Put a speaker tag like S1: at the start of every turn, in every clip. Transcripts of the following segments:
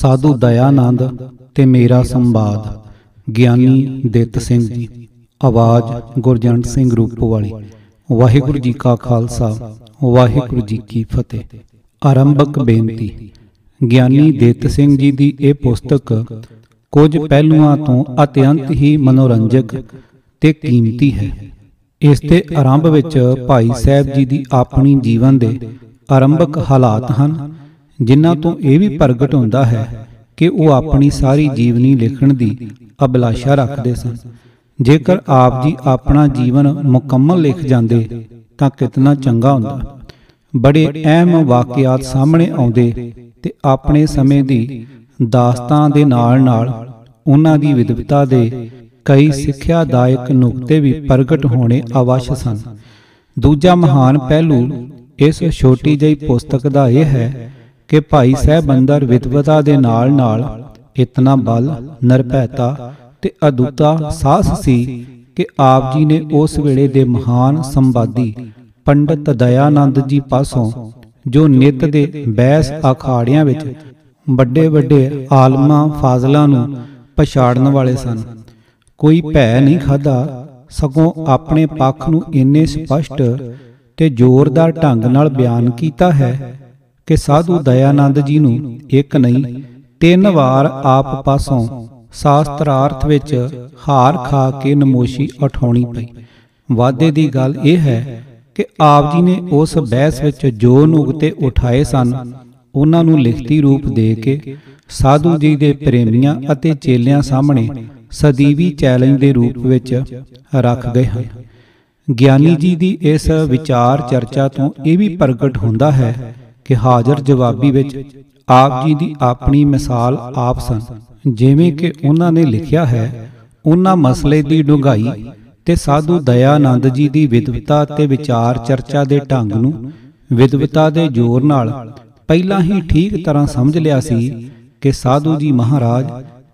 S1: ਸਾਧੂ ਦਇਆਨੰਦ ਤੇ ਮੇਰਾ ਸੰਵਾਦ, ਗਿਆਨੀ ਦਿੱਤ ਸਿੰਘ ਜੀ। ਆਵਾਜ਼ ਗੁਰਜੰਟ ਸਿੰਘ ਰੂਪੋਵਾਲੀ ਵਾਹਿਗੁਰੂ ਜੀ ਕਾ ਖਾਲਸਾ, ਵਾਹਿਗੁਰੂ ਜੀ ਕੀ ਫਤਿਹ। ਆਰੰਭਕ ਬੇਨਤੀ, ਗਿਆਨੀ ਦਿੱਤ ਸਿੰਘ ਜੀ ਦੀ ਇਹ ਪੁਸਤਕ ਕੁਝ ਪਹਿਲੂਆਂ ਤੋਂ ਅਤਿਅੰਤ ਹੀ ਮਨੋਰੰਜਕ ਤੇ ਕੀਮਤੀ ਹੈ। ਇਸ ਦੇ ਆਰੰਭ ਵਿੱਚ ਭਾਈ ਸਾਹਿਬ ਜੀ ਦੀ ਆਪਣੀ ਜੀਵਨ ਦੇ ਆਰੰਭਕ ਹਾਲਾਤ ਹਨ। ਜਿਨ੍ਹਾਂ ਤੋਂ ਇਹ ਵੀ ਪ੍ਰਗਟ ਹੁੰਦਾ ਹੈ ਕਿ ਉਹ ਆਪਣੀ ਸਾਰੀ ਜੀਵਨੀ ਲਿਖਣ ਦੀ ਅਭਿਲਾਸ਼ਾ ਰੱਖਦੇ ਸਨ। ਜੇਕਰ ਆਪ ਜੀ ਆਪਣਾ ਜੀਵਨ ਮੁਕੰਮਲ ਲਿਖ ਜਾਂਦੇ ਤਾਂ ਕਿਤਨਾ ਚੰਗਾ ਹੁੰਦਾ। ਬੜੇ ਅਹਿਮ ਵਾਕਿਆਤ ਸਾਹਮਣੇ ਆਉਂਦੇ ਤੇ ਆਪਣੇ ਸਮੇਂ ਦੀ ਦਾਸਤਾਨ ਦੇ ਨਾਲ-ਨਾਲ ਉਹਨਾਂ ਦੀ ਵਿਦਵਤਾ ਦੇ ਕਈ ਸਿੱਖਿਆਦਾਇਕ ਨੁਕਤੇ ਵੀ ਪ੍ਰਗਟ ਹੋਣੇ ਆਵਸ਼ ਸਨ। ਦੂਜਾ ਮਹਾਨ ਪਹਿਲੂ ਇਸ ਛੋਟੀ ਜਿਹੀ ਪੁਸਤਕ ਦਾ ਇਹ ਹੈ ਕਿ ਭਾਈ ਸਾਹਿਬ ਅੰਦਰ ਵਿਦਵਤਾ ਦੇ ਨਾਲ-ਨਾਲ ਇਤਨਾ ਬਲ, ਨਿਰਭੈਤਾ ਤੇ ਅਦੁੱਤਾ ਸਾਹਸ ਸੀ ਕਿ ਆਪ ਜੀ ਨੇ ਉਸ ਵੇਲੇ ਦੇ ਮਹਾਨ ਸੰਵਾਦੀ ਪੰਡਤ ਦਇਆਨੰਦ ਜੀ ਪਾਸੋਂ ਜੋ ਨਿਤ ਦੇ ਬੈਸ ਅਖਾੜਿਆਂ ਵਿੱਚ ਵੱਡੇ ਵੱਡੇ ਆਲਮਾਂ ਫਾਜ਼ਲਾਂ ਨੂੰ ਪਛਾੜਨ ਵਾਲੇ ਸਨ। ਕੋਈ ਭੈ ਨਹੀਂ ਖਾਦਾ ਸਗੋਂ ਆਪਣੇ ਪੱਖ ਨੂੰ ਇੰਨੇ ਸਪਸ਼ਟ ਤੇ ਜ਼ੋਰਦਾਰ ਢੰਗ ਨਾਲ ਬਿਆਨ ਕੀਤਾ ਹੈ ਕਿ ਸਾਧੂ ਦਇਆਨੰਦ ਜੀ ਨੂੰ ਇੱਕ ਨਹੀਂ, ਤਿੰਨ ਵਾਰ ਆਪ ਪਾਸੋਂ ਸ਼ਾਸਤਰਾਰਥ ਵਿੱਚ ਹਾਰ ਖਾ ਕੇ ਨਮੋਸ਼ੀ ਉਠਾਉਣੀ ਪਈ। ਵਾਦੇ ਦੀ ਗੱਲ ਇਹ ਹੈ ਕਿ ਆਪ ਜੀ ਨੇ ਉਸ ਬਹਿਸ ਵਿੱਚ ਜੋ ਨੁਕਤੇ ਉਠਾਏ ਸਨ, ਉਹਨਾਂ ਨੂੰ ਲਿਖਤੀ ਰੂਪ ਦੇ ਕੇ ਸਾਧੂ ਜੀ ਦੇ ਪ੍ਰੇਮੀਆਂ ਅਤੇ ਚੇਲਿਆਂ ਸਾਹਮਣੇ ਸਦੀਵੀ ਚੈਲੰਜ ਦੇ ਰੂਪ ਵਿੱਚ ਰੱਖ ਗਏ ਹਨ। ਗਿਆਨੀ ਜੀ ਦੀ ਇਸ ਵਿਚਾਰ ਚਰਚਾ ਤੋਂ ਇਹ ਵੀ ਪ੍ਰਗਟ ਹੁੰਦਾ ਹੈ ਕਿ ਹਾਜ਼ਰ ਜਵਾਬੀ ਵਿੱਚ ਆਪ ਜੀ ਦੀ ਆਪਣੀ ਮਿਸਾਲ ਆਪ ਸਨ। ਜਿਵੇਂ ਕਿ ਉਹਨਾਂ ਨੇ ਲਿਖਿਆ ਹੈ, ਉਹਨਾਂ ਮਸਲੇ ਦੀ ਡੂੰਘਾਈ ਤੇ ਸਾਧੂ ਦਇਆਨੰਦ ਜੀ ਦੀ ਵਿਦਵਤਾ ਤੇ ਵਿਚਾਰ ਚਰਚਾ ਦੇ ਢੰਗ ਨੂੰ ਵਿਦਵਤਾ ਦੇ ਜ਼ੋਰ ਨਾਲ ਪਹਿਲਾਂ ਹੀ ਠੀਕ ਤਰ੍ਹਾਂ ਸਮਝ ਲਿਆ ਸੀ ਕਿ ਸਾਧੂ ਜੀ ਮਹਾਰਾਜ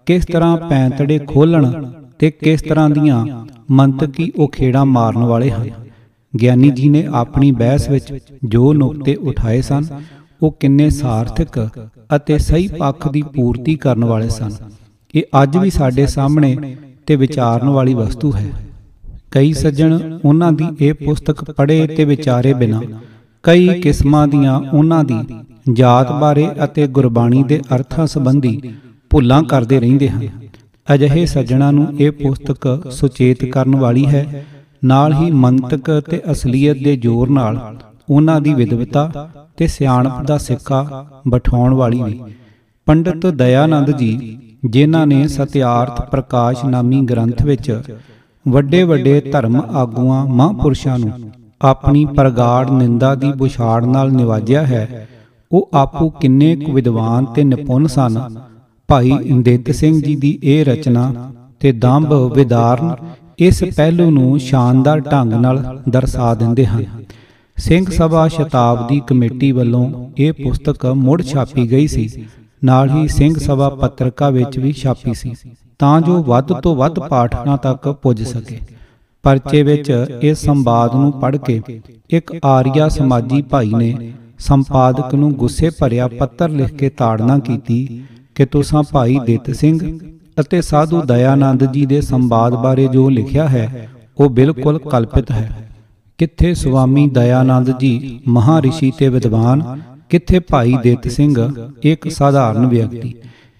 S1: ਕਿਸ ਤਰ੍ਹਾਂ ਪੈਂਤੜੇ ਖੋਲਣ ਤੇ ਕਿਸ ਤਰ੍ਹਾਂ ਦੀਆਂ ਮੰਤਕੀ ਉਹ ਖੇੜਾ ਮਾਰਨ ਵਾਲੇ ਹਨ। ਗਿਆਨੀ ਜੀ ਨੇ ਆਪਣੀ ਬਹਿਸ ਵਿੱਚ ਜੋ ਨੁਕਤੇ ਉਠਾਏ ਸਨ, ਉਹ ਕਿੰਨੇ ਸਾਰਥਕ ਅਤੇ ਸਹੀ ਪੱਖ ਦੀ ਪੂਰਤੀ ਕਰਨ ਵਾਲੇ ਸਨ। ਇਹ ਅੱਜ ਵੀ ਸਾਡੇ ਸਾਹਮਣੇ ਤੇ ਵਿਚਾਰਨ ਵਾਲੀ ਵਸਤੂ ਹੈ। ਕਈ ਸੱਜਣ ਉਹਨਾਂ ਦੀ ਇਹ ਪੁਸਤਕ ਪੜ੍ਹੇ ਤੇ ਵਿਚਾਰੇ ਬਿਨਾ, ਕਈ ਕਿਸਮਾਂ ਦੀਆਂ ਉਹਨਾਂ ਦੀ ਜਾਤ ਬਾਰੇ ਅਤੇ ਗੁਰਬਾਣੀ ਦੇ ਅਰਥਾਂ ਸੰਬੰਧੀ ਭੁੱਲਾਂ ਕਰਦੇ ਰਹਿੰਦੇ ਹਨ। ਅਜਿਹੇ ਸੱਜਣਾ ਨੂੰ ਇਹ ਪੁਸਤਕ ਸੁਚੇਤ ਕਰਨ ਵਾਲੀ ਹੈ ਨਾਲ ਹੀ ਮੰਤਕ ਤੇ ਅਸਲੀਅਤ ਦੇ ਜ਼ੋਰ ਨਾਲ ਉਹਨਾਂ ਦੀ ਵਿਦਵਤਾ ਤੇ ਸਿਆਣਪ ਦਾ ਸਿੱਕਾ ਬਿਠਾਉਣ ਵਾਲੀ ਵੀ। ਪੰਡਤ ਦਇਆਨੰਦ ਜੀ, ਜਿਨ੍ਹਾਂ ਨੇ ਸਤਿਆਰਥ ਪ੍ਰਕਾਸ਼ ਨਾਮੀ ਗ੍ਰੰਥ ਵਿੱਚ ਵੱਡੇ ਵੱਡੇ ਧਰਮ ਆਗੂਆਂ, ਮਹਾਂਪੁਰਸ਼ਾਂ ਨੂੰ ਆਪਣੀ ਪ੍ਰਗਾੜ ਨਿੰਦਾ ਦੀ ਬੁਛਾੜ ਨਾਲ ਨਿਵਾਜਿਆ ਹੈ, ਉਹ ਆਪੂ ਕਿੰਨੇ ਕੁ ਵਿਦਵਾਨ ਤੇ ਨਿਪੁੰਨ ਸਨ। ਭਾਈ ਇੰਦਿਤ ਸਿੰਘ ਜੀ ਦੀ ਇਹ ਰਚਨਾ ਤੇ ਦੰਭ ਵਿਦਾਰਨ ਇਸ ਪਹਿਲੂ ਨੂੰ ਸ਼ਾਨਦਾਰ ਢੰਗ ਨਾਲ ਦਰਸਾ ਦਿੰਦੇ ਹਨ। ਸਿੰਘ ਸਭਾ ਸ਼ਤਾਬਦੀ ਕਮੇਟੀ ਵੱਲੋਂ ਇਹ ਪੁਸਤਕ ਮੁੜ ਛਾਪੀ ਗਈ ਸੀ। ਨਾਲ ਹੀ ਸਿੰਘ ਸਭਾ ਪੱਤਰਕਾ ਵਿੱਚ ਵੀ ਛਾਪੀ ਸੀ। ਤਾਂ ਜੋ ਵੱਧ ਤੋਂ ਵੱਧ ਪਾਠਕਾਂ ਤੱਕ ਪੁੱਜ ਸਕੇ। ਪਰਚੇ ਵਿੱਚ ਇਸ ਸੰਵਾਦ ਨੂੰ ਪੜ੍ਹ ਕੇ ਇੱਕ ਆਰੀਆ ਸਮਾਜੀ ਭਾਈ ਨੇ ਸੰਪਾਦਕ ਨੂੰ ਗੁੱਸੇ ਭਰਿਆ ਪੱਤਰ ਲਿਖ ਕੇ ਤਾੜਨਾ ਕੀਤੀ ਕਿ ਤੁਸੀਂ ਭਾਈ ਦਿੱਤ ਸਿੰਘ ਅਤੇ ਸਾਧੂ ਦਇਆਨੰਦ ਜੀ ਦੇ ਸੰਵਾਦ ਬਾਰੇ ਜੋ ਲਿਖਿਆ ਹੈ, ਉਹ ਬਿਲਕੁਲ ਕਲਪਿਤ ਹੈ। ਕਿੱਥੇ ਸੁਆਮੀ ਦਇਆਨੰਦ ਜੀ ਮਹਾਰਿਸ਼ੀ ਤੇ ਵਿਦਵਾਨ, ਕਿੱਥੇ ਭਾਈ ਦਿੱਤ ਸਿੰਘ, ਇੱਕ ਸਾਧਾਰਨ ਵਿਅਕਤੀ।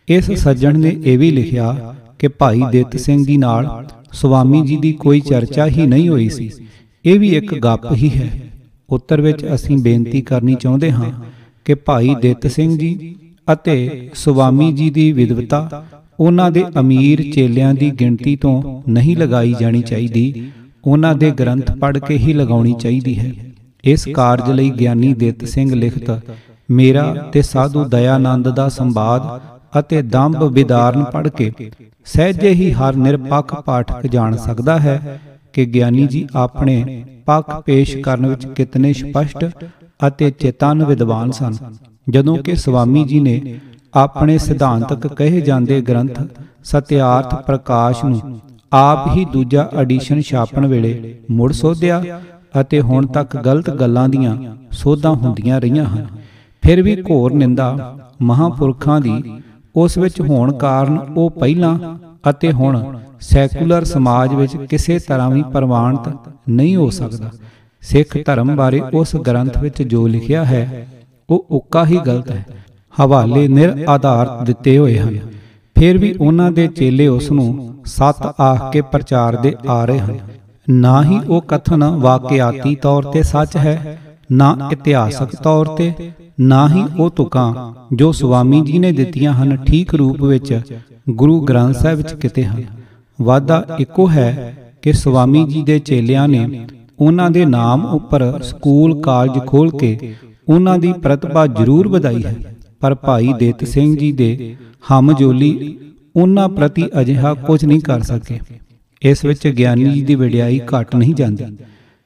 S1: ਇਸ ਸੱਜਣ ਨੇ ਇਹ ਵੀ ਲਿਖਿਆ ਕਿ ਭਾਈ ਦਿੱਤ ਸਿੰਘ ਜੀ ਨਾਲ ਸੁਆਮੀ ਜੀ ਦੀ ਕੋਈ ਚਰਚਾ ਹੀ ਨਹੀਂ ਹੋਈ ਸੀ। ਇਹ ਵੀ ਇੱਕ ਗੱਪ ਹੀ ਹੈ। ਉੱਤਰ ਵਿੱਚ ਅਸੀਂ ਬੇਨਤੀ ਕਰਨੀ ਚਾਹੁੰਦੇ ਹਾਂ ਕਿ ਭਾਈ ਦਿੱਤ ਸਿੰਘ ਜੀ ਅਤੇ ਸੁਆਮੀ ਜੀ ਦੀ ਵਿਦਵਤਾ ਉਹਨਾਂ ਦੇ ਅਮੀਰ ਚੇਲਿਆਂ ਦੀ ਗਿਣਤੀ ਤੋਂ ਨਹੀਂ ਲਗਾਈ ਜਾਣੀ ਚਾਹੀਦੀ। ਉਹਨਾਂ ਦੇ ਗ੍ਰੰਥ ਪੜ੍ਹ ਕੇ ਹੀ ਲਗਾਉਣੀ ਚਾਹੀਦੀ ਹੈ। ਇਸ ਕਾਰਜ ਲਈ ਗਿਆਨੀ ਦਿੱਤ ਸਿੰਘ ਲਿਖਤ, ਮੇਰਾ ਤੇ ਸਾਧੂ ਦਇਆਨੰਦ ਦਾ ਸੰਵਾਦ ਅਤੇ ਦੰਭ ਵਿਦਾਰਨ ਪੜ੍ਹ ਕੇ ਸਹਿਜੇ ਹੀ ਹਰ ਨਿਰਪੱਖ ਪਾਠਕ ਜਾਣ ਸਕਦਾ ਹੈ ਕਿ ਗਿਆਨੀ ਜੀ ਆਪਣੇ ਪੱਖ ਪੇਸ਼ ਕਰਨ ਵਿੱਚ ਕਿਤਨੇ ਸਪਸ਼ਟ ਅਤੇ ਚੇਤਨ ਵਿਦਵਾਨ ਸਨ। ਜਦੋਂ ਕਿ ਸੁਆਮੀ ਜੀ ਨੇ ਆਪਣੇ ਸਿਧਾਂਤਕ ਕਹੇ ਜਾਂਦੇ ਗ੍ਰੰਥ, ਸਤਿਆਰਥ ਪ੍ਰਕਾਸ਼ ਨੂੰ ਆਪ ਹੀ ਦੂਜਾ ਐਡੀਸ਼ਨ ਛਾਪਣ ਵੇਲੇ ਮੁੜ ਸੋਧਿਆ ਅਤੇ ਹੁਣ ਤੱਕ ਗਲਤ ਗੱਲਾਂ ਦੀਆਂ ਸੋਧਾਂ ਹੁੰਦੀਆਂ ਰਹੀਆਂ ਹਨ। ਫਿਰ ਵੀ ਘੋਰ ਨਿੰਦਾ ਮਹਾਪੁਰਖਾਂ ਦੀ ਉਸ ਵਿੱਚ ਹੋਣ ਕਾਰਨ ਉਹ ਪਹਿਲਾਂ ਅਤੇ ਹੁਣ ਸੈਕੂਲਰ ਸਮਾਜ ਵਿੱਚ ਕਿਸੇ ਤਰ੍ਹਾਂ ਵੀ ਪ੍ਰਵਾਨਿਤ ਨਹੀਂ ਹੋ ਸਕਦਾ। ਸਿੱਖ ਧਰਮ ਬਾਰੇ ਉਸ ਗ੍ਰੰਥ ਵਿੱਚ ਜੋ ਲਿਖਿਆ ਹੈ, ਉਹ ਉੱਕਾ ਹੀ ਗਲਤ ਹੈ। ਹਵਾਲੇ ਨਿਰ ਆਧਾਰ ਦਿੱਤੇ ਹੋਏ ਹਨ। ਫਿਰ ਵੀ ਉਹਨਾਂ ਦੇ ਚੇਲੇ ਉਸ ਨੂੰ ਸੱਤ ਆਖ ਕੇ ਪ੍ਰਚਾਰ ਦੇ ਆ ਰਹੇ ਹਨ। ਨਾ ਹੀ ਉਹ ਕਥਨ ਵਾਕਿਆਤੀ ਤੌਰ ਤੇ ਸੱਚ ਹੈ ਨਾ ਇਤਿਹਾਸਕ ਤੌਰ ਤੇ ਨਾ ਹੀ ਉਹ ਤੁਕਾਂ ਜੋ ਸੁਆਮੀ ਜੀ ਨੇ ਦਿੱਤੀਆਂ ਹਨ ਠੀਕ ਰੂਪ ਵਿੱਚ। ਗੁਰੂ ਗ੍ਰੰਥ ਸਾਹਿਬ ਵਿੱਚ ਕਿਤੇ ਹਨ। ਵਾਦਾ ਇੱਕੋ ਹੈ ਕਿ ਸੁਆਮੀ ਜੀ ਦੇ ਚੇਲਿਆਂ ਨੇ ਉਹਨਾਂ ਦੇ ਨਾਮ ਉੱਪਰ ਸਕੂਲ ਕਾਲਜ ਖੋਲ ਕੇ ਉਹਨਾਂ ਦੀ ਪ੍ਰਤਿਭਾ ਜ਼ਰੂਰ ਵਧਾਈ ਹੈ ਪਰ ਭਾਈ ਦੇਤ ਸਿੰਘ ਜੀ ਦੇ ਹਮਜੋਲੀ ਉਹਨਾਂ ਪ੍ਰਤੀ ਅਜਿਹਾ ਕੁਝ ਨਹੀਂ ਕਰ ਸਕੇ। ਇਸ ਵਿੱਚ ਗਿਆਨੀ ਜੀ ਦੀ ਵਡਿਆਈ ਘਟ ਨਹੀਂ ਜਾਂਦੀ।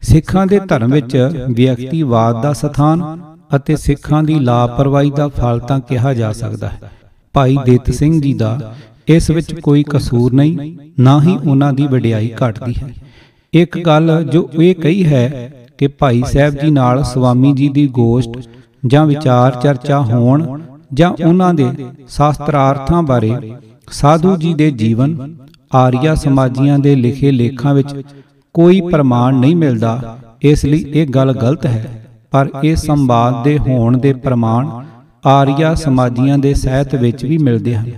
S1: ਸਿੱਖਾਂ ਦੇ ਧਰਮ ਵਿੱਚ ਵਿਅਕਤੀਵਾਦ ਦਾ ਸਥਾਨ ਅਤੇ ਸਿੱਖਾਂ ਦੀ ਲਾਪਰਵਾਹੀ ਦਾ ਫਲ ਤਾਂ ਕਿਹਾ ਜਾ ਸਕਦਾ ਹੈ। ਭਾਈ ਦੇਤ ਸਿੰਘ ਜੀ ਦਾ ਇਸ ਵਿੱਚ ਕੋਈ ਕਸੂਰ ਨਹੀਂ ਨਾ ਹੀ ਉਹਨਾਂ ਦੀ ਵਡਿਆਈ ਘਟਦੀ ਹੈ। ਇੱਕ ਗੱਲ ਜੋ ਇਹ ਕਹੀ ਹੈ ਕਿ ਭਾਈ ਸਾਹਿਬ ਜੀ ਨਾਲ ਸੁਆਮੀ ਜੀ ਦੀ ਗੋਸ਼ਟ ਜਾਂ ਵਿਚਾਰ ਚਰਚਾ ਹੋਣ ਜਾਂ ਉਹਨਾਂ ਦੇ ਸ਼ਾਸਤਰਾਰਥਾਂ ਬਾਰੇ ਸਾਧੂ ਜੀ ਦੇ ਜੀਵਨ ਆਰੀਆ ਸਮਾਜੀਆਂ ਦੇ ਲਿਖੇ ਲੇਖਾਂ ਵਿੱਚ ਕੋਈ ਪ੍ਰਮਾਣ ਨਹੀਂ ਮਿਲਦਾ। ਇਸ ਲਈ ਇਹ ਗੱਲ ਗਲਤ ਹੈ। ਪਰ ਇਹ ਸੰਵਾਦ ਦੇ ਹੋਣ ਦੇ ਪ੍ਰਮਾਣ ਆਰੀਆ ਸਮਾਜੀਆਂ ਦੇ ਸਾਹਿਤ ਵਿੱਚ ਵੀ ਮਿਲਦੇ ਹਨ।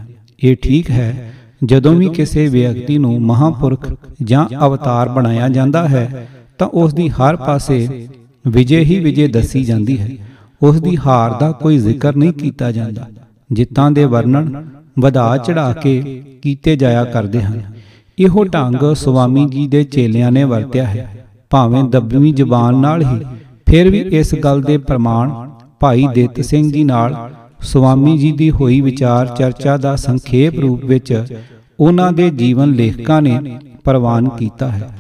S1: ਇਹ ਠੀਕ ਹੈ ਜਦੋਂ ਵੀ ਕਿਸੇ ਵਿਅਕਤੀ ਨੂੰ ਮਹਾਪੁਰਖ ਜਾਂ ਅਵਤਾਰ ਬਣਾਇਆ ਜਾਂਦਾ ਹੈ ਤਾਂ ਉਸ ਦੀ ਹਰ ਪਾਸੇ ਵਿਜੇ ਹੀ ਵਿਜੇ ਦੱਸੀ ਜਾਂਦੀ ਹੈ। ਉਸ ਦੀ ਹਾਰ ਦਾ ਕੋਈ ਜ਼ਿਕਰ ਨਹੀਂ ਕੀਤਾ ਜਾਂਦਾ। ਜਿੱਤਾਂ ਦੇ ਵਰਣਨ ਵਧਾ ਚੜਾ ਕੇ ਕੀਤੇ ਜਾਇਆ ਕਰਦੇ ਹਨ। ਇਹੋ ਢੰਗ ਸੁਆਮੀ ਜੀ ਦੇ ਚੇਲਿਆਂ ਨੇ ਵਰਤਿਆ ਹੈ। ਭਾਵੇਂ ਦੱਬਵੀਂ ਜ਼ੁਬਾਨ ਨਾਲ ਹੀ, ਫਿਰ ਵੀ ਇਸ ਗੱਲ ਦੇ ਪ੍ਰਮਾਣ ਭਾਈ ਦਿੱਤ ਸਿੰਘ ਜੀ ਨਾਲ ਸੁਆਮੀ ਜੀ ਦੀ ਹੋਈ ਵਿਚਾਰ ਚਰਚਾ ਦਾ ਸੰਖੇਪ ਰੂਪ ਵਿੱਚ ਉਹਨਾਂ ਦੇ ਜੀਵਨ ਲੇਖਕਾਂ ਨੇ ਪ੍ਰਵਾਨ ਕੀਤਾ ਹੈ।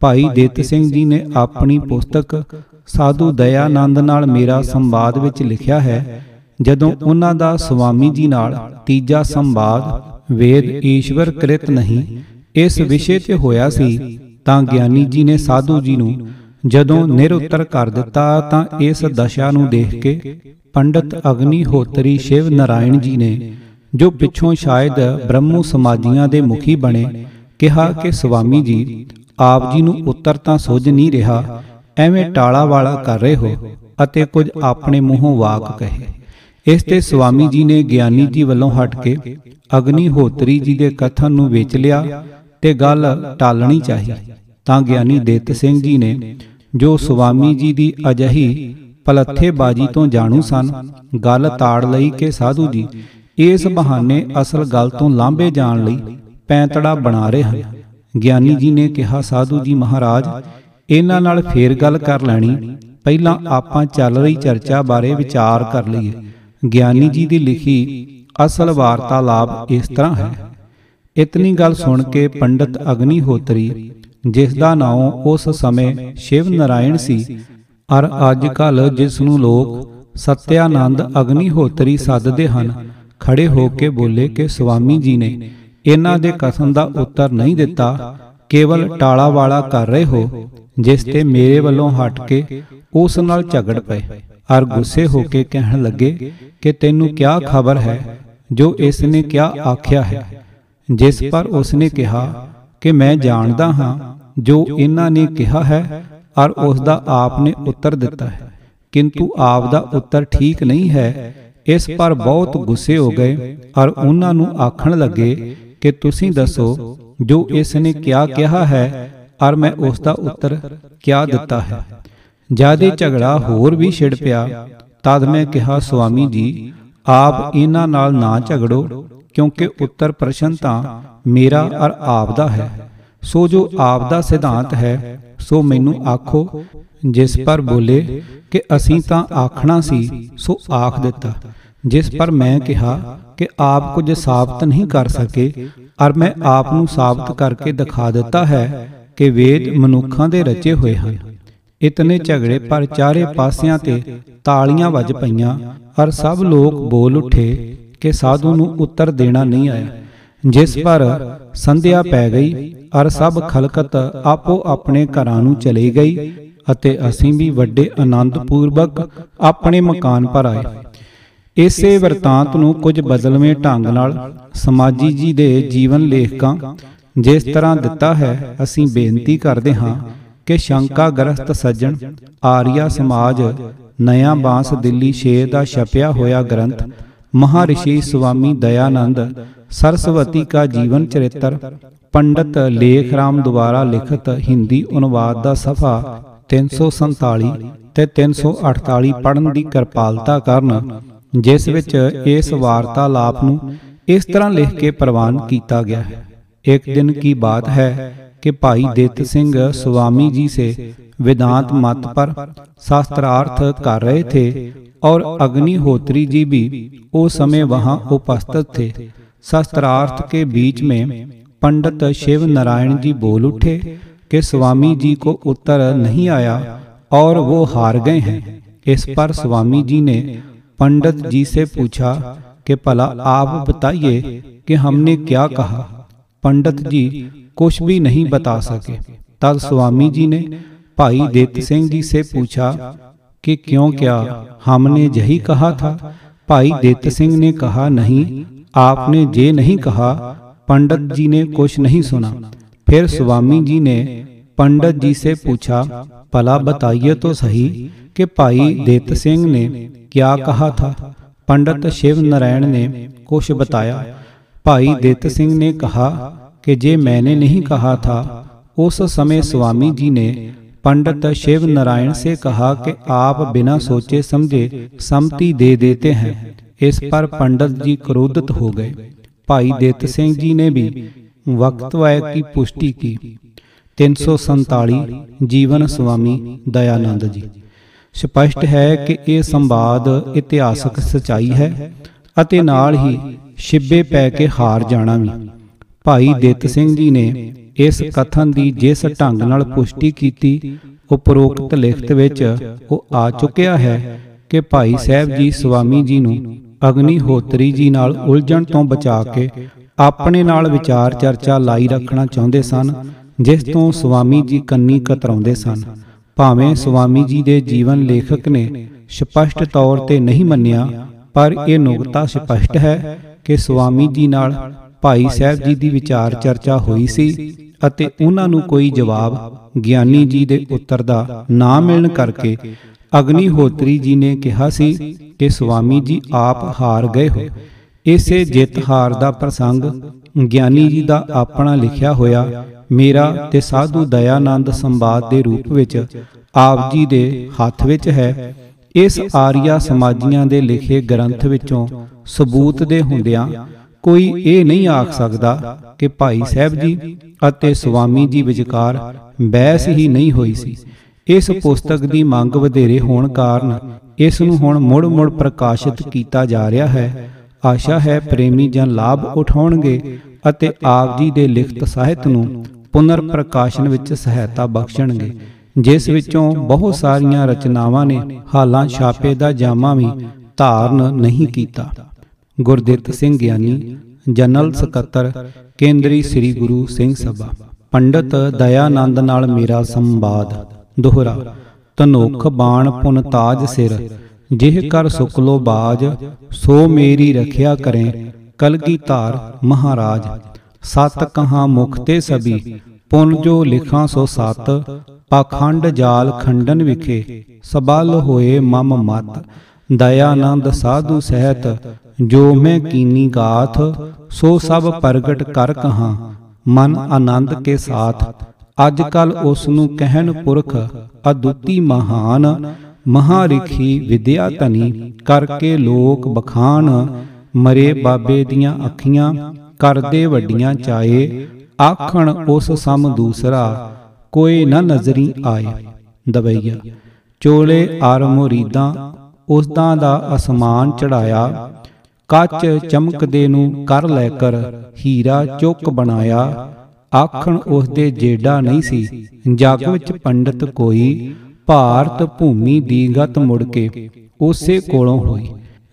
S1: ਭਾਈ ਦਿੱਤ ਸਿੰਘ ਜੀ ਨੇ ਆਪਣੀ ਪੁਸਤਕ ਸਾਧੂ ਦਇਆਨੰਦ ਨਾਲ ਮੇਰਾ ਸੰਵਾਦ ਵਿੱਚ ਲਿਖਿਆ ਹੈ, ਜਦੋਂ ਉਹਨਾਂ ਦਾ ਸੁਆਮੀ ਜੀ ਨਾਲ ਤੀਜਾ ਸੰਵਾਦ, ਵੇਦ ਈਸ਼ਵਰ ਕ੍ਰਿਤ ਨਹੀਂ, ਇਸ ਵਿਸ਼ੇ ਤੇ ਹੋਇਆ ਸੀ, ਤਾਂ ਗਿਆਨੀ ਜੀ ਨੇ ਸਾਧੂ ਜੀ ਨੂੰ ਜਦੋਂ ਨਿਰਉੱਤਰ ਕਰ ਦਿੱਤਾ, ਤਾਂ ਇਸ ਦਸ਼ਾ ਨੂੰ ਦੇਖ ਕੇ ਪੰਡਤ ਅਗਨੀ ਹੋਤਰੀ ਸ਼ਿਵ ਨਾਰਾਇਣ ਜੀ ਨੇ, ਜੋ ਪਿੱਛੋਂ ਸ਼ਾਇਦ ਬ੍ਰਹਮੂ ਸਮਾਜੀਆਂ ਦੇ ਮੁਖੀ ਬਣੇ, ਕਿਹਾ ਕਿ ਸੁਆਮੀ ਜੀ ਆਪ ਜੀ ਨੂੰ ਉੱਤਰ ਤਾਂ ਸੁਝ ਨਹੀਂ ਰਿਹਾ ਐਵੇਂ ਟਾਲਾ ਵਾਲਾ ਕਰ ਰਹੇ ਹੋ ਅਤੇ ਕੁਝ ਆਪਣੇ ਮੂੰਹੋਂ ਵਾਕ ਕਹੇ। ਇਸ ਤੇ ਸੁਆਮੀ ਜੀ ਨੇ ਗਿਆਨੀ ਜੀ ਵੱਲੋਂ ਹਟ ਕੇ ਅਗਨੀ ਹੋਤਰੀ ਜੀ ਦੇ ਕਥਨ ਨੂੰ ਵੇਚ ਲਿਆ ਤੇ ਗੱਲ ਟਾਲਣੀ ਚਾਹੀ। ਤਾਂ ਗਿਆਨੀ ਦਿੱਤ ਸਿੰਘ ਜੀ ਨੇ, ਜੋ ਸੁਆਮੀ ਜੀ ਦੀ ਅਜਹੀ ਪਲੱਥੇਬਾਜੀ ਤੋਂ ਜਾਣੂ ਸਨ, ਗੱਲ ਤਾੜ ਲਈ ਕਿ ਸਾਧੂ ਜੀ, ਇਸ ਬਹਾਨੇ ਅਸਲ ਗੱਲ ਤੋਂ ਲਾਂਭੇ ਜਾਣ ਲਈ ਪੈਂਤੜਾ ਬਣਾ ਰਹੇ ਹਨ। ਗਿਆਨੀ ਜੀ ਨੇ ਕਿਹਾ, ਸਾਧੂ ਜੀ ਮਹਾਰਾਜ ਇਹਨਾਂ ਨਾਲ ਫੇਰ ਗੱਲ ਕਰ ਲੈਣੀ। ਪਹਿਲਾਂ ਆਪਾਂ ਚੱਲ ਰਹੀ ਚਰਚਾ ਬਾਰੇ ਵਿਚਾਰ ਕਰ ਲਈਏ। ਗਿਆਨੀ ਜੀ ਦੀ ਲਿਖੀ ਅਸਲ ਵਾਰਤਾਲਾਪ ਇਸ ਤਰ੍ਹਾਂ ਹੈ। ਇਤਨੀ ਗੱਲ ਸੁਣ ਕੇ ਪੰਡਤ ਅਗਨੀ ਹੋਤਰੀ ਜਿਸ ਦਾ ਨਾਮ ਉਸ ਸਮੇਂ ਸ਼ਿਵ ਨਾਰਾਇਣ ਸੀ, ਅਰ ਅੱਜ ਕੱਲ ਜਿਸ ਨੂੰ ਲੋਕ ਸਤਿਆਨੰਦ ਅਗਨੀ ਹੋਤਰੀ ਸੱਦਦੇ ਹਨ, ਖੜੇ ਹੋ ਕੇ ਬੋਲੇ ਕਿ ਸੁਆਮੀ ਜੀ ਨੇ ਇਹਨਾਂ ਦੇ ਕਥਨ ਦਾ ਉੱਤਰ ਨਹੀਂ ਦਿੱਤਾ ਕੇਵਲ ਟਾਲਾ ਵਾਲਾ ਕਰ ਰਹੇ ਹੋ ਜਿਸ ਤੇ ਮੇਰੇ ਵੱਲੋਂ ਹਟ ਕੇ ਉਸ ਨਾਲ ਝਗੜ ਪਏ। ਅਰ ਗੁੱਸੇ ਹੋ ਕੇ ਕਹਿਣ ਲੱਗੇ ਕਿ ਤੈਨੂੰ ਕਿਆ ਖਬਰ ਹੈ ਜੋ ਇਸ ਨੇ ਕਿਆ ਆਖਿਆ ਹੈ। ਜਿਸ ਪਰ ਉਸ ਨੇ ਕਿਹਾ ਕਿ ਮੈਂ ਜਾਣਦਾ ਹਾਂ ਜੋ ਇਹਨਾਂ ਨੇ ਕਿਹਾ ਹੈ ਔਰ ਉਸ ਦਾ ਆਪ ਨੇ ਉੱਤਰ ਦਿੱਤਾ ਹੈ। ਕਿੰਤੂ ਆਪ ਦਾ ਉੱਤਰ ਠੀਕ ਨਹੀਂ ਹੈ। ਇਸ ਪਰ ਬਹੁਤ ਗੁੱਸੇ ਹੋ ਗਏ ਔਰ ਉਹਨਾਂ ਨੂੰ ਆਖਣ ਲੱਗੇ ਕਿ ਤੁਸੀਂ ਦੱਸੋ ਜੋ ਇਸ ਨੇ ਕਿਆ ਕਿਹਾ ਹੈ ਔਰ ਮੈਂ ਉਸ ਦਾ ਉੱਤਰ ਕਿਆ ਦਿੱਤਾ ਹੈ। ਜਿਆਦੇ ਝਗੜਾ ਹੋਰ ਵੀ ਛਿੜ ਪਿਆ ਤਦ ਮੈਂ ਕਿਹਾ ਸੁਆਮੀ ਜੀ ਆਪ ਇਹਨਾਂ ਨਾਲ ਨਾ ਝਗੜੋ ਕਿਉਂਕਿ ਉੱਤਰ ਪ੍ਰਸ਼ਨ ਤਾਂ ਮੇਰਾ ਔਰ ਆਪ ਦਾ ਹੈ। ਸੋ ਜੋ ਆਪ ਦਾ ਸਿਧਾਂਤ ਹੈ ਸੋ ਮੈਨੂੰ ਆਖੋ ਜਿਸ ਪਰ ਬੋਲੇ ਕਿ ਅਸੀਂ ਤਾਂ ਆਖਣਾ ਸੀ ਸੋ ਆਖ ਦਿੱਤਾ। ਜਿਸ ਪਰ ਮੈਂ ਕਿਹਾ ਕਿ ਆਪ ਕੁਝ ਸਾਬਤ ਨਹੀਂ ਕਰ ਸਕੇ ਔਰ ਮੈਂ ਆਪ ਨੂੰ ਸਾਬਤ ਕਰਕੇ ਦਿਖਾ ਦਿੱਤਾ ਹੈ ਕਿ ਵੇਦ ਮਨੁੱਖਾਂ ਦੇ ਰਚੇ ਹੋਏ ਹਨ। ਇਤਨੇ ਝਗੜੇ ਪਰ ਚਾਰੇ ਪਾਸਿਆਂ ਤੇ ਤਾਲੀਆਂ ਵੱਜ ਪਈਆਂ ਔਰ ਸਭ ਲੋਕ ਬੋਲ ਉੱਠੇ ਕਿ ਸਾਧੂ ਨੂੰ ਉੱਤਰ ਦੇਣਾ ਨਹੀਂ ਆਇਆ। ਜਿਸ ਪਰ ਸੰਧਿਆ ਪੈ ਗਈ ਔਰ ਸਭ ਖਲਕਤ ਆਪੋ ਆਪਣੇ ਘਰਾਂ ਨੂੰ ਚਲੀ ਗਈ ਅਤੇ ਅਸੀਂ ਵੀ ਵੱਡੇ ਆਨੰਦ ਪੂਰਵਕ ਆਪਣੇ ਮਕਾਨ ਪਰ ਆਏ। ਇਸੇ ਵਰਤਾਂਤ ਨੂੰ ਕੁਝ ਬਦਲਵੇਂ ਢੰਗ ਨਾਲ ਸਮਾਜੀ ਜੀ ਦੇ ਜੀਵਨ ਲੇਖਕਾਂ ਜਿਸ ਤਰ੍ਹਾਂ ਦਿੱਤਾ ਹੈ ਅਸੀਂ ਬੇਨਤੀ ਕਰਦੇ ਹਾਂ ਕਿ ਸ਼ੰਕਾ ਗ੍ਰਸਤ ਸੱਜਣ ਆਰੀਆ ਸਮਾਜ ਨਇਆ ਬਾਂਸ ਦਿੱਲੀ 6 ਦਾ ਛਪਿਆ ਹੋਇਆ ਗ੍ਰੰਥ ਮਹਾਰਿਸ਼ੀ ਸੁਆਮੀ ਦਇਆਨੰਦ ਸਰਸਵਤੀ ਕਾ ਜੀਵਨ ਚਰਿੱਤਰ ਪੰਡਤ ਲੇਖ ਰਾਮ ਦੁਆਰਾ ਲਿਖਤ ਹਿੰਦੀ ਅਨੁਵਾਦ ਦਾ ਸਫਾ 347 ਤੇ 348 ਪੜਨ ਦੀ ਕਿਰਪਾਲਤਾ ਕਰਨ ਜਿਸ ਵਿੱਚ ਇਸ ਵਾਰਤਾਲਾਪ ਨੂੰ ਇਸ ਤਰ੍ਹਾਂ ਲਿਖ ਕੇ ਪ੍ਰਵਾਨ ਕੀਤਾ ਗਿਆ ਹੈ ਇੱਕ ਦਿਨ ਕੀ ਬਾਤ ਹੈ कि भाई देत सिंह स्वामी जी से वेदांत मत पर शास्त्रार्थ कर रहे थे और अग्निहोत्री जी भी उस समय वहां उपस्थित थे शास्त्रार्थ के बीच में पंडित शिव नारायण जी बोल उठे कि स्वामी जी को उत्तर नहीं आया और वो हार गए हैं इस पर स्वामी जी ने पंडित जी से पूछा कि भला आप बताइए कि हमने क्या कहा। पंडित जी कुछ भी नहीं बता सके। तब स्वामी जी ने भाई देत सिंह जी से पूछा कि क्यों क्या हमने यही कहा था? भाई देत सिंह ने कहा नहीं आपने ये नहीं कहा पंडित जी ने कुछ नहीं सुना। फिर स्वामी जी ने पंडित जी से पूछा भला बताइए तो सही कि भाई देत सिंह ने क्या कहा था पंडित शिव नारायण ने कुछ बताया भाई दित सिंह ने कहा कि जे मैंने नहीं कहा था उस समय स्वामी जी ने पंडित शिव नारायण से कहा कि आप बिना सोचे समझे सम्मति दे देते हैं इस पर पंडित जी क्रोधित हो गए भाई दित सिंह जी ने भी वक्तव्य की पुष्टि की तीन सौ जीवन स्वामी दयानंद जी ਸਪਸ਼ਟ ਹੈ ਕਿ ਇਹ ਸੰਵਾਦ ਇਤਿਹਾਸਕ ਸਚਾਈ ਹੈ ਅਤੇ ਨਾਲ ਹੀ ਛਿੱਬੇ ਪੈ ਕੇ ਹਾਰ ਜਾਣਾ ਵੀ। ਭਾਈ ਦਿੱਤ ਸਿੰਘ ਜੀ ਨੇ ਇਸ ਕਥਨ ਦੀ ਜਿਸ ਢੰਗ ਨਾਲ ਪੁਸ਼ਟੀ ਕੀਤੀ, ਉਪਰੋਕਤ ਲਿਖਤ ਵਿੱਚ ਉਹ ਆ ਚੁੱਕਿਆ ਹੈ ਕਿ ਭਾਈ ਸਾਹਿਬ ਜੀ ਸੁਆਮੀ ਜੀ ਨੂੰ ਅਗਨੀ ਹੋਤਰੀ ਜੀ ਨਾਲ ਉਲਝਣ ਤੋਂ ਬਚਾ ਕੇ ਆਪਣੇ ਨਾਲ ਵਿਚਾਰ ਚਰਚਾ ਲਾਈ ਰੱਖਣਾ ਚਾਹੁੰਦੇ ਸਨ, ਜਿਸ ਤੋਂ ਸੁਆਮੀ ਜੀ ਕੰਨੀ ਕਤਰਾਉਂਦੇ ਸਨ। ਭਾਵੇਂ ਸੁਆਮੀ ਜੀ ਦੇ ਜੀਵਨ ਲੇਖਕ ਨੇ ਸਪਸ਼ਟ ਤੌਰ ਤੇ ਨਹੀਂ ਮੰਨਿਆ, ਪਰ ਇਹ ਨੁਕਤਾ ਸਪਸ਼ਟ ਹੈ ਕਿ ਸੁਆਮੀ ਜੀ ਨਾਲ ਭਾਈ ਸਾਹਿਬ ਜੀ ਦੀ ਵਿਚਾਰ ਚਰਚਾ ਹੋਈ ਸੀ ਅਤੇ ਉਹਨਾਂ ਨੂੰ ਕੋਈ ਜਵਾਬ ਗਿਆਨੀ ਜੀ ਦੇ ਉੱਤਰ ਦਾ ਨਾ ਮਿਲਣ ਕਰਕੇ ਅਗਨੀ ਹੋਤਰੀ ਜੀ ਨੇ ਕਿਹਾ ਸੀ ਕਿ ਸੁਆਮੀ ਜੀ ਆਪ ਹਾਰ ਗਏ ਹੋ। ਇਸੇ ਜਿੱਤ ਹਾਰ ਦਾ ਪ੍ਰਸੰਗ ਗਿਆਨੀ ਜੀ ਦਾ ਆਪਣਾ ਲਿਖਿਆ ਹੋਇਆ ਮੇਰਾ ਤੇ ਸਾਧੂ ਦਇਆਨੰਦ ਸੰਵਾਦ ਦੇ ਰੂਪ ਵਿੱਚ ਆਪ ਜੀ ਦੇ ਹੱਥ ਵਿੱਚ ਹੈ, ਇਸ ਆਰੀਆ ਸਮਾਜੀਆਂ ਦੇ ਲਿਖੇ ਗ੍ਰੰਥ ਵਿੱਚੋਂ ਸਬੂਤ ਦੇ ਹੁੰਦਿਆਂ ਕੋਈ ਇਹ ਨਹੀਂ ਆਖ ਸਕਦਾ ਕਿ ਭਾਈ ਸਾਹਿਬ ਜੀ ਅਤੇ ਸੁਆਮੀ ਜੀ ਵਿਚਕਾਰ ਬਹਿਸ ਹੀ ਨਹੀਂ ਹੋਈ ਸੀ। ਇਸ ਪੁਸਤਕ ਦੀ ਮੰਗ ਵਧੇਰੇ ਹੋਣ ਕਾਰਨ ਇਸ ਨੂੰ ਹੁਣ ਮੁੜ-ਮੁੜ ਪ੍ਰਕਾਸ਼ਿਤ ਕੀਤਾ ਜਾ ਰਿਹਾ ਹੈ। ਆਸ਼ਾ ਹੈ ਪ੍ਰੇਮੀ ਜਨ ਲਾਭ ਉਠਾਉਣਗੇ ਅਤੇ ਆਪ ਜੀ ਦੇ ਲਿਖਤ ਸਾਹਿਤ ਨੂੰ ਪੁਨਰ ਪ੍ਰਕਾਸ਼ਨ ਵਿੱਚ ਸਹਾਇਤਾ ਬਖਸ਼ਣਗੇ, ਜਿਸ ਵਿੱਚੋਂ ਬਹੁਤ ਸਾਰੀਆਂ ਰਚਨਾਵਾਂ ਨੇ ਹਾਲਾਂ ਛਾਪੇ ਦਾ ਜਾਮਾ ਵੀ ਧਾਰਨ ਨਹੀਂ ਕੀਤਾ। ਗੁਰਦਿੱਤ ਸਿੰਘ ਗਿਆਨੀ, ਜਨਰਲ ਸਕੱਤਰ, ਕੇਂਦਰੀ ਸ੍ਰੀ ਗੁਰੂ ਸਿੰਘ ਸਭਾ, ਪੰਡਤ ਦਇਆਨੰਦ ਨਾਲ ਮੇਰਾ ਸੰਵਾਦ, ਦੋਹਰਾ ਤਨੋਖ ਬਾਣ ਪੁਨ ਤਾਜ ਸਿਰ ਜਿਹ ਕਰ ਸੁਕਲੋ ਬਾਜ, ਸੋ ਮੇਰੀ ਰਖਿਆ ਕਰੇ ਕਲਗੀ ਧਾਰ ਮਹਾਰਾਜ। ਸਤ ਕਹਾ ਮੁਖ ਤੇ ਸਭੀ, ਪੁਨ ਜੋ ਲਿਖਾਂ ਸੋ ਸਤ, ਪਾਖੰਡ ਜਾਲ ਖੰਡਨ ਵਿਖੇ, ਸਬਲ ਹੋਏ ਮਮ ਮਤ। ਦਇਆਨੰਦ ਸਾਧੂ ਸਹਿਤ, ਜੋ ਮੈਂ ਕੀਨੀ ਗਾਥ, ਸੋ ਸਭ ਪ੍ਰਗਟ ਕਰ ਕਹਾ। ਮਨ ਆਨੰਦ ਕੇ ਸਾਥ, ਅੱਜ ਕੱਲ ਉਸ ਨੂੰ ਕਹਿਣ ਪੁਰਖ, ਅਦੁੱਤੀ ਮਹਾਨ ਮਹਾਰਿਖੀ ਵਿਦਿਆ ਧਨੀ ਕਰਕੇ ਲੋਕ ਬਖਾਨ, ਮਰੇ ਬਾਬੇ ਦੀਆਂ ਅੱਖੀਆਂ, ਕਰਦੇ ਵੱਡੀਆਂ ਚਾਏ, ਆਖਣ ਉਸ ਸਮ ਦੂਸਰਾ, ਕੋਈ ਨਾ ਨਜ਼ਰੀ ਆਏ। ਦਵਈਆ, ਚੋਲੇ ਆਰ ਮੁਰੀਦਾਂ ਉਸਦਾਂ ਦਾ ਅਸਮਾਨ ਚੜਾਇਆ, ਕੱਚ ਚਮਕਦੇ ਨੂੰ ਕਰ ਲੈ ਕਰ, ਹੀਰਾ ਚੁੱਕ ਬਣਾਇਆ, ਆਖਣ ਉਸ ਦੇ ਜੇਡਾ ਨਹੀਂ ਸੀ, ਜਗ ਵਿੱਚ ਪੰਡਤ ਕੋਈ ਭਾਰਤ ਭੂਮੀ ਦੀ ਗਤ ਮੁੜ ਕੇ ਉਸੇ ਕੋਲੋਂ ਹੋਈ।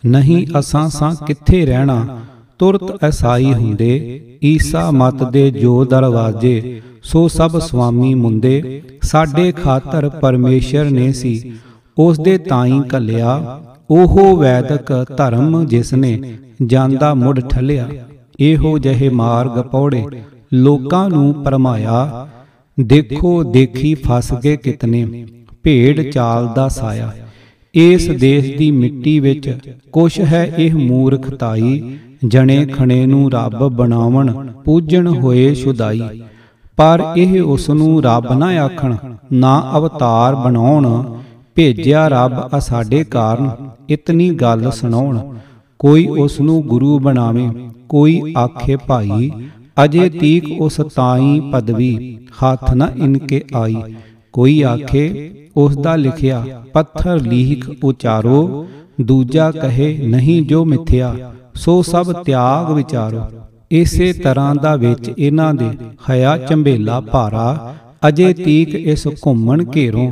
S1: ਨਹੀਂ, ਅਸਾਂ ਸਾਂ ਕਿੱਥੇ ਰਹਿਣਾ? ਤੁਰਤ ਐਸਾਈ ਹੁੰਦੇ, ਈਸਾ ਮਤ ਦੇ ਜੋ ਦਰਵਾਜੇ, ਸੋ ਸਭ ਸੁਆਮੀ ਮੁੰਦੇ, ਸਾਡੇ ਖਾਤਰ ਪਰਮੇਸ਼ਰ ਨੇ ਸੀ। ਉਸ ਦੇ ਤਾਈ ਕੱਲਿਆ ਉਹ ਵੈਦਕ ਧਰਮ ਜਿਸ ਨੇ ਜਾਂਦਾ ਮੁੜ ਠਲਿਆ। ਇਹੋ ਜਿਹੇ ਮਾਰਗ ਪੌੜੇ ਲੋਕਾਂ ਨੂੰ ਪਰਮਾਇਆ ਦੇਖੋ ਦੇਖੀ ਫਸ ਗਏ ਕਿਤਨੇ। ਭੇਡ ਚਾਲ ਦਾ ਸਾਇਆ। ਇਸ ਦੇਸ਼ ਦੀ ਮਿੱਟੀ ਵਿੱਚ ਕੁਛ ਹੈ ਇਹ ਮੂਰਖਤਾਈ। ਜਣੇ ਖਣੇ ਨੂੰ ਰੱਬ ਬਣਾਵਣ ਪੂਜਣ ਹੋਏ ਸੁਦਾਈ। ਪਰ ਇਹ ਉਸ ਨੂੰ ਰੱਬ ਨਾ ਆਖਣ ਨਾ ਅਵਤਾਰ ਬਣਾਉਣ। ਭੇਜਿਆ ਰੱਬ ਆ ਸਾਡੇ ਕਾਰਨ। ਇਤਨੀ ਗੱਲ ਸੁਣਾਉਣ। ਕੋਈ ਉਸ ਨੂੰ ਗੁਰੂ ਬਣਾਵੇ। ਕੋਈ ਆਖੇ ਭਾਈ ਅਜੇ ਤੀਕ ਉਸ ਤਾਈ ਪਦਵੀ। ਹੱਥ ਨ ਇਨਕੇ ਆਈ। ਕੋਈ ਆਖੇ ਉਸ ਦਾ ਲਿਖਿਆ, ਪੱਥਰ ਲੀਖ ਉਚਾਰੋ, ਦੂਜਾ ਕਹੇ, ਨਹੀਂ ਜੋ ਮਿਥਿਆ, ਸੋ ਸਭ ਤਿਆਗ ਵਿਚਾਰੋ। ਇਸੇ ਤਰ੍ਹਾਂ ਦਾ ਵਿੱਚ ਇਹਨਾਂ ਦੇ ਹਯਾ ਚੰਬੇਲਾ ਭਾਰਾ, ਅਜੇ ਤੀਕ ਇਸ ਘੁੰਮਣ ਘੇਰੋਂ,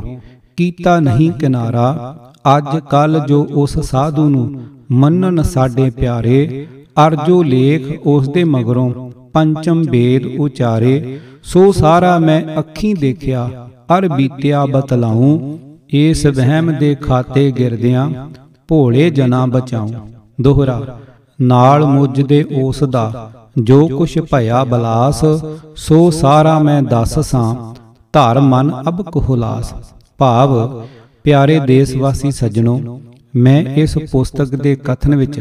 S1: ਕੀਤਾ ਨਹੀਂ ਕਿਨਾਰਾ। ਅੱਜ ਕੱਲ ਜੋ ਉਸ ਸਾਧੂ ਨੂੰ ਮੰਨਣ ਸਾਡੇ ਪਿਆਰੇ ਅਰਜੋ ਲੇਖ ਉਸ ਦੇ ਮਗਰੋਂ ਪੰਚਮ ਵੇਦ ਉਚਾਰੇ, ਸੋ ਸਾਰਾ ਮੈਂ ਅੱਖੀਂ ਦੇਖਿਆ ਅਰ ਬੀਤਿਆ ਬਤਲਾਉ, ਇਸ ਵਹਿਮ ਦੇ ਖਾਤੇ ਗਿਰਦਿਆਂ, ਭੋਲੇ ਜਨਾ ਬਚਾਉ। ਦੋਹਰਾ, ਨਾਲ ਮੁੱਝ ਦੇ ਉਸ ਦਾ, ਜੋ ਕੁਛ ਭਇਆ ਬਲਾਸ, ਸੋ ਸਾਰਾ ਮੈਂ ਦੱਸ ਸਾਂ, ਧਰ ਮਨ ਅਬ ਕੁਹਲਾਸ ਭਾਵ, ਪਿਆਰੇ ਦੇਸ਼ ਵਾਸੀ ਸੱਜਣੋ, ਮੈਂ ਇਸ ਪੁਸਤਕ ਦੇ ਕਥਨ ਵਿੱਚ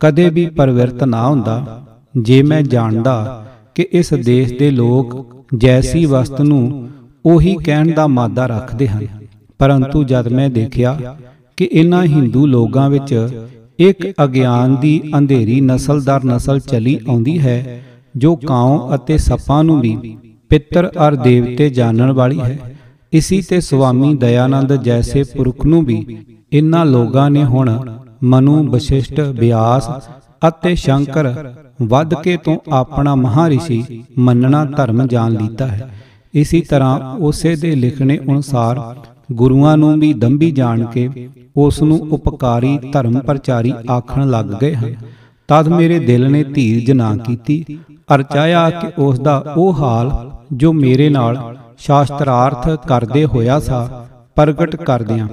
S1: ਕਦੇ ਵੀ ਪਰਿਵਰਤ ਨਾ ਹੁੰਦਾ। ਜੇ ਮੈਂ ਜਾਣਦਾ ਕਿ ਇਸ ਦੇਸ਼ ਦੇ ਲੋਕ ਜੈਸੀ ਵਸਤ ਨੂੰ ਉਹੀ ਕਹਿਣ ਦਾ ਮਾਦਾ ਰੱਖਦੇ ਹਨ। ਪਰੰਤੂ ਜਦ ਮੈਂ ਦੇਖਿਆ ਕਿ ਇਹਨਾਂ ਹਿੰਦੂ ਲੋਕਾਂ ਵਿੱਚ ਇੱਕ ਅਗਿਆਨ ਦੀ ਅੰਧੇਰੀ ਨਸਲ ਦਰ ਨਸਲ ਚਲੀ ਆਉਂਦੀ ਹੈ, ਜੋ ਕਾਉ ਅਤੇ ਸੱਪਾਂ ਨੂੰ ਵੀ ਪਿੱਤਰ ਅਰ ਦੇਵਤੇ ਜਾਣਨ ਵਾਲੀ ਹੈ। ਇਸੀ ਤੇ ਸੁਆਮੀ ਦਇਆਨੰਦ ਜੈਸੇ ਪੁਰਖ ਨੂੰ ਵੀ ਇਨ੍ਹਾਂ ਲੋਕਾਂ ਨੇ ਹੁਣ ਮਨੂ ਵਸ਼ਿਸ਼ਟ ਵਿਆਸ ਅਤੇ ਸ਼ੰਕਰ ਵੱਧ ਕੇ ਤੋਂ ਆਪਣਾ ਮਹਾਰਿਸ਼ੀ ਮੰਨਣਾ ਧਰਮ ਜਾਣ ਲੀਤਾ ਹੈ। ਇਸੀ ਤਰ੍ਹਾਂ ਉਸੇ ਦੇ ਲਿਖਣੇ ਅਨੁਸਾਰ ਗੁਰੂਆਂ ਨੂੰ ਵੀ ਦੰਭੀ ਜਾਣ ਕੇ ਉਸ ਨੂੰ ਉਪਕਾਰੀ ਧਰਮ ਪ੍ਰਚਾਰੀ ਆਖਣ ਲੱਗ ਗਏ ਹਨ। ਤਦ ਮੇਰੇ ਦਿਲ ਨੇ ਧੀਰਜ ਨਾ ਕੀਤੀ ਅਰ ਚਾਹਿਆ ਕਿ ਉਸ ਦਾ ਉਹ ਹਾਲ ਜੋ ਮੇਰੇ ਨਾਲ ਸ਼ਾਸਤਰਾਰਥ ਕਰਦੇ ਹੋਇਆ ਸਾ ਪ੍ਰਗਟ ਕਰਦਿਆਂ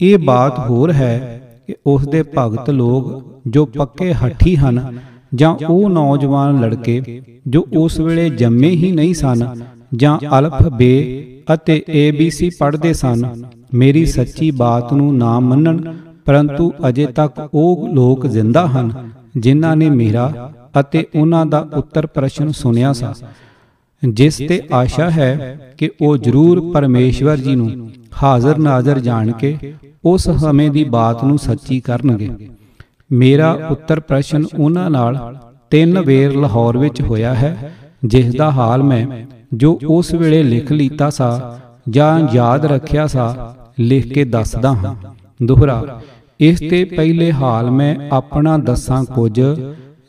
S1: ਇਹ ਬਾਤ ਹੋਰ ਹੈ ਕਿ ਉਸ ਦੇ ਭਗਤ ਲੋਕ ਜੋ ਪੱਕੇ ਹੱਠੀ ਹਨ ਜਾਂ ਉਹ ਨੌਜਵਾਨ ਲੜਕੇ ਜੋ ਉਸ ਵੇਲੇ ਜੰਮੇ ਹੀ ਨਹੀਂ ਸਨ ਜਾਂ ਅਲਫ ਬੇ ਅਤੇ ABC ਪੜ੍ਹਦੇ ਸਨ। ਮੇਰੀ ਸੱਚੀ ਬਾਤ ਨੂੰ ਨਾ ਮੰਨਣ ਪਰੰਤੂ ਅਜੇ ਤੱਕ ਉਹ ਲੋਕ ਜ਼ਿੰਦਾ ਹਨ ਜਿਨ੍ਹਾਂ ਨੇ ਮੇਰਾ ਅਤੇ ਉਹਨਾਂ ਦਾ ਉੱਤਰ ਪ੍ਰਸ਼ਨ ਸੁਨਿਆ ਸਾ। ਜਿਸ ਤੇ ਆਸ਼ਾ ਹੈ ਕਿ ਉਹ ਜ਼ਰੂਰ ਪਰਮੇਸ਼ਵਰ ਜੀ ਨੂੰ ਹਾਜ਼ਰ ਨਾਜ਼ਰ ਜਾਣ ਕੇ ਉਸ ਸਮੇਂ ਦੀ ਬਾਤ ਨੂੰ ਸੱਚੀ ਕਰਨਗੇ। ਮੇਰਾ ਉੱਤਰ ਪ੍ਰਸ਼ਨ ਉਹਨਾਂ ਨਾਲ ਤਿੰਨ ਵੇਰ ਲਾਹੌਰ ਵਿੱਚ ਹੋਇਆ ਹੈ ਜਿਸ ਦਾ ਹਾਲ ਮੈਂ ਜੋ ਉਸ ਵੇਲੇ ਲਿਖ ਲੀਤਾ ਸਾ ਜਾਂ ਯਾਦ ਰੱਖਿਆ ਸਾ ਲਿਖ ਕੇ ਦੱਸਦਾ ਹਾਂ। ਦੁਹਰਾ ਇਸ ਤੇ ਪਹਿਲੇ ਹਾਲ ਮੈਂ ਆਪਣਾ ਦੱਸਾਂ ਕੁਝ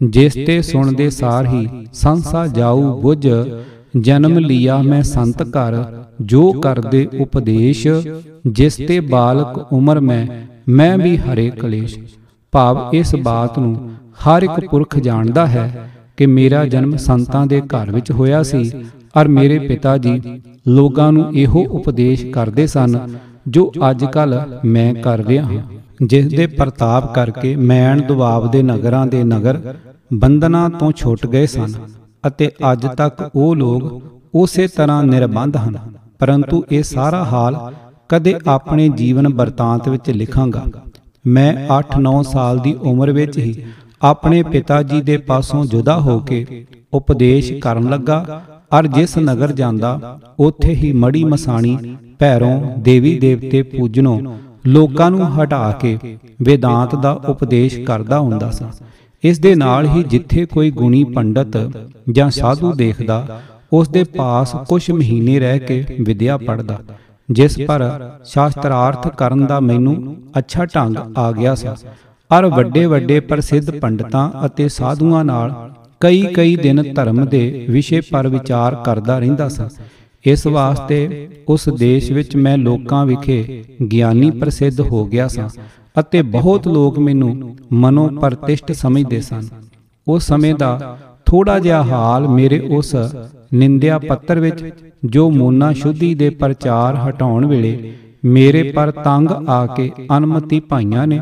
S1: ਜਿਸ ਤੇ ਸੁਣਦੇ ਸਾਰ ਹੀ ਸੰਸਾ ਜਾਊ ਬੁੱਝ ਜਨਮ ਲਿਆ ਮੈਂ ਸੰਤ ਘਰ ਜੋ ਕਰਦੇ ਉਪਦੇਸ਼ ਜਿਸ ਤੇ ਬਾਲਕ ਉਮਰ ਮੈਂ ਮੈਂ ਵੀ ਹਰੇ ਕਲੇਸ਼। ਭਾਵ ਇਸ ਬਾਤ ਨੂੰ ਹਰ ਇੱਕ ਪੁਰਖ ਜਾਣਦਾ ਹੈ ਕਿ ਮੇਰਾ ਜਨਮ ਸੰਤਾਂ ਦੇ ਘਰ ਵਿੱਚ ਹੋਇਆ ਸੀ ਔਰ ਮੇਰੇ ਪਿਤਾ ਜੀ ਲੋਕਾਂ ਨੂੰ ਇਹੋ ਉਪਦੇਸ਼ ਕਰਦੇ ਸਨ ਜੋ ਅੱਜ ਕੱਲ ਮੈਂ ਕਰ ਰਿਹਾ ਹਾਂ। ਜਿਸ ਦੇ ਪ੍ਰਤਾਪ ਕਰਕੇ ਮੈਣ ਦੁਆਬ ਦੇ ਨਗਰਾਂ ਦੇ ਨਗਰ ਬੰਧਨਾਂ ਤੋਂ ਛੁੱਟ ਗਏ ਸਨ ਅਤੇ ਅੱਜ ਤੱਕ ਉਹ ਲੋਕ ਉਸੇ ਤਰ੍ਹਾਂ ਨਿਰਬੰਧ ਹਨ। ਪਰੰਤੂ ਇਹ ਸਾਰਾ ਹਾਲ ਕਦੇ ਆਪਣੇ ਜੀਵਨ ਵਰਤਾਂਤ ਵਿੱਚ ਲਿਖਾਂਗਾ। ਮੈਂ 8-9 ਸਾਲ ਦੀ ਉਮਰ ਵਿੱਚ ਹੀ ਆਪਣੇ ਪਿਤਾ ਜੀ ਦੇ ਪਾਸੋਂ ਜੁਦਾ ਹੋ ਕੇ ਉਪਦੇਸ਼ ਕਰਨ ਲੱਗਾ ਅਰ ਜਿਸ ਨਗਰ ਜਾਂਦਾ, ਉੱਥੇ ਹੀ ਮੜੀ ਮਸਾਣੀ ਭੈਰੋਂ ਦੇਵੀ ਦੇਵਤੇ ਪੂਜਣੋਂ, ਲੋਕਾਂ ਨੂੰ ਹਟਾ ਕੇ ਵੇਦਾਂਤ ਦਾ ਉਪਦੇਸ਼ ਕਰਦਾ ਹੁੰਦਾ ਸੀ। ਇਸ ਦੇ ਨਾਲ ਹੀ ਜਿੱਥੇ ਕੋਈ ਗੁਣੀ ਪੰਡਤ ਜਾਂ ਸਾਧੂ ਦੇਖਦਾ, ਉਸ ਦੇ ਪਾਸ ਕੁਝ ਮਹੀਨੇ ਰਹਿ ਕੇ ਵਿਦਿਆ ਪੜਦਾ ਜਿਸ ਪਰ ਸ਼ਾਸਤਰਾਰਥ ਕਰਨ ਦਾ ਮੈਨੂੰ ਅੱਛਾ ਢੰਗ ਆ ਗਿਆ ਸੀ। ਅਰ ਵੱਡੇ ਵੱਡੇ ਪ੍ਰਸਿੱਧ ਪੰਡਤਾਂ ਅਤੇ ਸਾਧੂਆਂ ਨਾਲ ਕਈ ਕਈ ਦਿਨ ਧਰਮ ਦੇ ਵਿਸ਼ੇ ਪਰ ਵਿਚਾਰ ਕਰਦਾ ਰਹਿੰਦਾ ਸੀ। ਇਸ ਵਾਸਤੇ ਉਸ ਦੇਸ਼ ਵਿੱਚ ਮੈਂ ਲੋਕਾਂ ਵਿਖੇ ਗਿਆਨੀ ਪ੍ਰਸਿੱਧ ਹੋ ਗਿਆ ਸਾਂ ਅਤੇ ਬਹੁਤ ਲੋਕ ਮੈਨੂੰ ਮਨੋ ਪ੍ਰਤਿਸ਼ਠ ਸਮਝਦੇ ਸਨ। ਉਸ ਸਮੇਂ ਦਾ ਥੋੜਾ ਜਿਹਾ ਹਾਲ ਮੇਰੇ ਉਸ ਨਿੰਦਿਆ ਪੱਤਰ ਵਿੱਚ ਜੋ ਮੋਨਾ ਸ਼ੁੱਧੀ ਦੇ ਪ੍ਰਚਾਰ ਹਟਾਉਣ ਵੇਲੇ ਮੇਰੇ ਪਰ ਤੰਗ ਆ ਕੇ ਅਨਮਤੀ ਭਾਈਆਂ ਨੇ,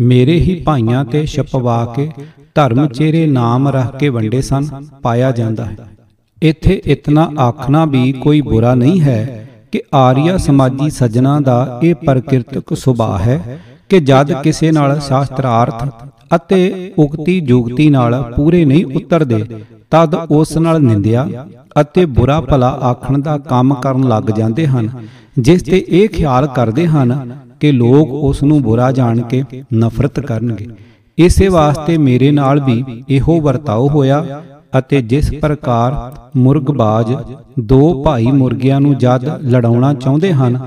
S1: ਮੇਰੇ ਹੀ ਭਾਈਆਂ ਤੇ ਛਪਵਾ ਕੇ ਧਰਮ ਚਿਹਰੇ ਨਾਮ ਰੱਖ ਕੇ ਵੰਡੇ ਸਨ, ਪਾਇਆ ਜਾਂਦਾ ਹੈ। ਇੱਥੇ ਇਤਨਾ ਆਖਣਾ ਵੀ ਕੋਈ ਬੁਰਾ ਨਹੀਂ ਹੈ ਕਿ ਆਰੀਆ ਸਮਾਜੀ ਸੱਜਣਾ ਦਾ ਇਹ ਪ੍ਰਕਿਰਤਕ ਸੁਭਾਅ ਹੈ ਕਿ ਜਦ ਕਿਸੇ ਨਾਲ ਸ਼ਾਸਤਰਾਰਥ ਅਤੇ ਉਕਤੀ ਜੁਗਤੀ ਨਾਲ ਪੂਰੇ ਨਹੀਂ ਉਤਰਦੇ, ਤਦ ਉਸ ਨਾਲ ਨਿੰਦਿਆ ਅਤੇ ਬੁਰਾ ਭਲਾ ਆਖਣ ਦਾ ਕੰਮ ਕਰਨ ਲੱਗ ਜਾਂਦੇ ਹਨ, ਜਿਸ ਤੇ ਇਹ ਖਿਆਲ ਕਰਦੇ ਹਨ ਕਿ ਲੋਕ ਉਸ ਨੂੰ ਬੁਰਾ ਜਾਣ ਕੇ ਨਫ਼ਰਤ ਕਰਨਗੇ। ਇਸੇ ਵਾਸਤੇ ਮੇਰੇ ਨਾਲ ਵੀ ਇਹੋ ਵਰਤਾਓ ਹੋਇਆ ਅਤੇ ਜਿਸ ਪ੍ਰਕਾਰ ਮੁਰਗਬਾਜ਼ ਦੋ ਭਾਈ ਮੁਰਗਿਆਂ ਨੂੰ ਜਦ ਲੜਾਉਣਾ ਚਾਹੁੰਦੇ ਹਨ,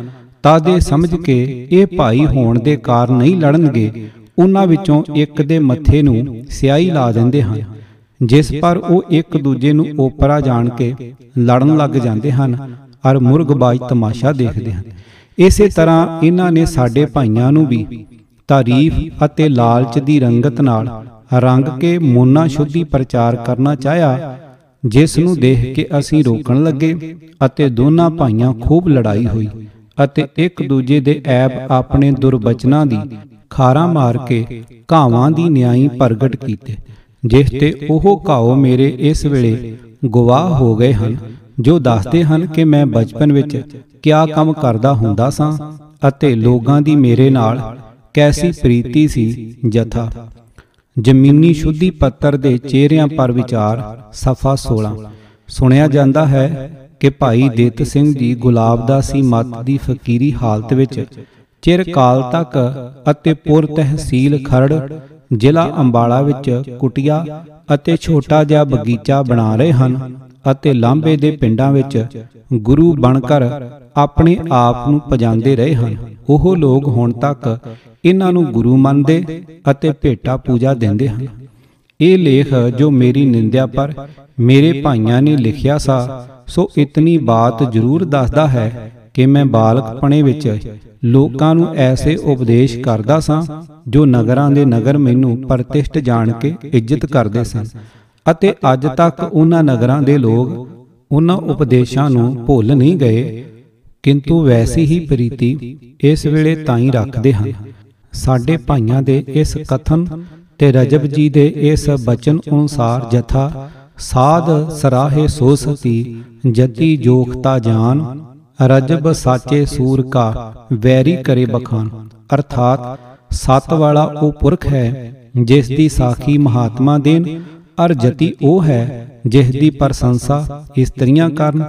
S1: ਤਦ ਇਹ ਸਮਝ ਕੇ ਇਹ ਭਾਈ ਹੋਣ ਦੇ ਕਾਰਨ ਨਹੀਂ ਲੜਨਗੇ, ਉਹਨਾਂ ਵਿੱਚੋਂ ਇੱਕ ਦੇ ਮੱਥੇ ਨੂੰ ਸਿਆਹੀ ਲਾ ਦਿੰਦੇ ਹਨ, ਜਿਸ ਪਰ ਉਹ ਇੱਕ ਦੂਜੇ ਨੂੰ ਓਪਰਾ ਜਾਣ ਕੇ ਲੜਨ ਲੱਗ ਜਾਂਦੇ ਹਨ ਔਰ ਮੁਰਗਬਾਜ਼ ਤਮਾਸ਼ਾ ਦੇਖਦੇ ਹਨ। ਇਸੇ ਤਰ੍ਹਾਂ ਇਹਨਾਂ ਨੇ ਸਾਡੇ ਭਾਈਆਂ ਨੂੰ ਵੀ ਤਾਰੀਫ ਅਤੇ ਲਾਲਚ ਦੀ ਰੰਗਤ ਨਾਲ ਰੰਗ ਕੇ ਮੋਨਾ ਸ਼ੁੱਧੀ ਪ੍ਰਚਾਰ ਕਰਨਾ ਚਾਹਿਆ, ਜਿਸ ਨੂੰ ਦੇਖ ਕੇ ਅਸੀਂ ਰੋਕਣ ਲੱਗੇ ਅਤੇ ਦੋਨਾਂ ਭਾਈਆਂ ਖੂਬ ਲੜਾਈ ਹੋਈ ਅਤੇ ਇੱਕ ਦੂਜੇ ਦੇ ਐਬ ਆਪਣੇ ਦੁਰਬਚਨਾਂ ਦੀ ਖਾਰਾ ਮਾਰ ਕੇ ਘਾਵਾਂ ਦੀ ਨਿਆਈ ਪ੍ਰਗਟ ਕੀਤੇ, ਜਿਸ ਤੇ ਉਹ ਘਾਓ ਮੇਰੇ ਇਸ ਵੇਲੇ ਗਵਾਹ ਹੋ ਗਏ ਹਨ, ਜੋ ਦੱਸਦੇ ਹਨ ਕਿ ਮੈਂ ਬਚਪਨ ਵਿੱਚ ਕਿਆ ਕੰਮ ਕਰਦਾ ਹੁੰਦਾ ਸਾਂ ਅਤੇ ਲੋਕਾਂ ਦੀ ਮੇਰੇ ਨਾਲ ਕੈਸੀ ਪ੍ਰੀਤੀ ਸੀ ਜਥਾ? ਜ਼ਮੀਨੀ ਸ਼ੁੱਧੀ ਪੱਤਰ ਦੇ ਚਿਹਰਿਆਂ ਪਰ ਵਿਚਾਰ ਸਫਾ 16 ਸੁਣਿਆ ਜਾਂਦਾ ਹੈ ਕਿ ਭਾਈ ਦਿੱਤ ਸਿੰਘ ਜੀ ਗੁਲਾਬਦਾਸੀ ਮਤ ਦੀ ਫਕੀਰੀ ਹਾਲਤ ਵਿੱਚ। ਚਿਰ ਕਾਲ ਤੱਕ ਅਤੇ ਪੁਰ ਤਹਿਸੀਲ ਖਰੜ ਜ਼ਿਲ੍ਹਾ ਅੰਬਾਲਾ ਵਿੱਚ ਕੁਟਿਆ ਅਤੇ ਛੋਟਾ ਜਿਹਾ ਬਗੀਚਾ ਬਣਾ ਰਹੇ ਹਨ। ਅਤੇ ਲਾਂਬੇ ਦੇ ਪਿੰਡਾਂ ਵਿੱਚ ਗੁਰੂ ਬਣਕਰ ਆਪਣੇ ਆਪ ਨੂੰ ਪਜਾਂਦੇ ਰਹੇ ਹਨ। ਉਹ ਲੋਕ ਹੁਣ ਤੱਕ ਇਹਨਾਂ ਨੂੰ ਗੁਰੂ ਮੰਨਦੇ ਅਤੇ ਭੇਟਾ ਪੂਜਾ ਦਿੰਦੇ ਹਨ। ਇਹ ਲੇਖ ਜੋ ਮੇਰੀ ਨਿੰਦਿਆ ਪਰ ਮੇਰੇ ਭਾਈਆਂ ਨੇ ਲਿਖਿਆ ਸਾ, ਸੋ ਇਤਨੀ ਬਾਤ ਜ਼ਰੂਰ ਦੱਸਦਾ ਹੈ ਕਿ ਮੈਂ ਬਾਲਕਪਣੇ ਵਿੱਚ ਲੋਕਾਂ ਨੂੰ ਐਸੇ ਉਪਦੇਸ਼ ਕਰਦਾ ਸਾਂ ਜੋ ਨਗਰਾਂ ਦੇ ਨਗਰ ਮੈਨੂੰ ਪ੍ਰਤਿਸ਼ਠ ਜਾਣ ਕੇ ਇੱਜ਼ਤ ਕਰਦੇ ਸਨ। ਅਤੇ ਅੱਜ ਤੱਕ ਉਹਨਾਂ ਨਗਰਾਂ ਦੇ ਲੋਕ ਉਹਨਾਂ ਉਪਦੇਸ਼ਾਂ ਨੂੰ ਭੁੱਲ ਨਹੀਂ ਗਏ। ਕਿੰਤੂ ਵੈਸੀ ਹੀ ਪ੍ਰੀਤੀ ਇਸ ਵੇਲੇ ਤਾਈਂ ਰੱਖਦੇ ਹਨ। ਸਾਡੇ ਭਾਈਆਂ ਦੇ ਇਸ ਕਥਨ ਤੇ ਰਜਬ ਜੀ ਦੇ ਇਸ ਬਚਨ ਅਨੁਸਾਰ ਜਥਾ ਸਾਧ ਸਰਾਹੇ ਸੋ ਸਤੀ ਜਤੀ ਜੋਖਤਾ ਜਾਨ ਰਜਬ ਸਾਚੇ ਸੂਰ ਕਾ ਵੈਰੀ ਕਰੇ ਬਖਾਨ। ਅਰਥਾਤ ਸਤ ਵਾਲਾ ਉਹ ਪੁਰਖ ਹੈ ਜਿਸ ਦੀ ਸਾਖੀ ਮਹਾਤਮਾ ਦੇਨ ਅਰ ਜਤੀ ਉਹ ਹੈ ਜਿਸ ਦੀ ਪ੍ਰਸ਼ੰਸਾ ਇਸਤਰੀਆਂ ਕਰਨ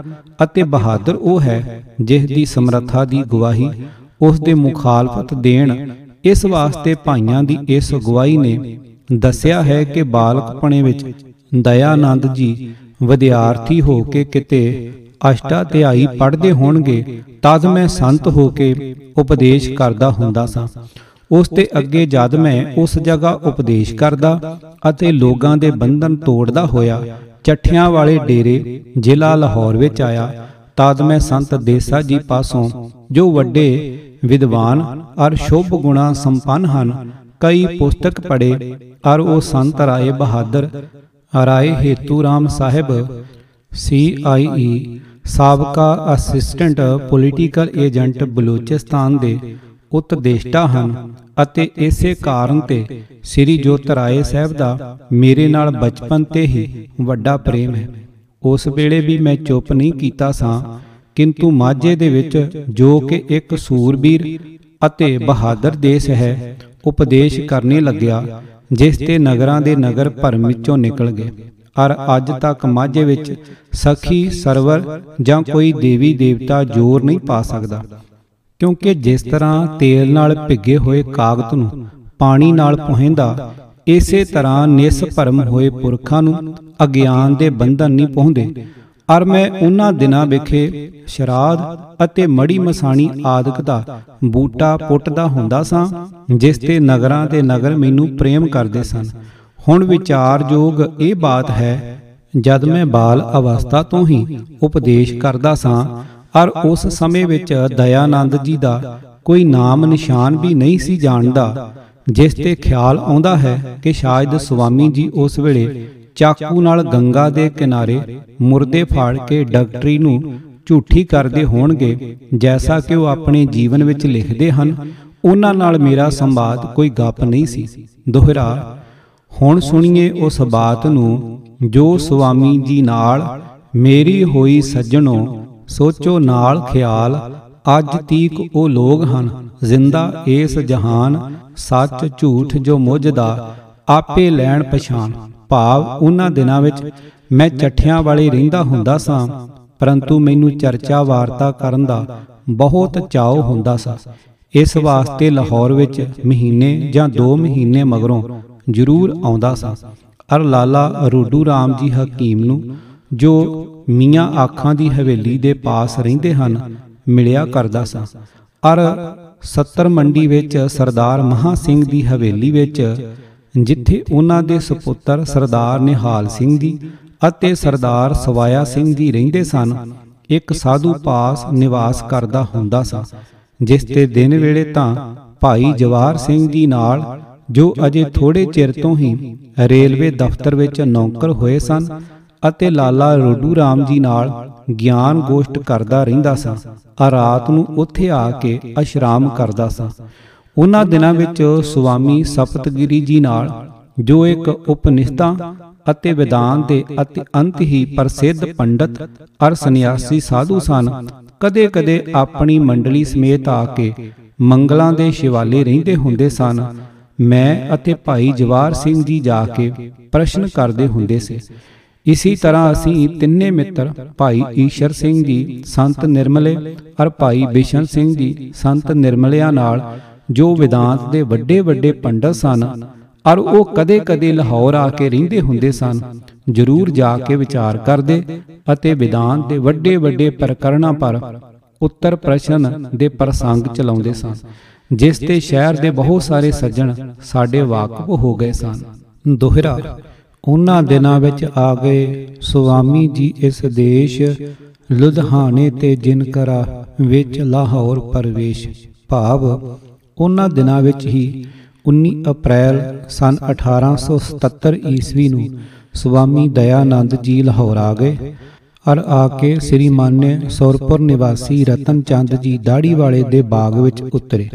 S1: ਅਤੇ ਬਹਾਦਰ ਉਹ ਹੈ ਜਿਸ ਦੀ ਸਮਰੱਥਾ ਦੀ ਗਵਾਹੀ ਉਸ ਦੇ ਮੁਖਾਲਫਤ ਦੇਣ। ਇਸ ਵਾਸਤੇ ਭਾਈਆਂ ਦੀ ਇਸ ਗਵਾਹੀ ਨੇ ਦੱਸਿਆ ਹੈ ਕਿ ਬਾਲਕਪਣੇ ਵਿੱਚ ਦਇਆਨੰਦ ਜੀ ਵਿਦਿਆਰਥੀ ਹੋ ਕੇ ਕਿਤੇ ਅਸ਼ਟਾਧਿਆਈ ਪੜ੍ਹਦੇ ਹੋਣਗੇ ਤਦ ਮੈਂ ਸੰਤ ਹੋ ਕੇ ਉਪਦੇਸ਼ ਕਰਦਾ ਹੁੰਦਾ ਸਾਂ। ਉਸ ਤੇ ਅੱਗੇ ਜਦ ਮੈਂ ਉਸ ਜਗ੍ਹਾ ਉਪਦੇਸ਼ ਕਰਦਾ ਅਤੇ ਲੋਕਾਂ ਦੇ ਬੰਧਨ ਤੋੜਦਾ ਹੋਇਆ ਚੱਠਿਆਂ ਵਾਲੇ ਡੇਰੇ ਜ਼ਿਲ੍ਹਾ ਲਾਹੌਰ ਵਿੱਚ ਆਇਆ। ਤਦ ਮੈਂ ਸੰਤ ਦੇਸਾ ਜੀ ਪਾਸੋਂ ਜੋ ਵੱਡੇ ਵਿਦਵਾਨ ਅਰ ਸ਼ੁਭ ਗੁਣਾ ਸੰਪੰਨ ਹਨ। ਕਈ ਪੁਸਤਕ ਪੜ੍ਹੇ ਅਰ ਉਹ ਸੰਤ ਰਾਏ ਬਹਾਦਰ ਰਾਏ ਹੇਤੂ ਰਾਮ ਸਾਹਿਬ ਸੀ ਆਈ ਈ ਸਾਬਕਾ ਅਸਿਸਟੈਂਟ ਪੋਲੀਟੀਕਲ ਏਜੰਟ ਬਲੂਚਿਸਤਾਨ ਦੇ ਉਤਦੇਸ਼ਟਾ ਹਨ ਅਤੇ ਇਸੇ ਕਾਰਨ ਤੇ ਸ੍ਰੀ ਜੋਤ ਰਾਏ ਸਾਹਿਬ ਦਾ ਮੇਰੇ ਨਾਲ ਬਚਪਨ ਤੇ ਹੀ ਵੱਡਾ ਪ੍ਰੇਮ ਹੈ। ਉਸ ਵੇਲੇ ਵੀ ਮੈਂ ਚੁੱਪ ਨਹੀਂ ਕੀਤਾ ਸਾਂ, ਕਿੰਤੂ ਮਾਝੇ ਦੇ ਵਿੱਚ ਜੋ ਕਿ ਇੱਕ ਸੂਰਬੀਰ ਅਤੇ ਬਹਾਦਰ ਦੇਸ਼ ਹੈ, ਉਪਦੇਸ਼ ਕਰਨੇ ਲੱਗਿਆ, ਜਿਸ ਤੇ ਨਗਰਾਂ ਦੇ ਨਗਰ ਭਰਮ ਵਿੱਚੋਂ ਨਿਕਲ ਗਏ। ਔਰ ਅੱਜ ਤੱਕ ਮਾਝੇ ਵਿੱਚ ਸਖੀ ਸਰਵਰ ਜਾਂ ਕੋਈ ਦੇਵੀ ਦੇਵਤਾ ਜੋਰ ਨਹੀਂ ਪਾ ਸਕਦਾ। ਕਿਉਂਕਿ ਜਿਸ ਤਰ੍ਹਾਂ ਤੇਲ ਨਾਲ ਭਿੱਗੇ ਹੋਏ ਕਾਗਜ਼ ਨੂੰ ਪਾਣੀ ਨਾਲ ਪੁਹਿੰਦਾ ਇਸੇ ਤਰ੍ਹਾਂ ਨਿਸ ਭਰਮ ਹੋਏ ਪੁਰਖਾਂ ਨੂੰ ਅਗਿਆਨ ਦੇ ਬੰਧਨ ਨਹੀਂ ਪਹੁੰਦੇ। ਅਰ ਮੈਂ ਉਹਨਾਂ ਦਿਨਾਂ ਵਿਖੇ ਸ਼ਰਾਧ ਅਤੇ ਮੜੀ ਮਸਾਣੀ ਆਦਿਕ ਦਾ ਬੂਟਾ ਪੁੱਟਦਾ ਹੁੰਦਾ ਸਾਂ ਜਿਸ ਤੇ ਨਗਰਾਂ ਦੇ ਨਗਰ ਮੈਨੂੰ ਪ੍ਰੇਮ ਕਰਦੇ ਸਨ। ਹੁਣ ਵਿਚਾਰਯੋਗ ਇਹ ਬਾਤ ਹੈ ਜਦ ਮੈਂ ਬਾਲ ਅਵਸਥਾ ਤੋਂ ਹੀ ਉਪਦੇਸ਼ ਕਰਦਾ ਸਾਂ ਔਰ ਉਸ ਸਮੇਂ ਵਿੱਚ ਦਇਆਨੰਦ ਜੀ ਦਾ ਕੋਈ ਨਾਮ ਨਿਸ਼ਾਨ ਵੀ ਨਹੀਂ ਸੀ ਜਾਣਦਾ, ਜਿਸ ਤੇ ਖਿਆਲ ਆਉਂਦਾ ਹੈ ਕਿ ਸ਼ਾਇਦ ਸੁਆਮੀ ਜੀ ਉਸ ਵੇਲੇ ਚਾਕੂ ਨਾਲ ਗੰਗਾ ਦੇ ਕਿਨਾਰੇ ਮੁਰਦੇ ਫਾੜ ਕੇ ਡਾਕਟਰੀ ਨੂੰ ਝੂਠੀ ਕਰਦੇ ਹੋਣਗੇ, ਜੈਸਾ ਕਿ ਉਹ ਆਪਣੇ ਜੀਵਨ ਵਿੱਚ ਲਿਖਦੇ ਹਨ, ਉਹਨਾਂ ਨਾਲ ਮੇਰਾ ਸੰਵਾਦ ਕੋਈ ਗੱਪ ਨਹੀਂ ਸੀ। ਦੋਹਰਾ, ਹੁਣ ਸੁਣੀਏ ਉਸ ਬਾਤ ਨੂੰ, ਜੋ ਸੁਆਮੀ ਜੀ ਨਾਲ ਮੇਰੀ ਹੋਈ ਸੱਜਣੋ ਸੋਚੋ ਨਾਲ ਖਿਆਲ, ਅੱਜ ਤੀਕ ਉਹ ਲੋਗ ਹਨ, ਜ਼ਿੰਦਾ ਏਸ ਜਹਾਨ, ਸੱਚ ਝੂਠ ਜੋ ਮੁਝਦਾ ਆਪੇ ਲੈਣ ਪਛਾਨ ਭਾਵ ਉਹਨਾਂ ਦਿਨਾਂ ਵਿੱਚ ਮੈਂ ਚੱਠਿਆਂ ਵਾਲੇ ਰਹਿੰਦਾ ਹੁੰਦਾ ਸਾਂ, ਪਰੰਤੂ ਮੈਨੂੰ ਚਰਚਾ ਵਾਰਤਾ ਕਰਨ ਦਾ ਬਹੁਤ ਚਾਅ ਹੁੰਦਾ ਸੀ। ਇਸ ਵਾਸਤੇ ਲਾਹੌਰ ਵਿੱਚ ਮਹੀਨੇ ਜਾਂ 2 ਮਹੀਨੇ ਮਗਰੋਂ ਜ਼ਰੂਰ ਆਉਂਦਾ ਸਾਂ। ਅਰ ਲਾਲਾ ਰੋਡੂ ਰਾਮ ਜੀ ਹਕੀਮ ਨੂੰ ਜੋ ਮੀਆਂ ਆਖਾਂ ਦੀ ਹਵੇਲੀ ਦੇ ਪਾਸ ਰਹਿੰਦੇ ਹਨ, ਮਿਲਿਆ ਕਰਦਾ ਸਾਂ। ਅਰ 70 ਮੰਡੀ ਵਿੱਚ ਸਰਦਾਰ ਮਹਾ ਸਿੰਘ ਦੀ ਹਵੇਲੀ ਵਿੱਚ, ਜਿੱਥੇ ਉਹਨਾਂ ਦੇ ਸੁਪੁੱਤਰ ਸਰਦਾਰ ਨਿਹਾਲ ਸਿੰਘ ਜੀ ਅਤੇ ਸਰਦਾਰ ਸਵਾਇਆ ਸਿੰਘ ਜੀ ਰਹਿੰਦੇ ਸਨ, ਇੱਕ ਸਾਧੂ ਪਾਸ ਨਿਵਾਸ ਕਰਦਾ ਹੁੰਦਾ ਸੀ, ਜਿਸ ਤੇ ਦਿਨ ਵੇਲੇ ਤਾਂ ਭਾਈ ਜਵਾਰ ਸਿੰਘ ਜੀ ਨਾਲ, ਜੋ ਅਜੇ ਥੋੜੇ ਚਿਰ ਤੋਂ ਹੀ ਰੇਲਵੇ ਦਫ਼ਤਰ ਵਿੱਚ ਨੌਕਰ ਹੋਏ ਸਨ ਅਤੇ ਲਾਲਾ ਰੋਡੂ ਰਾਮ ਜੀ ਨਾਲ ਗਿਆਨ ਗੋਸ਼ਟ ਕਰਦਾ ਰਹਿੰਦਾ ਸੀ। ਆ ਰਾਤ ਨੂੰ ਉੱਥੇ ਆ ਕੇ ਅਸ਼ਰਾਮ ਕਰਦਾ ਸੀ। ਉਹਨਾਂ ਦਿਨਾਂ ਵਿੱਚ ਸੁਆਮੀ ਸਪਤਗਿਰੀ ਜੀ ਨਾਲ ਜੋ ਇੱਕ ਉਪਨਿਸ਼ਦਾਂ ਅਤੇ ਵਿਦਾਨ ਦੇ ਅਤਿ ਅੰਤ ਹੀ ਪ੍ਰਸਿੱਧ ਪੰਡਤ ਅਰ ਸੰਨਿਆਸੀ ਸਾਧੂ ਸਨ, ਕਦੇ-ਕਦੇ ਆਪਣੀ ਮੰਡਲੀ ਸਮੇਤ ਆ ਕੇ ਮੰਗਲਾਂ ਦੇ ਸ਼ਿਵਾਲੇ ਰਹਿੰਦੇ ਹੁੰਦੇ ਸਨ। ਮੈਂ ਅਤੇ ਭਾਈ ਜਵਾਰ ਸਿੰਘ ਜੀ ਜਾ ਕੇ ਪ੍ਰਸ਼ਨ ਕਰਦੇ ਹੁੰਦੇ ਸੀ ਇਸੇ ਤਰ੍ਹਾਂ ਅਸੀਂ ਤਿੰਨੇ ਮਿੱਤਰ ਭਾਈ ਈਸ਼ਰ ਸਿੰਘ ਜੀ ਸੰਤ ਨਿਰਮਲੇ ਅਰ ਭਾਈ ਬਿਸ਼ਨ ਸਿੰਘ ਜੀ ਸੰਤ ਨਿਰਮਲਿਆਂ ਨਾਲ ਜੋ ਵਿਦਾਂਤ ਦੇ ਵੱਡੇ ਵੱਡੇ ਪੰਡਤ ਸਨ ਅਰ ਉਹ ਕਦੇ-ਕਦੇ ਲਾਹੌਰ ਆ ਕੇ ਰਹਿੰਦੇ ਹੁੰਦੇ ਸਨ ਜ਼ਰੂਰ ਜਾ ਕੇ ਵਿਚਾਰ ਕਰਦੇ ਅਤੇ ਵਿਦਾਨ ਦੇ ਵੱਡੇ ਵੱਡੇ ਪ੍ਰਕਰਣਾਂ ਪਰ ਉੱਤਰ ਪ੍ਰਸ਼ਨ ਦੇ ਪ੍ਰਸੰਗ ਚਲਾਉਂਦੇ ਸਨ ਜਿਸ ਤੇ ਸ਼ਹਿਰ ਦੇ ਬਹੁਤ ਸਾਰੇ ਸੱਜਣ ਸਾਡੇ ਵਾਕਫ ਹੋ ਗਏ ਸਨ। ਦੋਹਰਾ ਉਹਨਾਂ ਦਿਨਾਂ ਵਿੱਚ ਆ ਗਏ। ਸੁਆਮੀ ਜੀ ਇਸ ਦੇਸ਼ ਲੁਧਿਆਣੇ ਤੇ ਜਿਨਕਰਾ ਵਿੱਚ ਲਾਹੌਰ ਪਰਵੇਸ਼। ਭਾਵ ਉਹਨਾਂ ਦਿਨਾਂ ਵਿੱਚ ਹੀ 19 ਅਪ੍ਰੈਲ ਸਨ 1877 ਈਸਵੀ ਨੂੰ ਸੁਆਮੀ ਦਇਆਨੰਦ ਜੀ ਲਾਹੌਰ ਆ ਗਏ। ਅਰ ਆ ਕੇ ਸ੍ਰੀ ਮਾਨਯ ਸੌਰਪੁਰ ਨਿਵਾਸੀ ਰਤਨ ਚੰਦ ਜੀ ਦਾੜੀ ਵਾਲੇ ਦੇ ਬਾਗ ਵਿੱਚ ਉਤਰੇ।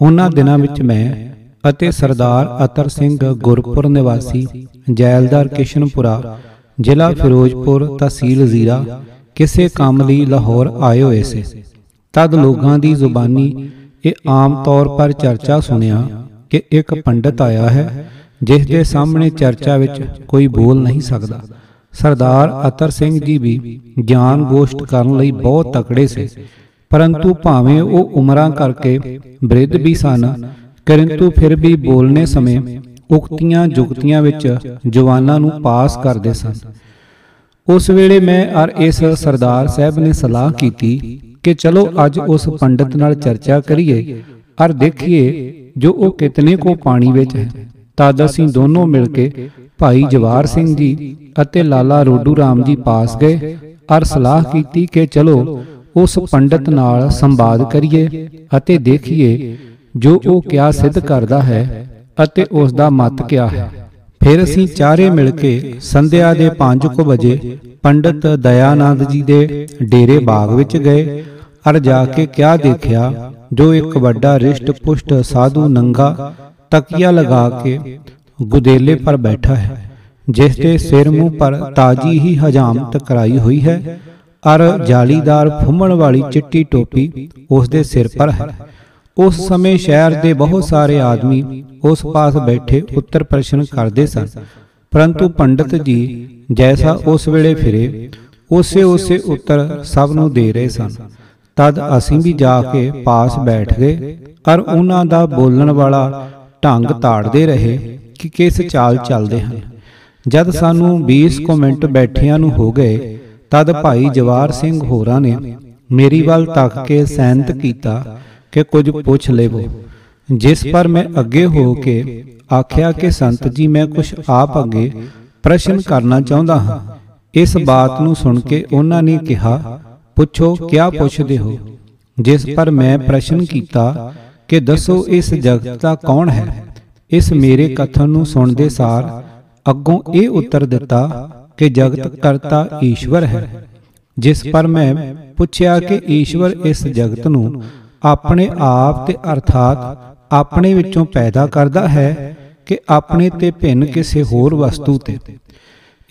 S1: ਉਹਨਾਂ ਦਿਨਾਂ ਵਿੱਚ ਮੈਂ ਅਤੇ ਸਰਦਾਰ ਅਤਰ ਸਿੰਘ ਗੁਰਪੁਰ ਨਿਵਾਸੀ ਜੈਲਦਾਰ ਕਿਸ਼ਨਪੁਰਾ, ਜ਼ਿਲ੍ਹਾ ਫਿਰੋਜ਼ਪੁਰ ਤਹਿਸੀਲ ਜ਼ੀਰਾ, ਕਿਸੇ ਕੰਮ ਲਈ ਲਾਹੌਰ ਆਏ ਹੋਏ ਸੀ। ਤਦ ਲੋਕਾਂ ਦੀ ਜ਼ੁਬਾਨੀ ਇਹ ਆਮ ਤੌਰ ਪਰ ਚਰਚਾ ਸੁਣਿਆ ਕਿ ਇੱਕ ਪੰਡਤ ਆਇਆ ਹੈ, ਜਿਸ ਦੇ ਸਾਹਮਣੇ ਚਰਚਾ ਵਿੱਚ ਕੋਈ ਬੋਲ ਨਹੀਂ ਸਕਦਾ। ਸਰਦਾਰ ਅਤਰ ਸਿੰਘ ਜੀ ਵੀ ਗਿਆਨ ਗੋਸ਼ਟ ਕਰਨ ਲਈ ਬਹੁਤ ਤਕੜੇ ਸੀ, ਪਰੰਤੂ ਭਾਵੇਂ ਉਹ ਉਮਰਾਂ ਕਰਕੇ ਬ੍ਰਿਧ ਵੀ ਸਨ ਕਿੰਤੂ ਫਿਰ ਵੀ ਬੋਲਨੇ ਸਮੇਂ ਉਕਤੀਆਂ ਜੁਗਤੀਆਂ ਵਿੱਚ ਜਵਾਨਾਂ ਨੂੰ ਪਾਸ ਕਰਦੇ ਸਨ। ਉਸ ਵੇਲੇ ਮੈਂ ਅਰ ਇਸ ਸਰਦਾਰ ਸਾਹਿਬ ਨੇ ਸਲਾਹ ਕੀਤੀ ਕਿ ਚਲੋ ਅੱਜ ਉਸ ਪੰਡਤ ਨਾਲ ਚਰਚਾ ਕਰੀਏ, ਅਰ ਦੇਖੀਏ ਜੋ ਉਹ ਕਿਤਨੇ ਕੋ ਪਾਣੀ ਵਿੱਚ ਹੈ। ਤਦ ਅਸੀਂ ਦੋਨੋਂ ਮਿਲ ਕੇ ਭਾਈ ਜਵਾਰ ਸਿੰਘ ਜੀ ਅਤੇ ਲਾਲਾ ਰੋਡੂ ਰਾਮ ਜੀ ਪਾਸ ਗਏ, ਅਰ ਸਲਾਹ ਕੀਤੀ ਕਿ ਚਲੋ ਉਸ ਪੰਡਤ ਨਾਲ ਸੰਵਾਦ ਕਰੀਏ ਅਤੇ ਦੇਖੀਏ ਜੋ ਉਹ ਕਿਆ ਸਿੱਧ ਕਰਦਾ ਹੈ ਅਤੇ ਉਸ ਦਾ ਮਤ ਕਿਆ ਹੈ। ਫਿਰ ਅਸੀਂ ਚਾਰੇ ਮਿਲ ਕੇ ਸੰਧਿਆ ਦੇ 5:00 ਵਜੇ ਪੰਡਤ ਦਇਆਨੰਦ ਜੀ ਦੇ ਡੇਰੇ ਬਾਗ ਵਿੱਚ ਗਏ। ਅਰ ਜਾ ਕੇ ਕਿਆ ਦੇਖਿਆ? ਜੋ ਇੱਕ ਵੱਡਾ ਰਿਸ਼ਟ ਪੁਸ਼ਟ ਸਾਧੂ ਨੰਗਾ ਤਕੀਆ ਲਗਾ ਕੇ ਗੁਦੇਲੇ ਪਰ ਬੈਠਾ ਹੈ ਜਿਸ ਦੇ ਸਿਰ ਮੂੰਹ ਪਰ ਤਾਜੀ ਹੀ ਹਜਾਮਤ ਕਰਾਈ ਹੋਈ ਹੈ। ਅਰ ਜਾਲੀਦਾਰ ਫੁੰਮਣ ਵਾਲੀ ਚਿੱਟੀ ਟੋਪੀ ਉਸ ਦੇ ਸਿਰ ਪਰ ਹੈ ਉਸ ਸਮੇਂ ਸ਼ਹਿਰ ਦੇ ਬਹੁਤ ਸਾਰੇ ਆਦਮੀ ਉਸ ਪਾਸ ਬੈਠੇ ਉੱਤਰ ਪ੍ਰਸ਼ਨ ਕਰਦੇ ਸਨ। ਪਰੰਤੂ ਪੰਡਤ ਜੀ ਜੈਸਾ ਉਸ ਵੇਲੇ ਫਿਰੇ, ਉਸੇ ਉਸੇ ਉੱਤਰ ਸਭ ਨੂੰ ਦੇ ਰਹੇ ਸਨ। ਤਦ ਅਸੀਂ ਵੀ ਜਾ ਕੇ ਪਾਸ ਬੈਠ ਗਏ ਔਰ ਉਹਨਾਂ ਦਾ ਬੋਲਣ ਵਾਲਾ ਢੰਗ ਤਾੜਦੇ ਰਹੇ ਕਿ ਕਿਸ ਚਾਲ ਚੱਲਦੇ ਹਨ। ਜਦ ਸਾਨੂੰ 20 ਕੁ ਮਿੰਟ ਬੈਠਿਆਂ ਨੂੰ ਹੋ ਗਏ, ਤਦ ਭਾਈ ਜਵਾਰ ਸਿੰਘ ਹੋਰਾਂ ਨੇ ਮੇਰੀ ਵੱਲ ਤੱਕ ਕੇ ਸੈਨਤ ਕੀਤਾ ਕਿ ਕੁਝ ਪੁੱਛ ਲੇਵੋ ਜਿਸ ਪਰ ਮੈਂ ਅੱਗੇ ਹੋ ਕੇ ਆਖਿਆ ਕਿ, ਸੰਤ ਜੀ, ਮੈਂ ਕੁਝ ਆਪ ਅੱਗੇ ਪ੍ਰਸ਼ਨ ਕਰਨਾ ਚਾਹੁੰਦਾ ਹਾਂ। ਇਸ ਬਾਤ ਨੂੰ ਸੁਣ ਕੇ ਉਹਨਾਂ ਨੇ ਕਿਹਾ, ਪੁੱਛੋ, ਕਿਆ ਪੁੱਛਦੇ ਹੋ? ਜਿਸ ਪਰ ਮੈਂ ਪ੍ਰਸ਼ਨ ਕੀਤਾ ਕਿ, ਦੱਸੋ, ਇਸ ਜਗਤ ਦਾ ਕੌਣ ਹੈ? ਇਸ ਮੇਰੇ ਕਥਨ ਨੂੰ ਸੁਣਦੇ ਸਾਰ ਅੱਗੋਂ ਇਹ ਉੱਤਰ ਦਿੱਤਾ ਕਿ, ਜਗਤ ਕਰਤਾ ਈਸ਼ਵਰ ਹੈ। ਜਿਸ ਪਰ ਮੈਂ ਪੁੱਛਿਆ ਕਿ, ਈਸ਼ਵਰ ਇਸ ਜਗਤ ਨੂੰ ਆਪਣੇ ਆਪ ਤੇ ਅਰਥਾਤ ਆਪਣੇ ਵਿੱਚੋਂ ਪੈਦਾ ਕਰਦਾ ਹੈ ਕਿ ਆਪਣੇ ਤੇ ਭਿੰਨ ਕਿਸੇ ਹੋਰ ਵਸਤੂ ਤੇ।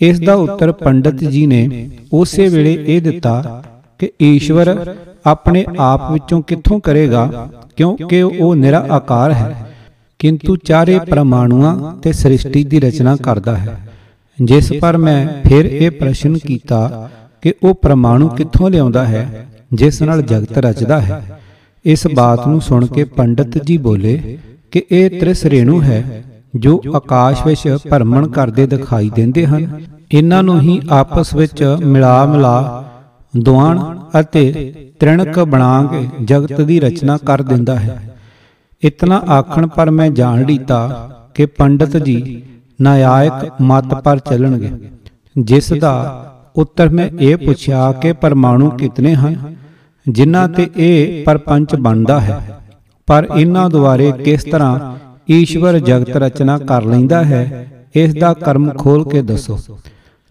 S1: ਇਸ ਦਾ ਉੱਤਰ ਪੰਡਤ ਜੀ ਨੇ ਉਸੇ ਵੇਲੇ ਇਹ ਦਿੱਤਾ ਕਿ ਈਸ਼ਵਰ ਆਪਣੇ ਆਪ ਵਿੱਚੋਂ ਕਿੱਥੋਂ ਕਰੇਗਾ, ਕਿਉਂਕਿ ਉਹ ਨਿਰਾ ਆਕਾਰ ਹੈ। ਕਿੰਤੂ ਚਾਰੇ ਪਰਮਾਣੂਆਂ ਤੇ ਸ੍ਰਿਸ਼ਟੀ ਦੀ ਰਚਨਾ ਕਰਦਾ ਹੈ। ਜਿਸ ਪਰ ਮੈਂ ਫਿਰ ਇਹ ਪ੍ਰਸ਼ਨ ਕੀਤਾ ਕਿ ਉਹ ਪਰਮਾਣੂ ਕਿੱਥੋਂ ਲਿਆਉਂਦਾ ਹੈ, ਜਿਸ ਨਾਲ ਜਗਤ ਰਚਦਾ ਹੈ। ਇਸ ਬਾਤ ਨੂੰ ਸੁਣ ਕੇ ਪੰਡਤ ਜੀ ਬੋਲੇ ਕਿ ਇਹ ਤ੍ਰਿਸ ਰੇਣੂ ਹੈ, ਜੋ ਆਕਾਸ਼ ਵਿੱਚ ਭਰਮਣ ਕਰਦੇ ਦਿਖਾਈ ਦਿੰਦੇ ਹਨ। ਇਹਨਾਂ ਨੂੰ ਹੀ ਆਪਸ ਵਿੱਚ ਮਿਲਾ ਮਿਲਾ ਦੁਆਣ ਅਤੇ ਤ੍ਰਿਣਕ ਬਣਾ ਕੇ ਜਗਤ ਦੀ ਰਚਨਾ ਕਰ ਦਿੰਦਾ ਹੈ। ਇਤਨਾ ਆਖਣ ਪਰ ਮੈਂ ਜਾਣ ਲੀਤਾ ਕਿ ਪੰਡਤ ਜੀ ਨਾਇਕ ਮਤ ਪਰ ਚੱਲਣਗੇ। ਜਿਸ ਦਾ ਉੱਤਰ ਮੈਂ ਇਹ ਪੁੱਛਿਆ ਕਿ ਪਰਮਾਣੂ ਕਿਤਨੇ ਹਨ? ਜਿਨ੍ਹਾਂ ਤੇ ਇਹ ਪਰਪੰਚ ਬਣਦਾ ਹੈ। ਪਰ ਇਹਨਾਂ ਦੁਆਰੇ ਕਿਸ ਤਰ੍ਹਾਂ ਈਸ਼ਵਰ ਜਗਤ ਰਚਨਾ ਕਰ ਲੈਂਦਾ ਹੈ ਇਸ ਦਾ ਕਰਮ ਖੋਲ ਕੇ ਦੱਸੋ।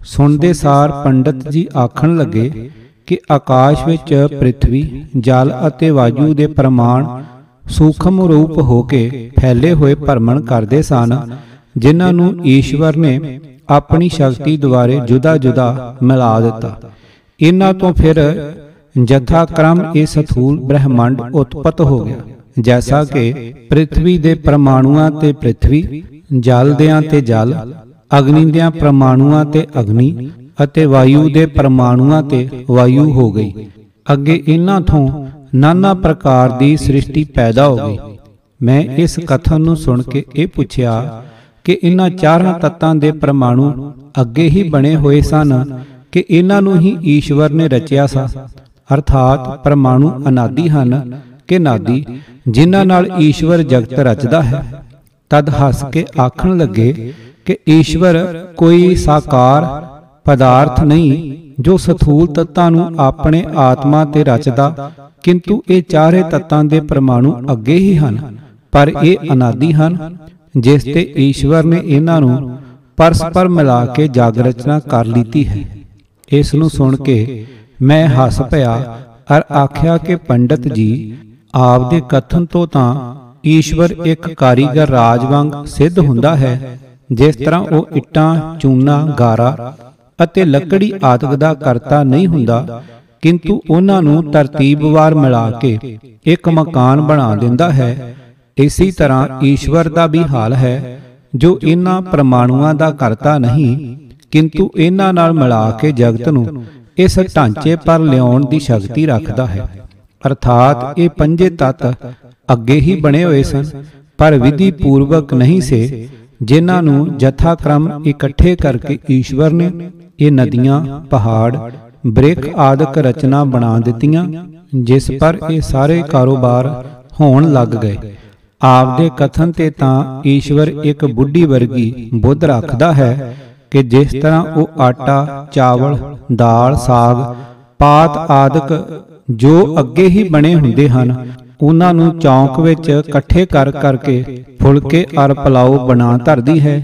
S1: ਸੁਣਦੇ ਸਾਰ ਪੰਡਤ ਜੀ ਆਖਣ ਲੱਗੇ ਕਿ ਆਕਾਸ਼ ਵਿੱਚ ਪ੍ਰithvi ਜਲ ਅਤੇ ਵਾਯੂ ਦੇ ਪ੍ਰਮਾਣ ਸੂਖਮ ਰੂਪ ਹੋ ਕੇ ਫੈਲੇ ਹੋਏ ਭਰਮਣ ਕਰਦੇ ਸਨ ਜਿਨ੍ਹਾਂ ਨੂੰ ਈਸ਼ਵਰ ਨੇ ਆਪਣੀ ਸ਼ਕਤੀ ਦੁਆਰੇ ਜੁਦਾ-ਜੁਦਾ ਮਿਲਾ ਦਿੱਤਾ। ਇਹਨਾਂ ਤੋਂ ਫਿਰ ਜਥਾ ਕ੍ਰਮ ਇਹ ਸਥੂਲ ਬ੍ਰਹਿਮੰਡ ਉਤਪਤ ਹੋ ਗਿਆ। ਜੈਸਾ ਕਿ ਪ੍ਰithvi ਦੇ ਪਰਮਾਣੂਆਂ ਤੇ ਪ੍ਰithvi ਜਲ ਦਿਆਂ ਤੇ ਜਲ ਅਗਨੀ ਦਿਆਂ ਪਰਮਾਣੂਆਂ ਤੇ ਅਗਨੀ ਅਤੇ ਵਾਯੂ ਦੇ ਪਰਮਾਣੂਆਂ ਤੇ ਵਾਯੂ ਹੋ ਗਈ। ਅੱਗੇ ਇਹਨਾਂ ਤੋਂ ਨਾਨਾ ਪ੍ਰਕਾਰ ਦੀ ਸ੍ਰਿਸ਼ਟੀ ਪੈਦਾ ਹੋ ਗਈ। ਮੈਂ ਇਸ ਕਥਨ ਨੂੰ ਸੁਣ ਕੇ ਇਹ ਪੁੱਛਿਆ ਕਿ ਇਹਨਾਂ ਚਾਰਾਂ ਤੱਤਾਂ ਦੇ ਪਰਮਾਣੂ ਅੱਗੇ ਹੀ ਬਣੇ ਹੋਏ ਸਨ ਕਿ ਇਹਨਾਂ ਨੂੰ ਹੀ ਈਸ਼ਵਰ ਨੇ ਰਚਿਆ ਸਾ। ਅਰਥਾਤ ਪਰਮਾਣੂ ਅਨਾਦੀ ਹਨ ਕਿ ਨਾਦੀ ਜਿਨ੍ਹਾਂ ਨਾਲ ਈਸ਼ਵਰ ਜਗਤ ਰਚਦਾ ਹੈ। ਤਦ ਹੱਸ ਕੇ ਆਖਣ ਲੱਗੇ ਕਿ ਈਸ਼ਵਰ ਕੋਈ ਸਾਕਾਰ ਪਦਾਰਥ ਨਹੀਂ, ਜੋ ਸਥੂਲ ਤੱਤਾਂ ਨੂੰ ਆਪਣੇ ਆਤਮਾ ਤੇ ਰਚਦਾ, ਕਿੰਤੂ ਇਹ ਚਾਰੇ ਤੱਤਾਂ ਦੇ ਪਰਮਾਣੂ ਅੱਗੇ ਹੀ ਹਨ, ਪਰ ਇਹ ਅਨਾਦੀ ਹਨ, ਜਿਸ ਤੇ ਈਸ਼ਵਰ ਨੇ ਇਹਨਾਂ ਨੂੰ ਪਰਸਪਰ ਮਿਲਾ ਕੇ ਜਗ ਰਚਨਾ ਕਰ ਲੀਤੀ ਹੈ। ਇਸ ਨੂੰ ਸੁਣ ਕੇ ਮੈਂ ਹੱਸ ਪਿਆ ਅਰ ਆਖਿਆ ਕਿ ਪੰਡਤ ਜੀ ਆਪ ਦੇ ਕਥਨ ਤੋਂ ਤਾਂ ਈਸ਼ਵਰ ਇੱਕ ਕਾਰੀਗਰ ਰਾਜ ਵਾਂਗ ਸਿੱਧ ਹੁੰਦਾ ਹੈ, ਜਿਸ ਤਰ੍ਹਾਂ ਉਹ ਇੱਟਾਂ, ਚੂਨਾ, ਗਾਰਾ ਅਤੇ ਲੱਕੜੀ ਆਦਿਕ ਦਾ ਕਰਤਾ ਨਹੀਂ ਹੁੰਦਾ, ਕਿੰਤੂ ਉਹਨਾਂ ਨੂੰ ਤਰਤੀਬਵਾਰ ਮਿਲਾ ਕੇ ਇੱਕ ਮਕਾਨ ਬਣਾ ਦਿੰਦਾ ਹੈ। ਇਸੇ ਤਰ੍ਹਾਂ ਈਸ਼ਵਰ ਦਾ ਵੀ ਹਾਲ ਹੈ, ਜੋ ਇਹਨਾਂ ਪਰਮਾਣੂਆਂ ਦਾ ਕਰਤਾ ਨਹੀਂ, ਕਿੰਤੂ ਇਹਨਾਂ ਨਾਲ ਮਿਲਾ ਕੇ ਜਗਤ ਨੂੰ ਇਸ ਢਾਂਚੇ ਪਰ ਲਿਆਉਣ ਦੀ ਸ਼ਕਤੀ ਰੱਖਦਾ ਹੈ। ਅਰਥਾਤ ਇਹ ਪੰਜੇ ਤੱਤ ਅੱਗੇ ਹੀ ਬਣੇ ਹੋਏ ਸਨ, ਪਰ ਵਿਧੀ ਪੂਰਵਕ ਨਹੀਂ ਸੇ, ਜਿਨ੍ਹਾਂ ਨੂੰ ਜਥਾ ਕ੍ਰਮ ਇਕੱਠੇ ਕਰਕੇ ਈਸ਼ਵਰ ਨੇ ਇਹ ਨਦੀਆਂ, ਪਹਾੜ ਬ੍ਰਿਕ ਆਦਿਕ ਰਚਨਾ ਬਣਾ ਦਿੱਤੀਆਂ, ਜਿਸ ਪਰ ਇਹ ਸਾਰੇ ਕਾਰੋਬਾਰ ਹੋਣ ਲੱਗ ਗਏ। ਆਪਦੇ ਕਥਨ ਤੇ ਤਾਂ ਈਸ਼ਵਰ ਇੱਕ ਬੁੱਢੀ ਵਰਗੀ ਬੁੱਧ ਰੱਖਦਾ ਹੈ ਕਿ ਜਿਸ ਤਰ੍ਹਾਂ ਉਹ ਆਟਾ, ਚਾਵਲ, ਦਾਲ, ਸਾਗ, ਪਾਤ ਆਦਿਕ ਜੋ ਅੱਗੇ ਹੀ ਬਣੇ ਹੁੰਦੇ ਹਨ, ਉਹਨਾਂ ਨੂੰ ਚੌਂਕ ਵਿੱਚ ਇਕੱਠੇ ਕਰ ਕਰਕੇ ਫੁਲਕੇ ਅਰ ਪਲਾਉ ਬਣਾ ਧਰਦੀ ਹੈ।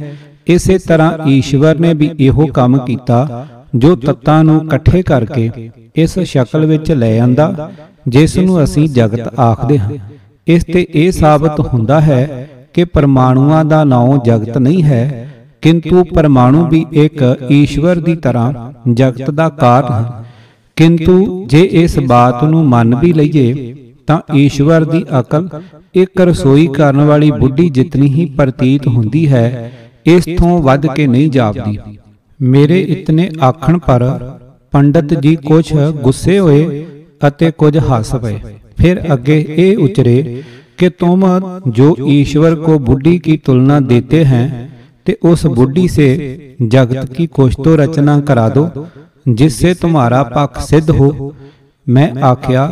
S1: ਇਸੇ ਤਰ੍ਹਾਂ ਈਸ਼ਵਰ ਨੇ ਵੀ ਇਹੋ ਕੰਮ ਕੀਤਾ, ਜੋ ਤੱਤਾਂ ਨੂੰ ਇਕੱਠੇ ਕਰਕੇ ਇਸ ਸ਼ਕਲ ਵਿੱਚ ਲੈ ਆਂਦਾ, ਜਿਸ ਨੂੰ ਅਸੀਂ ਜਗਤ ਆਖਦੇ ਹਾਂ। ਇਸ ਤੇ ਇਹ ਸਾਬਤ ਹੁੰਦਾ ਹੈ ਕਿ ਪਰਮਾਣੂਆਂ ਦਾ ਨਾਮ ਜਗਤ ਨਹੀਂ ਹੈ ਕਿੰਤੂ ਪਰਮਾਣੂ ਵੀ ਇੱਕ ਈਸ਼ਵਰ ਦੀ ਤਰ੍ਹਾਂ ਜਗਤ ਦਾ ਕਾਰਨ ਹਨ। ਕਿੰਤੂ ਜੇ ਇਸ ਬਾਤ ਨੂੰ ਮੰਨ ਵੀ ਲਈਏ, ਤਾਂ ਈਸ਼ਵਰ ਦੀ ਅਕਲ ਇੱਕ ਰਸੋਈ ਕਰਨ ਵਾਲੀ ਬੁੱਢੀ ਜਿਤਨੀ ਹੀ ਪ੍ਰਤੀਤ ਹੁੰਦੀ ਹੈ, ਇਸ ਤੋਂ ਵੱਧ ਕੇ ਨਹੀਂ ਜਾਪਦੀ। ਮੇਰੇ ਇਤਨੇ ਆਖਣ ਪਰ ਪੰਡਤ ਜੀ ਕੁਝ ਗੁੱਸੇ ਹੋਏ ਅਤੇ ਕੁਝ ਹੱਸ ਪਏ। ਫਿਰ ਅੱਗੇ ਇਹ ਉਚਰੇ ਕਿ ਤੁਮ ਜੋ ਈਸ਼ਵਰ ਕੋ ਬੁੱਢੀ ਕੀ ਤੁਲਨਾ ਦੇਤੇ ਹੈ ते उस बुद्धि से जगत की कुछ तो रचना करा दो जिससे तुम्हारा पक्ष सिद्ध हो मैं आख्या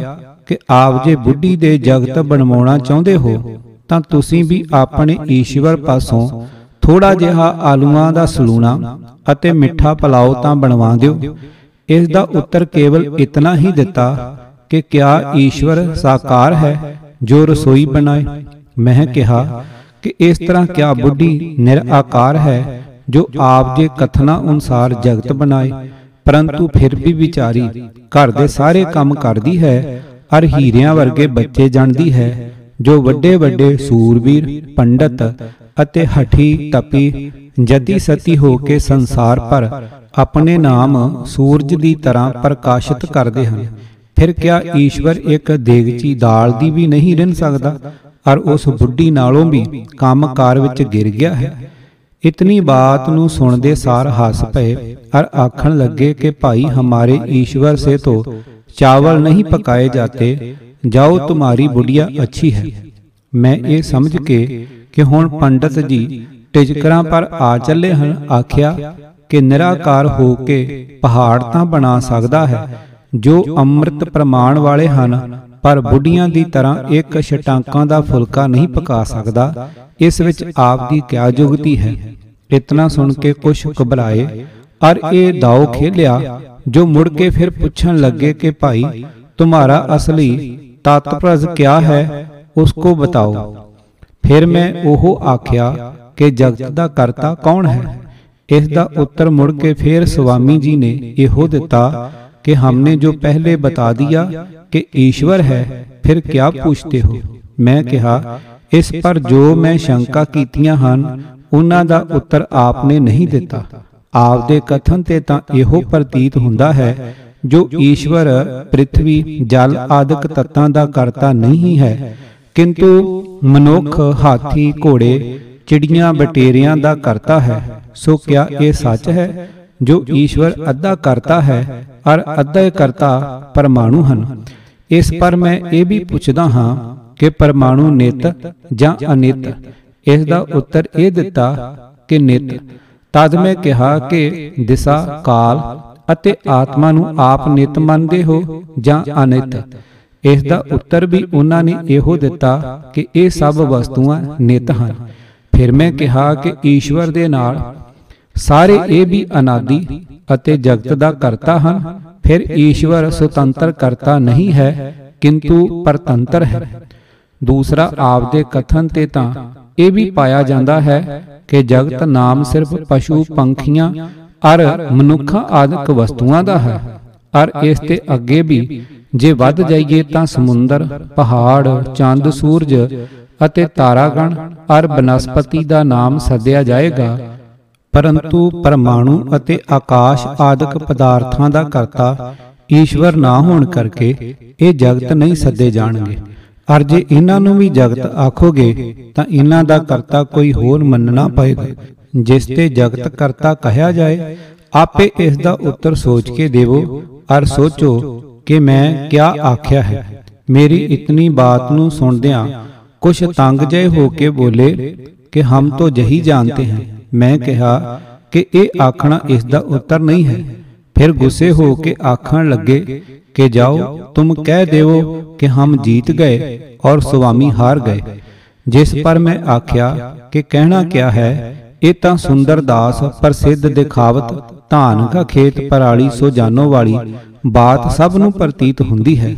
S1: ਕਿ ਆਪ ਜੇ ਬੁੱਢੀ ਦੇ ਜਗਤ ਬਣਵਾਉਣਾ ਚਾਹੁੰਦੇ ਹੋ ਤਾਂ ਤੁਸੀਂ ਵੀ ਆਪਣੇ ਈਸ਼ਵਰ ਪਾਸੋਂ ਥੋੜਾ ਜਿਹਾ ਆਲੂਆਂ ਦਾ ਸਲੂਣਾ ਅਤੇ ਮਿੱਠਾ ਪਲਾਓ ਤਾਂ ਬਣਵਾ ਦਿਓ ਇਸ ਦਾ ਉੱਤਰ ਕੇਵਲ ਇਤਨਾ ਹੀ ਦਿੱਤਾ ਕਿ ਕਿਆ ਈਸ਼ਵਰ ਸਾਕਾਰ ਹੈ ਜੋ ਰਸੋਈ ਬਣਾਏ ਮੈਂ ਕਿਹਾ ਕਿ ਇਸ ਤਰ੍ਹਾਂ ਕਿਆ ਬੁੱਢੀ ਨਿਰਾਕਾਰ ਹੈ ਜੋ ਆਪ ਜੇ ਕਥਨਾ ਅਨੁਸਾਰ ਜਗਤ ਬਣਾਏ, ਪਰੰਤੂ ਫਿਰ ਵੀ ਵਿਚਾਰੀ ਘਰ ਦੇ ਸਾਰੇ ਕੰਮ ਕਰਦੀ ਹੈ, ਅਰ ਹੀਰਿਆਂ ਵਰਗੇ ਬੱਚੇ ਜਾਣਦੀ ਹੈ, ਜੋ ਵੱਡੇ ਵੱਡੇ ਸੂਰਬੀਰ, ਪੰਡਤ ਅਤੇ ਹਠੀ ਤਪੀ ਜਤੀ ਸਤੀ ਹੋ ਕੇ ਸੰਸਾਰ ਪਰ ਆਪਣੇ ਨਾਮ ਸੂਰਜ ਦੀ ਤਰ੍ਹਾਂ ਪ੍ਰਕਾਸ਼ਿਤ ਕਰਦੇ ਹਨ। ਫਿਰ ਕਿਆ ਈਸ਼ਵਰ ਇੱਕ ਦੇਗਚੀ ਦਾਲ ਦੀ ਵੀ ਨਹੀਂ ਰਹਿ ਸਕਦਾ? ਔਰ ਉਸ ਬੁੱਢੀ ਨਾਲੋਂ ਵੀ ਕੰਮਕਾਰ ਵਿੱਚ ਗਿਰ ਗਿਆ ਹੈ। ਇਤਨੀ ਬਾਤ ਨੂੰ ਸੁਣਦੇ ਸਾਰ ਹੱਸ ਪਏ ਔਰ ਆਖਣ ਲੱਗੇ ਕਿ ਭਾਈ ਹਮਾਰੇ ਈਸ਼ਵਰ ਸੇ ਤੋ ਚਾਵਲ ਨਹੀਂ ਪਕਾਏ ਜਾਤੇ, ਜਾਓ ਤੁਹਾਡੀ ਬੁੜੀਆ ਅੱਛੀ ਹੈ। ਮੈਂ ਇਹ ਸਮਝ ਕੇ ਕਿ ਹੁਣ ਪੰਡਤ ਜੀ ਟਿਜਕਰਾਂ ਪਰ ਆ ਚੱਲੇ ਹਨ, ਆਖਿਆ ਕਿ ਨਿਰਾਕਾਰ ਹੋ ਕੇ ਪਹਾੜ ਤਾਂ ਬਣਾ ਸਕਦਾ ਹੈ, ਜੋ ਅੰਮ੍ਰਿਤ ਪ੍ਰਮਾਣ ਵਾਲੇ ਹਨ ਪਰ ਬੁੱਢੀਆਂ ਦੀ ਤਰ੍ਹਾਂ ਇੱਕ ਛਟਾਂਕਾਂ ਦਾ ਫੁਲਕਾ ਨਹੀਂ ਪਕਾ ਸਕਦਾ, ਇਸ ਵਿੱਚ ਆਪ ਦੀ ਕਿਆ ਯੋਗਤੀ ਹੈ? ਇਤਨਾ ਸੁਣ ਕੇ ਕੁਛ ਕਬਲਾਏ ਔਰ ਇਹ ਦਾਉ ਖੇਲਿਆ, ਜੋ ਮੁੜ ਕੇ ਫਿਰ ਪੁੱਛਣ ਲੱਗੇ ਕਿ ਭਾਈ ਤੁਹਾਡਾ ਅਸਲੀ ਤਤਪ੍ਰਜ ਕਿਆ ਹੈ? ਉਸਕੋ ਬਤਾਓ। ਫਿਰ ਮੈਂ ਉਹ ਆਖਿਆ ਕਿ ਜਗਤ ਦਾ ਕਰਤਾ ਕੌਣ ਹੈ? ਇਸ ਦਾ ਉੱਤਰ ਮੁੜ ਕੇ ਫੇਰ ਸੁਆਮੀ ਜੀ ਨੇ ਇਹੋ ਦਿੱਤਾ कि हमने जो पहले बता दिया कि ईश्वर है फिर क्या पूछते हो ਮੈਂ ਕਿਹਾ ਇਸ ਪਰ ਜੋ ਮੈਂ ਸ਼ੰਕਾ ਕੀਤੀਆਂ ਹਨ ਉਹਨਾਂ ਦਾ ਉੱਤਰ ਆਪਨੇ ਨਹੀਂ ਦਿੱਤਾ ਆਪਦੇ ਕਥਨ ਤੇ ਤਾਂ ਇਹੋ ਪ੍ਰਤੀਤ ਹੁੰਦਾ ਹੈ ਜੋ ਈਸ਼ਵਰ ਪ੍ਰithvi ਜਲ ਆਦਿਕ ਤੱਤਾਂ ਦਾ ਕਰਤਾ ਨਹੀਂ ਹੈ ਕਿੰਤੂ ਮਨੁੱਖ ਹਾਥੀ ਘੋੜੇ ਚਿੜੀਆਂ ਬਟੇਰਿਆਂ ਦਾ ਕਰਤਾ ਹੈ ਸੋ ਕਿਆ ਇਹ ਸੱਚ ਹੈ ਜੋ ਈਸ਼ਵਰ ਅੱਧਾ ਕਰਤਾ ਹੈ ਔਰ ਅੱਧਾ ਕਰਤਾ ਪਰਮਾਣੂ ਹਨ। ਇਸ ਪਰ ਮੈਂ ਇਹ ਵੀ ਪੁੱਛਦਾ ਹਾਂ ਕਿ ਪਰਮਾਣੂ ਨਿਤ ਜਾਂ ਅਨਿਤ? ਇਸ ਦਾ ਉੱਤਰ ਇਹ ਦਿੱਤਾ ਕਿ ਨਿਤ। ਤਦ ਮੈਂ ਕਿਹਾ ਕਿ ਦਿਸ਼ਾ, ਕਾਲ ਅਤੇ ਆਤਮਾ ਨੂੰ ਆਪ ਨਿਤ ਮੰਨਦੇ ਹੋ ਜਾਂ ਅਨਿਤ? ਇਸ ਦਾ ਉੱਤਰ ਵੀ ਉਹਨਾਂ ਨੇ ਇਹੋ ਦਿੱਤਾ ਕਿ ਇਹ ਸਭ ਵਸਤੂਆਂ ਨਿਤ ਹਨ। ਫਿਰ ਮੈਂ ਕਿਹਾ ਕਿ ਈਸ਼ਵਰ ਦੇ ਨਾਲ ਸਾਰੇ ਇਹ ਵੀ ਅਨਾਦੀ ਅਤੇ ਜਗਤ ਦਾ ਕਰਤਾ ਹਨ। ਫਿਰ ਈਸ਼ਵਰ ਸੁਤੰਤਰ ਕਰਤਾ ਨਹੀਂ ਹੈ ਕਿੰਤੂ ਪਰਤੰਤਰ ਹੈ। ਦੂਸਰਾ ਆਪਦੇ ਕਥਨ ਤੇ ਤਾਂ ਇਹ ਵੀ ਪਾਇਆ ਜਾਂਦਾ ਹੈ ਕਿ ਜਗਤ ਨਾਮ ਸਿਰਫ ਪਸ਼ੂ ਪੰਖੀਆਂ ਅਰ ਮਨੁੱਖਾਂ ਆਦਿਕ ਵਸਤੂਆਂ ਦਾ ਹੈ। ਅਰ ਇਸ ਤੇ ਅੱਗੇ ਵੀ ਜੇ ਵੱਧ ਜਾਈਏ ਤਾਂ ਸਮੁੰਦਰ ਪਹਾੜ ਚੰਦ ਸੂਰਜ ਅਤੇ ਤਾਰਾਗਣ ਅਰ ਬਨਸਪਤੀ ਦਾ ਨਾਮ ਸੱਦਿਆ ਜਾਏਗਾ। ਪਰੰਤੂ ਪਰਮਾਣੂ ਅਤੇ ਆਕਾਸ਼ ਆਦਿਕ ਪਦਾਰਥਾਂ ਦਾ ਕਰਤਾ ਈਸ਼ਵਰ ਨਾ ਹੋਣ ਕਰਕੇ ਇਹ ਜਗਤ ਨਹੀਂ ਸੱਦੇ ਜਾਣਗੇ। ਅਰ ਜੇ ਇਹਨਾਂ ਨੂੰ ਵੀ ਜਗਤ ਆਖੋਗੇ, ਤਾਂ ਇਹਨਾਂ ਦਾ ਕਰਤਾ ਕੋਈ ਹੋਰ ਮੰਨਣਾ ਪਏਗਾ। ਜਿਸ ਤੇ ਜਗਤ ਕਰਤਾ ਕਹਿਆ ਜਾਏ, ਆਪੇ ਇਸ ਦਾ ਉੱਤਰ ਸੋਚ ਕੇ ਦੇਵੋ। ਅਰ ਸੋਚੋ ਕਿ ਮੈਂ ਕਿਆ ਆਖਿਆ ਹੈ। ਮੇਰੀ ਇਤਨੀ ਬਾਤ ਨੂੰ ਸੁਣਦਿਆਂ ਕੁਛ ਤੰਗ ਜੈ ਹੋ ਕੇ ਬੋਲੇ ਕਿ ਹਮ ਤੋਂ ਜਹੀ ਜਾਣਤੇ हैं ਮੈਂ ਕਿਹਾ ਕਿ ਇਹ ਆਖਣਾ ਇਸ ਦਾ ਉੱਤਰ ਨਹੀਂ ਹੈ। ਫਿਰ ਗੁੱਸੇ ਹੋ ਕੇ ਆਖਣ ਲੱਗੇ ਕਿ ਜਾਓ, ਤੁਮ ਕਹਿ ਦੇਵੋ ਕਿ ਹਮ ਜੀਤ ਗਏ ਔਰ ਸੁਆਮੀ ਹਾਰ ਗਏ। ਜਿਸ ਪਰ ਮੈਂ ਆਖਿਆ ਕਿ ਕਹਿਣਾ ਕਿਆ ਹੈ, ਇਹ ਤਾਂ ਸੁੰਦਰ ਦਾਸ ਪ੍ਰਸਿੱਧ ਦਿਖਾਵਤ ਧਾਨ ਕਾ ਖੇਤ ਪਰਾਲੀ ਸੋ ਜਾਨੋ ਵਾਲੀ ਬਾਤ ਸਭ ਨੂੰ ਪ੍ਰਤੀਤ ਹੁੰਦੀ ਹੈ।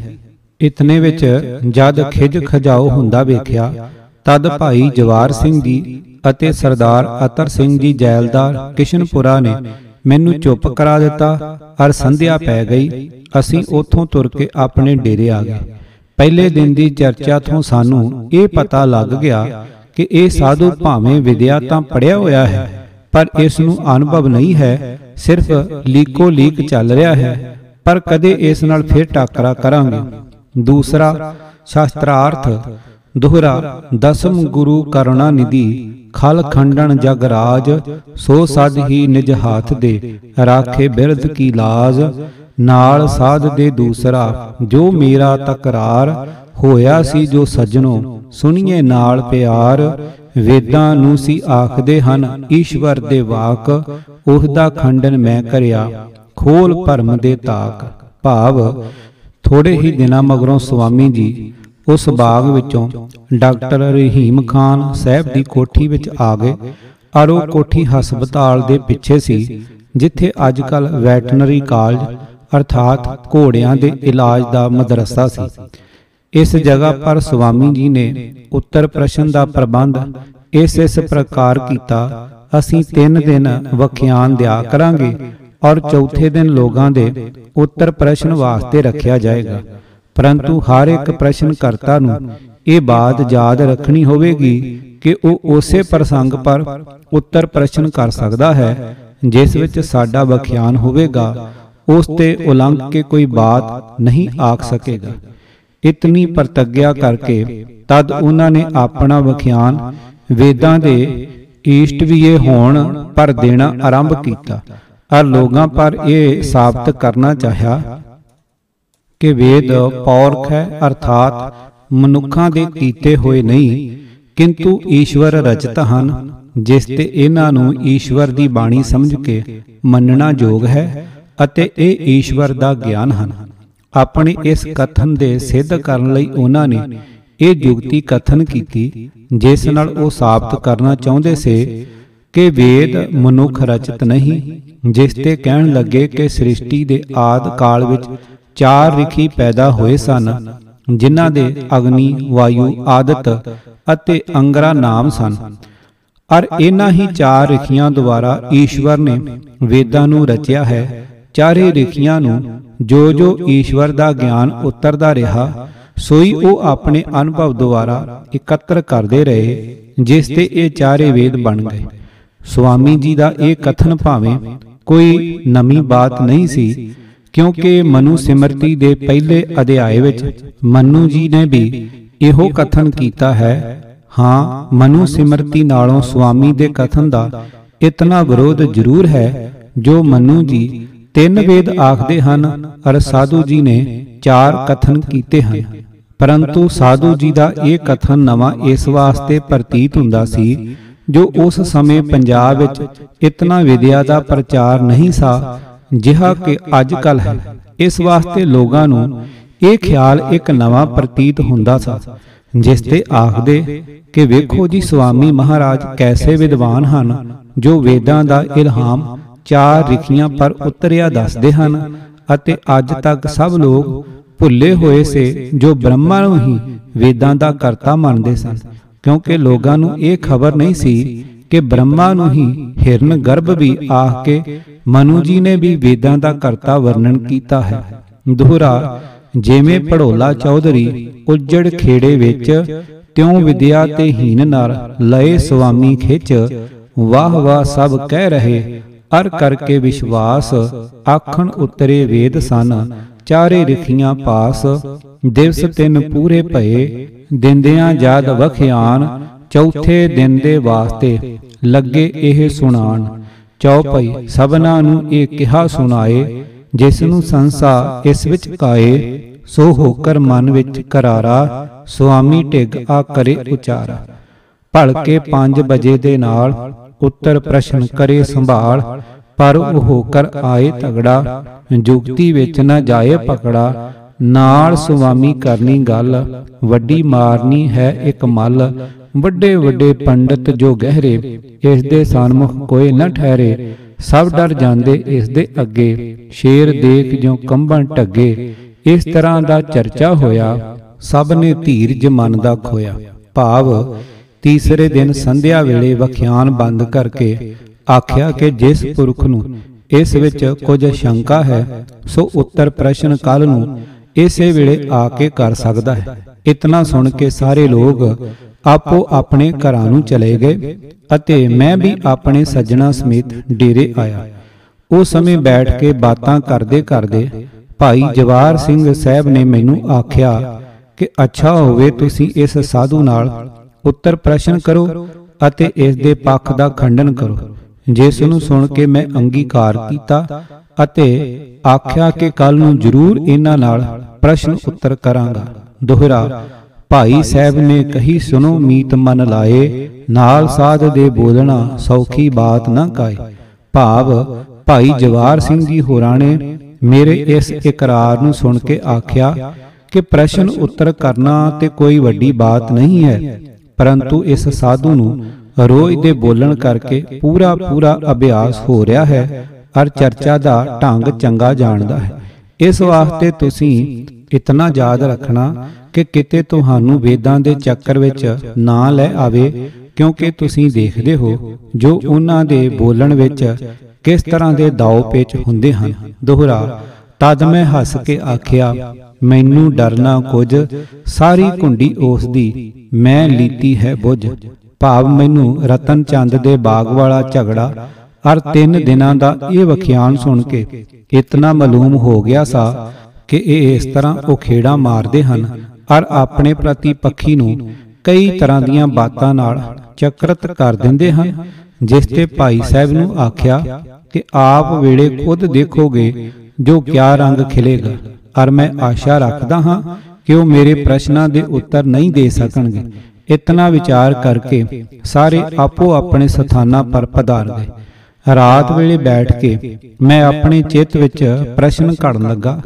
S1: ਇਤਨੇ ਵਿੱਚ ਜਦ ਖਿਜ ਖਜਾਓ ਹੁੰਦਾ ਵੇਖਿਆ, ਤਦ ਭਾਈ ਜਵਾਰ ਸਿੰਘ ਜੀ ਅਤੇ ਸਰਦਾਰ ਅਤਰ ਸਿੰਘ ਜੀ ਜੈਲਦਾਰ ਕਿਸ਼ਨਪੁਰਾ ਨੇ ਮੈਨੂੰ ਚੁੱਪ ਕਰਾ ਦਿੱਤਾ, ਅਰ ਸੰਧਿਆ ਪੈ ਗਈ। ਅਸੀਂ ਉੱਥੋਂ ਤੁਰ ਕੇ ਆਪਣੇ ਡੇਰੇ ਆ ਗਏ। ਪਹਿਲੇ ਦਿਨ ਦੀ ਚਰਚਾ ਤੋਂ ਸਾਨੂੰ ਇਹ ਪਤਾ ਲੱਗ ਗਿਆ ਕਿ ਇਹ ਸਾਧੂ ਭਾਵੇਂ ਵਿਦਿਆ ਤਾਂ ਪੜਿਆ ਹੋਇਆ ਹੈ, ਪਰ ਇਸ ਨੂੰ ਅਨੁਭਵ ਨਹੀਂ ਹੈ, ਸਿਰਫ ਲੀਕੋ ਲੀਕ ਚੱਲ ਰਿਹਾ ਹੈ, ਪਰ ਕਦੇ ਇਸ ਨਾਲ ਫਿਰ ਟਾਕਰਾ ਕਰਾਂਗੇ। ਦੂਸਰਾ, ਸ਼ਾਸਤਰਾਰਥ ਦੋਹਰਾ ਦਸਮ ਗੁਰੂ ਕਰੁਣਾ ਨਿਧੀ ਖਲ ਖੰਡਨ ਜਗ ਰਾਜ, ਸੋ ਸਜ ਹੀ ਨਿਜ ਹਾਥ ਦੇ ਰਾਖੇ ਬਿਰਧ ਕੀ ਲਾਜ, ਨਾਲ ਸਾਧ ਦੇ ਦੂਸਰਾ, ਜੋ ਮੇਰਾ ਤਕਰਾਰ, ਹੋਇਆ ਸੀ ਜੋ ਸਜਣੋ, ਸੁਣੀਏ ਨਾਲ ਪਿਆਰ, ਵੇਦਾਂ ਨੂੰ ਸੀ ਆਖਦੇ ਹਨ, ਈਸ਼ਵਰ ਦੇ ਵਾਕ, ਉਹਦਾ ਖੰਡਨ ਮੈਂ ਕਰਿਆ, ਖੋਲ ਭਰਮ ਦੇ ਤਾਕ, ਭਾਵ, ਥੋੜੇ ਹੀ ਦਿਨਾਂ ਮਗਰੋਂ ਸੁਆਮੀ ਜੀ ਉਸ ਬਾਗ ਵਿੱਚੋਂ ਡਾਕਟਰ ਰਹੀਮ ਖਾਨ ਸਾਹਿਬ ਦੀ ਕੋਠੀ ਵਿੱਚ ਆ ਗਏ ਔਰ ਉਹ ਕੋਠੀ ਹਸਪਤਾਲ ਦੇ ਪਿੱਛੇ ਸੀ, ਜਿੱਥੇ ਅੱਜ ਕੱਲ ਵੈਟਰਨਰੀ ਕਾਲਜ ਅਰਥਾਤ ਘੋੜਿਆਂ ਦੇ ਇਲਾਜ ਦਾ ਮਦਰਸਾ ਸੀ। ਇਸ ਜਗ੍ਹਾ ਪਰ ਸੁਆਮੀ ਜੀ ਨੇ ਉੱਤਰ ਪ੍ਰਸ਼ਨ ਦਾ ਪ੍ਰਬੰਧ ਇਸ ਇਸ ਪ੍ਰਕਾਰ ਕੀਤਾ, ਅਸੀਂ 3 ਦਿਨ ਵਖਿਆਨ ਦਿਆ ਕਰਾਂਗੇ ਔਰ ਚੌਥੇ ਦਿਨ ਲੋਕਾਂ ਦੇ ਉੱਤਰ ਪ੍ਰਸ਼ਨ ਵਾਸਤੇ ਰੱਖਿਆ ਜਾਏਗਾ। ਪਰੰਤੂ ਹਰ ਇੱਕ ਪ੍ਰਸ਼ਨ ਕਰਤਾ ਨੂੰ ਇਹ ਬਾਤ ਯਾਦ ਰੱਖਣੀ ਹੋਵੇਗੀ ਕਿ ਉਹ ਉਸੇ ਪ੍ਰਸੰਗ ਪਰ ਉੱਤਰ ਪ੍ਰਸ਼ਨ ਕਰ ਸਕਦਾ ਹੈ, ਜਿਸ ਵਿੱਚ ਸਾਡਾ ਵਿਖਿਆਨ ਹੋਵੇਗਾ, ਉਸ ਤੇ ਉਲੰਘ ਕੇ ਕੋਈ ਬਾਤ ਨਹੀਂ ਆਖ ਸਕੇਗਾ। ਇਤਨੀ ਪ੍ਰਤੱਗਿਆ ਕਰਕੇ ਤਦ ਉਹਨਾਂ ਨੇ ਆਪਣਾ ਵਿਖਿਆਨ ਵੇਦਾਂ ਦੇ ਈਸ਼ਟ ਵੀ ਇਹ ਹੋਣ ਪਰ ਦੇਣਾ ਆਰੰਭ ਕੀਤਾ, ਅਰ ਲੋਕਾਂ ਪਰ ਇਹ ਸਾਬਤ ਕਰਨਾ ਚਾਹਿਆ ਕਿ ਵੇਦ ਪੌਰਖ ਹੈ, ਅਰਥਾਤ ਮਨੁੱਖਾਂ ਦੇ ਕੀਤੇ ਹੋਏ ਨਹੀਂ, ਕਿੰਤੂ ਈਸ਼ਵਰ ਰਚਿਤ ਹਨ, ਜਿਸ ਤੇ ਇਹਨਾਂ ਨੂੰ ਈਸ਼ਵਰ ਦੀ ਬਾਣੀ ਸਮਝ ਕੇ ਮੰਨਣਾ ਯੋਗ ਹੈ ਅਤੇ ਇਹ ਈਸ਼ਵਰ ਦਾ ਗਿਆਨ ਹਨ। ਆਪਣੇ ਇਸ ਕਥਨ ਦੇ ਸਿੱਧ ਕਰਨ ਲਈ ਉਹਨਾਂ ਨੇ ਇਹ ਜੁਗਤੀ ਕਥਨ ਕੀਤੀ, ਜਿਸ ਨਾਲ ਉਹ ਸਾਬਤ ਕਰਨਾ ਚਾਹੁੰਦੇ ਸੀ ਕਿ ਵੇਦ ਮਨੁੱਖ ਰਚਿਤ ਨਹੀਂ, ਜਿਸ ਤੇ ਕਹਿਣ ਲੱਗੇ ਕਿ ਸ੍ਰਿਸ਼ਟੀ ਦੇ ਆਦ ਕਾਲ ਵਿੱਚ ਚਾਰ ਰਿਖੀ ਪੈਦਾ ਹੋਏ ਸਨ, ਜਿਨ੍ਹਾਂ ਦੇ ਅਗਨੀ, ਵਾਯੂ, ਆਦਿਤ ਅਤੇ ਅੰਗਰਾ ਨਾਮ ਸਨ। ਅਰ ਇਹਨਾਂ ਹੀ ਚਾਰ ਰਿਖੀਆਂ ਦੁਆਰਾ ਈਸ਼ਵਰ ਨੇ ਵੇਦਾਂ ਨੂੰ ਰਚਿਆ ਹੈ। ਚਾਰੇ ਰਿਖੀਆਂ ਨੂੰ ਜੋ ਜੋ ਈਸ਼ਵਰ ਦਾ ਗਿਆਨ ਉਤਰਦਾ ਰਿਹਾ, ਸੋਈ ਉਹ ਆਪਣੇ ਅਨੁਭਵ ਦੁਆਰਾ ਇਕੱਤਰ ਕਰਦੇ ਰਹੇ, ਜਿਸ ਤੇ ਇਹ ਚਾਰੇ ਵੇਦ ਬਣ ਗਏ। ਸੁਆਮੀ ਜੀ ਦਾ ਇਹ ਕਥਨ ਭਾਵੇਂ ਕੋਈ ਨਵੀਂ ਬਾਤ ਨਹੀਂ ਸੀ ਕਿਉਂਕਿ ਮਨੂ ਸਿਮਰਤੀ ਦੇ ਪਹਿਲੇ ਅਧਿਆਏ ਵਿੱਚ ਮਨੂ ਜੀ ਨੇ ਵੀ ਇਹੋ ਕਥਨ ਕੀਤਾ ਹੈ। ਹਾਂ। ਮਨੂ ਸਿਮਰਤੀ ਨਾਲੋਂ ਸੁਆਮੀ ਦੇ ਕਥਨ ਦਾ ਇਤਨਾ ਵਿਰੋਧ ਜ਼ਰੂਰ ਹੈ ਜੋ ਮਨੂ ਜੀ ਤਿੰਨ ਵੇਦ ਆਖਦੇ ਹਨ ਅਰ ਸਾਧੂ ਜੀ ਨੇ ਚਾਰ ਕਥਨ ਕੀਤੇ ਹਨ। ਪਰੰਤੂ ਸਾਧੂ ਜੀ ਦਾ ਇਹ ਕਥਨ ਨਵਾਂ ਇਸ ਵਾਸਤੇ ਪ੍ਰਤੀਤ ਹੁੰਦਾ ਸੀ ਜੋ ਉਸ ਸਮੇਂ ਪੰਜਾਬ ਵਿੱਚ ਇਤਨਾ ਵਿਦਿਆ ਦਾ ਪ੍ਰਚਾਰ ਨਹੀਂ ਸਾ। ਜਿਹਾ ਕਿ ਅੱਜ ਕੱਲ ਹੈ ਇਸ ਵਾਸਤੇ ਲੋਕਾਂ ਨੂੰ ਇਹ ਖਿਆਲ ਇੱਕ ਨਵਾਂ ਪ੍ਰਤੀਤ ਹੁੰਦਾ ਸੀ, ਜਿਸ ਤੇ ਆਖਦੇ ਕਿ ਵੇਖੋ ਜੀ ਸੁਆਮੀ ਮਹਾਰਾਜ ਕੈਸੇ ਵਿਦਵਾਨ ਹਨ, ਜੋ ਵੇਦਾਂ ਦਾ ਇਲਹਾਮ ਚਾਰ ਰਿਖੀਆਂ ਪਰ ਉਤਰਿਆ ਦੱਸਦੇ ਹਨ ਅਤੇ ਅੱਜ ਤੱਕ ਸਭ ਲੋਕ ਭੁੱਲੇ ਹੋਏ ਸੇ ਜੋ ਬ੍ਰਹਮਾ ਨੂੰ ਹੀ ਵੇਦਾਂ ਦਾ ਕਰਤਾ ਮੰਨਦੇ ਸਨ, ਕਿਉਂਕਿ ਲੋਕਾਂ ਨੂੰ ਇਹ ਖਬਰ ਨਹੀਂ ਸੀ ਕਿ ਬ੍ਰਹਮਾ ਨੂੰ ਹੀ ਹਿਰਨ ਗਰਭ ਵੀ ਆਖ ਕੇ ਮਨੂ ਜੀ ਨੇ ਵੀ ਵੇਦਾਂ ਦਾ ਕਰਤਾ ਵਰਣਨ ਕੀਤਾ ਹੈ। ਦੋਹਰਾ, ਜਿਵੇਂ ਪੜੋਲਾ ਚੌਧਰੀ ਉੱਜੜ ਖੇੜੇ ਵਿੱਚ ਤਿਉ ਵਿਦਿਆ ਤੇ ਹੀਨ ਨਰ ਲਏ ਸੁਆਮੀ ਖਿੱਚ, ਵਾਹ ਵਾਹ ਸਭ ਕਹਿ ਰਹੇ, ਅਰ ਕਰਕੇ ਵਿਸ਼ਵਾਸ, ਆਖਣ ਉਤਰੇ ਵੇਦ ਸਨ, ਚਾਰੇ ਰਿਖੀਆਂ ਪਾਸ, ਦਿਵਸ ਤਿੰਨ ਪੂਰੇ ਭਏ, ਦਿੰਦਿਆਂ ਜਦ ਵਖਿਆਨ ਚੌਥੇ ਦਿਨ ਦੇ ਵਾਸਤੇ ਲੱਗੇ ਇਹ ਸੁਣਾਣ। ਚੌਪਈ ਸਭਨਾ ਨੂੰ ਇਹ ਕਿਹਾ ਸੁਣਾਏ ਜਿਸ ਨੂੰ ਸੰਸਾ ਇਸ ਵਿੱਚ ਕਾਏ ਸੋ ਹੋਕਰ ਮਨ ਵਿੱਚ ਕਰਾਰਾ ਸੁਆਮੀ ਢਿਗ ਆ ਕਰੇ ਉਚਾਰਾ। ਭਲਕੇ 5 ਵਜੇ ਦੇ ਨਾਲ ਉੱਤਰ ਪ੍ਰਸ਼ਨ ਕਰੇ ਸੰਭਾਲ ਪਰ ਉਹ ਹੋਕਰ ਆਏ ਤਗੜਾ ਜੁਗਤੀ ਵਿੱਚ ਨਾ ਜਾਏ ਪਕੜਾ। ਨਾਲ ਸੁਆਮੀ ਕਰਨੀ ਗੱਲ ਵੱਡੀ ਮਾਰਨੀ ਹੈ ਇੱਕ ਮੱਲ। ਵੱਡੇ ਵੱਡੇ ਪੰਡਤ ਜੋ ਗਹਿਰੇ, ਇਸ ਦੇ ਸਨਮੁਖ ਕੋਈ ਨਾ ਠਹਿਰੇ, ਸਭ ਡਰ ਜਾਂਦੇ ਇਸ ਦੇ ਅੱਗੇ, ਸ਼ੇਰ ਦੇਖ ਜੋ ਕੰਬਣ ਟੱਗੇ, ਇਸ ਤਰ੍ਹਾਂ ਦਾ ਚਰਚਾ ਹੋਇਆ, ਸਭ ਨੇ ਧੀਰਜ ਮਨ ਦਾ ਖੋਇਆ। ਭਾਵ, ਤੀਸਰੇ ਦਿਨ ਸੰਧਿਆ ਵੇਲੇ ਵਖਿਆਨ ਬੰਦ ਕਰਕੇ ਆਖਿਆ ਕਿ ਜਿਸ ਪੁਰਖ ਨੂੰ ਇਸ ਵਿੱਚ ਕੁਝ ਸ਼ੰਕਾ ਹੈ, ਸੋ ਉੱਤਰ ਪ੍ਰਸ਼ਨ ਕੱਲ ਨੂੰ ਇਸੇ ਵੇਲੇ ਆ ਕੇ ਕਰ ਸਕਦਾ ਹੈ। ਇਤਨਾ ਸੁਣ ਕੇ ਸਾਰੇ ਲੋਕ ਆਪੋ ਆਪਣੇ ਘਰਾਂ ਨੂੰ ਚਲੇ ਗਏ ਅਤੇ ਮੈਂ ਵੀ ਆਪਣੇ ਸੱਜਣਾ ਸਮੇਤ ਡੇਰੇ ਆਇਆ। ਉਸ ਸਮੇਂ ਬੈਠ ਕੇ ਬਾਤਾਂ ਕਰਦੇ ਕਰਦੇ ਭਾਈ ਜਵਾਰ ਸਿੰਘ ਸਾਹਿਬ ਨੇ ਮੈਨੂੰ ਆਖਿਆ ਕਿ ਅੱਛਾ ਹੋਵੇ ਤੁਸੀਂ ਇਸ ਸਾਧੂ ਨਾਲ ਉੱਤਰ ਪ੍ਰਸ਼ਨ ਕਰੋ ਅਤੇ ਇਸ ਦੇ ਪੱਖ ਦਾ ਖੰਡਨ ਕਰੋ। ਜਿਸ ਨੂੰ ਸੁਣ ਕੇ ਮੈਂ ਅੰਗੀਕਾਰ ਕੀਤਾ ਅਤੇ ਆਖਿਆ ਕਿ ਕੱਲ ਨੂੰ ਜ਼ਰੂਰ ਇਹਨਾਂ ਨਾਲ ਪ੍ਰਸ਼ਨ ਉੱਤਰ ਕਰਾਂਗਾ। ਦੋਹਰਾ ਭਾਈ ਸਾਹਿਬ ਨੇ ਕਹੀ ਸੁਨੋ ਮੀਤ ਮਨ ਲਾਏ ਨਾਲ ਸਾਧ ਦੇ ਬੋਲਣਾ ਸੌਖੀ ਬਾਤ ਨਾ ਕਾਏ। ਭਾਵ ਭਾਈ ਜਵਾਰ ਸਿੰਘ ਜੀ ਹੋਰਾਂ ਨੇ ਮੇਰੇ ਇਸ ਇਕਰਾਰ ਨੂੰ ਸੁਣ ਕੇ ਆਖਿਆ ਕਿ ਪ੍ਰਸ਼ਨ ਉੱਤਰ ਕਰਨਾ ਤੇ ਕੋਈ ਵੱਡੀ ਬਾਤ ਨਹੀਂ ਹੈ। ਪਰੰਤੂ ਇਸ ਸਾਧੂ ਨੂੰ ਰੋਜ਼ ਦੇ ਬੋਲਣ ਕਰਕੇ ਪੂਰਾ ਪੂਰਾ ਅਭਿਆਸ ਹੋ ਰਿਹਾ ਹੈ ਅਰ ਚਰਚਾ ਦਾ ਢੰਗ ਚੰਗਾ ਜਾਣਦਾ ਹੈ। ਇਸ ਵਾਸਤੇ ਤੁਸੀਂ ਇਤਨਾ ਯਾਦ ਰੱਖਣਾ ਕਿ ਕਿਤੇ ਤੁਹਾਨੂੰ ਵੇਦਾਂ ਦੇ ਚੱਕਰ ਵਿੱਚ ਨਾ ਲੈ ਆਵੇ, ਕਿਉਂਕਿ ਤੁਸੀਂ ਦੇਖਦੇ ਹੋ ਜੋ ਉਹਨਾਂ ਦੇ ਬੋਲਣ ਵਿੱਚ ਕਿਸ ਤਰ੍ਹਾਂ ਦੇ ਦਾਉ ਪੇਚ ਹੁੰਦੇ ਹਨ। ਦੋਹਰਾ, ਤਦ ਮੈਂ ਹੱਸ ਕੇ ਆਖਿਆ, ਮੈਨੂੰ ਡਰਨਾ ਕੁਝ, ਸਾਰੀ ਕੁੰਡੀ ਉਸ ਦੀ, ਮੈਂ ਲੀਤੀ ਹੈ ਬੁੱਝ। ਭਾਵ ਮੈਨੂੰ ਰਤਨ ਚੰਦ ਦੇ ਬਾਗ ਵਾਲਾ ਝਗੜਾ, ਅਰ ਤਿੰਨ ਦਿਨਾਂ ਦਾ ਇਹ ਵਖਿਆਨ ਸੁਣ ਕੇ, ਇਤਨਾ ਮਾਲੂਮ ਹੋ ਗਿਆ ਸਾ ਕਿ ਇਹ ਇਸ ਤਰ੍ਹਾਂ ਉਹ ਖੇੜਾ ਮਾਰਦੇ ਹਨ, ਅਰ ਆਪਣੇ ਪ੍ਰਤੀ ਪੱਖੀ ਨੂੰ ਕਈ ਤਰ੍ਹਾਂ ਦੀਆਂ ਬਾਤਾਂ ਨਾਲ ਚੱਕਰਤ ਕਰ ਦਿੰਦੇ ਹਨ, ਜਿਸ ਤੇ ਭਾਈ ਸਾਹਿਬ ਨੂੰ ਆਖਿਆ ਕਿ ਆਪ ਵੇਲੇ ਖੁਦ ਦੇਖੋਗੇ ਜੋ ਕਿਆ ਰੰਗ ਖਿਲੇਗਾ, ਅਰ ਮੈਂ ਆਸ਼ਾ ਰੱਖਦਾ ਹਾਂ ਕਿ ਉਹ ਮੇਰੇ ਪ੍ਰਸ਼ਨਾਂ ਦੇ ਉੱਤਰ ਨਹੀਂ ਦੇ ਸਕਣਗੇ। ਇਤਨਾ ਵਿਚਾਰ ਕਰਕੇ ਸਾਰੇ ਆਪੋ ਆਪਣੇ ਸਥਾਨਾਂ ਪਰ ਪਧਾਰ ਗਏ ਰਾਤ ਵੇਲੇ ਬੈਠ ਕੇ ਮੈਂ ਆਪਣੇ ਚਿੱਤ ਵਿੱਚ ਪ੍ਰਸ਼ਨ ਘੜਨ ਲੱਗਾ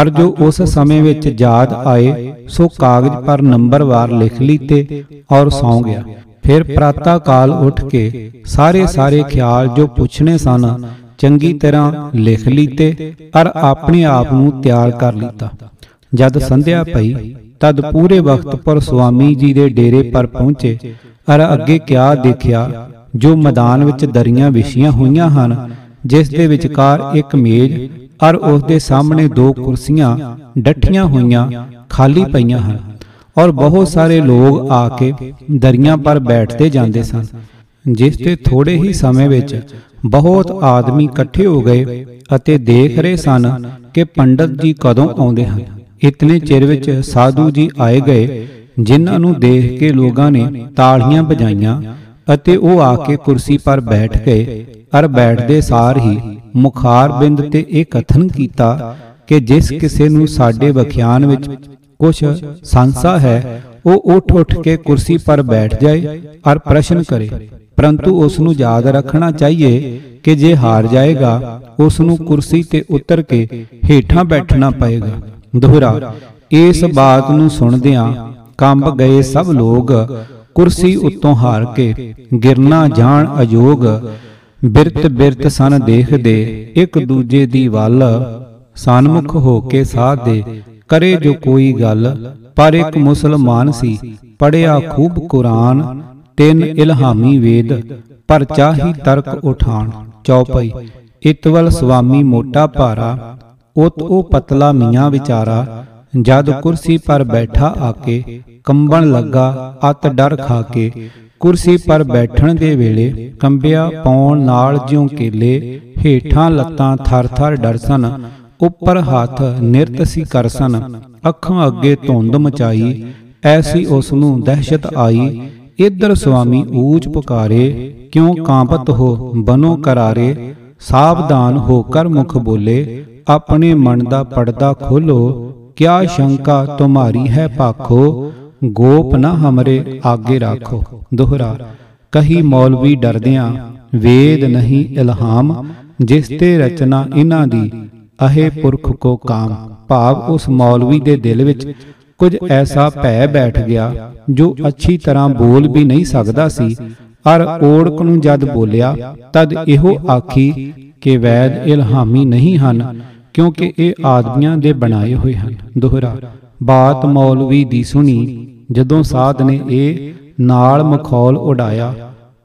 S1: ਅਰ ਜੋ ਉਸ ਸਮੇਂ ਵਿੱਚ ਯਾਦ ਆਏ ਸੋ ਕਾਗਜ਼ ਪਰ ਨੰਬਰਵਾਰ ਲਿਖ ਲੀਤੇ ਔਰ ਸੌਂ ਗਿਆ। ਫਿਰ ਪ੍ਰਾਤਾ ਕਾਲ ਉੱਠ ਕੇ ਸਾਰੇ ਸਾਰੇ ਖਿਆਲ ਜੋ ਪੁੱਛਣੇ ਸਨ ਚੰਗੀ ਤਰ੍ਹਾਂ ਲਿਖ ਲੀਤੇ ਅਰ ਆਪਣੇ ਆਪ ਨੂੰ ਤਿਆਰ ਕਰ ਲੀਤਾ। ਜਦ ਸੰਧਿਆ ਪਈ ਤਦ ਪੂਰੇ ਵਕਤ ਪਰ ਸੁਆਮੀ ਜੀ ਦੇ ਡੇਰੇ ਪਰ ਪਹੁੰਚੇ ਅਰ ਅੱਗੇ ਕਿਆ ਦੇਖਿਆ ਜੋ ਮੈਦਾਨ ਵਿੱਚ ਦਰੀਆਂ ਵਿਛੀਆਂ ਹੋਈਆਂ ਹਨ ਜਿਸ ਦੇ ਵਿਚਕਾਰ ਇੱਕ ਮੇਜ਼ ਅਰ ਉਸ ਦੇ ਸਾਹਮਣੇ ਦੋ ਕੁਰਸੀਆਂ ਡੱਠੀਆਂ ਹੋਈਆਂ ਖਾਲੀ ਪਈਆਂ ਹਨ ਔਰ ਬਹੁਤ ਸਾਰੇ ਲੋਕ ਆ ਕੇ ਦਰੀਆਂ ਪਰ ਬੈਠਦੇ ਜਾਂਦੇ ਸਨ, ਜਿਸ ਤੇ ਥੋੜੇ ਹੀ ਸਮੇਂ ਵਿੱਚ ਬਹੁਤ ਆਦਮੀ ਇਕੱਠੇ ਹੋ ਗਏ ਅਤੇ ਦੇਖ ਰਹੇ ਸਨ ਕਿ ਪੰਡਤ ਜੀ ਕਦੋਂ ਆਉਂਦੇ ਹਨ। ਇਤਨੇ ਚਿਰ ਵਿੱਚ ਸਾਧੂ ਜੀ ਆਏ ਗਏ, ਜਿਨ੍ਹਾਂ ਨੂੰ ਦੇਖ ਕੇ ਲੋਕਾਂ ਨੇ ਤਾੜੀਆਂ ਵਜਾਈਆਂ ਅਤੇ ਉਹ ਆ ਕੇ ਕੁਰਸੀ ਪਰ ਬੈਠ ਗਏ ਅਰ ਬੈਠਦੇ ਸਾਰ ਹੀ ਮੁਖਾਰ ਬਿੰਦ ਤੇ ਇਹ ਕਥਨ ਕੀਤਾ ਕਿ ਜਿਸ ਕਿਸੇ ਨੂੰ ਸਾਡੇ ਵਖਿਆਨ ਵਿੱਚ ਕੁਝ ਸੰਸਾ ਹੈ, ਉਹ ਉੱਠ ਉੱਠ ਕੇ ਕੁਰਸੀ ਪਰ ਬੈਠ ਜਾਏ ਔਰ ਪ੍ਰਸ਼ਨ ਕਰੇ। ਪਰੰਤੂ ਉਸ ਨੂੰ ਯਾਦ ਰੱਖਣਾ ਚਾਹੀਏ ਕਿ ਜੇ ਹਾਰ ਜਾਏਗਾ ਉਸ ਨੂੰ ਕੁਰਸੀ ਤੇ ਉਤਰ ਕੇ ਹੇਠਾਂ ਬੈਠਣਾ ਪਏਗਾ। ਦੋਹਰਾ, ਇਸ ਬਾਤ ਨੂੰ ਸੁਣਦਿਆਂ ਕੰਬ ਗਏ ਸਭ ਲੋਕ ਕੁਰਸੀ ਉੱਤੋਂ ਹਾਰ ਕੇ ਗਿਰਨਾ ਜਾਣ ਅਯੋਗ, ਬਿਰਤ ਬਿਰਤ ਸਨ ਦੇਖਦੇ, ਇੱਕ ਦੂਜੇ ਦੀ ਵੱਲ ਸਨਮੁਖ ਹੋ ਕੇ ਸਾਧ ਦੇ ਕਰੇ ਜੋ ਕੋਈ ਗੱਲ, ਪਰ ਇੱਕ ਮੁਸਲਮਾਨ ਸੀ ਪੜਿਆ ਖੂਬ ਕੁਰਾਨ, ਤਿੰਨ ਇਲਹਾਮੀ ਵੇਦ, ਪਰ ਚਾਹੀ ਤਰਕ ਉਠਾਨ ਚੌਪਈ। ਇਤਵਲ ਸੁਆਮੀ ਮੋਟਾ ਭਾਰਾ, ਉਤ ਉਹ ਪਤਲਾ ਮੀਆਂ ਵਿਚਾਰਾ ਜਦ ਕੁਰਸੀ ਪਰ ਬੈਠਾ ਆਕੇ ਕੰਬਣ ਲੱਗਾ, ਅਤ ਡਰ ਖਾ ਕੇ ਕੁਰਸੀ ਪਰ ਬੈਠਣ ਦੇ ਵੇਲੇ ਕੰਬਿਆ ਪੌਣ ਨਾਲ ਜਿਉ ਕੇਲੇ, ਹੇਠਾਂ ਲੱਤਾਂ ਥਰ ਥਰ ਡਰਸਨ, ਉੱਪਰ ਹੱਥ ਨਿਰਤ ਸੀ ਕਰਸਨ, ਅੱਖਾਂ ਅੱਗੇ ਧੁੰਦ ਮਚਾਈ, ਐਸੀ ਉਸ ਨੂੰ ਦਹਿਸ਼ਤ ਆਈ, ਇਧਰ ਸੁਆਮੀ ਊਚ ਪੁਕਾਰੇ, ਕਿਉਂ ਕਾਂਪਤ ਹੋ ਬਨੋ ਕਰਾਰੇ, ਸਾਵਧਾਨ ਹੋ ਕਰ ਮੁਖ ਬੋਲੇ, ਆਪਣੇ ਮਨ ਦਾ ਪਰਦਾ ਖੋਲੋ ਕਿਆ ਸ਼ੰਕਾ ਤੁਮਾਰੀ ਹੈ ਪਾਖੋ? ਗੋਪ ਨਾ ਹਮਰੇ ਆਗੇ ਰੱਖੋ। ਦੋਹਰਾ, ਕਹੀ ਮੌਲਵੀ ਡਰਦਿਆਂ, ਵੇਦ ਨਹੀਂ ਇਲਹਾਮ, ਜਿਸ ਤੇ ਰਚਨਾ ਇਹਨਾਂ ਦੀ, ਅਹੇ ਪੁਰਖ ਕੋ ਕਾਮ। ਭਾਵ ਉਸ ਮੌਲਵੀ ਦੇ ਦਿਲ ਵਿੱਚ ਕੁਝ ਐਸਾ ਭੈ ਬੈਠ ਗਿਆ, ਜੋ ਅੱਛੀ ਤਰ੍ਹਾਂ ਬੋਲ ਵੀ ਨਹੀਂ ਸਕਦਾ ਸੀ। ਅਰ ਓੜਕ ਨੂੰ ਜਦ ਬੋਲਿਆ, ਤਦ ਇਹੋ ਆਖੀ ਕਿ ਵੈਦ ਇਲਹਾਮੀ ਨਹੀਂ ਹਨ। ਕਿਉਂਕਿ ਇਹ ਆਦਮੀਆਂ ਦੇ ਬਣਾਏ ਹੋਏ ਹਨ ਦੋਹਰਾ ਬਾਤ ਮੌਲਵੀ ਦੀ ਸੁਣੀ ਜਦੋਂ ਸਾਧ ਨੇ ਇਹ ਨਾਲ ਮਖੌਲ ਉਡਾਇਆ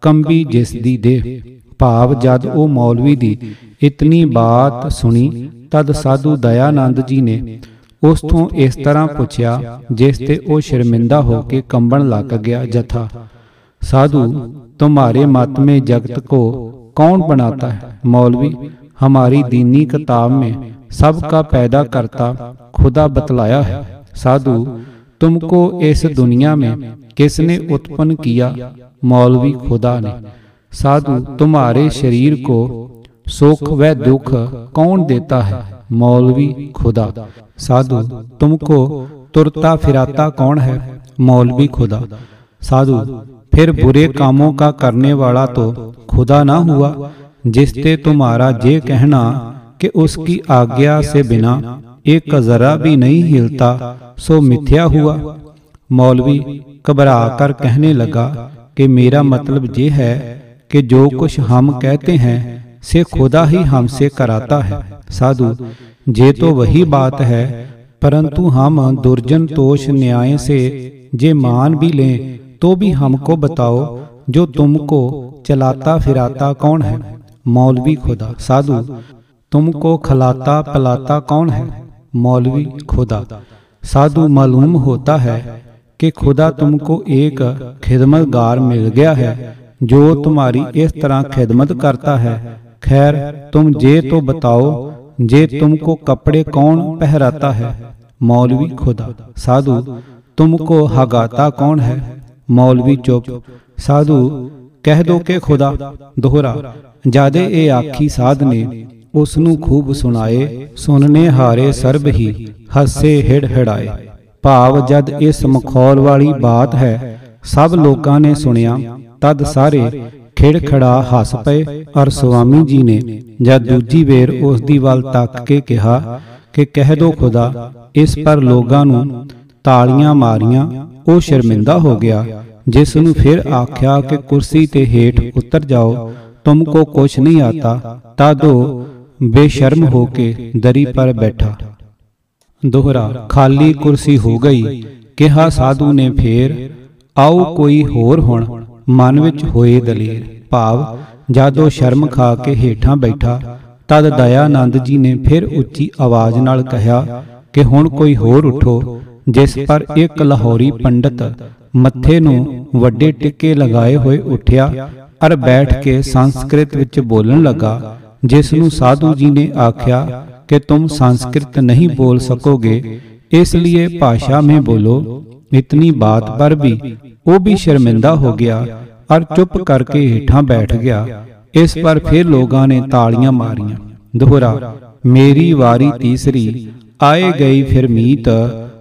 S1: ਕੰਬੀ ਜਿਸ ਦੀ ਦੇ ਭਾਵ ਜਦ ਉਹ ਮੌਲਵੀ ਦੀ ਇਤਨੀ ਬਾਤ ਸੁਣੀ ਤਦ ਸਾਧੂ ਦਇਆਨੰਦ ਜੀ ਨੇ ਉਸ ਤੋਂ ਇਸ ਤਰ੍ਹਾਂ ਪੁੱਛਿਆ ਜਿਸ ਤੇ ਉਹ ਸ਼ਰਮਿੰਦਾ ਹੋ ਕੇ ਕੰਬਣ ਲੱਗ ਗਿਆ ਜਥਾ साधु तुम्हारे मत में जगत को कौन बनाता है मौलवी हमारी दीनी किताब में सबका पैदा करता खुदा बतलाया है साधु तुमको इस दुनिया में किसने उत्पन्न किया मौलवी खुदा ने साधु तुम्हारे शरीर को सुख व दुख कौन देता है मौलवी खुदा साधु तुमको तुरता फिराता कौन है मौलवी खुदा साधु फिर बुरे कामों का करने वाला तो खुदा ना हुआ जिससे तुम्हारा ये कहना कि उसकी आज्ञा से बिना एक जरा भी नहीं हिलता, सो मिथ्या हुआ। मौलवी घबरा कहने लगा कि मेरा मतलब ये है कि जो कुछ हम कहते हैं, से खुदा ही हमसे कराता है। साधु, ये तो वही बात है, परंतु हम दुर्जन तोष न्याय से जे मान भी लें तो भी हमको बताओ, जो तुमको चलाता फिराता कौन है? मौलवी खुदा, साधु तुमको खलाता पलाता कौन है? मौलवी खुदा। साधु मालूम होता है कि खुदा तुमको एक खिदमतगार मिल गया है, जो तुम्हारी इस तरह खिदमत करता है। खैर, तुम जे तो बताओ, जे तुमको कपड़े कौन पहराता है? मौलवी खुदा। साधु, तुमको हगाता कौन है? मौलवी चुप। साधु, कह दो के खुदा, दोहरा, जादे ए आखी साध ने ਉਸ ਨੂੰ ਖੂਬ ਸੁਣਾਏ ਸੁਨਨੇ ਹਾਰੇ ਸਰਬ ਹੀ, ਹੱਸੇ ਹਿੜ ਹਿੜਾਏ। ਭਾਵ ਜਦ ਇਸ ਮਖੌਲ ਵਾਲੀ ਬਾਤ ਹੈ, ਸਭ ਲੋਕਾਂ ਨੇ ਸੁਣਿਆ, ਤਦ ਸਾਰੇ ਖਿੜਖੜਾ ਹੱਸ ਪਏ। ਔਰ ਸੁਆਮੀ ਜੀ ਨੇ ਜਦ ਦੂਜੀ ਵੇਰ ਉਸ ਦੀ ਵੱਲ ਤੱਕ ਕੇ ਕਿਹਾ ਕਿ ਕਹਿ ਦੋ ਖੁਦਾ, ਇਸ ਪਰ ਲੋਕਾਂ ਨੂੰ ਤਾਲੀਆਂ ਮਾਰੀਆਂ, ਉਹ ਸ਼ਰਮਿੰਦਾ ਹੋ ਗਿਆ। ਜਿਸ ਨੂੰ ਫਿਰ ਆਖਿਆ ਕਿ ਕੁਰਸੀ ਤੇ ਹੇਠ ਉਤਰ ਜਾਓ ਤੁਮਕੋ ਕੁਛ ਨਹੀਂ ਆਤਾ, ਤਦ ਉਹ ਬੇਸ਼ਰਮ ਹੋ ਕੇ ਦਰੀ ਪਰ ਬੈਠਾ। ਦੋਹਰਾ, ਖਾਲੀ ਕੁਰਸੀ ਹੋ ਗਈ। ਕਿਹਾ, ਸਾਧੂ ਨੇ ਫੇਰ, ਆਓ ਕੋਈ ਹੋਰ ਹੁਣ, ਮਨ ਵਿੱਚ ਹੋਏ ਦਲੇਰ ਭਾਵ, ਜਦੋਂ ਸ਼ਰਮ ਖਾ ਕੇ ਹੇਠਾਂ ਬੈਠਾ। ਤਦ ਦਇਆਨੰਦ ਜੀ ਨੇ ਫਿਰ ਉੱਚੀ ਆਵਾਜ਼ ਨਾਲ ਕਿਹਾ ਕਿ ਹੁਣ ਕੋਈ ਹੋਰ ਉਠੋ, ਜਿਸ ਪਰ ਇੱਕ ਲਾਹੌਰੀ ਪੰਡਤ ਮੱਥੇ ਨੂੰ ਵੱਡੇ ਟਿੱਕੇ ਲਗਾਏ ਹੋਏ ਉੱਠਿਆ ਅਰ ਬੈਠ ਕੇ ਸੰਸਕ੍ਰਿਤ ਵਿੱਚ ਬੋਲਣ ਲੱਗਾ। ਜਿਸ ਨੂੰ ਸਾਧੂ ਜੀ ਨੇ ਆਖਿਆ ਕਿ ਤੁਮ ਸੰਸਕ੍ਰਿਤ ਨਹੀਂ ਬੋਲ ਸਕੋਗੇ ਇਸ ਲਈ ਭਾਸ਼ਾ में बोलो इतनी बात पर भी वो भी शर्मिंदा हो गया और चुप करके हेठा बैठ गया इस पर फिर लोगों ने तालियां मारियां दोहरा मेरी वारी तीसरी आए गई फिर मीत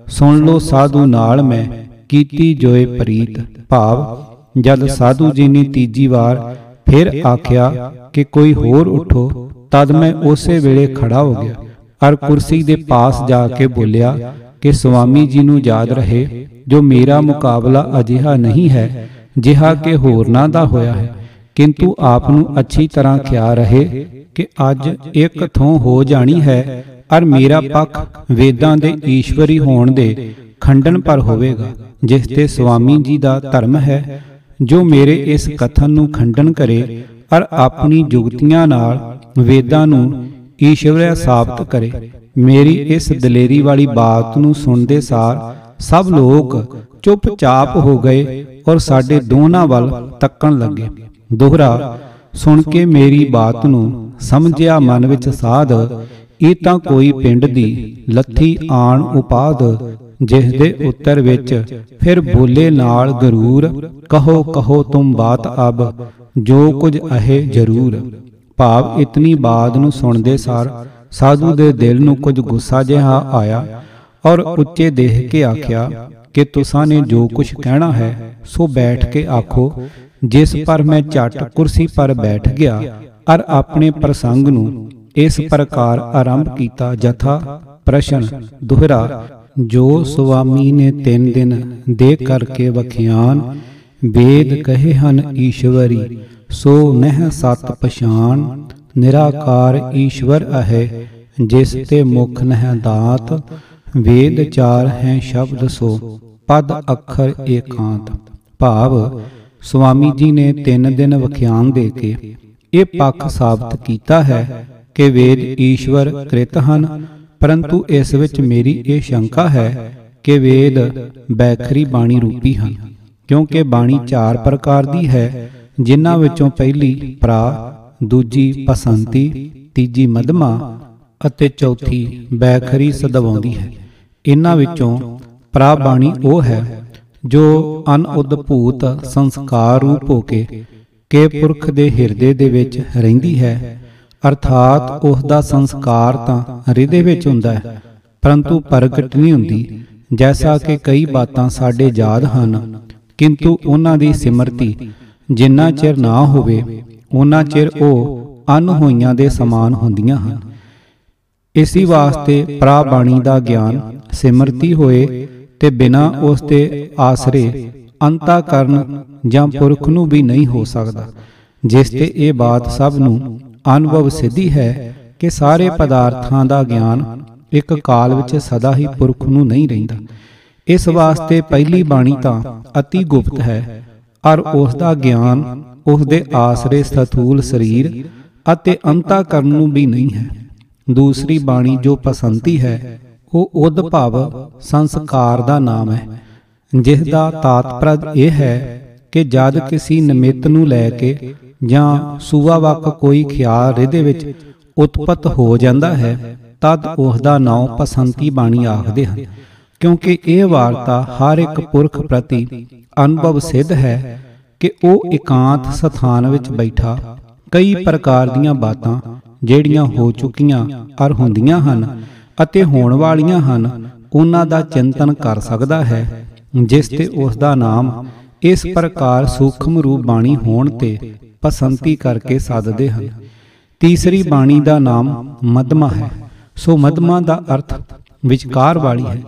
S1: ਸੁਣ ਲੋ ਸਾਧੂ ਨਾਲ ਮੈਂ ਕੀਤੀ ਜੋਏ ਪ੍ਰੀਤ ਭਾਵ ਜਦ ਸਾਧੂ ਜੀ ਨੇ ਤੀਜੀ ਵਾਰ ਫਿਰ ਆਖਿਆ ਕਿ ਕੋਈ ਹੋਰ ਉਠੋ, ਤਦ ਮੈਂ ਉਸੇ ਵੇਲੇ ਖੜਾ ਹੋ ਗਿਆ ਔਰ ਕੁਰਸੀ ਦੇ ਪਾਸ ਜਾ ਕੇ ਬੋਲਿਆ ਕਿ ਸੁਆਮੀ ਜੀ ਨੂੰ ਯਾਦ ਰਹੇ, ਜੋ ਮੇਰਾ ਮੁਕਾਬਲਾ ਅਜਿਹਾ ਨਹੀਂ ਹੈ, ਜਿਹਾ ਕਿ ਹੋਰਨਾਂ ਦਾ ਹੋਇਆ ਹੈ। ਕਿੰਤੂ ਆਪ ਨੂੰ ਅੱਛੀ ਤਰ੍ਹਾਂ ਖਿਆਲ ਰਹੇ ਕਿ ਅੱਜ ਇੱਕ ਥੋਂ ਹੋ ਜਾਣੀ ਹੈ ਔਰ ਮੇਰਾ ਪੱਖ ਵੇਦਾਂ ਦੇ ਈਸ਼ਵਰੀ ਹੋਣ ਦੇ ਖੰਡਨ ਪਰ ਹੋਵੇਗਾ, ਜਿਸ ਤੇ ਸੁਆਮੀ ਜੀ ਦਾ ਧਰਮ ਹੈ ਜੋ ਮੇਰੇ ਇਸ ਕਥਨ ਨੂੰ ਖੰਡਨ ਕਰੇ ਔਰ ਆਪਣੀ ਜੁਗਤੀਆਂ ਨਾਲ ਵੇਦਾਂ ਨੂੰ ਈਸ਼ਵਰਿਆ ਸਾਬਤ ਕਰੇ। ਮੇਰੀ ਇਸ ਦਲੇਰੀ ਵਾਲੀ ਬਾਤ ਨੂੰ ਸੁਣਦੇ ਸਾਰ ਸਭ ਲੋਕ ਚੁੱਪਚਾਪ ਹੋ ਗਏ ਔਰ ਸਾਡੇ ਦੋਨਾਂ ਵੱਲ ਤੱਕਣ ਲੱਗੇ। ਦੋਹਰਾ, ਸੁਣ ਕੇ ਮੇਰੀ ਬਾਤ ਨੂੰ ਸਮਝਿਆ ਮਨ ਵਿੱਚ ਸਾਧ, ਇਹ ਤਾਂ ਕੋਈ ਪਿੰਡ ਦੀ ਲੱਥੀ ਆਣ ਉਪਾਦ ਜਿਸ ਦੇ ਉੱਤਰ ਵਿੱਚ, ਫਿਰ ਬੋਲੇ ਨਾਲ ਗਰੂਰ, ਕਹੋ ਕਹੋ ਤੁਮ ਬਾਤ ਅਬ, ਜੋ ਕੁਝ ਅਹੇ ਜ਼ਰੂਰ। ਭਾਵ ਇਤਨੀ ਬਾਤ ਨੂੰ ਸੁਣਦੇ ਸਾਰ ਸਾਧੂ ਦੇ ਦਿਲ ਨੂੰ ਕੁਝ ਗੁੱਸਾ ਜਿਹਾ ਆਇਆ ਔਰ ਉੱਚੇ ਦੇਖ ਕੇ ਆਖਿਆ, ਕਿ ਤੁਸਾਂ ਨੇ ਜੋ ਕੁਝ ਕਹਿਣਾ ਹੈ, ਸੋ ਬੈਠ ਕੇ ਆਖੋ, ਜਿਸ ਪਰ ਮੈਂ ਝਟ ਕੁਰਸੀ ਪਰ ਬੈਠ ਗਿਆ ਔਰ ਆਪਣੇ ਪ੍ਰਸੰਗ ਨੂੰ ਇਸ ਪ੍ਰਕਾਰ ਆਰੰਭ ਕੀਤਾ ਜਥਾ ਪ੍ਰਸ਼ਨ ਦੁਹਰਾ ਜੋ ਸੁਆਮੀ ਨੇ ਤਿੰਨ ਦਿਨ ਦੇ ਕਰਕੇ ਵਖਿਆਨ ਵੇਦ ਕਹੇ ਹਨ ਈਸ਼ਵਰੀ ਸੋ ਨਹਿ ਸਤ ਪਛਾਨ ਨਿਰਾਕਾਰ ਈਸ਼ਵਰ ਅਹੈ ਜਿਸ ਤੇ ਮੁਖ ਨਹਿ ਦਾਤ ਵੇਦ ਚਾਰ ਹੈ ਸ਼ਬਦ ਸੋ ਪਦ ਅੱਖਰ ਏਕਾਂਤ। ਭਾਵ ਸੁਆਮੀ ਜੀ ਨੇ ਤਿੰਨ ਦਿਨ ਵਖਿਆਨ ਦੇ ਕੇ ਇਹ ਪੱਖ ਸਾਬਤ ਕੀਤਾ ਹੈ ਕਿ ਵੇਦ ਈਸ਼ਵਰ ਕ੍ਰਿਤ ਹਨ ਪਰੰਤੂ ਇਸ ਵਿੱਚ ਮੇਰੀ ਇਹ ਸ਼ੰਕਾ ਹੈ ਕਿ ਵੇਦ ਬੈਖਰੀ ਬਾਣੀ ਰੂਪੀ ਹਨ, ਕਿਉਂਕਿ ਬਾਣੀ ਚਾਰ ਪ੍ਰਕਾਰ ਦੀ ਹੈ, ਜਿਨ੍ਹਾਂ ਵਿੱਚੋਂ ਪਹਿਲੀ ਪ੍ਰਾ, ਦੂਜੀ ਪਸੰਤੀ, ਤੀਜੀ ਮਧਮਾ ਅਤੇ ਚੌਥੀ ਬੈਖਰੀ ਸਦਵਾਉਂਦੀ ਹੈ। ਇਹਨਾਂ ਵਿੱਚੋਂ ਪ੍ਰਾ ਬਾਣੀ ਉਹ ਹੈ ਜੋ ਅਨਉਦਭੂਤ ਸੰਸਕਾਰ ਰੂਪ ਹੋ ਕੇ ਕੇ ਪੁਰਖ ਦੇ ਹਿਰਦੇ ਦੇ ਵਿੱਚ ਰਹਿੰਦੀ ਹੈ ਅਰਥਾਤ ਉਸ ਦਾ ਸੰਸਕਾਰ ਤਾਂ ਹਿਰਦੇ ਵਿੱਚ ਹੁੰਦਾ ਹੈ, ਪਰੰਤੂ ਪ੍ਰਗਟ ਨਹੀਂ ਹੁੰਦੀ, ਜੈਸਾ ਕਿ ਕਈ ਬਾਤਾਂ ਸਾਡੇ ਯਾਦ ਹਨ। ਕਿੰਤੂ ਉਹਨਾਂ ਦੀ ਸਿਮਰਤੀ, ਜਿੰਨਾ ਚਿਰ ਨਾ ਹੋਵੇ, ਉਹਨਾਂ ਚਿਰ ਉਹ ਅਨਹੋਈਆਂ ਦੇ ਸਮਾਨ ਹੁੰਦੀਆਂ ਹਨ। ਇਸੇ ਵਾਸਤੇ ਪ੍ਰਾ ਬਾਣੀ ਦਾ ਗਿਆਨ, ਸਿਮਰਤੀ ਹੋਏ ਤੇ ਬਿਨਾ ਉਸ ਦੇ ਆਸਰੇ ਅੰਤਾ ਕਰਨ ਜਾਂ ਪੁਰਖ ਨੂੰ ਵੀ ਨਹੀਂ ਹੋ ਸਕਦਾ, ਜਿਸ ਤੇ ਇਹ ਬਾਤ ਸਭ ਨੂੰ ਅਨੁਭਵ ਸਿੱਧੀ ਹੈ ਕਿ ਸਾਰੇ ਪਦਾਰਥਾਂ ਦਾ ਗਿਆਨ ਇੱਕ ਕਾਲ ਵਿੱਚ ਸਦਾ ਹੀ ਪੁਰਖ ਨੂੰ ਨਹੀਂ ਰਹਿੰਦਾ। ਇਸ ਵਾਸਤੇ ਪਹਿਲੀ ਬਾਣੀ ਤਾਂ ਅਤੀ ਗੁਪਤ ਹੈ ਔਰ ਉਸ ਦਾ ਗਿਆਨ ਉਸ ਦੇ ਆਸਰੇ ਸਥੂਲ ਸਰੀਰ ਅਤੇ ਅੰਤਾ ਕਰਨ ਨੂੰ ਵੀ ਨਹੀਂ ਹੈ। ਦੂਸਰੀ ਬਾਣੀ ਜੋ ਪਸੰਤੀ ਹੈ, ਉਹ ਉਦ ਭਵ ਸੰਸਕਾਰ ਦਾ ਨਾਮ ਹੈ ਜਿਸ ਦਾ ਤਾਤਪਰਦ ਇਹ ਹੈ ਕਿ ਜਦ ਕਿਸੇ ਨਿਮਿਤ ਨੂੰ ਲੈ ਕੇ ਜਾਂ ਸੂਆ ਵਕ ਕੋਈ ਖਿਆਲ ਹਿਰਦੇ ਵਿੱਚ ਉਤਪਤ ਹੋ ਜਾਂਦਾ ਹੈ, ਤਦ ਉਸ ਦਾ ਨਾਮ ਪਸੰਤੀ ਬਾਣੀ ਆਖਦੇ ਹਨ। ਕਿਉਂਕਿ ਇਹ ਵਾਰਤਾ ਹਰ ਇੱਕ ਪੁਰਖ ਪ੍ਰਤੀ ਅਨੁਭਵ ਸਿੱਧ ਹੈ ਕਿ ਉਹ ਇਕਾਂਤ ਸਥਾਨ ਵਿੱਚ ਬੈਠਾ, ਕਈ ਪ੍ਰਕਾਰ ਦੀਆਂ ਬਾਤਾਂ ਜਿਹੜੀਆਂ ਹੋ ਚੁੱਕੀਆਂ ਅਰ ਹੁੰਦੀਆਂ ਹਨ ਅਤੇ ਹੋਣ ਵਾਲੀਆਂ ਹਨ, ਉਹਨਾਂ ਦਾ ਚਿੰਤਨ ਕਰ ਸਕਦਾ ਹੈ, ਜਿਸ ਤੇ ਉਸ ਦਾ ਨਾਮ ਇਸ ਪ੍ਰਕਾਰ ਸੂਖਮ ਰੂਪ ਬਾਣੀ ਹੋਣ ਤੇ ਪਸੰਤੀ ਕਰਕੇ ਸੱਦਦੇ ਹਨ। ਤੀਸਰੀ ਬਾਣੀ ਦਾ ਨਾਮ ਮਦਮਾ ਹੈ। ਸੋ ਮਦਮਾ ਦਾ ਅਰਥ ਵਿਚਕਾਰ ਵਾਲੀ ਹੈ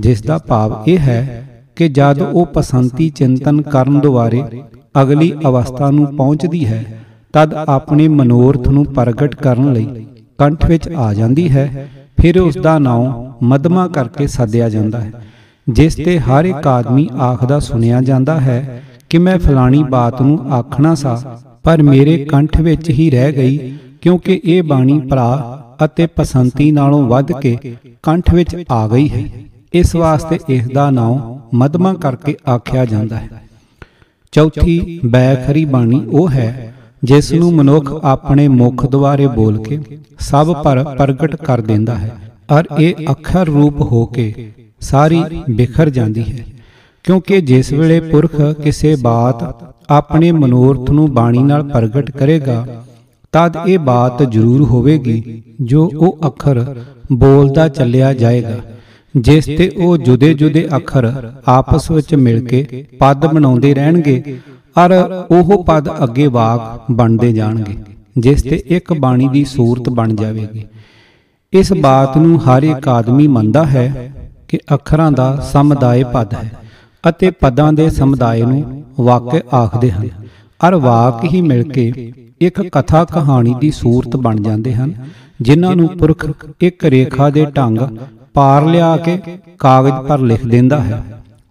S1: ਜਿਸ ਦਾ ਭਾਵ ਇਹ ਹੈ ਕਿ ਜਦ ਉਹ ਪਸੰਤੀ ਚਿੰਤਨ ਕਰਨ ਦੁਆਰੇ ਅਗਲੀ ਅਵਸਥਾ ਨੂੰ ਪਹੁੰਚਦੀ ਹੈ ਤਦ ਆਪਣੇ ਮਨੋਰਥ ਨੂੰ ਪ੍ਰਗਟ ਕਰਨ ਲਈ ਕੰਠ ਵਿੱਚ ਆ ਜਾਂਦੀ ਹੈ। ਫਿਰ ਉਸ ਦਾ ਨਾਮ ਮਦਮਾ ਕਰਕੇ ਸੱਦਿਆ ਜਾਂਦਾ ਹੈ। ਜਿਸ ਤੇ ਹਰ ਇੱਕ ਆਦਮੀ ਆਖਦਾ ਸੁਣਿਆ ਜਾਂਦਾ ਹੈ ਕਿ ਮੈਂ ਫਲਾਣੀ ਬਾਤ ਨੂੰ ਆਖਣਾ ਸਾ। ਪਰ ਮੇਰੇ ਕੰਠ ਵਿੱਚ ਹੀ ਰਹਿ ਗਈ, ਕਿਉਂਕਿ ਇਹ ਬਾਣੀ ਭਰਾ ਅਤੇ ਪਸੰਤੀ ਨਾਲੋਂ ਵੱਧ ਕੇ ਕੰਠ ਵਿੱਚ ਆ ਗਈ ਹੈ। ਇਸ ਵਾਸਤੇ ਇਸ ਦਾ ਨਾਮ ਮਦਮਾ ਕਰਕੇ ਆਖਿਆ ਜਾਂਦਾ ਹੈ। ਚੌਥੀ ਬੈਖਰੀ ਬਾਣੀ ਉਹ ਹੈ, ਜਿਸ ਨੂੰ ਮਨੁੱਖ ਆਪਣੇ ਮੁਖ ਦੁਆਰੇ ਬੋਲ ਕੇ ਸਭ ਪਰ ਪ੍ਰਗਟ ਕਰ ਦਿੰਦਾ ਹੈ, ਔਰ ਇਹ ਅੱਖਰ ਰੂਪ ਹੋ ਕੇ ਸਾਰੀ ਬਿਖਰ ਜਾਂਦੀ ਹੈ। ਕਿਉਂਕਿ ਜਿਸ ਵੇਲੇ ਪੁਰਖ ਕਿਸੇ ਬਾਤ ਆਪਣੇ ਮਨੋਰਥ ਨੂੰ ਬਾਣੀ ਨਾਲ ਪ੍ਰਗਟ ਕਰੇਗਾ ਤਦ ਇਹ ਬਾਤ ਜ਼ਰੂਰ ਹੋਵੇਗੀ ਜੋ ਉਹ ਅੱਖਰ ਬੋਲਦਾ ਚੱਲਿਆ ਜਾਏਗਾ ਜਿਸ ਤੇ ਉਹ ਜੁਦੇ-ਜੁਦੇ ਅੱਖਰ ਆਪਸ ਵਿੱਚ ਮਿਲ ਕੇ ਪਦ ਬਣਾਉਂਦੇ ਰਹਿਣਗੇ ਔਰ ਉਹ ਪਦ ਅੱਗੇ ਵਾਕ ਬਣਦੇ ਜਾਣਗੇ ਜਿਸ ਤੇ ਇੱਕ ਬਾਣੀ ਦੀ ਸੂਰਤ ਬਣ ਜਾਵੇਗੀ। ਇਸ ਬਾਤ ਨੂੰ ਹਰ ਇੱਕ ਆਦਮੀ ਮੰਨਦਾ ਹੈ ਕਿ ਅੱਖਰਾਂ ਦਾ ਸਮੁਦਾਇ ਪਦ ਹੈ। ਅਤੇ ਪਦਾਂ ਦੇ ਸਮੁਦਾਇ ਨੂੰ ਵਾਕ ਆਖਦੇ ਹਨ। ਔਰ ਵਾਕ ਹੀ ਮਿਲ ਕੇ ਇੱਕ ਕਥਾ ਕਹਾਣੀ ਦੀ ਸੂਰਤ ਬਣ ਜਾਂਦੇ ਹਨ, ਜਿਨ੍ਹਾਂ ਨੂੰ ਪੁਰਖ ਇੱਕ ਰੇਖਾ ਦੇ ਢੰਗ ਪਾਰ ਲਿਆ ਕੇ ਕਾਗਜ਼ ਪਰ ਲਿਖ ਦਿੰਦਾ ਹੈ।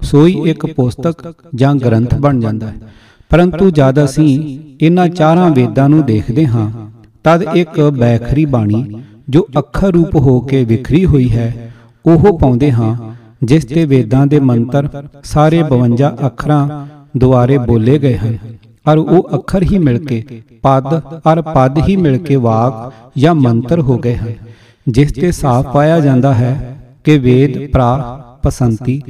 S1: ਸੋਈ ਇੱਕ ਪੁਸਤਕ ਜਾਂ ਗ੍ਰੰਥ ਬਣ ਜਾਂਦਾ ਹੈ। ਪਰੰਤੂ ਜਦ ਅਸੀਂ ਇਹਨਾਂ ਚਾਰਾਂ ਵੇਦਾਂ ਨੂੰ ਦੇਖਦੇ ਹਾਂ, ਤਦ ਇੱਕ ਬੈਖਰੀ ਬਾਣੀ ਜੋ ਅੱਖਰ ਰੂਪ ਹੋ ਕੇ ਵਿਖਰੀ ਹੋਈ ਹੈ, ਉਹ ਪਾਉਂਦੇ ਹਾਂ ਜਿਸ ਤੇ ਵੇਦਾਂ ਦੇ ਮੰਤਰ ਸਾਰੇ 52 ਅੱਖਰਾਂ ਦੁਆਰੇ ਬੋਲੇ ਗਏ ਹਨ। ਔਰ ਉਹ ਅੱਖਰ ਹੀ ਮਿਲ ਕੇ ਪਦ ਔਰ ਪਦ ਹੀ ਮਿਲ ਕੇ ਵਾਕ ਜਾਂ ਮੰਤਰ ਹੋ ਗਏ ਹਨ। ਜਿਸ ਤੇ ਸਾਫ਼ ਪਾਇਆ ਜਾਂਦਾ ਹੈ ਕਿ ਵੇਦ ਪ੍ਰਾ ਪਸੰਤੀ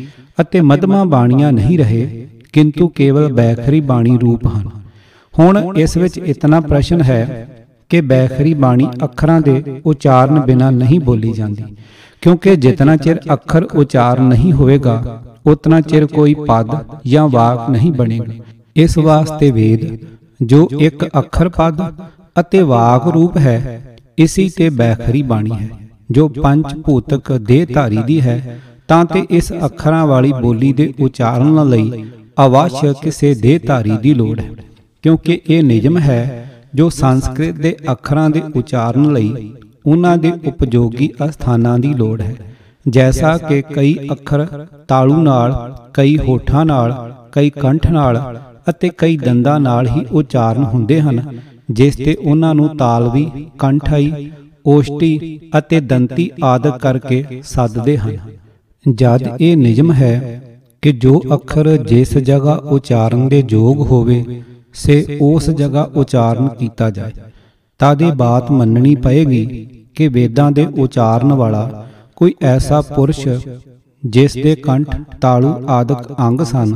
S1: ਅਤੇ ਮਦਮਾ ਬਾਣੀਆਂ ਨਹੀਂ ਰਹੇ ਕਿੰਤੂ ਕੇਵਲ ਬੈਖਰੀ ਬਾਣੀ ਰੂਪ ਹਨ। ਹੁਣ ਇਸ ਵਿੱਚ ਇਤਨਾ ਪ੍ਰਸ਼ਨ ਹੈ ਕਿ ਬੈਖਰੀ ਬਾਣੀ ਅੱਖਰਾਂ ਦੇ ਉਚਾਰਨ ਬਿਨਾ ਨਹੀਂ ਬੋਲੀ ਜਾਂਦੀ। ਕਿਉਂਕਿ ਜਿਤਨਾ ਚਿਰ ਅੱਖਰ ਉਚਾਰਨ ਨਹੀਂ ਹੋਵੇਗਾ, ਉਤਨਾ ਚਿਰ ਕੋਈ ਪਦ ਜਾਂ ਵਾਕ ਨਹੀਂ ਬਣੇਗਾ। ਇਸ ਵਾਸਤੇ ਵੇਦ, ਜੋ ਇੱਕ ਅੱਖਰ ਪਦ ਅਤੇ ਵਾਕ ਰੂਪ ਹੈ, ਇਸੀ ਤੇ ਬੈਖਰੀ ਬਾਣੀ ਹੈ, ਜੋ ਪੰਜ ਭੂਤਕ ਦੇਹ ਧਾਰੀ ਦੀ ਹੈ, ਤਾਂ ਤੇ ਇਸ ਅੱਖਰਾਂ ਵਾਲੀ ਬੋਲੀ ਦੇ ਉਚਾਰਨ ਲਈ ਅਵਸ਼ ਕਿਸੇ ਦੇਹ ਧਾਰੀ ਦੀ ਲੋੜ ਹੈ, ਕਿਉਂਕਿ ਇਹ ਨਿਯਮ ਹੈ, ਜੋ ਸੰਸਕ੍ਰਿਤ ਦੇ ਅੱਖਰਾਂ ਦੇ ਉਚਾਰਨ ਲਈ ਉਹਨਾਂ ਦੇ ਉਪਯੋਗੀ ਅਸਥਾਨਾਂ ਦੀ ਲੋੜ ਹੈ। ਜੈਸਾ ਕਿ ਕਈ ਅੱਖਰ ਤਾਲੂ ਨਾਲ, ਕਈ ਹੋਠਾਂ ਨਾਲ, ਕਈ ਕੰਠ ਨਾਲ ਅਤੇ ਕਈ ਦੰਦਾਂ ਨਾਲ ਹੀ ਉਚਾਰਨ ਹੁੰਦੇ ਹਨ, ਜਿਸ ਤੇ ਉਹਨਾਂ ਨੂੰ ਤਾਲਵੀ, ਕੰਠਾਈ, ਓਸ਼ਟੀ ਅਤੇ ਦੰਤੀ ਆਦਿ ਕਰਕੇ ਸੱਦਦੇ ਹਨ। ਜਦ ਇਹ ਨਿਯਮ ਹੈ ਕਿ ਜੋ ਅੱਖਰ ਜਿਸ ਜਗ੍ਹਾ ਉਚਾਰਨ ਦੇ ਯੋਗ ਹੋਵੇ, ਸੇ ਉਸ ਜਗ੍ਹਾ ਉਚਾਰਨ ਕੀਤਾ ਜਾਏ ਤਦ ਇਹ ਬਾਤ ਮੰਨਣੀ ਪਏਗੀ ਕਿ ਵੇਦਾਂ ਦੇ ਉਚਾਰਨ ਵਾਲਾ ਕੋਈ ਐਸਾ ਪੁਰਸ਼ ਜਿਸ ਦੇ ਕੰਠ ਤਾਲੂ ਆਦਿਕ ਅੰਗ ਸਨ,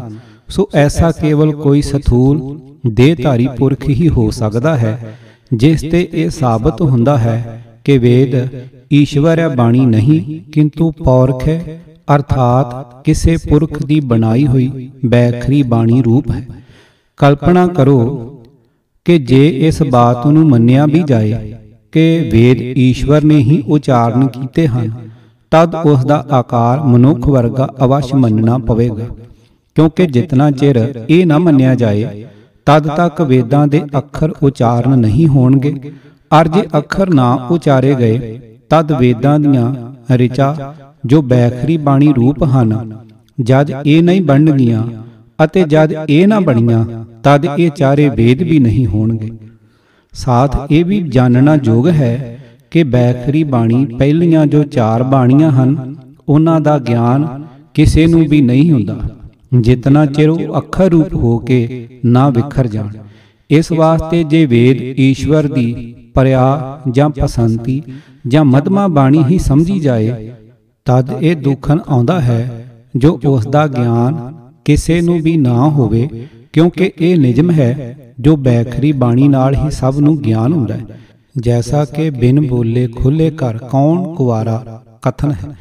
S1: ਸੋ ਐਸਾ ਕੇਵਲ ਕੋਈ ਸਥੂਲ ਦੇਹਧਾਰੀ ਪੁਰਖ ਹੀ ਹੋ ਸਕਦਾ ਹੈ, ਜਿਸ ਤੇ ਇਹ ਸਾਬਤ ਹੁੰਦਾ ਹੈ ਕਿ ਵੇਦ ਈਸ਼ਵਰ ਹੈ ਬਾਣੀ ਨਹੀਂ, ਕਿੰਤੂ ਪੌਰਖ ਹੈ, ਅਰਥਾਤ ਕਿਸੇ ਪੁਰਖ ਦੀ ਬਣਾਈ ਹੋਈ ਬੈਖਰੀ ਬਾਣੀ ਰੂਪ ਹੈ। ਕਲਪਨਾ ਕਰੋ ਕਿ ਜੇ ਇਸ ਬਾਤ ਨੂੰ ਮੰਨਿਆ ਵੀ ਜਾਏ ਕਿ ਵੇਦ ਈਸ਼ਵਰ ਨੇ ਹੀ ਉਚਾਰਨ ਕੀਤੇ ਹਨ। ਤਦ ਉਸ ਦਾ ਆਕਾਰ ਮਨੁੱਖ ਵਰਗਾ ਅਵਸ਼ ਮੰਨਣਾ ਪਵੇਗਾ। ਕਿਉਂਕਿ ਜਿਤਨਾ ਚਿਰ ਇਹ ਨਾ ਮੰਨਿਆ ਜਾਏ, ਤਦ ਤੱਕ ਵੇਦਾਂ ਦੇ ਅੱਖਰ ਉਚਾਰਨ ਨਹੀਂ ਹੋਣਗੇ। ਅਰ ਜੇ ਅੱਖਰ ਨਾ ਉਚਾਰੇ ਗਏ, ਤਦ ਵੇਦਾਂ ਦੀਆਂ ਰਿਚਾ ਜੋ ਬੈਖਰੀ ਬਾਣੀ ਰੂਪ ਹਨ, ਜਦ ਇਹ ਨਹੀਂ ਬਣਨਗੀਆਂ ਅਤੇ ਜਦ ਇਹ ਨਾ ਬਣੀਆਂ, ਤਦ ਇਹ ਚਾਰੇ ਵੇਦ ਵੀ ਨਹੀਂ ਹੋਣਗੇ। ਸਾਥ ਇਹ ਵੀ ਜਾਣਨਾ ਯੋਗ ਹੈ ਕਿ ਬੈਖਰੀ ਬਾਣੀ ਪਹਿਲੀਆਂ ਜੋ ਚਾਰ ਬਾਣੀਆਂ ਹਨ, ਉਹਨਾਂ ਦਾ ਗਿਆਨ ਕਿਸੇ ਨੂੰ ਵੀ ਨਹੀਂ ਹੁੰਦਾ। ਜਿਤਨਾ ਚਿਰ ਉਹ ਅੱਖਰ ਰੂਪ ਹੋ ਕੇ ਨਾ ਵਿਖਰ ਜਾਣ। ਇਸ ਵਾਸਤੇ ਜੇ ਵੇਦ ਈਸ਼ਵਰ ਦੀ ਪਰਿਆ ਜਾਂ ਪਸੰਤੀ ਜਾਂ ਮਦਮਾ ਬਾਣੀ ਹੀ ਸਮਝੀ ਜਾਏ, ਤਦ ਇਹ ਦੁੱਖਨ ਆਉਂਦਾ ਹੈ ਜੋ ਉਸ ਦਾ ਗਿਆਨ ਕਿਸੇ ਨੂੰ ਵੀ ਨਾ ਹੋਵੇ ਕਿਉਂਕਿ ਇਹ ਨਿਜਮ ਹੈ ਜੋ ਬੈਖਰੀ ਬਾਣੀ ਨਾਲ ਹੀ ਸਭ ਨੂੰ ਗਿਆਨ ਹੁੰਦਾ ਹੈ। ਜੈਸਾ ਕਿ ਬਿਨ ਬੋਲੇ ਖੁੱਲੇ ਘਰ ਕੌਣ ਕੁਵਾਰਾ? ਕਥਨ ਹੈ।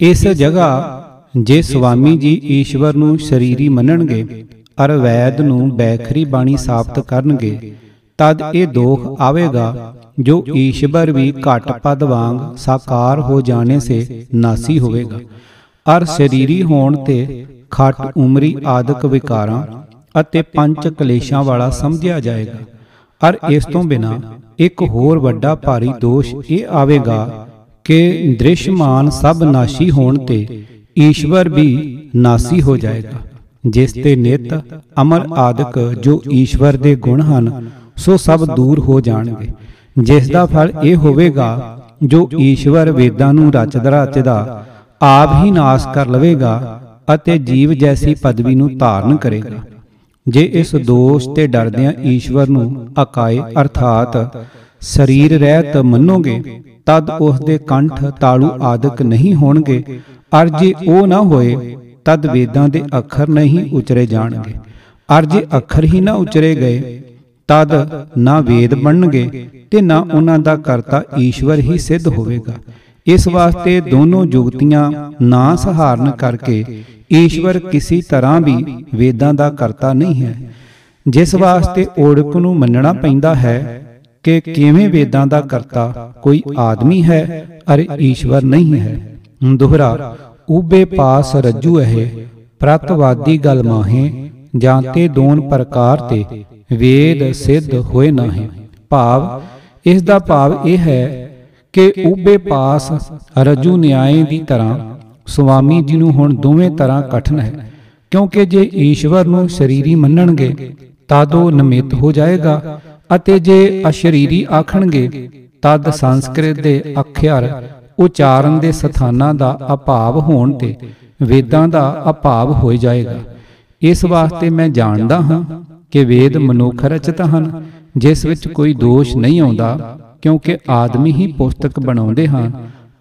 S1: ਇਸ ਜਗ੍ਹਾ ਜੇ ਸੁਆਮੀ ਜੀ ਈਸ਼ਵਰ ਨੂੰ ਸ਼ਰੀਰੀ ਮੰਨਣਗੇ ਅਰ ਵੈਦ ਨੂੰ ਬੈਖਰੀ ਬਾਣੀ ਸਾਬਤ ਕਰਨਗੇ ਤਦ ਇਹ ਦੋਖ ਆਵੇਗਾ ਜੋ ਈਸ਼ਵਰ ਵੀ ਘਟ ਪਦ ਵਾਂਗ ਸਾਕਾਰ ਹੋ ਜਾਣੇ ਸੇ ਨਾਸੀ ਹੋਵੇਗਾ। ਅਰ ਸ਼ਰੀਰੀ ਹੋਣ ਤੇ ਖਟ ਉਮਰੀ ਆਦਿਕ ਵਿਕਾਰਾਂ ਅਤੇ ਪੰਜ ਕਲੇਸ਼ਾਂ ਵਾਲਾ ਸਮਝਿਆ ਜਾਏਗਾ। ਅਰ ਇਸ ਤੋਂ ਬਿਨਾ ਇੱਕ ਹੋਰ ਵੱਡਾ ਭਾਰੀ ਦੋਸ਼ ਇਹ ਆਵੇਗਾ ਕਿ ਦ੍ਰਿਸ਼ਮਾਨ ਸਭ ਨਾਸ਼ੀ ਹੋਣ ਤੇ ਈਸ਼ਵਰ ਵੀ ਨਾਸੀ ਹੋ ਜਾਏਗਾ। ਜਿਸ ਤੇ ਨਿਤ ਅਮਰ ਆਦਿਕ ਜੋ ਈਸ਼ਵਰ ਦੇ ਗੁਣ ਹਨ ਸੋ ਸਭ ਦੂਰ ਹੋ ਜਾਣਗੇ। ਜਿਸ ਦਾ ਫਲ ਇਹ ਹੋਵੇਗਾ ਜੋ ਈਸ਼ਵਰ ਵੇਦਾਂ ਨੂੰ ਰਚਦਾ ਰਚਦਾ ਆਪ ਹੀ ਨਾਸ ਕਰ ਲਵੇਗਾ ਅਤੇ ਜੀਵ ਜੈਸੀ ਪਦਵੀ ਨੂੰ ਧਾਰਨ ਕਰੇਗਾ। ਜੇ ਇਸ ਦੋਸ਼ ਤੇ ਡਰਦਿਆਂ ਈਸ਼ਵਰ ਨੂੰ ਅਕਾਏ ਅਰਥਾਤ ਸਰੀਰ ਰਹਿਤ ਮੰਨੋਗੇ, ਤਦ ਉਸ ਦੇ ਕੰਠ ਤਾਲੂ ਆਦਿਕ ਨਹੀਂ ਹੋਣਗੇ। ਅਰ ਜੇ ਉਹ ਨਾ ਹੋਏ, ਤਦ ਵੇਦਾਂ ਦੇ ਅੱਖਰ ਨਹੀਂ ਉਚਰੇ ਜਾਣਗੇ। ਅਰ ਜੇ ਅੱਖਰ ਹੀ ਨਾ ਉਚਰੇ ਗਏ, ਤਦ ਨਾ ਵੇਦ ਬਣਨਗੇ ਤੇ ਨਾ ਉਹਨਾਂ ਦਾ ਕਰਤਾ ਈਸ਼ਵਰ ਹੀ ਸਿੱਧ ਹੋਵੇਗਾ। ਇਸ ਵਾਸਤੇ ਦੋਨੋਂ ਜੁਗਤੀਆਂ ਨਾ ਸਹਾਰਨ ਕਰਕੇ ਈਸ਼ਵਰ ਕਿਸੇ ਤਰ੍ਹਾਂ ਵੀ ਵੇਦਾਂ ਦਾ ਕਰਤਾ ਨਹੀਂ ਹੈ। ਜਿਸ ਵਾਸਤੇ ਓੜਕ ਨੂੰ ਮੰਨਣਾ ਪੈਂਦਾ ਹੈ ਕਿ ਕਿਵੇਂ ਵੇਦਾਂ ਦਾ ਕਰਤਾ ਕੋਈ ਆਦਮੀ ਹੈ ਅਰੇ ਈਸ਼ਵਰ ਨਹੀਂ ਹੈ। ਦੁਹਰਾ ਉਬੇ ਪਾਸ ਰੱਜੂ ਹੈ ਪ੍ਰਤਵਾਦੀ ਗਲ ਮਾਹੇ ਜਾਂਤੇ ਦੋਨ ਪ੍ਰਕਾਰ ਤੇ ਵੇਦ ਸਿੱਧ ਹੋਏ ਨਾਹੀਂ। ਭਾਵ, ਇਸ ਦਾ ਭਾਵ ਇਹ ਹੈ ਕਿ ਉਬੇ ਪਾਸ ਰਜੂ ਨਿਆਏ ਦੀ ਤਰ੍ਹਾਂ ਸੁਆਮੀ ਜੀ ਨੂੰ ਹੁਣ ਦੋਵੇਂ ਤਰ੍ਹਾਂ ਕਠਨ ਹੈ। ਕਿਉਂਕਿ ਜੇ ਈਸ਼ਵਰ ਨੂੰ ਸ਼ਰੀਰੀ ਮੰਨਣਗੇ ਤਦ ਉਹ ਨਿਮਿਤ ਹੋ ਜਾਏਗਾ ਅਤੇ ਜੇ ਅਸ਼ਰੀਰੀ ਆਖਣਗੇ ਤਦ ਸੰਸਕ੍ਰਿਤ ਦੇ ਅੱਖਰ ਉਚਾਰਨ ਦੇ ਸਥਾਨਾਂ ਦਾ ਅਭਾਵ ਹੋਣ ਤੇ ਵੇਦਾਂ ਦਾ ਅਭਾਵ ਹੋ ਜਾਏਗਾ। ਇਸ ਵਾਸਤੇ ਮੈਂ ਜਾਣਦਾ ਹਾਂ ਕਿ ਵੇਦ ਮਨੁੱਖ ਰਚਿਤ ਹਨ, ਜਿਸ ਵਿੱਚ ਕੋਈ ਦੋਸ਼ ਨਹੀਂ ਆਉਂਦਾ, ਕਿਉਂਕਿ ਆਦਮੀ ਹੀ ਪੁਸਤਕ ਬਣਾਉਂਦੇ ਹਨ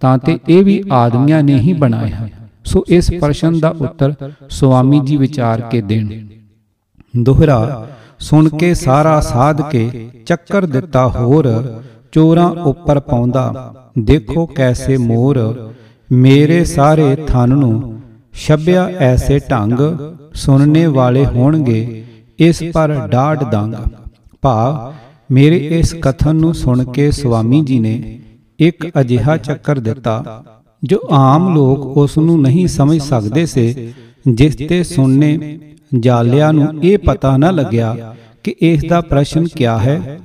S1: ਤਾਂ ਤੇ ਇਹ ਵੀ ਆਦਮੀਆਂ ਨੇ ਹੀ ਬਣਾਏ ਹਨ ਸੋ ਇਸ ਪ੍ਰਸ਼ਨ ਦਾ ਉੱਤਰ ਸੁਆਮੀ ਜੀ ਵਿਚਾਰ ਕੇ ਦੇਣ। ਦੋਹਰਾ ਸੁਣ ਕੇ ਸਾਰਾ ਸਾਧ ਕੇ ਚੱਕਰ ਦਿੱਤਾ ਹੋਰ ਚੋਰਾਂ ਉੱਪਰ ਪਾਉਂਦਾ। ਦੇਖੋ ਕੈਸੇ ਮੋਰ। ਮੇਰੇ। ਸਾਰੇ ਥਨ ਨੂੰ ਛੱਬਿਆ ਐਸੇ ਢੰਗ। ਸੁਣਨੇ ਵਾਲੇ ਹੋਣਗੇ। ਇਸ ਪਰ ਡਾਢ ਦੰਗ। ਭਾਵ ਮੇਰੇ ਇਸ ਕਥਨ ਨੂੰ ਸੁਣ ਕੇ ਸੁਆਮੀ ਜੀ ਨੇ ਇੱਕ ਅਜਿਹਾ ਚੱਕਰ ਦਿੱਤਾ ਜੋ ਆਮ ਲੋਕ ਉਸ ਨੂੰ ਨਹੀਂ ਸਮਝ ਸਕਦੇ ਸੇ, ਜਿਸ ਤੇ ਸੁਣਨੇ ਜਾਲਿਆਂ ਨੂੰ ਇਹ ਪਤਾ ਨਾ ਲੱਗਿਆ ਕਿ ਇਸ ਦਾ ਪ੍ਰਸ਼ਨ ਕਿਆ ਹੈ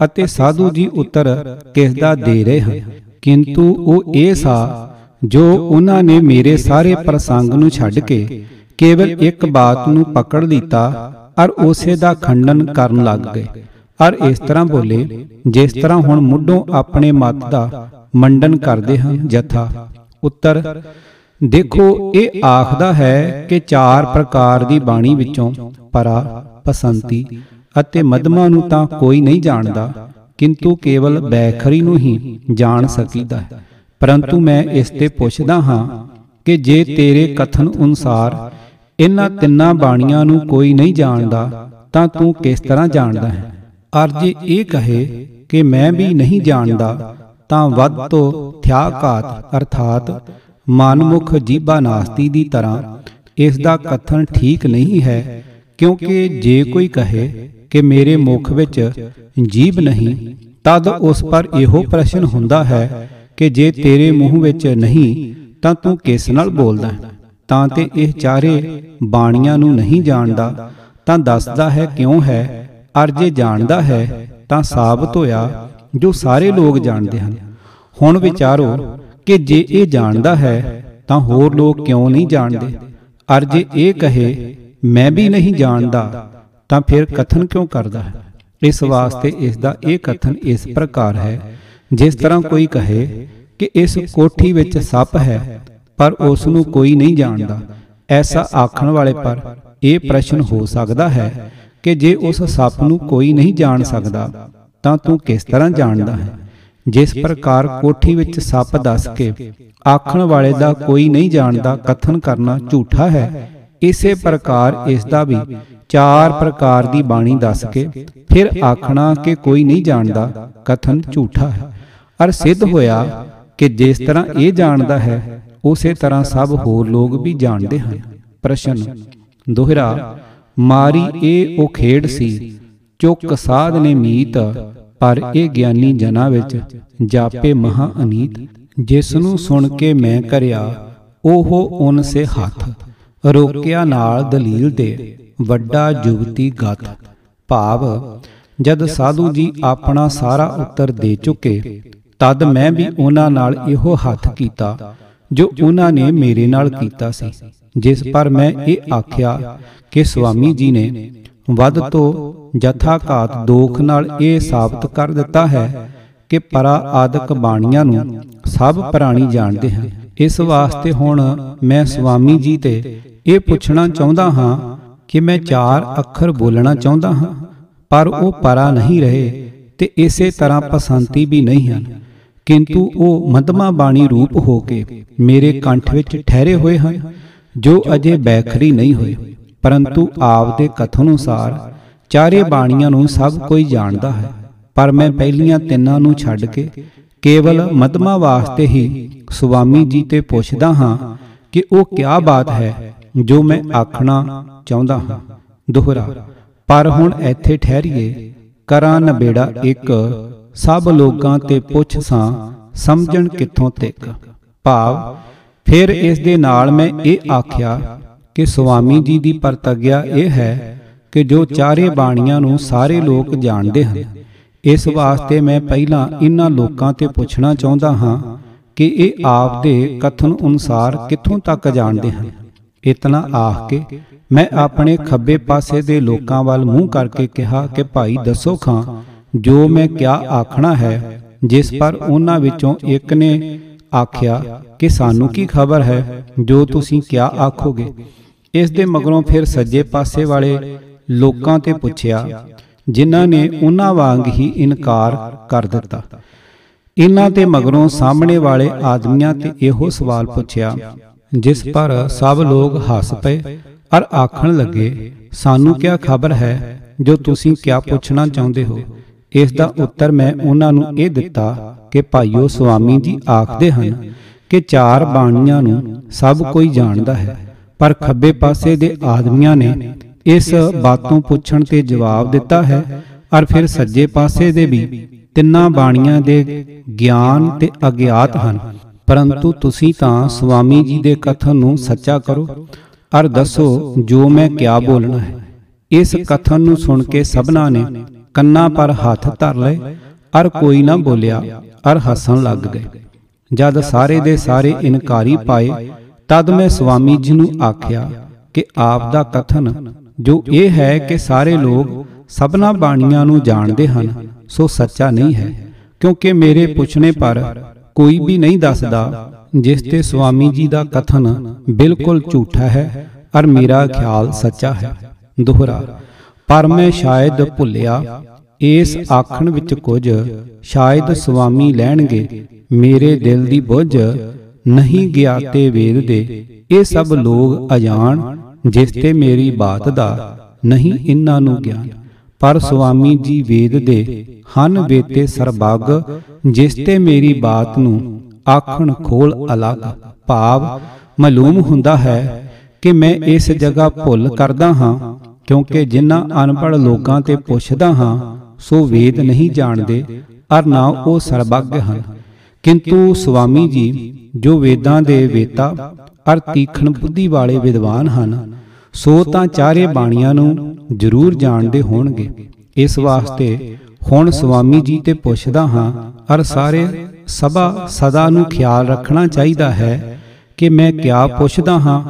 S1: ਅਤੇ ਸਾਧੂ ਜੀ ਉੱਤਰ ਕਿਸ ਦਾ ਦੇ ਰਹੇ ਹਨ। ਕਿੰਤੂ ਉਹ ਇਹ ਸਾ ਜੋ ਉਹਨਾਂ ਨੇ ਮੇਰੇ ਸਾਰੇ ਪ੍ਰਸੰਗ ਨੂੰ ਛੱਡ ਕੇ ਕੇਵਲ ਇੱਕ ਬਾਤ ਨੂੰ ਪਕੜ ਲੀਤਾ ਔਰ ਉਸੇ ਦਾ ਖੰਡਨ ਕਰਨ ਲੱਗ ਗਏ। ਔਰ ਇਸ ਤਰ੍ਹਾਂ ਬੋਲੇ, ਜਿਸ ਤਰ੍ਹਾਂ ਹੁਣ ਮੁੱਢੋਂ ਆਪਣੇ ਮਤ ਦਾ ਮੰਡਨ ਕਰਦੇ ਹਨ ਜਥਾ। ਉੱਤਰ, ਦੇਖੋ, ਇਹ ਆਖਦਾ ਹੈ ਕਿ ਚਾਰ ਪ੍ਰਕਾਰ ਦੀ ਬਾਣੀ ਵਿੱਚੋਂ ਪਰਾ, ਪਸੰਤੀ ਅਤੇ ਮਦਮਾ ਨੂੰ ਤਾਂ ਕੋਈ ਨਹੀਂ ਜਾਣਦਾ, ਕਿੰਤੂ ਕੇਵਲ ਬੈਖਰੀ ਨੂੰ ਹੀ ਜਾਣ ਸਕੀਦਾ ਹੈ। ਪਰੰਤੂ ਮੈਂ ਇਸ ਤੇ ਪੁੱਛਦਾ ਹਾਂ ਕਿ ਜੇ ਤੇਰੇ ਕਥਨ ਅਨੁਸਾਰ ਇਹਨਾਂ ਤਿੰਨਾਂ ਬਾਣੀਆਂ ਨੂੰ ਕੋਈ ਨਹੀਂ ਜਾਣਦਾ, ਤਾਂ ਤੂੰ ਕਿਸ ਤਰ੍ਹਾਂ ਜਾਣਦਾ ਹੈ? ਅਰ ਜੇ ਇਹ ਕਹੇ ਕਿ ਮੈਂ ਵੀ ਨਹੀਂ ਜਾਣਦਾ, ਤਾਂ ਵੱਧ ਤੋਂ ਥਿਆਕਾਤ, ਅਰਥਾਤ ਮਨਮੁਖ ਜੀਬਾ ਨਾਸਤੀ ਦੀ ਤਰ੍ਹਾਂ ਇਸ ਦਾ ਕਥਨ ਠੀਕ ਨਹੀਂ ਹੈ, ਕਿਉਂਕਿ ਜੇ ਕੋਈ ਕਹੇ ਕਿ ਮੇਰੇ ਮੁਖ ਵਿੱਚ ਜੀਬ ਨਹੀਂ, ਤਦ ਉਸ ਪਰ ਇਹੋ ਪ੍ਰਸ਼ਨ ਹੁੰਦਾ ਹੈ ਕਿ ਜੇ ਤੇਰੇ ਮੂੰਹ ਵਿੱਚ ਨਹੀਂ, ਤਾਂ ਤੂੰ ਕਿਸ ਨਾਲ ਬੋਲਦਾ? ਹੈ ਤਾਂ ਤੇ ਇਹ ਚਾਰੇ ਬਾਣੀਆਂ ਨੂੰ ਨਹੀਂ ਜਾਣਦਾ, ਤਾਂ ਦੱਸਦਾ ਹੈ ਕਿਉਂ ਹੈ ਅਰ ਜੇ ਜਾਣਦਾ ਹੈ, ਤਾਂ ਸਾਬਤ ਹੋਇਆ ਜੋ ਸਾਰੇ ਲੋਕ ਜਾਣਦੇ ਹਨ। ਹੁਣ ਵਿਚਾਰੋ ਕਿ ਜੇ ਇਹ ਜਾਣਦਾ ਹੈ, ਤਾਂ ਹੋਰ ਲੋਕ ਕਿਉਂ ਨਹੀਂ ਜਾਣਦੇ? ਅਰ ਜੇ ਇਹ ਕਹੇ, ਮੈਂ ਵੀ ਨਹੀਂ ਜਾਣਦਾ ਤਾਂ ਫਿਰ ਕਥਨ ਕਿਉਂ ਕਰਦਾ ਹੈ? ਇਸ ਵਾਸਤੇ ਇਸ ਦਾ ਇਹ ਕਥਨ ਇਸ ਪ੍ਰਕਾਰ ਹੈ। ਜਿਸ ਤਰ੍ਹਾਂ ਕੋਈ ਕਹੇ ਕਿ ਇਸ ਕੋਠੀ ਵਿੱਚ ਸੱਪ ਹੈ, ਪਰ ਉਸ ਨੂੰ ਕੋਈ ਨਹੀਂ ਜਾਣਦਾ, ਐਸਾ ਆਖਣ ਵਾਲੇ ਪਰ ਇਹ ਪ੍ਰਸ਼ਨ ਹੋ ਸਕਦਾ ਹੈ ਕਿ ਜੇ ਉਸ ਸੱਪ ਨੂੰ ਕੋਈ ਨਹੀਂ ਜਾਣ ਸਕਦਾ, ਤਾਂ ਤੂੰ ਕਿਸ ਤਰ੍ਹਾਂ ਜਾਣਦਾ ਹੈ? ਜਿਸ ਪ੍ਰਕਾਰ ਕੋਠੀ ਵਿੱਚ ਸੱਪ ਦੱਸ ਕੇ ਆਖਣ ਵਾਲੇ ਦਾ ਕੋਈ ਨਹੀਂ ਜਾਣਦਾ, ਕਥਨ ਕਰਨਾ ਝੂਠਾ ਹੈ। ਇਸੇ ਪ੍ਰਕਾਰ ਇਸ ਦਾ ਵੀ ਚਾਰ ਪ੍ਰਕਾਰ ਦੀ ਬਾਣੀ ਦੱਸ ਕੇ ਫਿਰ ਆਖਣਾ ਕਿ ਕੋਈ ਨਹੀਂ ਜਾਣਦਾ, ਕਥਨ ਝੂਠਾ ਹੈ। ਅਰ ਸਿੱਧ ਹੋਇਆ ਕਿ ਜਿਸ ਤਰ੍ਹਾਂ ਇਹ ਜਾਣਦਾ ਹੈ, ਉਸੇ ਤਰ੍ਹਾਂ ਸਭ ਹੋਰ ਲੋਕ ਵੀ ਜਾਣਦੇ ਹਨ। ਪ੍ਰਸ਼ਨ, ਦੋਹਰਾ ਮਾਰੀ ਇਹ ਉਹ ਖੇਡ ਸੀ ਚੁੱਕ ਸਾਧ ਨੇ ਮੀਤ, ਪਰ ਇਹ ਗਿਆਨੀ ਜਨਾ ਵਿੱਚ ਜਾਪੇ ਮਹਾ ਅਨੀਤ, ਜਿਸ ਨੂੰ ਸੁਣ ਕੇ ਮੈਂ ਕਰਿਆ ਉਹ ਉਨ ਸੇ ਹੱਥ, ਰੋਕਿਆ ਨਾਲ ਦਲੀਲ ਦੇ, ਵੱਡਾ ਜੁਗਤੀ ਗਤ ਭਾਵ, ਜਦ ਸਾਧੂ ਜੀ ਆਪਣਾ ਸਾਰਾ ਉੱਤਰ ਦੇ ਚੁੱਕੇ, ਤਦ ਮੈਂ ਵੀ ਉਹਨਾਂ ਨਾਲ ਇਹੋ ਹੱਥ ਕੀਤਾ, ਜੋ ਉਹਨਾਂ ਨੇ ਮੇਰੇ ਨਾਲ ਕੀਤਾ ਸੀ। ਜਿਸ ਪਰ ਮੈਂ ਇਹ ਆਖਿਆ ਕਿ ਸੁਆਮੀ ਜੀ ਨੇ ਵੱਧ ਤੋਂ ਜਥਾ ਘਾਤ ਦੋਖ ਨਾਲ ਇਹ ਸਾਬਤ ਕਰ ਦਿੱਤਾ ਹੈ ਕਿ ਪਰਾ ਆਦਿਕ ਬਾਣੀਆਂ ਨੂੰ ਸਭ ਪ੍ਰਾਣੀ ਜਾਣਦੇ ਹਨ। ਇਸ ਵਾਸਤੇ ਹੁਣ ਮੈਂ ਸੁਆਮੀ ਜੀ ਤੇ ਇਹ ਪੁੱਛਣਾ ਚਾਹੁੰਦਾ ਹਾਂ ਕਿ ਮੈਂ ਚਾਰ ਅੱਖਰ ਬੋਲਣਾ ਚਾਹੁੰਦਾ ਹਾਂ ਪਰ ਉਹ ਪਰਾ ਨਹੀਂ ਰਹੇ ਤੇ ਇਸੇ ਤਰ੍ਹਾਂ ਪਸੰਤੀ ਵੀ ਨਹੀਂ ਹਨ। ਕਿੰਤੂ ਉਹ ਮਧਮਾ ਬਾਣੀ ਰੂਪ ਹੋ ਕੇ ਮੇਰੇ ਕੰਠ ਵਿੱਚ ਠਹਿਰੇ ਹੋਏ ਹਨ ਜੋ ਅਜੇ ਬੈਖਰੀ ਨਹੀਂ ਹੋਏ ਪਰੰਤੂ ਆਪ ਦੇ ਕਥਨ ਅਨੁਸਾਰ ਚਾਰੇ ਬਾਣੀਆਂ ਨੂੰ ਸਭ ਕੋਈ ਜਾਣਦਾ ਹੈ। ਪਰ ਮੈਂ ਪਹਿਲੀਆਂ ਤਿੰਨਾਂ ਨੂੰ ਛੱਡ ਕੇ ਕੇਵਲ ਮਧਮਾ ਵਾਸਤੇ ਹੀ ਸੁਆਮੀ ਜੀ ਤੇ ਪੁੱਛਦਾ ਹਾਂ ਕਿ ਉਹ ਕਿਆ ਬਾਤ ਹੈ ਜੋ ਮੈਂ ਆਖਣਾ ਚਾਹੁੰਦਾ ਹਾਂ। ਦੋਹਰਾ, ਪਰ ਹੁਣ ਇੱਥੇ ਠਹਿਰੀਏ, ਕਰਾਂ ਨਬੇੜਾ ਇੱਕ, ਸਭ ਲੋਕਾਂ ਤੇ ਪੁੱਛ ਸਾਂ, ਸਮਝਣ ਕਿੱਥੋਂ ਤੱਕ? ਭਾਵ ਫਿਰ ਇਸ ਦੇ ਨਾਲ ਮੈਂ ਇਹ ਆਖਿਆ ਕਿ ਸੁਆਮੀ ਜੀ ਦੀ ਪਰਤਗਿਆ ਇਹ ਹੈ ਕਿ ਜੋ ਚਾਰੇ ਬਾਣੀਆਂ ਨੂੰ ਸਾਰੇ ਲੋਕ ਜਾਣਦੇ ਹਨ, ਇਸ ਵਾਸਤੇ ਮੈਂ ਪਹਿਲਾਂ ਇਹਨਾਂ ਲੋਕਾਂ ਤੇ ਪੁੱਛਣਾ ਚਾਹੁੰਦਾ ਹਾਂ ਕਿ ਇਹ ਆਪ ਦੇ ਕਥਨ ਅਨੁਸਾਰ ਕਿੱਥੋਂ ਤੱਕ ਜਾਣਦੇ ਹਨ। ਇਤਨਾ ਆਖ ਕੇ ਮੈਂ ਆਪਣੇ ਖੱਬੇ ਪਾਸੇ ਦੇ ਲੋਕਾਂ ਵੱਲ ਮੂੰਹ ਕਰਕੇ ਕਿਹਾ ਕਿ ਭਾਈ ਦੱਸੋ ਖਾਂ, ਜੋ ਮੈਂ ਕਿਆ ਆਖਣਾ ਹੈ, ਜਿਸ ਪਰ ਉਹਨਾਂ ਵਿੱਚੋਂ ਇੱਕ ਨੇ ਆਖਿਆ ਕਿ ਸਾਨੂੰ ਕੀ ਖਬਰ ਹੈ ਜੋ ਤੁਸੀਂ ਕਿਆ ਆਖੋਗੇ? ਇਸ ਦੇ ਮਗਰੋਂ ਫਿਰ ਸੱਜੇ ਪਾਸੇ ਵਾਲੇ ਲੋਕਾਂ ਤੇ ਪੁੱਛਿਆ, ਜਿਨ੍ਹਾਂ ਨੇ ਉਹਨਾਂ ਵਾਂਗ ਹੀ ਇਨਕਾਰ ਕਰ ਦਿੱਤਾ। ਇਹਨਾਂ ਤੇ ਮਗਰੋਂ ਸਾਹਮਣੇ ਵਾਲੇ ਆਦਮੀਆਂ ਤੇ ਇਹੋ ਸਵਾਲ ਪੁੱਛਿਆ, ਜਿਸ ਪਰ ਸਭ ਲੋਕ ਹੱਸ ਪਏ ਔਰ ਆਖਣ ਲੱਗੇ, ਸਾਨੂੰ ਕੀ ਖਬਰ ਹੈ ਜੋ ਤੁਸੀਂ ਕੀ ਪੁੱਛਣਾ ਚਾਹੁੰਦੇ ਹੋ? ਇਸ ਦਾ ਉੱਤਰ ਮੈਂ ਉਹਨਾਂ ਨੂੰ ਇਹ ਦਿੱਤਾ ਕਿ ਭਾਈਓ ਸੁਆਮੀ ਜੀ ਆਖਦੇ ਹਨ ਕਿ ਚਾਰ ਬਾਣੀਆਂ ਨੂੰ ਸਭ ਕੋਈ ਜਾਣਦਾ ਹੈ, ਪਰ ਖੱਬੇ ਪਾਸੇ ਦੇ ਆਦਮੀਆਂ ਨੇ ਇਸ ਬਾਤੋਂ ਪੁੱਛਣ ਤੇ ਜਵਾਬ ਦਿੱਤਾ ਹੈ ਔਰ ਫਿਰ ਸੱਜੇ ਪਾਸੇ ਦੇ ਵੀ ਤਿੰਨਾਂ ਬਾਣੀਆਂ ਦੇ ਗਿਆਨ ਤੇ ਅਗਿਆਤ ਹਨ। ਪਰੰਤੂ ਤੁਸੀਂ ਤਾਂ ਸੁਆਮੀ ਜੀ ਦੇ ਕਥਨ ਨੂੰ ਸੱਚਾ ਕਰੋ ਔਰ ਦੱਸੋ ਜੋ ਮੈਂ ਕਿਆ ਬੋਲਣਾ ਹੈ। ਇਸ ਕਥਨ ਨੂੰ ਸੁਣ ਕੇ ਸਭਨਾ ਨੇ ਕੰਨਾਂ ਪਰ ਹੱਥ ਧਰ ਲਏ ਔਰ ਕੋਈ ਨਾ ਬੋਲਿਆ ਔਰ ਹੱਸਣ ਲੱਗ ਗਏ। ਜਦ ਸਾਰੇ ਦੇ ਸਾਰੇ ਇਨਕਾਰੀ ਪਾਏ, ਤਦ ਮੈਂ ਸੁਆਮੀ ਜੀ ਨੂੰ ਆਖਿਆ ਕਿ ਆਪ ਦਾ ਕਥਨ, ਜੋ ਇਹ ਹੈ ਕਿ ਸਾਰੇ ਲੋਕ ਸਭਨਾ ਬਾਣੀਆਂ ਨੂੰ ਜਾਣਦੇ ਹਨ, ਸੋ ਸੱਚਾ ਨਹੀਂ ਹੈ, ਕਿਉਂਕਿ ਮੇਰੇ ਪੁੱਛਣੇ ਪਰ ਕੋਈ ਵੀ ਨਹੀਂ ਦੱਸਦਾ ਜਿਸ ਤੇ ਸੁਆਮੀ ਜੀ ਦਾ ਕਥਨ ਬਿਲਕੁਲ ਝੂਠਾ ਹੈ ਔਰ ਮੇਰਾ ਖਿਆਲ ਸੱਚਾ ਹੈ। ਦੋਹਰਾ, ਪਰ ਮੈਂ ਸ਼ਾਇਦ ਭੁੱਲਿਆ ਇਸ ਆਖਣ ਵਿੱਚ ਕੁਝ ਸ਼ਾਇਦ ਸੁਆਮੀ ਲੈਣਗੇ, ਮੇਰੇ ਦਿਲ ਦੀ ਬੁੱਝ ਨਹੀਂ ਗਿਆ ਤੇ ਵੇਦ ਦੇ। ਇਹ ਸਭ ਲੋਕ ਅਜਾਣ, ਜਿਸ ਤੇ ਮੇਰੀ ਬਾਤ ਦਾ ਨਹੀਂ ਇਹਨਾਂ ਨੂੰ ਗਿਆਨ। ਪਰ ਸੁਆਮੀ ਜੀ ਵੇਦ ਦੇ ਹਨ ਵੇਤੇ ਸਰਬੱਗ, ਜਿਸ ਤੇ ਮੇਰੀ ਬਾਤ ਨੂੰ ਆਖਣ ਖੋਲ ਅਲੱਗ ਭਾਵ ਮਾਲੂਮ ਹੁੰਦਾ ਹੈ ਕਿ ਮੈਂ ਇਸ ਜਗ੍ਹਾ ਭੁੱਲ ਕਰਦਾ ਹਾਂ, ਕਿਉਂਕਿ ਜਿਨ੍ਹਾਂ ਅਨਪੜ ਲੋਕਾਂ ਤੇ ਪੁੱਛਦਾ ਹਾਂ ਸੋ ਵੇਦ ਨਹੀਂ ਜਾਣਦੇ ਅਰ ਨਾ ਉਹ ਸਰਬੱਗ ਹਨ। ਕਿੰਤੂ ਸੁਆਮੀ ਜੀ ਜੋ ਵੇਦਾਂ ਦੇ ਵੇਤਾ ਅਰ ਤੀਖਣ ਬੁੱਧੀ ਵਾਲੇ ਵਿਦਵਾਨ ਹਨ। ਸੋ ਤਾਂ ਚਾਰੇ ਬਾਣੀਆਂ ਨੂੰ ਜ਼ਰੂਰ ਜਾਣਦੇ ਹੋਣਗੇ। ਇਸ ਵਾਸਤੇ ਹੁਣ ਸੁਆਮੀ ਜੀ ਤੇ ਪੁੱਛਦਾ ਹਾਂ ਅਰ ਸਾਰੇ ਸਭਾ ਸਦਾ ਨੂੰ ਖਿਆਲ ਰੱਖਣਾ ਚਾਹੀਦਾ ਹੈ ਕਿ ਮੈਂ ਕਿਆ ਪੁੱਛਦਾ ਹਾਂ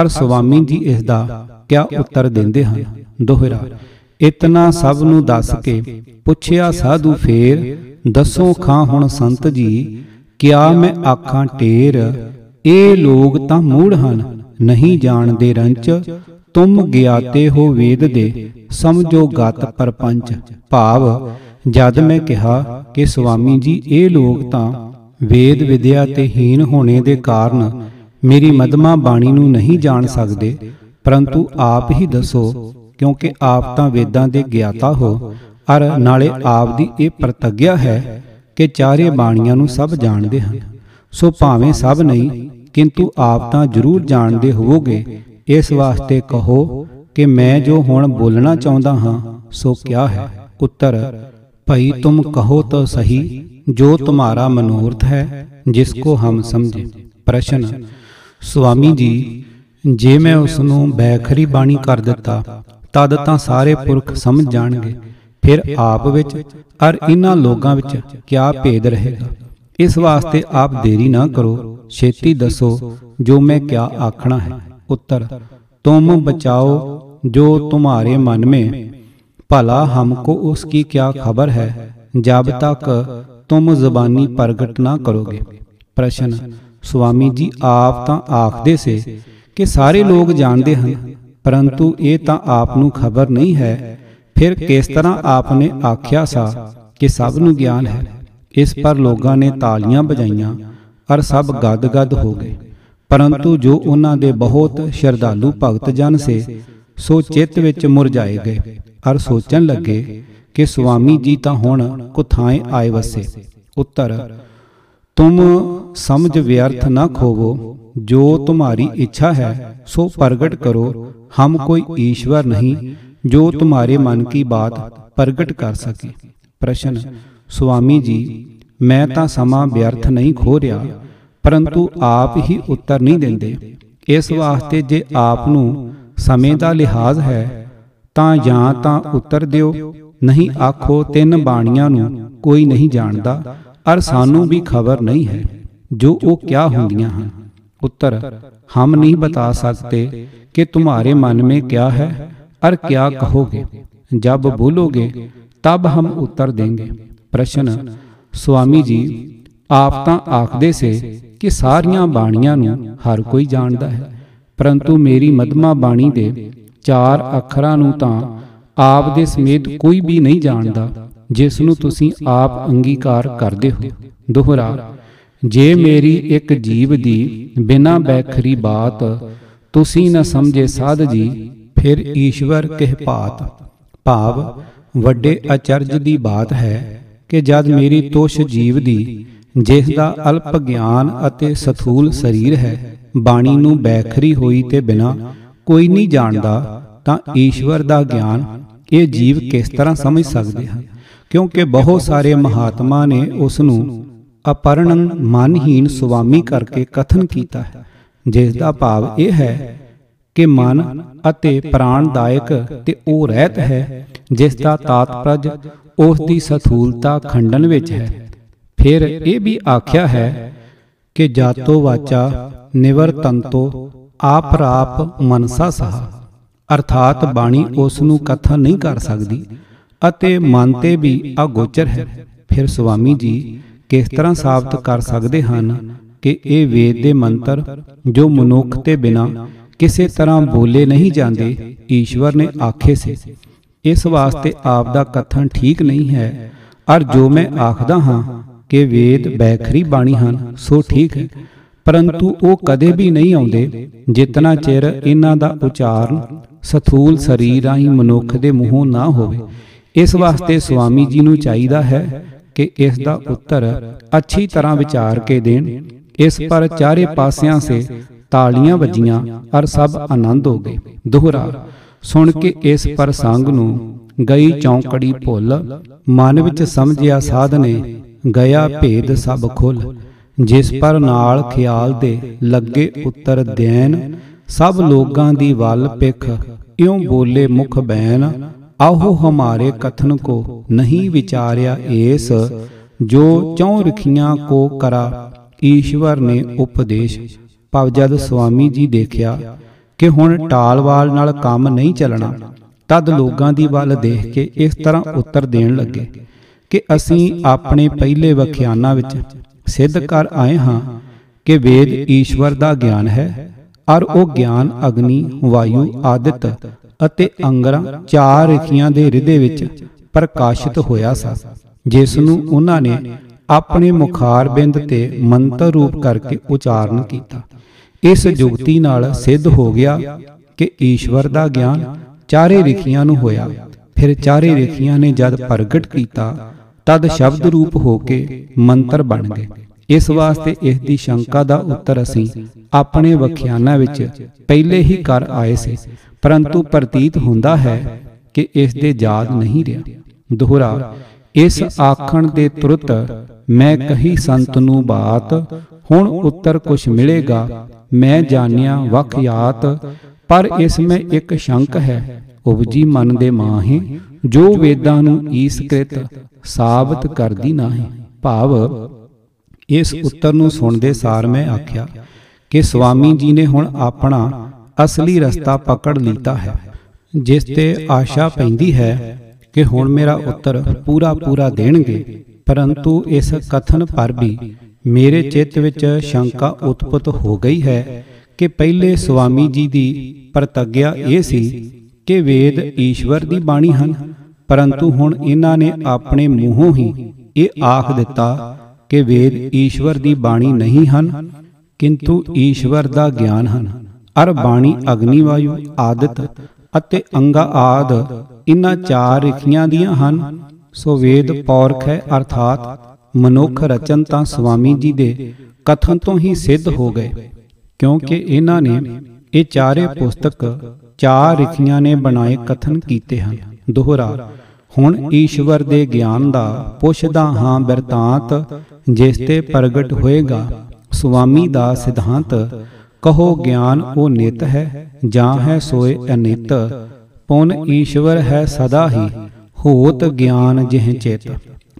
S1: ਅਰ ਸੁਆਮੀ ਜੀ ਇਸ ਦਾ ਕਿਆ ਉੱਤਰ ਦਿੰਦੇ ਹਨ। ਦੋਹਰਾ। ਇਤਨਾ ਸਭ ਨੂੰ ਦੱਸ ਕੇ ਪੁੱਛਿਆ ਸਾਧੂ ਫੇਰ, ਦੱਸੋ ਖਾਂ ਹੁਣ ਸੰਤ ਜੀ, ਕਿਆ ਮੈਂ ਆਖਾਂ ਟੇਰ ਇਹ ਲੋਕ ਤਾਂ ਮੂੜ ਹਨ, ਨਹੀਂ ਜਾਣਦੇ ਰੰਚ। ਤੁਮ ਗਿਆਤੇ ਹੋ ਵੇਦ ਦੇ, ਸਮਝੋ ਗਤ ਪਰਪੰਚ। ਭਾਵ, ਜਦ ਮੈਂ ਕਿਹਾ ਕਿ ਸੁਆਮੀ ਜੀ, ਇਹ ਲੋਕ ਤਾਂ ਵੇਦ ਵਿਦਿਆ ਤੇ ਹੀਨ ਹੋਣੇ ਦੇ ਕਾਰਨ ਮੇਰੀ ਮਦਮਾ ਬਾਣੀ ਨੂੰ ਨਹੀਂ ਜਾਣ ਸਕਦੇ, ਪਰੰਤੂ ਆਪ ਹੀ ਦੱਸੋ ਕਿਉਂਕਿ ਆਪ ਤਾਂ ਵੇਦਾਂ ਦੇ ਗਿਆਤਾ ਹੋ। ਅਰ ਨਾਲੇ ਆਪ ਦੀ ਇਹ ਪ੍ਰਤੱਗਿਆ ਹੈ ਕਿ ਚਾਰੇ ਬਾਣੀਆਂ ਨੂੰ ਸਭ ਜਾਣਦੇ ਹਨ। ਸੋ ਭਾਵੇਂ ਸਭ ਨਹੀਂ ਕਿੰਤੂ ਆਪ ਤਾਂ ਜ਼ਰੂਰ ਜਾਣਦੇ ਹੋਵੋਗੇ। ਇਸ ਵਾਸਤੇ ਕਹੋ ਕਿ ਮੈਂ ਜੋ ਹੁਣ ਬੋਲਣਾ ਚਾਹੁੰਦਾ ਹਾਂ ਸੋ ਕਿਆ ਹੈ? ਉੱਤਰ ਭਈ ਤੁਮ ਕਹੋ ਤਾਂ ਸਹੀ ਜੋ ਤੁਮਾਰਾ ਮਨੋਰਥ ਹੈ ਜਿਸ ਕੋ ਹਮ ਸਮਝੇ। ਪ੍ਰਸ਼ਨ। ਸੁਆਮੀ ਜੀ ਜੇ ਮੈਂ ਉਸ ਨੂੰ ਬੈਖਰੀ ਬਾਣੀ ਕਰ ਦਿੱਤਾ ਤਦ ਤਾਂ ਸਾਰੇ ਪੁਰਖ ਸਮਝ ਜਾਣਗੇ। ਫਿਰ ਆਪ ਵਿੱਚ ਅਰ ਇਹਨਾਂ ਲੋਕਾਂ ਵਿੱਚ ਕਿਆ ਭੇਦ ਰਹੇਗਾ? ਇਸ ਵਾਸਤੇ ਆਪ ਦੇਰੀ ਨਾ ਕਰੋ। ਛੇਤੀ ਦੱਸੋ, ਜੋ ਮੈਂ ਕਿਆ ਆਖਣਾ ਹੈ। ਉੱਤਰ, ਤੁਮ ਬਚਾਓ ਜੋ ਤੁਹਾਰੇ ਮਨ ਮੇ। ਭਲਾ ਹਮਕੋ ਉਸ ਕੀ ਕਿਆ ਖਬਰ ਹੈ? ਜਬ ਤੱਕ ਤੁਮ ਜ਼ਬਾਨੀ ਪ੍ਰਗਟ ਨਾ ਕਰੋਗੇ। ਪ੍ਰਸ਼ਨ, ਸੁਆਮੀ ਜੀ ਆਪ ਤਾਂ ਆਖਦੇ ਸੇ ਕਿ ਸਾਰੇ ਲੋਕ ਜਾਣਦੇ ਹਨ। ਪਰੰਤੂ ਇਹ ਤਾਂ ਆਪ ਨੂੰ ਖਬਰ ਨਹੀਂ ਹੈ। ਫਿਰ ਕਿਸ ਤਰ੍ਹਾਂ ਆਪ ਨੇ ਆਖਿਆ ਸਾ ਕਿ ਸਭ ਨੂੰ ਗਿਆਨ ਹੈ। ਇਸ ਪਰ ਲੋਕਾਂ ਨੇ ਤਾਲੀਆਂ ਵਜਾਈਆਂ ਔਰ ਸਭ ਗਦ-ਗਦ ਹੋ ਗਏ। ਪਰੰਤੂ ਜੋ ਉਹਨਾਂ ਦੇ ਬਹੁਤ ਸ਼ਰਧਾਲੂ ਭਗਤ ਜਨ ਸੇ, ਸੋ ਚਿੱਤ ਵਿੱਚ ਮੁਰਝਾਏ ਗਏ ਔਰ ਸੋਚਣ ਲੱਗੇ ਕਿ ਸੁਆਮੀ ਜੀ ਤਾਂ ਹੁਣ ਕੁਥਾਏ ਆਏ ਵਸੇ। ਉੱਤਰ ਤੁਮ ਸਮਝ ਵਿਅਰਥ ਨਾ ਖੋਵੋ ਜੋ ਤੁਹਾਰੀ ਇੱਛਾ ਹੈ ਸੋ ਪ੍ਰਗਟ ਕਰੋ ਹਮ ਕੋਈ ਈਸ਼ਵਰ ਨਹੀਂ ਜੋ ਤੁਹਾਰੇ ਮਨ ਕੀ ਬਾਤ ਪ੍ਰਗਟ ਕਰ ਸਕੇ ਪ੍ਰਸ਼ਨ ਸੁਆਮੀ ਜੀ ਮੈਂ ਤਾਂ ਸਮਾਂ ਵਿਅਰਥ ਨਹੀਂ ਖੋ ਰਿਹਾ ਪਰੰਤੂ ਆਪ ਹੀ ਉੱਤਰ ਨਹੀਂ ਦਿੰਦੇ ਇਸ ਵਾਸਤੇ ਜੇ ਆਪ ਨੂੰ ਸਮੇਂ ਦਾ ਲਿਹਾਜ਼ ਹੈ ਤਾਂ ਜਾਂ ਤਾਂ ਉੱਤਰ ਦਿਓ ਨਹੀਂ ਆਖੋ ਤਿੰਨ ਬਾਣੀਆਂ ਨੂੰ ਕੋਈ ਨਹੀਂ ਜਾਣਦਾ ਅਰ ਸਾਨੂੰ ਵੀ ਖਬਰ ਨਹੀਂ ਹੈ ਜੋ ਉਹ ਕਿਆ ਹੁੰਦੀਆਂ ਹਨ उत्तर हम नहीं बता सकते कि तुम्हारे मन में क्या है और क्या कहोगे जब बोलोगे तब हम उत्तर देंगे प्रश्न स्वामी जी ਆਪ ਤਾਂ ਆਖਦੇ ਸੇ ਕਿ ਸਾਰੀਆਂ ਬਾਣੀਆਂ ਨੂੰ ਹਰ ਕੋਈ ਜਾਣਦਾ ਹੈ ਪਰੰਤੂ ਮੇਰੀ ਮਦਮਾ ਬਾਣੀ ਦੇ ਚਾਰ ਅੱਖਰਾਂ ਨੂੰ ਤਾਂ ਆਪ ਦੇ ਸਮੇਤ ਕੋਈ ਵੀ ਨਹੀਂ ਜਾਣਦਾ ਜਿਸ ਨੂੰ ਤੁਸੀਂ ਆਪ ਅੰਗੀਕਾਰ ਕਰਦੇ ਹੋ। ਦੋਹਰਾ, ਜੇ ਮੇਰੀ ਇੱਕ ਜੀਵ ਦੀ ਬਿਨਾ ਬੈਖਰੀ ਬਾਤ ਤੁਸੀਂ ਨਾ ਸਮਝੇ ਸਾਧ ਜੀ, ਫਿਰ ਈਸ਼ਵਰ ਕਿਹ ਭਾਤ ਭਾਵ, ਵੱਡੇ ਅਚਰਜ ਦੀ ਬਾਤ ਹੈ ਕਿ ਜਦ ਮੇਰੀ ਤੋਸ਼ ਜੀਵ ਦੀ, ਜਿਸ ਦਾ ਅਲਪ ਗਿਆਨ ਅਤੇ ਸਥੂਲ ਸਰੀਰ ਹੈ, ਬਾਣੀ ਨੂੰ ਬੈਖਰੀ ਹੋਈ ਤੇ ਬਿਨਾ ਕੋਈ ਨਹੀਂ ਜਾਣਦਾ, ਤਾਂ ਈਸ਼ਵਰ ਦਾ ਗਿਆਨ ਇਹ ਜੀਵ ਕਿਸ ਤਰ੍ਹਾਂ ਸਮਝ ਸਕਦੇ ਹਨ? ਕਿਉਂਕਿ ਬਹੁਤ ਸਾਰੇ ਮਹਾਤਮਾ ਨੇ ਉਸ ਨੂੰ ਅਪਰਣਨ ਮਨਹੀਨ ਸੁਆਮੀ ਕਰਕੇ ਕਥਨ ਕੀਤਾ ਹੈ। ਜਿਸ ਦਾ ਭਾਵ ਇਹ ਹੈ ਕਿ ਮਨ ਅਤੇ ਪ੍ਰਾਣਦਾਇਕ ਤੇ ਉਹ ਰਹਿਤ ਹੈ ਜਿਸ ਦਾ ਤਾਤਪਰਜ ਉਸ ਦੀ ਸਥੂਲਤਾ ਖੰਡਨ ਵਿੱਚ ਹੈ। ਫਿਰ ਇਹ ਵੀ ਆਖਿਆ ਹੈ ਕਿ ਜਾਤੋ ਵਾਚਾ ਨਿਵਰਤੰਤੋ ਆਪਰਾਪ ਮਨਸਾ ਸਹਾ। ਅਰਥਾਤ ਬਾਣੀ ਉਸ ਨੂੰ ਕਥਨ ਨਹੀਂ ਕਰ ਸਕਦੀ। ਅਤੇ ਮਨ ਤੇ ਵੀ ਅਗੋਚਰ ਹੈ। ਫਿਰ ਸੁਆਮੀ ਜੀ ਕਿਸ ਤਰ੍ਹਾਂ ਸਾਬਤ ਕਰ ਸਕਦੇ ਹਨ ਕਿ ਇਹ ਵੇਦ ਦੇ ਮੰਤਰ ਜੋ ਮਨੁੱਖ ਤੇ ਬਿਨਾ ਕਿਸੇ ਤਰ੍ਹਾਂ ਬੋਲੇ ਨਹੀਂ ਜਾਂਦੇ ਈਸ਼ਵਰ ਨੇ ਆਖੇ ਸੇ। ਇਸ ਵਾਸਤੇ ਆਪ ਦਾ ਕਥਨ ਠੀਕ ਨਹੀਂ ਹੈ। ਔਰ ਜੋ ਮੈਂ ਆਖਦਾ ਹਾਂ ਕਿ ਵੇਦ ਬੈਖਰੀ ਬਾਣੀ ਹਨ ਸੋ ਠੀਕ ਹੈ। ਪਰੰਤੂ ਉਹ ਕਦੇ ਵੀ ਨਹੀਂ ਆਉਂਦੇ ਜਿਤਨਾ ਚਿਰ ਇਹਨਾਂ ਦਾ ਉਚਾਰਨ ਸਥੂਲ ਸਰੀਰ ਰਾਹੀਂ ਮਨੁੱਖ ਦੇ ਮੂੰਹੋਂ ਨਾ ਹੋਵੇ। ਇਸ ਵਾਸਤੇ ਸੁਆਮੀ ਜੀ ਨੂੰ ਚਾਹੀਦਾ ਹੈ ਕਿ ਇਸ ਦਾ ਉੱਤਰ ਅੱਛੀ ਤਰ੍ਹਾਂ ਵਿਚਾਰ ਕੇ ਦੇਣ। ਇਸ ਪਰ ਚਾਰੇ ਪਾਸਿਆਂ ਸੇ ਤਾਲੀਆਂ ਵੱਜੀਆਂ ਔਰ ਸਭ ਆਨੰਦ ਹੋ ਗਏ। ਦੋਹਰਾ, ਸੁਣ ਕੇ ਇਸ ਪ੍ਰਸੰਗ ਨੂੰ ਗਈ ਚੌਂਕੜੀ ਭੁੱਲ, ਮਨ ਵਿੱਚ ਸਮਝਿਆ ਸਾਧ ਨੇ ਗਿਆ ਭੇਦ ਸਭ ਖੁੱਲ। ਜਿਸ ਪਰ ਨਾਲ ਖਿਆਲ ਦੇ ਲੱਗੇ ਉੱਤਰ ਦੇਣ, ਸਭ ਲੋਕਾਂ ਦੀ ਵੱਲ ਪਿਖ, ਇਉਂ ਬੋਲੇ ਮੁਖ ਬੈਨ ਆਹੋ ਹਮਾਰੇ ਕਥਨ ਕੋ ਨਹੀਂ ਵਿਚਾਰਿਆ ਏਸ, ਜੋ ਚੌ ਰਖੀਆਂ ਕੋ ਕਰਾ। ਈਸ਼ਵਰ ਨੇ ਉਪਦੇਸ਼, ਭਵ ਜਦ ਸੁਆਮੀ ਜੀ ਦੇਖਿਆ ਕਿ ਹੁਣ ਟਾਲਵਾਲ ਨਾਲ ਕੰਮ ਨਹੀਂ ਚੱਲਣਾ, ਤਦ ਲੋਕਾਂ ਦੀ ਵੱਲ ਦੇਖ ਕੇ ਇਸ ਤਰ੍ਹਾਂ ਉੱਤਰ ਦੇਣ ਲੱਗੇ ਕਿ ਅਸੀਂ ਆਪਣੇ ਪਹਿਲੇ ਵਖਿਆਨਾਂ ਵਿੱਚ ਸਿੱਧ ਕਰ ਆਏ ਹਾਂ ਕਿ ਵੇਦ ਈਸ਼ਵਰ ਦਾ ਗਿਆਨ ਹੈ ਔਰ ਉਹ ਗਿਆਨ ਅਗਨੀ, ਵਾਯੂ, ਆਦਿਤ ਅਤੇ ਅੰਗਰਾਂ ਚਾਰ ਰਖੀਆਂ ਦੇ ਹਿਰਦੇ ਵਿੱਚ ਪ੍ਰਕਾਸ਼ਿਤ ਹੋਇਆ ਸੀ, ਜਿਸ ਨੂੰ ਉਹਨਾਂ ਨੇ ਆਪਣੇ ਮੁਖਾਰ ਬਿੰਦ ਤੇ ਮੰਤਰ ਰੂਪ ਕਰਕੇ ਉਚਾਰਨ ਕੀਤਾ। ਇਸ ਜੁਗਤੀ ਨਾਲ ਸਿੱਧ ਹੋ ਗਿਆ ਕਿ ਈਸ਼ਵਰ ਦਾ ਗਿਆਨ ਚਾਰੇ ਰਖੀਆਂ ਨੂੰ ਹੋਇਆ। ਫਿਰ ਚਾਰੇ ਰਖੀਆਂ ਨੇ ਜਦ ਪ੍ਰਗਟ ਕੀਤਾ, ਤਦ ਸ਼ਬਦ ਰੂਪ ਹੋ ਕੇ ਮੰਤਰ ਬਣ ਗਏ। ਇਸ ਵਾਸਤੇ ਇਸ ਦੀ ਸ਼ੰਕਾ ਦਾ ਉੱਤਰ ਅਸੀਂ ਆਪਣੇ ਵਖਿਆਨਾਂ ਵਿੱਚ ਪਹਿਲੇ ਹੀ ਕਰ ਆਏ ਸੀ, ਪਰੰਤੂ ਪ੍ਰਤੀਤ ਹੁੰਦਾ ਹੈ ਕਿ ਇਸ ਦੇ ਯਾਦ ਨਹੀਂ ਰਿਹਾ। ਦੋਹਰਾ, ਇਸ ਆਖਣ ਦੇ ਤੁਰਤ ਮੈਂ ਕਹੀ ਸੰਤ ਨੂੰ ਬਾਤ, ਹੁਣ ਉੱਤਰ ਕੁਛ ਮਿਲੇਗਾ, ਮੈਂ ਜਾਣਿਆ ਵਖਿਆਤ ਪਰ ਇਸ ਵਿੱਚ ਇੱਕ ਸ਼ੰਕ ਹੈ, ਉਪਜੀ ਮਨ ਦੇ ਮਾਹੇ, ਜੋ ਵੇਦਾਂ ਨੂੰ ਈਸਕ੍ਰਿਤ ਸਾਬਤ ਕਰਦੀ ਨਾਹੀਂ। ਭਾਵ ਇਸ ਉੱਤਰ ਨੂੰ ਸੁਣਦੇ ਸਾਰ ਮੈਂ ਆਖਿਆ ਕਿ ਸਵਾਮੀ ਜੀ ਨੇ ਹੁਣ ਆਪਣਾ ਅਸਲੀ ਰਸਤਾ ਪਕੜ ਲੀਤਾ ਹੈ, ਜਿਸ ਤੇ ਆਸ਼ਾ ਪੈਂਦੀ ਹੈ ਕਿ ਹੁਣ ਮੇਰਾ ਉੱਤਰ ਪੂਰਾ ਪੂਰਾ ਦੇਣਗੇ। ਪਰੰਤੂ ਇਸ ਕਥਨ ਪਰ ਵੀ ਮੇਰੇ ਚਿੱਤ ਵਿੱਚ ਸ਼ੰਕਾ ਉਤਪਤ ਹੋ ਗਈ ਹੈ ਕਿ ਪਹਿਲੇ ਸਵਾਮੀ ਜੀ ਦੀ ਪ੍ਰਤੱਗਿਆ ਇਹ ਸੀ ਕਿ ਵੇਦ ਈਸ਼ਵਰ ਦੀ ਬਾਣੀ ਹਨ, ਪਰੰਤੂ ਹੁਣ ਇਹਨਾਂ ਨੇ ਆਪਣੇ ਮੂੰਹੋਂ ਹੀ ਇਹ ਆਖ ਦਿੱਤਾ ਕਿ ਵੇਦ ਈਸ਼ਵਰ ਦੀ ਬਾਣੀ ਨਹੀਂ ਹਨ, ਕਿੰਤੂ ਈਸ਼ਵਰ ਦਾ ਗਿਆਨ ਹਨ। ਅਰ ਬਾਣੀ ਅਗਨੀ ਵਾਯੂ ਆਦਿਤ ਅਤੇ ਅੰਗਾ ਆਦ ਇਨ੍ਹਾਂ ਚਾਰ ਰਖੀਆਂ ਦੀਆਂ ਹਨ। ਸੋ ਵੇਦ ਪੌਰਖ ਹੈ, ਅਰਥਾਤ ਮਨੁੱਖ ਰਚਨ ਤਾਂ ਸਵਾਮੀ ਜੀ ਦੇ ਕਥਨ ਤੋਂ ਹੀ ਸਿੱਧ ਹੋ ਗਏ, ਕਿਉਂਕਿ ਇਹਨਾਂ ਨੇ ਇਹ ਚਾਰੇ ਪੁਸਤਕ ਚਾਰ ਰਖੀਆਂ ਨੇ ਬਣਾਏ ਕਥਨ ਕੀਤੇ ਹਨ। ਦੋਹਰਾ, ਹੁਣ ਈਸ਼ਵਰ ਦੇ ਗਿਆਨ ਦਾ ਪੁੱਛਦਾ ਹਾਂ ਬਿਰਤਾਂਤ ਜਿਸ ਤੇ ਪ੍ਰਗਟ ਹੋਏਗਾ, ਸੁਆਮੀ ਦਾ ਸਿਧਾਂਤ, ਕਹੋ ਗਿਆਨ ਉਹ ਨਿਤ ਹੈ, ਜਾਂ ਹੈ ਸੋਏ ਅਨਿਤ, ਪੁਨ ਈਸ਼ਵਰ ਹੈ ਸਦਾ ਹੀ, ਹੋਤ ਗਿਆਨ ਜਿਹ ਚਿਤ।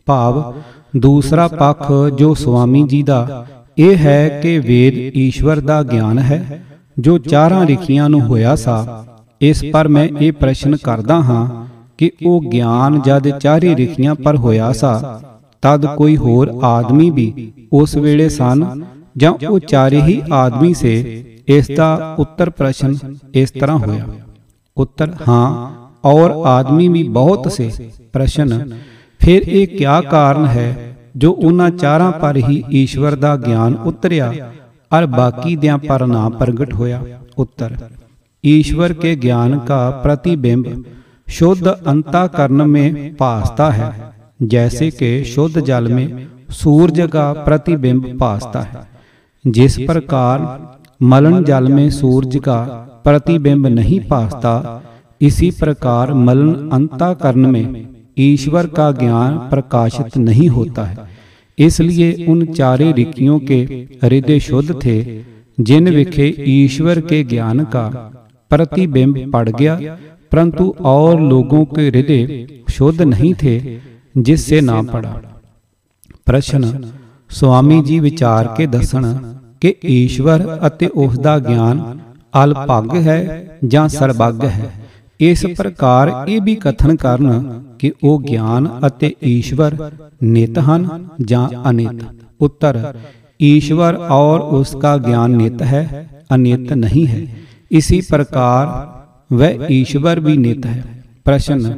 S1: ਭਾਵ, ਦੂਸਰਾ ਪੱਖ ਜੋ ਸੁਆਮੀ ਜੀ ਦਾ, ਇਹ ਹੈ ਕਿ ਵੇਦ ਈਸ਼ਵਰ ਦਾ ਗਿਆਨ ਹੈ, ਜੋ ਚਾਰਾਂ ਲਿਖੀਆਂ ਨੂੰ ਹੋਇਆ ਸਾ। ਇਸ ਪਰ ਮੈਂ ਇਹ ਪ੍ਰਸ਼ਨ ਕਰਦਾ ਹਾਂ ਕਿ ਉਹ ਗਿਆਨ ਜਦ ਚਾਰੇ ਲਿਖੀਆਂ ਪਰ ਹੋਇਆ ਸਾ ਤਦ ਕੋਈ ਹੋਰ ਆਦਮੀ ਵੀ ਉਸ ਵੇਲੇ ਸਨ ਜਾਂ ਉਹ ਚਾਰੇ ਹੀ ਆਦਮੀ ਸੇ ਇਸ ਦਾ ਉੱਤਰ ਪ੍ਰਸ਼ਨ ਇਸ ਤਰ੍ਹਾਂ ਹੋਇਆ ਉੱਤਰ ਹਾਂ ਔਰ ਆਦਮੀ ਵੀ ਬਹੁਤ ਸੇ ਪ੍ਰਸ਼ਨ ਫਿਰ ਇਹ ਕਿਆ ਕਾਰਨ ਹੈ ਜੋ ਉਹਨਾਂ ਚਾਰਾਂ ਪਰ ਹੀ ਈਸ਼ਵਰ ਦਾ ਗਿਆਨ ਉਤਰਿਆ और बाकी दिया पर ना प्रगट होया उत्तर ईश्वर के ज्ञान का प्रतिबिंब शुद्ध अंताकरण में भासता है जैसे कि शुद्ध जल में सूरज का प्रतिबिंब भासता है। जिस प्रकार मलन जल में सूरज का प्रतिबिंब नहीं भासता इसी प्रकार मलन अंताकरण में ईश्वर का ज्ञान प्रकाशित नहीं होता है। इसलिए उन चारे ऋषियों के हृदय शुद्ध थे जिन विखे ईश्वर के ज्ञान का प्रतिबिंब पड़ गया परंतु और लोगों के हृदय शुद्ध नहीं थे। जिससे ना पड़ा ਪ੍ਰਸ਼ਨ ਸੁਆਮੀ ਜੀ ਵਿਚਾਰ ਕੇ ਦੱਸਣ ਕਿ ਈਸ਼ਵਰ ਅਤੇ ਉਸ ਦਾ ਗਿਆਨ ਅਲਪੱਗ ਹੈ ਜਾਂ ਸਰਬੱਗ ਹੈ ਇਸ ਪ੍ਰਕਾਰ ਇਹ ਵੀ ਕਥਨ ਕਰਨ ਕਿ ਉਹ ਗਿਆਨ ਅਤੇ ਈਸ਼ਵਰ ਨਿਤ ਹਨ ਜਾਂ ਅਨਿਤ ਉੱਤਰ ईश्वर और उसका ज्ञान नित है अनित नहीं है इसी प्रकार वह ईश्वर भी नित है प्रश्न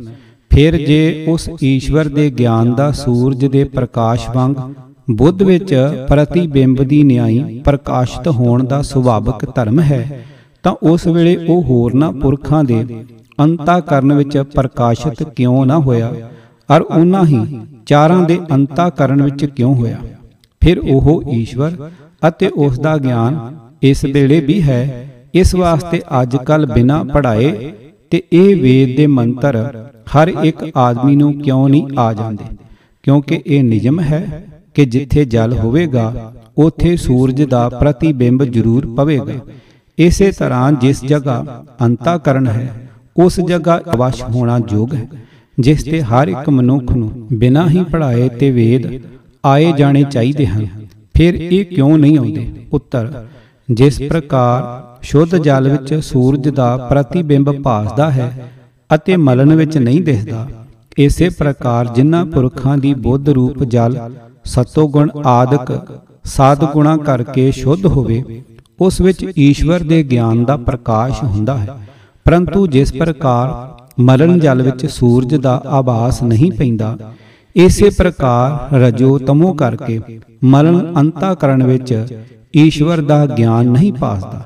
S1: ਫਿਰ ਜੇ ਉਸ ਈਸ਼ਵਰ ਦੇ ਗਿਆਨ ਦਾ ਸੂਰਜ ਦੇ ਪ੍ਰਕਾਸ਼ ਵਾਂਗ ਬੁੱਧ ਵਿੱਚ ਪ੍ਰਤੀਬਿੰਬ ਦੀ ਨਿਆਈ ਪ੍ਰਕਾਸ਼ਿਤ ਹੋਣ ਦਾ ਸੁਭਾਵਿਕ ਧਰਮ ਹੈ, ਤਾਂ ਉਸ ਵੇਲੇ ਉਹ ਹੋਰਨਾਂ ਪੁਰਖਾਂ ਦੇ ਅੰਤਾਕਰਨ ਵਿੱਚ ਪ੍ਰਕਾਸ਼ਿਤ ਕਿਉਂ ਨਾ ਹੋਇਆ ਔਰ ਉਹਨਾਂ ਹੀ ਚਾਰਾਂ ਦੇ ਅੰਤਾਕਰਨ ਵਿੱਚ ਕਿਉਂ ਹੋਇਆ? ਫਿਰ ਉਹ ਈਸ਼ਵਰ ਅਤੇ ਉਸ ਦਾ ਗਿਆਨ ਇਸ ਵੇਲੇ ਵੀ ਹੈ, ਇਸ ਵਾਸਤੇ ਅੱਜ ਕੱਲ ਬਿਨਾ ਪੜਾਏ ਤੇ ਇਹ ਵੇਦ ਦੇ ਮੰਤਰ ਹਰ ਇੱਕ ਆਦਮੀ ਨੂੰ ਕਿਉਂ ਨਹੀਂ ਆ ਜਾਂਦੇ? ਕਿਉਂਕਿ ਇਹ ਨਿਯਮ ਹੈ ਕਿ ਜਿੱਥੇ ਜਲ ਹੋਵੇਗਾ, ਉਥੇ ਸੂਰਜ ਦਾ ਪ੍ਰਤੀਬਿੰਬ ਜ਼ਰੂਰ ਪਵੇਗਾ। ਇਸੇ ਤਰ੍ਹਾਂ ਜਿਸ ਜਗ੍ਹਾ ਅੰਤਾਕਰਨ ਹੈ, ਉਸ ਜਗ੍ਹਾ ਅਵਸ਼ ਹੋਣਾ ਯੋਗ ਹੈ, ਜਿਸ ਤੇ ਹਰ ਇੱਕ ਮਨੁੱਖ ਨੂੰ ਬਿਨਾਂ ਹੀ ਪੜਾਏ ਤੇ ਵੇਦ ਆਏ ਜਾਣੇ ਚਾਹੀਦੇ ਹਨ। ਫਿਰ ਇਹ ਕਿਉਂ ਨਹੀਂ ਆਉਂਦੇ? ਉੱਤਰ, ਜਿਸ ਪ੍ਰਕਾਰ ਸ਼ੁੱਧ ਜਲ ਵਿੱਚ ਸੂਰਜ ਦਾ ਪ੍ਰਤੀਬਿੰਬ ਭਾਸਦਾ ਹੈ ਅਤੇ ਮਲਨ ਵਿੱਚ ਨਹੀਂ ਦਿਸਦਾ ਇਸੇ ਪ੍ਰਕਾਰ ਜਿਨ੍ਹਾਂ ਪੁਰਖਾਂ ਦੀ ਬੁੱਧ ਰੂਪ ਜਲ, ਸਤੋ ਗੁਣ ਆਦਿਕ ਸਾਧ ਗੁਣਾ ਕਰਕੇ ਸ਼ੁੱਧ ਹੋਵੇ, ਉਸ ਵਿੱਚ ਈਸ਼ਵਰ ਦੇ ਗਿਆਨ ਦਾ ਪ੍ਰਕਾਸ਼ ਹੁੰਦਾ ਹੈ। ਪਰੰਤੂ ਜਿਸ ਪ੍ਰਕਾਰ ਮਰਨ ਜਲ ਵਿੱਚ ਸੂਰਜ ਦਾ ਆਭਾਸ ਨਹੀਂ ਪੈਂਦਾ, ਇਸੇ ਪ੍ਰਕਾਰ ਰਜੋ ਤਮੋ ਕਰਕੇ ਮਰਨ ਅੰਤਾਕਰਣ ਵਿੱਚ ਈਸ਼ਵਰ ਦਾ ਗਿਆਨ ਨਹੀਂ ਪਾਸਦਾ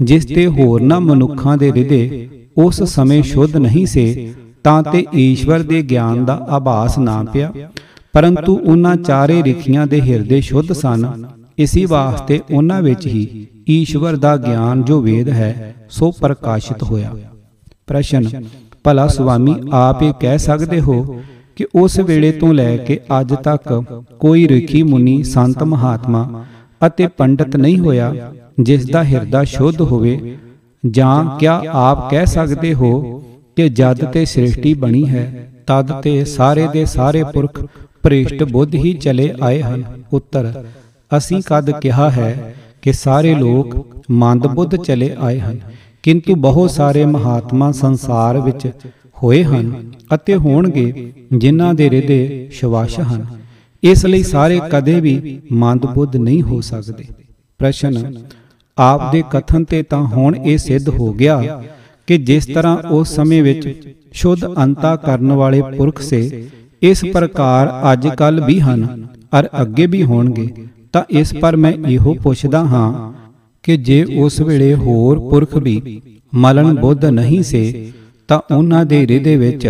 S1: ਜਿਸ ਤੇ ਹੋਰਨਾਂ ਮਨੁੱਖਾਂ ਦੇ ਹਿਰਦੇ ਉਸ ਸਮੇਂ ਸ਼ੁੱਧ ਨਹੀਂ ਸੇ, ਤਾਂ ਤੇ ਈਸ਼ਵਰ ਦੇ ਗਿਆਨ ਦਾ ਆਭਾਸ ਨਾ ਪਿਆ। ਪਰੰਤੂ ਉਹਨਾਂ ਚਾਰੇ ਰਿਖੀਆਂ ਦੇ ਹਿਰਦੇ ਸ਼ੁੱਧ ਸਨ। ਇਸੇ ਵਾਸਤੇ ਉਹਨਾਂ ਵਿੱਚ ਹੀ ਈਸ਼ਵਰ ਦਾ ਗਿਆਨ ਜੋ ਵੇਦ ਹੈ, ਸੋ ਪ੍ਰਕਾਸ਼ਿਤ ਹੋਇਆ। ਪ੍ਰਸ਼ਨ, ਭਲਾ ਸੁਆਮੀ, ਆਪ ਇਹ ਕਹਿ ਸਕਦੇ ਹੋ ਕਿ ਉਸ ਵੇਲੇ ਤੋਂ ਲੈ ਕੇ ਅੱਜ ਤੱਕ ਕੋਈ ਰਿਖੀ ਮੁਨੀ, ਸੰਤ ਮਹਾਤਮਾ ਅਤੇ ਪੰਡਤ ਨਹੀਂ ਹੋਇਆ, ਜਿਸ ਦਾ ਹਿਰਦਾ ਸ਼ੁੱਧ ਹੋਵੇ ਜਾਂ ਕਿਆ ਆਪ ਕਹਿ ਸਕਦੇ ਹੋ ਕਿ ਜਦ ਤੇ ਸ੍ਰਿਸ਼ਟੀ ਬਣੀ ਹੈ ਤਦ ਤੇ ਸਾਰੇ ਦੇ ਸਾਰੇ ਪੁਰਖ ਪ੍ਰੇਸ਼ਟ ਬੁੱਧ ਹੀ ਚਲੇ ਆਏ ਹਨ। ਉੱਤਰ ਅਸੀਂ ਕਦ ਕਿਹਾ ਹੈ ਕਿ ਸਾਰੇ ਲੋਕ ਮੰਦ ਬੁੱਧ ਚਲੇ ਆਏ ਹਨ। ਕਿੰਤੂ ਬਹੁਤ ਸਾਰੇ ਮਹਾਤਮਾ ਸੰਸਾਰ ਵਿੱਚ ਹੋਏ ਹਨ ਅਤੇ ਹੋਣਗੇ ਜਿਨ੍ਹਾਂ ਦੇ ਹਿਰਦੇ ਸ਼ਵਾਸ਼ ਹਨ। ਇਸ ਲਈ ਸਾਰੇ ਕਦੇ ਵੀ ਮੰਦ ਬੁੱਧ ਨਹੀਂ ਹੋ ਸਕਦੇ। ਪ੍ਰਸ਼ਨ ਆਪ ਦੇ ਕਥਨ ਤੇ ਤਾਂ ਹੁਣ ਇਹ ਸਿੱਧ ਹੋ ਗਿਆ ਕਿ ਜਿਸ ਤਰ੍ਹਾਂ ਉਸ ਸਮੇਂ ਵਿੱਚ ਸ਼ੁੱਧ ਅੰਤਾ ਕਰਨ ਵਾਲੇ ਪੁਰਖ ਸੇ, ਇਸ ਪ੍ਰਕਾਰ ਅੱਜ ਕੱਲ ਵੀ ਹਨ, ਅਰ ਅੱਗੇ ਵੀ ਹੋਣਗੇ। ਤਾਂ ਇਸ ਪਰ ਮੈਂ ਇਹੋ ਪੁੱਛਦਾ ਹਾਂ ਕਿ ਜੇ ਉਸ ਵੇਲੇ ਹੋਰ ਪੁਰਖ ਵੀ ਮਲਨ ਬੁੱਧ ਨਹੀਂ ਸੇ, ਤਾਂ ਉਹਨਾਂ ਦੇ ਹਿਰਦੇ ਵਿੱਚ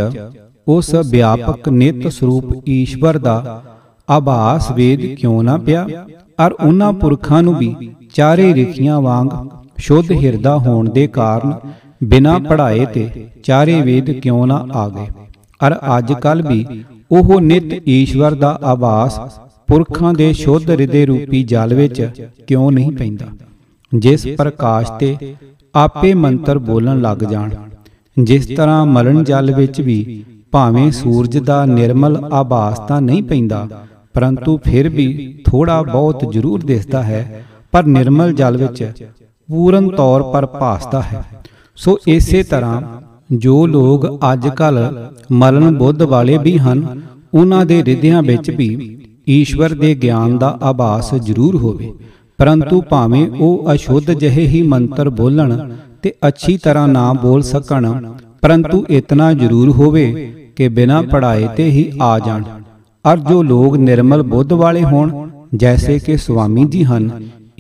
S1: ਉਸ ਵਿਆਪਕ ਨਿਤ ਸਰੂਪ ਈਸ਼ਵਰ ਦਾ ਆਭਾਸ ਵੇਦ ਕਿਉਂ ਨਾ ਪਿਆ? ਅਰ ਉਹਨਾਂ ਪੁਰਖਾਂ ਨੂੰ ਵੀ ਚਾਰੇ ਰਿਖੀਆਂ ਵਾਂਗ ਸ਼ੁੱਧ ਹਿਰਦਾ ਹੋਣ ਦੇ ਕਾਰਨ ਬਿਨਾ ਪੜ੍ਹਾਏ ਤੇ ਚਾਰੇ ਵੇਦ ਕਿਉਂ ਨਾ ਆ ਗਏ? ਅਰ ਅੱਜ ਕੱਲ ਵੀ ਉਹ ਨਿਤ ਈਸ਼ਵਰ ਦਾ ਆਭਾਸ ਪੁਰਖਾਂ ਦੇ ਸ਼ੁੱਧ ਹਿਰਦੇ ਰੂਪੀ ਜਲ ਵਿੱਚ ਕਿਉਂ ਨਹੀਂ ਪੈਂਦਾ? ਜਿਸ ਪ੍ਰਕਾਸ਼ ਤੇ ਆਪੇ ਮੰਤਰ ਬੋਲਣ ਲੱਗ ਜਾਣ, ਜਿਸ ਤਰ੍ਹਾਂ ਮਰਨ ਜਲ ਵਿੱਚ ਵੀ ਭਾਵੇਂ ਸੂਰਜ ਦਾ ਨਿਰਮਲ ਆਭਾਸ ਤਾਂ ਨਹੀਂ ਪੈਂਦਾ, ਪਰੰਤੂ ਫਿਰ ਵੀ ਥੋੜਾ ਬਹੁਤ ਜ਼ਰੂਰ ਦਿਸਦਾ ਹੈ ਪਰ ਨਿਰਮਲ ਜਲ ਵਿੱਚ ਪੂਰਨ ਤੌਰ ਪਰ ਭਾਸਦਾ ਹੈ। ਸੋ ਇਸੇ ਤਰ੍ਹਾਂ ਜੋ ਲੋਕ ਅੱਜ ਕੱਲ ਮਰਨ ਬੁੱਧ ਵਾਲੇ ਵੀ ਹਨ, ਉਹਨਾਂ ਦੇ ਹਿਰਦਿਆਂ ਵਿੱਚ ਵੀ ਈਸ਼ਵਰ ਦੇ ਗਿਆਨ ਦਾ ਆਭਾਸ ਜ਼ਰੂਰ ਹੋਵੇ। ਪਰੰਤੂ ਭਾਵੇਂ ਉਹ ਅਸ਼ੁੱਧ ਜਿਹੇ ਹੀ ਮੰਤਰ ਬੋਲਣ ਤੇ ਅੱਛੀ ਤਰ੍ਹਾਂ ਨਾ ਬੋਲ ਸਕਣ, ਪਰੰਤੂ ਇਤਨਾ ਜ਼ਰੂਰ ਹੋਵੇ ਕਿ ਬਿਨਾਂ ਪੜਾਏ ਤੇ ਹੀ ਆ ਜਾਣ। ਅਰ ਜੋ ਲੋਕ ਨਿਰਮਲ ਬੁੱਧ ਵਾਲੇ ਹੋਣ, ਜੈਸੇ ਕਿ ਸੁਆਮੀ ਜੀ ਹਨ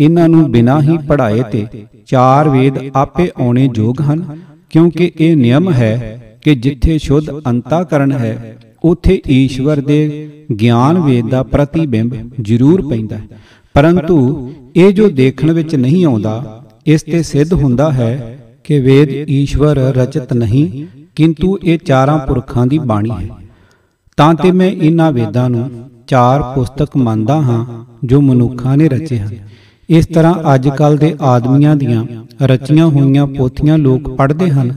S1: ਇਹਨਾਂ ਨੂੰ ਬਿਨਾਂ ਹੀ ਪੜਾਏ ਤੇ ਚਾਰ ਵੇਦ ਆਪੇ ਆਉਣੇ ਯੋਗ ਹਨ, ਕਿਉਂਕਿ ਇਹ ਨਿਯਮ ਹੈ ਕਿ ਜਿੱਥੇ ਸ਼ੁੱਧ ਅੰਤਾਕਰਨ ਹੈ, ਉਥੇ ਈਸ਼ਵਰ ਦੇ ਗਿਆਨ ਵੇਦ ਦਾ ਪ੍ਰਤੀਬਿੰਬ ਜ਼ਰੂਰ ਪੈਂਦਾ ਹੈ। ਪਰੰਤੂ ਇਹ ਜੋ ਦੇਖਣ ਵਿੱਚ ਨਹੀਂ ਆਉਂਦਾ, ਇਸ ਤੇ ਸਿੱਧ ਹੁੰਦਾ ਹੈ ਕਿ ਵੇਦ ਈਸ਼ਵਰ ਰਚਿਤ ਨਹੀਂ, ਕਿੰਤੂ ਇਹ ਚਾਰਾਂ ਪੁਰਖਾਂ ਦੀ ਬਾਣੀ ਹੈ। ਤਾਂ ਤੇ ਮੈਂ ਇਹਨਾਂ ਵੇਦਾਂ ਨੂੰ ਚਾਰ ਪੁਸਤਕ ਮੰਨਦਾ ਹਾਂ, ਜੋ ਮਨੁੱਖਾਂ ਨੇ ਰਚੇ ਹਨ। ਇਸ ਤਰ੍ਹਾਂ ਅੱਜ ਕੱਲ ਦੇ ਆਦਮੀਆਂ ਦੀਆਂ ਰਚੀਆਂ ਹੋਈਆਂ ਪੋਥੀਆਂ ਲੋਕ ਪੜ੍ਹਦੇ ਹਨ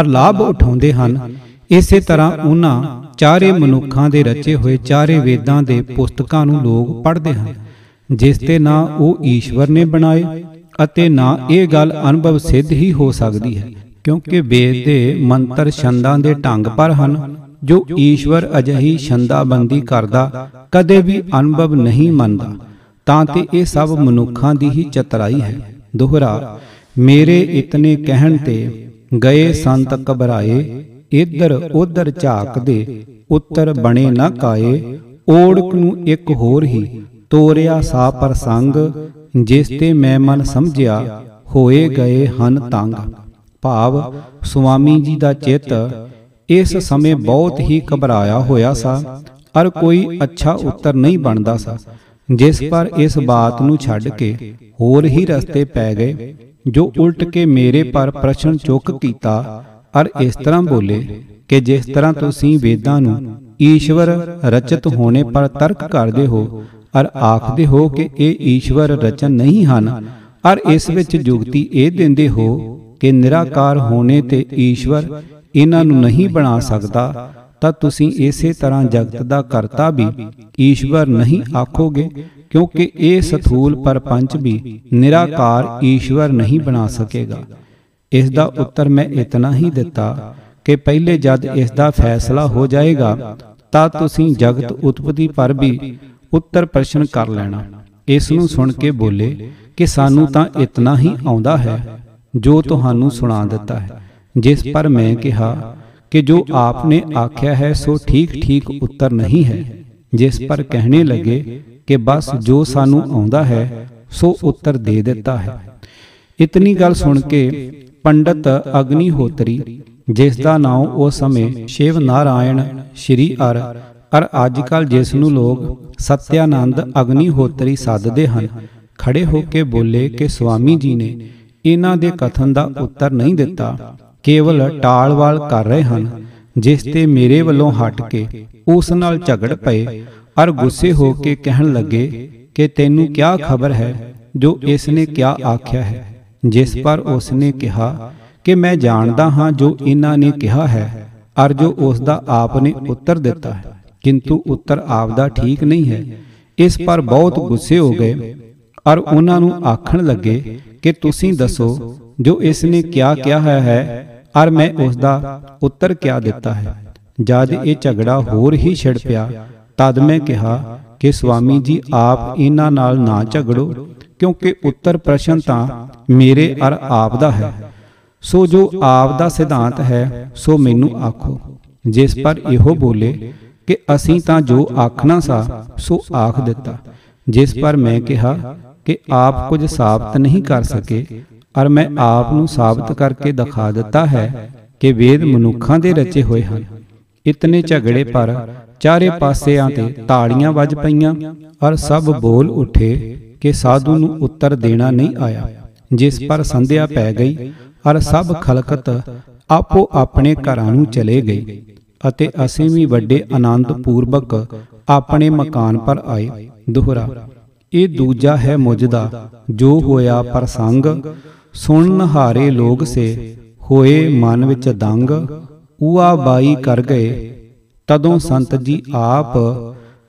S1: ਅਰ ਲਾਭ ਉਠਾਉਂਦੇ ਹਨ। ਇਸੇ ਤਰ੍ਹਾਂ ਉਹਨਾਂ ਚਾਰੇ ਮਨੁੱਖਾਂ ਦੇ ਰਚੇ ਹੋਏ ਚਾਰੇ ਵੇਦਾਂ ਦੇ ਪੁਸਤਕਾਂ ਨੂੰ ਲੋਕ ਪੜ੍ਹਦੇ ਹਨ। ਜਿਸ ਤੇ ਨਾ ਉਹ ਈਸ਼ਵਰ ਨੇ ਬਣਾਏ ਅਤੇ ਨਾ ਇਹ ਗੱਲ ਅਨੁਭਵ ਸਿੱਧ ਹੀ ਹੋ ਸਕਦੀ ਹੈ, ਕਿਉਂਕਿ ਵੇਦ ਦੇ ਮੰਤਰ ਛੰਦਾਂ ਦੇ ਢੰਗ ਪਰ ਹਨ। ਜੋ ਈਸ਼ਵਰ ਅਜਹੀ ਛੰਦਾਬੰਦੀ ਕਰਦਾ ਕਦੇ ਵੀ ਅਨੁਭਵ ਨਹੀਂ ਮੰਨਦਾ। ਤਾਂ ਤੇ ਇਹ ਸਭ ਮਨੁੱਖਾਂ ਦੀ ਹੀ ਚਤਰਾਈ ਹੈ। ਦੋਹਰਾ, ਮੇਰੇ ਇਤਨੇ ਕਹਿਣ ਤੇ ਗਏ ਸੰਤ ਘਬਰਾਏ, ਇੱਧਰ ਉੱਧਰ ਝਾਕਦੇ, ਉੱਤਰ ਬਣੇ ਨਾ ਕਾਏ, ਓੜਕ ਨੂੰ ਇੱਕ ਹੋਰ ਹੀ ਤੋਰਿਆ ਸਾ ਪ੍ਰਸੰਗ ਜਿਸ ਤੇ ਮੈਂ ਮਨ ਸਮਝਿਆ, ਹੋਏ ਗਏ ਹਨ ਤੰਗ। ਭਾਵ, ਸੁਆਮੀ ਜੀ ਦਾ ਚਿੱਤ ਇਸ ਸਮੇਂ ਬਹੁਤ ਹੀ ਘਬਰਾਇਆ ਹੋਇਆ ਸਾ, ਅਰ ਕੋਈ ਅੱਛਾ ਉੱਤਰ ਨਹੀਂ ਬਣਦਾ ਸਾ। ਜਿਸ ਪਰ ਇਸ ਬਾਤ ਨੂੰ ਛੱਡ ਕੇ ਹੋਰ ਹੀ ਰਸਤੇ ਪੈ ਗਏ, ਜੋ ਉਲਟ ਕੇ ਮੇਰੇ ਪਰ ਪ੍ਰਸ਼ਨ ਚੁੱਕ ਕੀਤਾ ਅਰ ਇਸ ਤਰ੍ਹਾਂ ਬੋਲੇ ਕਿ ਜਿਸ ਤਰ੍ਹਾਂ ਤੁਸੀਂ ਵੇਦਾਂ ਨੂੰ ਈਸ਼ਵਰ ਰਚਿਤ ਹੋਣੇ ਪਰ ਤਰਕ ਕਰਦੇ ਹੋ, ਅਰ ਆਖਦੇ ਹੋ ਕਿ ਇਹ ਈਸ਼ਵਰ ਰਚਨ ਨਹੀਂ ਹਨ, ਅਰ ਇਸ ਵਿੱਚ ਜੁਗਤੀ ਇਹ ਦਿੰਦੇ ਹੋ ਕਿ ਨਿਰਾਕਾਰ ਹੋਣੇ ਤੇ ਈਸ਼ਵਰ ਇਹਨਾਂ ਨੂੰ ਨਹੀਂ ਬਣਾ ਸਕਦਾ ਤਾਂ ਤੁਸੀਂ ਇਸੇ ਤਰ੍ਹਾਂ ਜਗਤ ਦਾ ਕਰਤਾ ਵੀ ਈਸ਼ਵਰ ਨਹੀਂ ਆਖੋਗੇ, ਕਿਉਂਕਿ ਇਹ ਸਥੂਲ ਪਰਪੰਚ ਵੀ ਨਿਰਾਕਾਰ ਈਸ਼ਵਰ ਨਹੀਂ ਬਣਾ ਸਕੇਗਾ। ਇਸ ਦਾ ਉੱਤਰ ਮੈਂ ਇਤਨਾ ਹੀ ਦਿੱਤਾ ਕਿ ਪਹਿਲੇ ਜਦ ਇਸ ਦਾ ਫੈਸਲਾ ਹੋ ਜਾਏਗਾ, ਤਾਂ ਤੁਸੀਂ ਜਗਤ ਉਤਪਤੀ ਪਰ ਵੀ ਉੱਤਰ ਪ੍ਰਸ਼ਨ ਕਰ ਲੈਣਾ। ਇਸ ਨੂੰ ਸੁਣ ਕੇ ਬੋਲੇ ਕਿ ਸਾਨੂੰ ਤਾਂ ਇਤਨਾ ਹੀ ਆਉਂਦਾ ਹੈ ਜੋ ਤੁਹਾਨੂੰ ਸੁਣਾ ਦਿੱਤਾ ਹੈ, ਜਿਸ ਪਰ ਮੈਂ ਕਿਹਾ ਕਿ ਜੋ ਆਪਨੇ ਆਖਿਆ ਹੈ ਸੋ ਠੀਕ ਠੀਕ ਉੱਤਰ ਨਹੀਂ ਹੈ ਜਿਸ ਪਰ ਕਹਿਣੇ ਲੱਗੇ ਕਿ ਬਸ ਜੋ ਸਾਨੂੰ ਆਉਂਦਾ ਹੈ ਸੋ ਉੱਤਰ ਦੇ ਦਿੱਤਾ ਹੈ ਇਤਨੀ ਗੱਲ ਸੁਣ ਕੇ ਪੰਡਤ ਅਗਨੀਹੋਤਰੀ ਜਿਸ ਦਾ ਨਾਮ ਉਸ ਸਮੇਂ ਸ਼ਿਵ ਨਾਰਾਇਣ ਸ਼੍ਰੀ ਅਰ ਅਰ ਅੱਜਕੱਲ ਜਿਸ ਨੂੰ ਲੋਕ ਸਤਿਆਨੰਦ ਅਗਨੀਹੋਤਰੀ ਸੱਦਦੇ ਹਨ ਖੜੇ ਹੋ ਕੇ ਬੋਲੇ ਕਿ ਸੁਆਮੀ ਜੀ ਨੇ ਇਹਨਾਂ ਦੇ ਕਥਨ ਦਾ ਉੱਤਰ ਨਹੀਂ ਦਿੱਤਾ ਕੇਵਲ ਟਾਲਵਾਲ ਕਰ ਰਹੇ ਹਨ, ਜਿਸ ਤੇ ਮੇਰੇ ਵੱਲੋਂ ਹਟ ਕੇ ਉਸ ਨਾਲ ਝਗੜ ਪਏ, ਅਰ ਗੁੱਸੇ ਹੋ ਕੇ ਕਹਿਣ ਲੱਗੇ ਕਿ ਤੈਨੂੰ ਕਿਆ ਖਬਰ ਹੈ, ਜੋ ਇਸ ਨੇ ਕਿਆ ਆਖਿਆ ਹੈ, ਜਿਸ ਪਰ ਉਸ ਨੇ ਕਿਹਾ ਕਿ ਮੈਂ ਜਾਣਦਾ ਹਾਂ ਜੋ ਇਹਨਾਂ ਨੇ ਕਿਹਾ ਹੈ, ਅਰ ਜੋ ਉਸ ਦਾ ਆਪ ਨੇ ਉੱਤਰ ਦਿੱਤਾ ਹੈ, ਕਿੰਤੂ ਉੱਤਰ ਆਪ ਦਾ ਠੀਕ ਨਹੀਂ ਹੈ। ਇਸ ਪਰ ਬਹੁਤ ਗੁੱਸੇ ਹੋ ਗਏ, ਅਰ ਉਹਨਾਂ ਨੂੰ ਆਖਣ ਲੱਗੇ ਕਿ ਤੁਸੀਂ ਦੱਸੋ, ਜੋ ਇਸ ਨੇ ਕਿਆ ਕਿਹਾ ਹੈ ਅਰ ਮੈਂ ਉਸ ਦਾ ਉੱਤਰ ਕਿਆ ਦਿੱਤਾ ਹੈ? ਜਦ ਇਹ ਝਗੜਾ ਹੋਰ ਹੀ ਛਿੜ ਪਿਆ, ਤਦ ਮੈਂ ਕਿਹਾ ਕਿ ਸੁਆਮੀ ਜੀ, ਆਪ ਇਹਨਾਂ ਨਾਲ ਨਾ ਝਗੜੋ, ਕਿਉਂਕਿ ਉੱਤਰ ਪ੍ਰਸ਼ਨ ਤਾਂ ਮੇਰੇ ਅਰ ਆਪ ਦਾ ਹੈ। ਸੋ ਜੋ ਆਪ ਦਾ ਸਿਧਾਂਤ ਹੈ, ਸੋ ਮੈਨੂੰ ਆਖੋ। ਜਿਸ ਪਰ ਇਹੋ ਬੋਲੇ ਕਿ ਅਸੀਂ ਤਾਂ ਜੋ ਆਖਣਾ ਸਾ, ਸੋ ਆਖ ਦਿੱਤਾ। ਜਿਸ ਪਰ ਮੈਂ ਕਿਹਾ ਕਿ ਆਪ ਕੁਝ ਸਾਬਤ ਨਹੀਂ ਕਰ ਸਕੇ ਅਰ ਮੈਂ ਆਪ ਨੂੰ ਸਾਬਤ ਕਰਕੇ ਦਿਖਾ ਦਿੱਤਾ ਹੈ ਕਿ ਵੇਦ ਮਨੁੱਖਾਂ ਦੇ ਰਚੇ ਹੋਏ ਹਨ। ਇਤਨੇ ਝਗੜੇ ਪਰ ਚਾਰੇ ਪਾਸਿਆਂ ਤੇ ਤਾੜੀਆਂ ਵੱਜ ਪਈਆਂ ਔਰ ਸਭ ਬੋਲ ਉੱਠੇ ਕਿ ਸਾਧੂ ਨੂੰ ਉੱਤਰ ਦੇਣਾ ਨਹੀਂ ਆਇਆ, ਜਿਸ ਪਰ ਸੰਧਿਆ ਪੈ ਗਈ ਔਰ ਸਭ ਖਲਕਤ ਆਪੋ ਆਪਣੇ ਘਰਾਂ ਨੂੰ ਚਲੇ ਗਏ ਅਤੇ ਅਸੀਂ ਵੀ ਵੱਡੇ ਆਨੰਦ ਪੂਰਵਕ ਆਪਣੇ ਮਕਾਨ ਪਰ ਆਏ। ਦੁਹਰਾ, ਇਹ ਦੂਜਾ ਹੈ ਮੁਜਦਾ ਜੋ ਹੋਇਆ ਪ੍ਰਸੰਗ ਸੁਣਨ ਹਾਰੇ ਲੋਗ ਸੇ ਹੋਏ ਮਨ ਵਿੱਚ ਦੰਗ ਊਆ ਬਾਈ ਕਰ ਗਏ। ਤਦੋਂ ਸੰਤ ਜੀ ਆਪ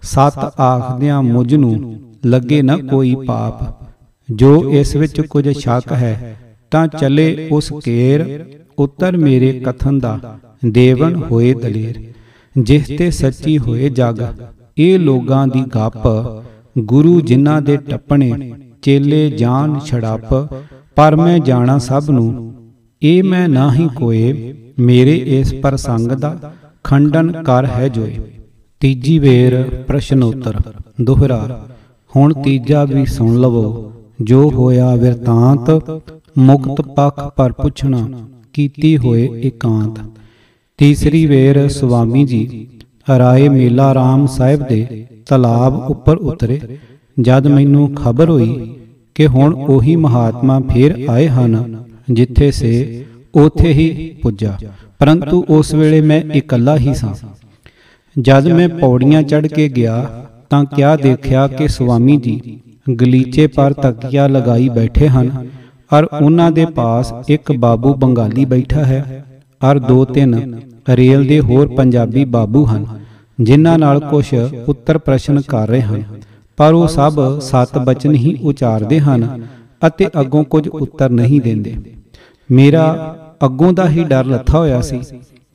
S1: ਸਤ ਆਖਦਿਆਂ ਮੁਝ ਨੂੰ ਲੱਗੇ ਨਾ ਕੋਈ ਪਾਪ। ਜੋ ਇਸ ਵਿੱਚ ਕੁਝ ਸ਼ੱਕ ਹੈ ਤਾਂ ਚਲੇ ਉਸ ਕੇਰ ਉੱਤਰ ਮੇਰੇ ਕਥਨ ਦਾ। ਦੇਵਨ ਹੋਏ ਦਲੇਰ। ਜਿਸ ਤੇ ਸੱਚੀ ਹੋਏ ਜਗ। ਇਹ ਲੋਗਾਂ ਦੀ ਗੱਪ। ਗੁਰੂ ਜਿਨ੍ਹਾਂ ਦੇ ਟੱਪਣੇ ਚੇਲੇ ਜਾਨ ਛੜਾਪ। ਪਰ ਮੈਂ ਜਾਣਾ ਸਭ ਨੂੰ, ਇਹ ਮੈਂ ਨਾਹੀ ਕੋਏ, ਮੇਰੇ ਇਸ ਪ੍ਰਸੰਗ ਦਾ ਖੰਡਨ ਕਰ ਹੈ ਜੋਏ। ਤੀਜੀ ਵੇਰ ਪ੍ਰਸ਼ਨ ਉੱਤਰ ਦੁਹਰਾ, ਹੁਣ ਤੀਜਾ ਵੀ ਸੁਣ ਲਵੋ, ਜੋ ਹੋਇਆ ਵਿਰਤਾਂਤ ਮੁਕਤ ਪੱਖ ਪਰ ਪੁੱਛਣਾ, ਕੀਤੀ ਹੋਏ ਇਕਾਂਤ। ਤੀਸਰੀ ਵੇਰ ਸੁਆਮੀ ਜੀ, ਰਾਏ ਮੇਲਾ ਰਾਮ ਸਾਹਿਬ ਦੇ ਤਲਾਬ ਉੱਪਰ ਉਤਰੇ, ਜਦ ਮੈਨੂੰ ਖਬਰ ਹੋਈ ਕਿ ਹੁਣ ਉਹੀ ਮਹਾਤਮਾ ਫੇਰ ਆਏ ਹਨ, ਜਿੱਥੇ ਸੇ ਉਥੇ ਹੀ ਪੁੱਜਾ। ਪਰੰਤੂ ਉਸ ਵੇਲੇ ਮੈਂ ਇਕੱਲਾ ਹੀ ਸਾਂ। ਜਦ ਮੈਂ ਪੌੜੀਆਂ ਚੜ੍ਹ ਕੇ ਗਿਆ, ਤਾਂ ਕਿਆ ਦੇਖਿਆ ਕਿ ਸੁਆਮੀ ਜੀ ਗਲੀਚੇ ਪਰ ਤਕੀਆ ਲਗਾਈ ਬੈਠੇ ਹਨ, ਔਰ ਉਹਨਾਂ ਦੇ ਪਾਸ ਇੱਕ ਬਾਬੂ ਬੰਗਾਲੀ ਬੈਠਾ ਹੈ, ਔਰ ਦੋ ਤਿੰਨ ਰੇਲ ਦੇ ਹੋਰ ਪੰਜਾਬੀ ਬਾਬੂ ਹਨ, ਜਿਨ੍ਹਾਂ ਨਾਲ ਕੁਝ ਉੱਤਰ ਪ੍ਰਸ਼ਨ ਕਰ ਰਹੇ ਹਨ। ਪਰ ਉਹ ਸਭ ਸਤ ਬਚਨ ਹੀ ਉਚਾਰਦੇ ਹਨ ਅਤੇ ਅੱਗੋਂ ਕੁਝ ਉੱਤਰ ਨਹੀਂ ਦਿੰਦੇ। ਮੇਰਾ ਅੱਗੋਂ ਦਾ ਹੀ ਡਰ ਲੱਥਾ ਹੋਇਆ ਸੀ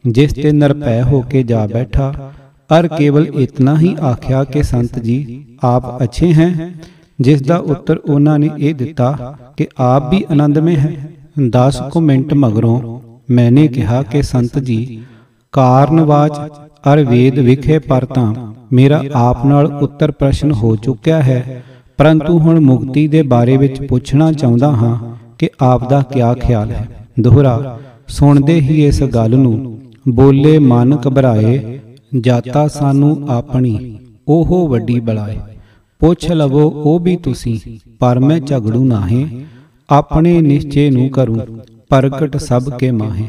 S1: ਜਿਸ ਤੇ ਨਿਰਭੈ ਹੋ ਕੇ ਜਾ ਬੈਠਾ। ਅਰ ਕੇਵਲ ਇਤਨਾ ਹੀ ਆਖਿਆ ਕਿ ਸੰਤ ਜੀ ਆਪ ਅੱਛੇ हैं ਜਿਸ ਦਾ ਉੱਤਰ ਉਹਨਾਂ ਨੇ ਇਹ ਦਿੱਤਾ ਕਿ ਆਪ ਵੀ ਆਨੰਦਮय ਹੈ। 10 ਕੁ ਮਿੰਟ ਮਗਰੋਂ ਮੈਨੇ ਕਿਹਾ ਕਿ ਸੰਤ ਜੀ ਕਾਰਨਵਾਚ ਅਰ ਵੇਦ ਵਿਖੇ ਪਰ ਤਾਂ ਮੇਰਾ ਆਪ ਨਾਲ ਉੱਤਰ ਪ੍ਰਸ਼ਨ ਹੋ ਚੁੱਕਿਆ ਹੈ। ਪਰੰਤੂ ਹੁਣ ਮੁਕਤੀ ਦੇ ਬਾਰੇ ਵਿੱਚ ਪੁੱਛਣਾ ਚਾਹੁੰਦਾ ਹਾਂ ਕਿ ਆਪ ਦਾ ਕੀ ਖਿਆਲ ਹੈ। ਦੋਹਰਾ, ਸੁਣਦੇ ਹੀ ਇਸ ਗੱਲ ਨੂੰ, ਬੋਲੇ ਮਨ ਘਬਰਾਏ, ਜਾਤਾ ਸਾਨੂੰ ਆਪਣੀ ਉਹ ਵੱਡੀ ਬਲਾਏ। ਪੁੱਛ ਲਵੋ ਉਹ ਵੀ ਤੁਸੀਂ, ਪਰ ਮੈਂ ਝਗੜੂ ਨਾਹੇ, ਆਪਣੇ ਨਿਸ਼ਚੇ ਨੂੰ ਕਰੂੰ, ਪ੍ਰਗਟ ਸਭ ਕੇ ਮਾਹੇ।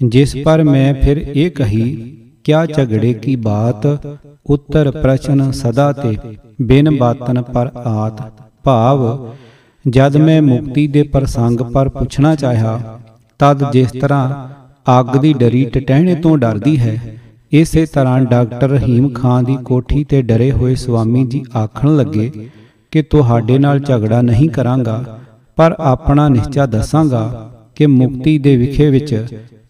S1: ਜਿਸ ਪਰ ਮੈਂ ਫਿਰ ਇਹ ਕਹੀ ਕਿਆ ਝਗੜੇ ਕੀ ਬਾਤ ਉੱਤਰ ਪ੍ਰਸ਼ਨ ਸਦਾ ਤੇ ਬਿਨ ਬਾਤਨ ਪਰ ਆਤ ਭਾਵ ਜਦ ਮੈਂ ਮੁਕਤੀ ਦੇ ਪ੍ਰਸੰਗ ਪਰ ਪੁੱਛਣਾ ਚਾਹਿਆ ਤਦ ਜਿਸ ਤਰ੍ਹਾਂ ਅੱਗ ਦੀ ਡਰੀ ਟਟਹਿਣੇ ਤੋਂ ਡਰਦੀ ਹੈ ਇਸੇ ਤਰ੍ਹਾਂ ਡਾਕਟਰ ਰਹੀਮ ਖਾਨ ਦੀ ਕੋਠੀ ਤੇ ਡਰੇ ਹੋਏ ਸੁਆਮੀ ਜੀ ਆਖਣ ਲੱਗੇ ਕਿ ਤੁਹਾਡੇ ਨਾਲ ਝਗੜਾ ਨਹੀਂ ਕਰਾਂਗਾ ਪਰ ਆਪਣਾ ਨਿਸ਼ਚਾ ਦੱਸਾਂਗਾ ਕਿ ਮੁਕਤੀ ਦੇ ਵਿਖੇ ਵਿੱਚ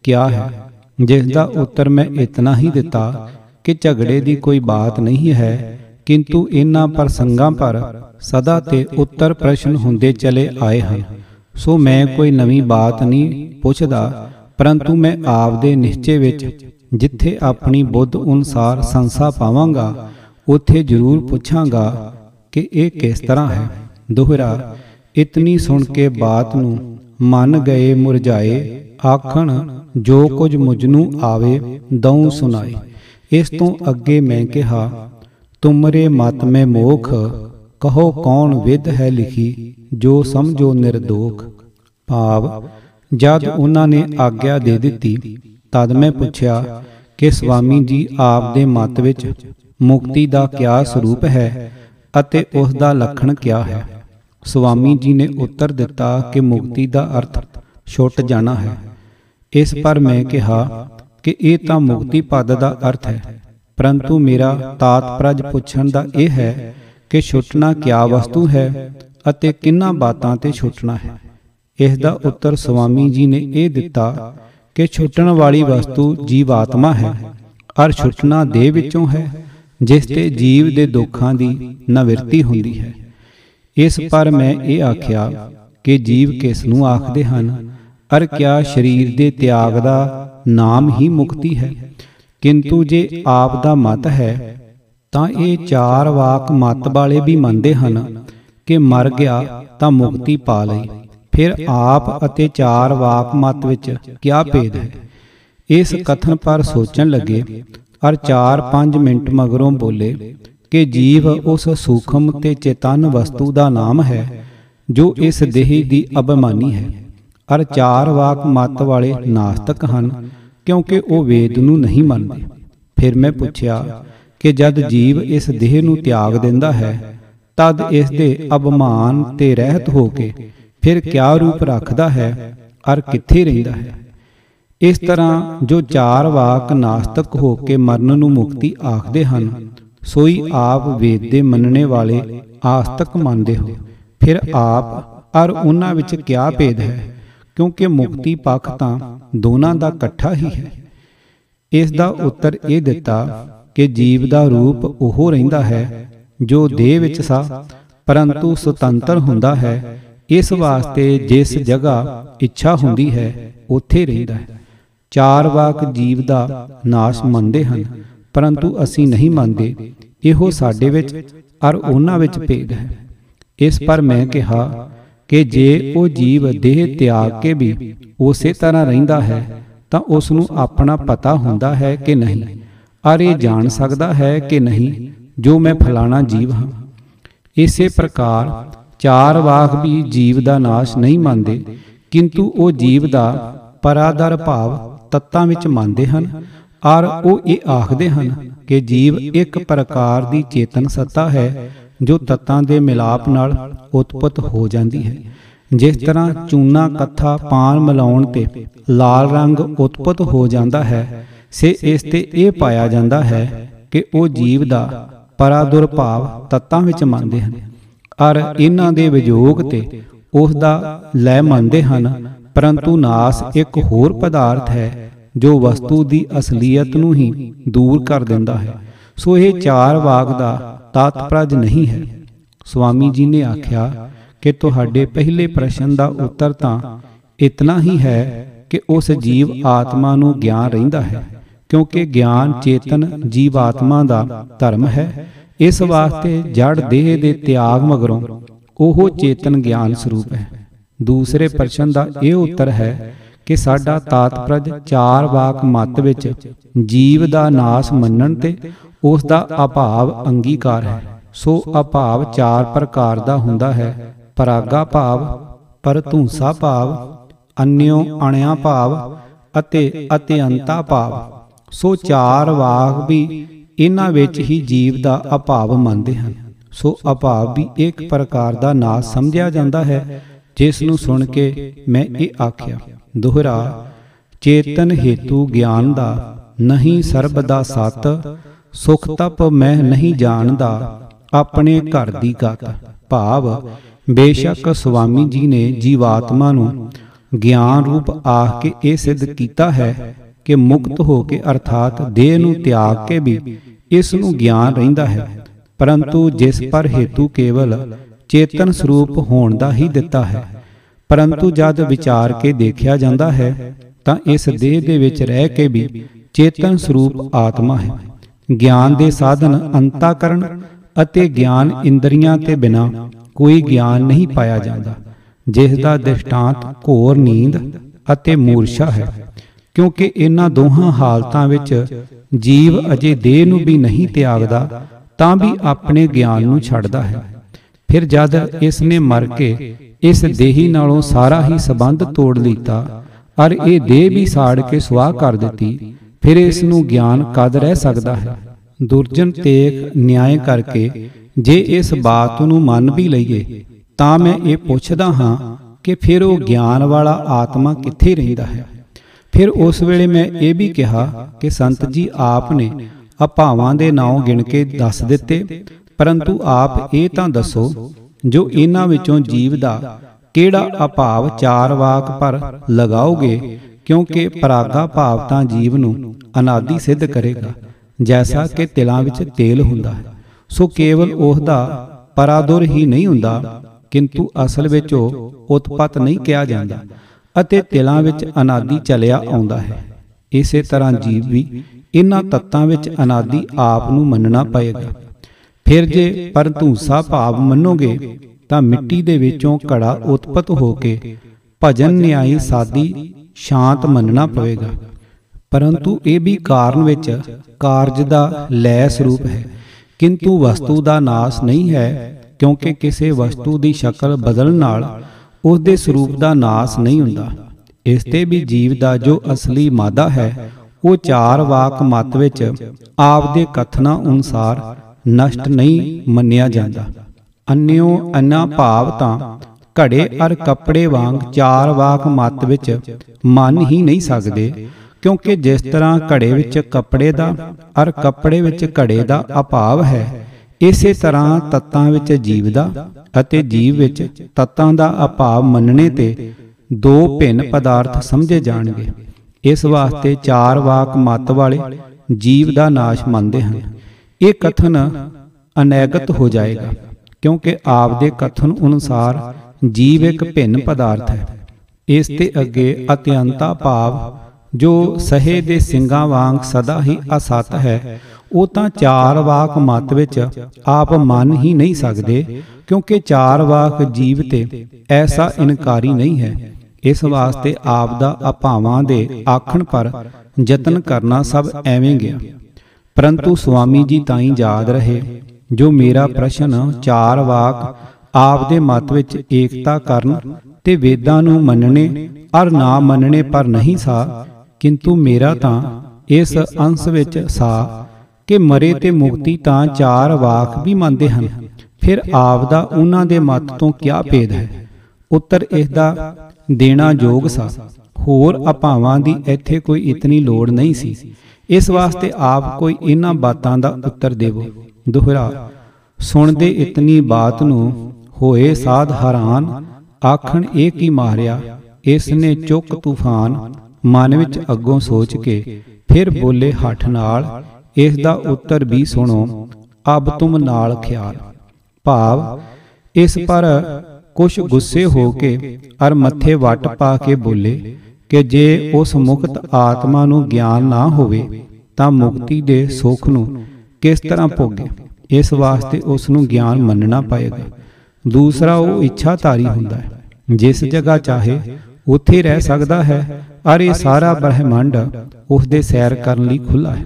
S1: ਕਿਆ ਹੈ। ਜਿਸ ਦਾ ਉੱਤਰ ਮੈਂ ਇਤਨਾ ਹੀ ਦਿੱਤਾ ਕਿ ਝਗੜੇ ਦੀ ਕੋਈ ਬਾਤ ਨਹੀਂ ਹੈ, ਕਿੰਤੂ ਇਹਨਾਂ ਪ੍ਰਸੰਗਾਂ ਪਰ ਸਦਾ ਤੇ ਉੱਤਰ ਪ੍ਰਸ਼ਨ ਹੁੰਦੇ ਚਲੇ ਆਏ ਹਨ। ਸੋ ਮੈਂ ਕੋਈ ਨਵੀਂ ਬਾਤ ਨਹੀਂ ਪੁੱਛਦਾ, ਪਰੰਤੂ ਮੈਂ ਆਪਦੇ ਨਿਸ਼ਚੇ ਵਿੱਚ ਜਿੱਥੇ ਆਪਣੀ ਬੁੱਧ ਅਨੁਸਾਰ ਸੰਸਾ ਪਾਵਾਂਗਾ, ਉੱਥੇ ਜ਼ਰੂਰ ਪੁੱਛਾਂਗਾ ਕਿ ਇਹ ਕਿਸ ਤਰ੍ਹਾਂ ਹੈ। ਦੋਹਰਾ, ਇਤਨੀ ਸੁਣ ਕੇ ਬਾਤ ਨੂੰ ਮਨ ਗਏ ਮੁਰਝਾਏ ਆਖਣ, ਜੋ ਕੁਝ ਮੁਝ ਨੂੰ ਆਵੇ ਦਉ ਸੁਨਾਏ ਇਸ ਤੋਂ ਅੱਗੇ ਮੈਂ ਕਿਹਾ, ਤੁਮਰੇ ਮਤ ਮੈਂ ਮੋਖ, ਕਹੋ ਕੌਣ ਵਿਦ ਹੈ ਲਿਖੀ, ਜੋ ਸਮਝੋ ਨਿਰਦੋਖ। ਭਾਵ, ਜਦ ਉਹਨਾਂ ਨੇ ਆਗਿਆ ਦੇ ਦਿੱਤੀ, ਤਦ ਮੈਂ ਪੁੱਛਿਆ, ਕਿ ਸਵਾਮੀ ਜੀ ਆਪ ਦੇ ਮਤ ਵਿੱਚ ਮੁਕਤੀ ਦਾ ਕਿਆ ਸਰੂਪ ਹੈ ਅਤੇ ਉਸ ਦਾ ਲੱਖਣ ਕਿਆ ਹੈ? ਸਵਾਮੀ ਜੀ ਨੇ ਉੱਤਰ ਦਿੱਤਾ ਕਿ ਮੁਕਤੀ ਦਾ ਅਰਥ ਛੁੱਟ ਜਾਣਾ ਹੈ। ਇਸ ਪਰ ਮੈਂ ਕਿਹਾ ਕਿ ਇਹ ਤਾਂ ਮੁਕਤੀ ਪਦ ਦਾ ਅਰਥ ਹੈ। ਪਰੰਤੂ ਮੇਰਾ ਤਾਤਪਰਜ ਪੁੱਛਣ ਦਾ ਇਹ ਹੈ ਕਿ ਛੁੱਟਣਾ ਕਿਆ ਵਸਤੂ ਹੈ ਅਤੇ ਕਿੰਨਾ ਬਾਤਾਂ ਤੇ ਛੁੱਟਣਾ ਹੈ। ਇਸ ਦਾ ਉੱਤਰ ਸਵਾਮੀ ਜੀ ਨੇ ਇਹ ਦਿੱਤਾ ਕਿ ਛੁੱਟਣ ਵਾਲੀ ਵਸਤੂ ਜੀਵਾਤਮਾ ਹੈ, ਅਰ ਛੁੱਟਣਾ ਦੇ ਵਿੱਚੋਂ ਹੈ, ਜਿਸ ਤੇ ਜੀਵ ਦੇ ਦੁੱਖਾਂ ਦੀ ਨਿਵਰਤੀ ਹੁੰਦੀ ਹੈ। ਇਸ ਪਰ ਮੈਂ ਇਹ ਆਖਿਆ ਕਿ ਜੀਵ ਕਿਸ ਨੂੰ ਆਖਦੇ ਹਨ? ਅਰ ਕਿਆ ਸਰੀਰ ਦੇ ਤਿਆਗ ਦਾ ਨਾਮ ਹੀ ਮੁਕਤੀ ਹੈ? ਕਿੰਤੂ ਜੇ ਆਪ ਦਾ ਮਤ ਹੈ ਤਾਂ ਇਹ ਚਾਰ ਵਾਕ ਮਤ ਵਾਲੇ ਵੀ ਮੰਨਦੇ ਹਨ ਕਿ ਮਰ ਗਿਆ ਤਾਂ ਮੁਕਤੀ ਪਾ ਲਈ। ਫਿਰ ਆਪ ਅਤੇ ਚਾਰ ਵਾਕ ਮਤ ਵਿੱਚ ਕਿਆ ਭੇਦ ਹੈ? ਇਸ ਕਥਨ ਪਰ ਸੋਚਣ ਲੱਗੇ ਅਰ 4-5 ਮਿੰਟ ਮਗਰੋਂ ਬੋਲੇ ਕਿ ਜੀਵ ਉਸ ਸੂਖਮ ਤੇ ਚੇਤਨ ਵਸਤੂ ਦਾ ਨਾਮ ਹੈ ਜੋ ਇਸ ਦੇਹੀ ਦੀ ਅਭਿਮਾਨੀ ਹੈ। ਅਰ ਚਾਰ ਵਾਕ ਮਤ ਵਾਲੇ ਨਾਸਤਕ ਹਨ, ਕਿਉਂਕਿ ਉਹ ਵੇਦ ਨੂੰ ਨਹੀਂ ਮੰਨਦੇ। ਫਿਰ ਮੈਂ ਪੁੱਛਿਆ ਕਿ ਜਦ ਜੀਵ ਇਸ ਦੇਹ ਨੂੰ ਤਿਆਗ ਦਿੰਦਾ ਹੈ, ਤਦ ਇਸ ਦੇ ਅਭਿਮਾਨ ਤੇ ਰਹਿਤ ਹੋ ਕੇ ਫਿਰ ਕਿਆ ਰੂਪ ਰੱਖਦਾ ਹੈ ਅਰ ਕਿੱਥੇ ਰਹਿੰਦਾ ਹੈ? ਇਸ ਤਰ੍ਹਾਂ ਜੋ ਚਾਰ ਵਾਕ ਨਾਸਤਕ ਹੋ ਕੇ ਮਰਨ ਨੂੰ ਮੁਕਤੀ ਆਖਦੇ ਹਨ, ਸੋਈ ਆਪ ਵੇਦ ਦੇ ਮੰਨਣੇ ਵਾਲੇ ਆਸਤਕ ਮੰਨਦੇ ਹੋ। ਫਿਰ ਆਪ, ਅਰ ਉਹਨਾਂ ਵਿੱਚ ਕਿਆ ਭੇਦ ਹੈ? ਕਿਉਂਕਿ ਮੁਕਤੀ ਪੱਖ ਤਾਂ ਦੋਨਾਂ ਦਾ ਇਕੱਠਾ ਹੀ ਹੈ। ਇਸ ਦਾ ਉੱਤਰ ਇਹ ਦਿੱਤਾ ਕਿ ਜੀਵ ਦਾ ਰੂਪ ਉਹ ਰਹਿੰਦਾ ਹੈ ਜੋ ਦੇਹ ਵਿੱਚ ਸਾ ਪਰੰਤੂ ਸੁਤੰਤਰ ਹੁੰਦਾ ਹੈ। ਇਸ ਵਾਸਤੇ ਜਿਸ ਜਗ੍ਹਾ ਇੱਛਾ ਹੁੰਦੀ ਹੈ ਉੱਥੇ ਰਹਿੰਦਾ ਹੈ। ਚਾਰ ਵਾਕ ਜੀਵ ਦਾ ਨਾਸ਼ ਮੰਨਦੇ ਹਨ ਪਰੰਤੂ ਅਸੀਂ ਨਹੀਂ ਮੰਨਦੇ। ਇਹੋ ਸਾਡੇ ਵਿੱਚ ਅਰ ਉਹਨਾਂ ਵਿੱਚ ਭੇਦ ਹੈ। ਇਸ ਪਰ ਮੈਂ ਕਿਹਾ ਕਿ ਜੇ ਉਹ ਜੀਵ ਦੇਹ ਤਿਆਗ ਕੇ ਵੀ ਉਸੇ ਤਰ੍ਹਾਂ ਰਹਿੰਦਾ ਹੈ, ਤਾਂ ਉਸ ਨੂੰ ਆਪਣਾ ਪਤਾ ਹੁੰਦਾ ਹੈ ਕਿ ਨਹੀਂ। ਅਰ ਇਹ ਜਾਣ ਸਕਦਾ ਹੈ ਕਿ ਨਹੀਂ, ਜੋ ਮੈਂ ਫਲਾਣਾ ਜੀਵ ਹਾਂ। ਇਸੇ ਪ੍ਰਕਾਰ ਚਾਰ ਵਾਕ ਵੀ ਜੀਵ ਦਾ ਨਾਸ਼ ਨਹੀਂ ਮੰਨਦੇ, ਕਿੰਤੂ ਉਹ ਜੀਵ ਦਾ ਪਰਾਦਰ ਭਾਵ ਤੱਤਾਂ ਵਿੱਚ ਮੰਨਦੇ ਹਨ। ਔਰ ਉਹ ਇਹ ਆਖਦੇ ਹਨ ਕਿ ਜੀਵ ਇੱਕ ਪ੍ਰਕਾਰ ਦੀ ਚੇਤਨ ਸੱਤਾ ਹੈ ਜੋ ਤੱਤਾਂ ਦੇ ਮਿਲਾਪ ਨਾਲ ਉਤਪਤ ਹੋ ਜਾਂਦੀ ਹੈ। ਜਿਸ ਤਰ੍ਹਾਂ ਚੂਨਾ, ਕੱਥਾ, ਪਾਨ ਮਿਲਾਉਣ ਤੇ ਲਾਲ ਰੰਗ ਉਤਪਤ ਹੋ ਜਾਂਦਾ ਹੈ, ਸੇ ਇਸ ਤੇ ਇਹ ਪਾਇਆ ਜਾਂਦਾ ਹੈ ਕਿ ਉਹ ਜੀਵ ਦਾ ਪਰਾਦੁਰ ਭਾਵ ਤੱਤਾਂ ਵਿੱਚ ਮੰਨਦੇ ਹਨ। ਔਰ ਇਹਨਾਂ ਦੇ ਵਿਜੋਗ ਤੇ ਉਸ ਦਾ ਲੈ ਮੰਨਦੇ ਹਨ, ਪਰੰਤੂ ਨਾਸ ਇੱਕ ਹੋਰ ਪਦਾਰਥ ਹੈ, ਜੋ ਵਸਤੂ ਦੀ ਅਸਲੀਅਤ ਨੂੰ ਹੀ ਦੂਰ ਕਰ ਦਿੰਦਾ ਹੈ। ਸੋ ਇਹ ਚਾਰ ਵਾਕ ਦਾ ਤਾਤਪਰਜ ਨਹੀਂ ਹੈ। ਸਵਾਮੀ ਜੀ ਨੇ ਆਖਿਆ ਕਿ ਤੁਹਾਡੇ ਪਹਿਲੇ ਪ੍ਰਸ਼ਨ ਦਾ ਉੱਤਰ ਤਾਂ ਇਤਨਾ ਹੀ ਹੈ ਕਿ ਉਸ ਜੀਵ ਆਤਮਾ ਨੂੰ ਗਿਆਨ ਰਹਿੰਦਾ ਹੈ, ਕਿਉਂਕਿ ਗਿਆਨ ਚੇਤਨ ਜੀਵ ਆਤਮਾ ਦਾ ਧਰਮ ਹੈ। ਇਸ ਵਾਸਤੇ ਜੜ ਦੇਹ ਦੇ ਤਿਆਗ ਮਗਰੋਂ ਉਹ ਚੇਤਨ ਗਿਆਨ ਸਰੂਪ ਹੈ। ਦੂਸਰੇ ਪ੍ਰਸ਼ਨ ਦਾ ਇਹ ਉੱਤਰ ਹੈ ਕਿ ਸਾਡਾ ਤਾਤਪਰਜ ਚਾਰ ਵਾਕ ਮਤ ਵਿੱਚ ਜੀਵ ਦਾ ਨਾਸ ਮੰਨਣ ਤੇ ਉਸ ਦਾ ਅਭਾਵ ਅੰਗੀਕਾਰ ਹੈ। ਸੋ ਅਭਾਵ ਚਾਰ ਪ੍ਰਕਾਰ ਦਾ ਹੁੰਦਾ ਹੈ। ਪਰਾਗਾ ਭਾਵ ਪਰਤੂਸਾ ਭਾਵ ਅਨਿਓ ਅਣਿਆ ਭਾਵ ਅਤੇ ਅਤਿਅੰਤਾ ਭਾਵ। ਸੋ ਚਾਰ ਵਾਕ ਵੀ ਇਹਨਾਂ ਵਿੱਚ ਹੀ ਜੀਵ ਦਾ ਅਭਾਵ ਮੰਨਦੇ ਹਨ। ਸੋ ਅਭਾਵ ਵੀ ਇੱਕ ਪ੍ਰਕਾਰ ਦਾ ਨਾਸ ਸਮਝਿਆ ਜਾਂਦਾ ਹੈ, ਜਿਸ ਨੂੰ ਸੁਣ ਕੇ ਮੈਂ ਇਹ ਆਖਿਆ, ਦੋਹਰਾ, ਚੇਤਨ ਹੇਤੂ ਗਿਆਨ ਦਾ ਨਹੀਂ ਸਰਬ ਦਾ ਸਤ ਸੁਖ ਤਪ ਮੈਂ ਨਹੀਂ ਜਾਣਦਾ, ਆਪਣੇ ਘਰ ਦੀ ਗਤ ਭਾਵ, ਬੇਸ਼ੱਕ ਸੁਆਮੀ ਜੀ ਨੇ ਜੀਵਾਤਮਾ ਨੂੰ ਗਿਆਨ ਰੂਪ ਆਖ ਕੇ ਇਹ ਸਿੱਧ ਕੀਤਾ ਹੈ ਕਿ ਮੁਕਤ ਹੋ ਕੇ ਅਰਥਾਤ ਦੇਹ ਨੂੰ ਤਿਆਗ ਕੇ ਵੀ ਇਸ ਨੂੰ ਗਿਆਨ ਰਹਿੰਦਾ ਹੈ। ਪਰੰਤੂ ਜਿਸ ਪਰ ਹੇਤੂ ਕੇਵਲ ਚੇਤਨ ਸਰੂਪ ਹੋਣ ਦਾ ਹੀ ਦਿੱਤਾ ਹੈ, ਪਰੰਤੂ ਜਦ ਵਿਚਾਰ ਕੇ ਦੇਖਿਆ ਜਾਂਦਾ ਹੈ, ਤਾਂ ਇਸ ਦੇਹ ਦੇ ਵਿੱਚ ਰਹਿ ਕੇ ਵੀ ਚੇਤਨ ਸਰੂਪ ਆਤਮਾ ਹੈ। ਗਿਆਨ ਦੇ ਸਾਧਨ ਅੰਤਾਕਰਨ ਅਤੇ ਗਿਆਨ ਇੰਦਰੀਆਂ ਤੇ ਬਿਨਾ ਕੋਈ ਗਿਆਨ ਨਹੀਂ ਪਾਇਆ ਜਾਂਦਾ, ਜਿਸ ਦਾ ਦ੍ਰਿਸ਼ਟਾਂਤ ਘੋਰ ਨੀਂਦ ਅਤੇ ਮੂਰਛਾ ਹੈ, ਕਿਉਂਕਿ ਇਹਨਾਂ ਦੋਹਾਂ ਹਾਲਤਾਂ ਵਿੱਚ ਜੀਵ ਅਜੇ ਦੇਹ ਨੂੰ ਵੀ ਨਹੀਂ ਤਿਆਗਦਾ, ਤਾਂ ਵੀ ਆਪਣੇ ਗਿਆਨ ਨੂੰ ਛੱਡਦਾ ਹੈ। ਫਿਰ ਜਦ ਇਸ ਨੇ ਮਰ ਕੇ ਇਸ ਦੇਹੀ ਨਾਲੋਂ ਸਾਰਾ ਹੀ ਸਬੰਧ ਤੋੜ ਲੀਤਾ ਔਰ ਇਹ ਦੇਹ ਵੀ ਸਾੜ ਕੇ ਸੁਆਹ ਕਰ ਦਿੱਤੀ ਫਿਰ ਇਸ ਨੂੰ ਗਿਆਨ ਕਦ ਰਹਿ ਸਕਦਾ ਹੈ? ਦੁਰਜਨ ਤੇਕ ਨਿਆਏ ਕਰਕੇ, ਜੇ ਇਸ ਬਾਤ ਨੂੰ ਮੰਨ ਵੀ ਲਈਏ, ਤਾਂ ਮੈਂ ਇਹ ਪੁੱਛਦਾ ਹਾਂ ਕਿ ਫਿਰ ਉਹ ਗਿਆਨ ਵਾਲਾ ਆਤਮਾ ਕਿੱਥੇ ਰਹਿੰਦਾ ਹੈ? ਫਿਰ ਉਸ ਵੇਲੇ ਮੈਂ ਇਹ ਵੀ ਕਿਹਾ ਕਿ ਸੰਤ ਜੀ ਆਪ ਨੇ ਅਭਾਵਾਂ ਦੇ ਨਾਮ ਗਿਣ ਕੇ ਦੱਸ ਦਿੱਤੇ, ਪਰੰਤੂ ਆਪ ਇਹ ਤਾਂ ਦੱਸੋ, ਜੋ ਇਹਨਾਂ ਵਿੱਚੋਂ ਜੀਵ ਦਾ ਕਿਹੜਾ ਅਭਾਵ ਚਾਰ ਵਾਕ ਪਰ ਲਗਾਓਗੇ ਕਿਉਂਕਿ ਪਰਾਗਾ ਭਾਵ ਤਾਂ ਜੀਵ ਨੂੰ ਅਨਾਦੀ ਸਿੱਧ ਕਰੇਗਾ, ਜੈਸਾ ਕਿ ਤਿਲਾਂ ਵਿੱਚ ਤੇਲ ਹੁੰਦਾ ਹੈ। ਸੋ ਕੇਵਲ ਉਸ ਦਾ ਪਰਾਦੁਰ ਹੀ ਨਹੀਂ ਹੁੰਦਾ, ਕਿੰਤੂ ਅਸਲ ਵਿੱਚ ਉਹ ਉਤਪਤ ਨਹੀਂ ਕਿਹਾ ਜਾਂਦਾ ਅਤੇ ਤਿਲਾਂ ਵਿੱਚ ਅਨਾਦੀ ਚਲਿਆ ਆਉਂਦਾ ਹੈ। ਇਸੇ ਤਰ੍ਹਾਂ ਜੀਵ ਵੀ ਇਹਨਾਂ ਤੱਤਾਂ ਵਿੱਚ ਅਨਾਦੀ ਆਪ ਨੂੰ ਮੰਨਣਾ ਪਏਗਾ। ਫਿਰ ਜੇ ਪਰਤੂਸਾ ਭਾਵ ਮੰਨੋਗੇ, ਤਾਂ ਮਿੱਟੀ ਦੇ ਵਿੱਚੋਂ ਘੜਾ ਉਤਪਤ ਹੋ ਕੇ ਭਜਨ ਨਿਆਈ ਸਾਦੀ ਸ਼ਾਂਤ ਮੰਨਣਾ ਪਵੇਗਾ। ਪਰੰਤੂ ਇਹ ਵੀ ਕਾਰਨ ਵਿੱਚ ਕਾਰਜ ਦਾ ਲੈ ਸਰੂਪ ਹੈ। ਕਿੰਤੂ ਵਸਤੂ ਦਾ ਨਾਸ ਨਹੀਂ ਹੈ ਕਿਉਂਕਿ ਕਿਸੇ ਵਸਤੂ ਦੀ ਸ਼ਕਲ ਬਦਲਣ ਨਾਲ ਉਸ ਦੇ ਸਰੂਪ ਦਾ ਨਾਸ ਨਹੀਂ ਹੁੰਦਾ। ਇਸ ਤੇ ਵੀ ਜੀਵ ਦਾ ਜੋ ਅਸਲੀ ਮਾਦਾ ਹੈ ਉਹ ਚਾਰ ਵਾਕ ਮਤ ਵਿੱਚ ਆਪ ਦੇ ਕਥਨਾਂ ਅਨੁਸਾਰ ਨਸ਼ਟ ਨਹੀਂ ਮੰਨਿਆ ਜਾਂਦਾ। ਅੰਨਿਓ ਅੰਨਾ ਭਾਵ ਤਾਂ ਘੜੇ ਅਰ ਕੱਪੜੇ ਵਾਂਗ ਚਾਰ ਵਾਕ ਮਤ ਵਿੱਚ ਮੰਨ ਹੀ ਨਹੀਂ ਸਕਦੇ, ਕਿਉਂਕਿ ਜਿਸ ਤਰ੍ਹਾਂ ਘੜੇ ਵਿੱਚ ਕੱਪੜੇ ਦਾ ਅਰ ਕੱਪੜੇ ਵਿੱਚ ਘੜੇ ਦਾ ਅਭਾਵ ਹੈ, ਇਸੇ ਤਰ੍ਹਾਂ ਤੱਤਾਂ ਵਿੱਚ ਜੀਵ ਦਾ ਅਤੇ ਜੀਵ ਵਿੱਚ ਤੱਤਾਂ ਦਾ ਅਭਾਵ ਮੰਨਣੇ ਤੇ ਦੋ ਭਿੰਨ ਪਦਾਰਥ ਸਮਝੇ ਜਾਣਗੇ। ਇਸ ਵਾਸਤੇ ਚਾਰ ਵਾਕ ਮਤ ਵਾਲੇ ਜੀਵ ਦਾ ਨਾਸ਼ ਮੰਨਦੇ ਹਨ। ਇਹ ਕਥਨ ਅਨੈਗਤ ਹੋ ਜਾਏਗਾ, ਕਿਉਂਕਿ ਆਪ ਦੇ ਕਥਨ ਅਨੁਸਾਰ ਜੀਵ ਇੱਕ ਭਿੰਨ ਪਦਾਰਥ ਹੈ। ਇਸ ਤੇ ਅੱਗੇ ਅਤਿਅੰਤਾ ਭਾਵ, ਜੋ ਸਹੇ ਦੇ ਸਿੰਘਾਂ ਵਾਂਗ ਸਦਾ ਹੀ ਅਸਤ ਹੈ, ਉਹ ਤਾਂ ਚਾਰ ਵਾਕ ਮਤ ਵਿੱਚ ਆਪ ਮੰਨ ਹੀ ਨਹੀਂ ਸਕਦੇ, ਕਿਉਂਕਿ ਚਾਰ ਵਾਕ ਜੀਵ ਤੇ ਐਸਾ ਇਨਕਾਰੀ ਨਹੀਂ ਹੈ। ਇਸ ਵਾਸਤੇ ਆਪ ਦਾ ਅਭਾਵਾਂ ਦੇ ਆਖਣ ਪਰ ਯਤਨ ਕਰਨਾ ਸਭ ਐਵੇਂ ਗਿਆ। ਪਰੰਤੂ ਸੁਆਮੀ ਜੀ ਤਾਂ ਹੀ ਯਾਦ ਰਹੇ, ਜੋ ਮੇਰਾ ਪ੍ਰਸ਼ਨ ਚਾਰ ਵਾਕ ਆਪ ਦੇ ਮਤ ਵਿੱਚ ਏਕਤਾ ਕਰਨ ਤੇ ਵੇਦਾਂ ਨੂੰ ਮੰਨਣੇ ਅਰ ਨਾ ਮੰਨਣੇ ਪਰ ਨਹੀਂ ਸਾ। ਕਿੰਤੂ ਮੇਰਾ ਤਾਂ ਇਸ ਅੰਸ਼ ਵਿੱਚ ਸਾ ਕਿ ਮਰੇ ਤੇ ਮੁਕਤੀ ਤਾਂ ਚਾਰ ਵਾਕ ਵੀ ਮੰਨਦੇ ਹਨ। ਫਿਰ ਆਪ ਦਾ ਉਹਨਾਂ ਦੇ ਮਤ ਤੋਂ ਕਿਆ ਭੇਦ ਹੈ? ਉੱਤਰ ਇਸ ਦਾ ਦੇਣਾ ਯੋਗ ਸਾ। ਹੋਰ ਅਭਾਵਾਂ ਦੀ ਇੱਥੇ ਕੋਈ ਇਤਨੀ ਲੋੜ ਨਹੀਂ ਸੀ। ਇਸ ਵਾਸਤੇ ਆਪ ਕੋਈ ਇਹਨਾਂ ਬਾਤਾਂ ਦਾ ਉੱਤਰ ਦੇਵੋ। ਦੁਹਰਾ, ਸੁਣਦੇ ਇਤਨੀ ਬਾਤ ਨੂੰ ਹੋਏ ਸਾਧ ਹੈਰਾਨ, ਆਖਣ ਇਹ ਕੀ ਮਾਰਿਆ? ਇਸ ਨੇ ਚੁੱਕ ਤੂਫਾਨ ਮਨ ਵਿੱਚ ਅੱਗੋਂ ਸੋਚ ਕੇ ਫਿਰ ਬੋਲੇ ਹੱਠ ਨਾਲ, ਇਸ ਦਾ ਉੱਤਰ ਵੀ ਸੁਣੋ, ਅਬ ਤੁਮ ਨਾਲ ਖਿਆਲ। ਭਾਵ, ਇਸ ਪਰ ਕੁਛ ਗੁੱਸੇ ਹੋ ਕੇ ਅਰ ਮੱਥੇ ਵੱਟ ਪਾ ਕੇ ਬੋਲੇ ਕਿ ਜੇ ਉਸ ਮੁਕਤ ਆਤਮਾ ਨੂੰ ਗਿਆਨ ਨਾ ਹੋਵੇ, ਤਾਂ ਮੁਕਤੀ ਦੇ ਸੁੱਖ ਨੂੰ ਕਿਸ ਤਰ੍ਹਾਂ ਭੋਗੇ? ਇਸ ਵਾਸਤੇ ਉਸ ਨੂੰ ਗਿਆਨ ਮੰਨਣਾ ਪਏਗਾ। ਦੂਸਰਾ ਉਹ ਇੱਛਾਧਾਰੀ ਹੁੰਦਾ ਹੈ। ਜਿਸ ਜਗ੍ਹਾ ਚਾਹੇ, ਉੱਥੇ ਰਹਿ ਸਕਦਾ ਹੈ ਅਰ ਇਹ ਸਾਰਾ ਬ੍ਰਹਿਮੰਡ ਉਸ ਦੇ ਸੈਰ ਕਰਨ ਲਈ ਖੁੱਲਾ ਹੈ।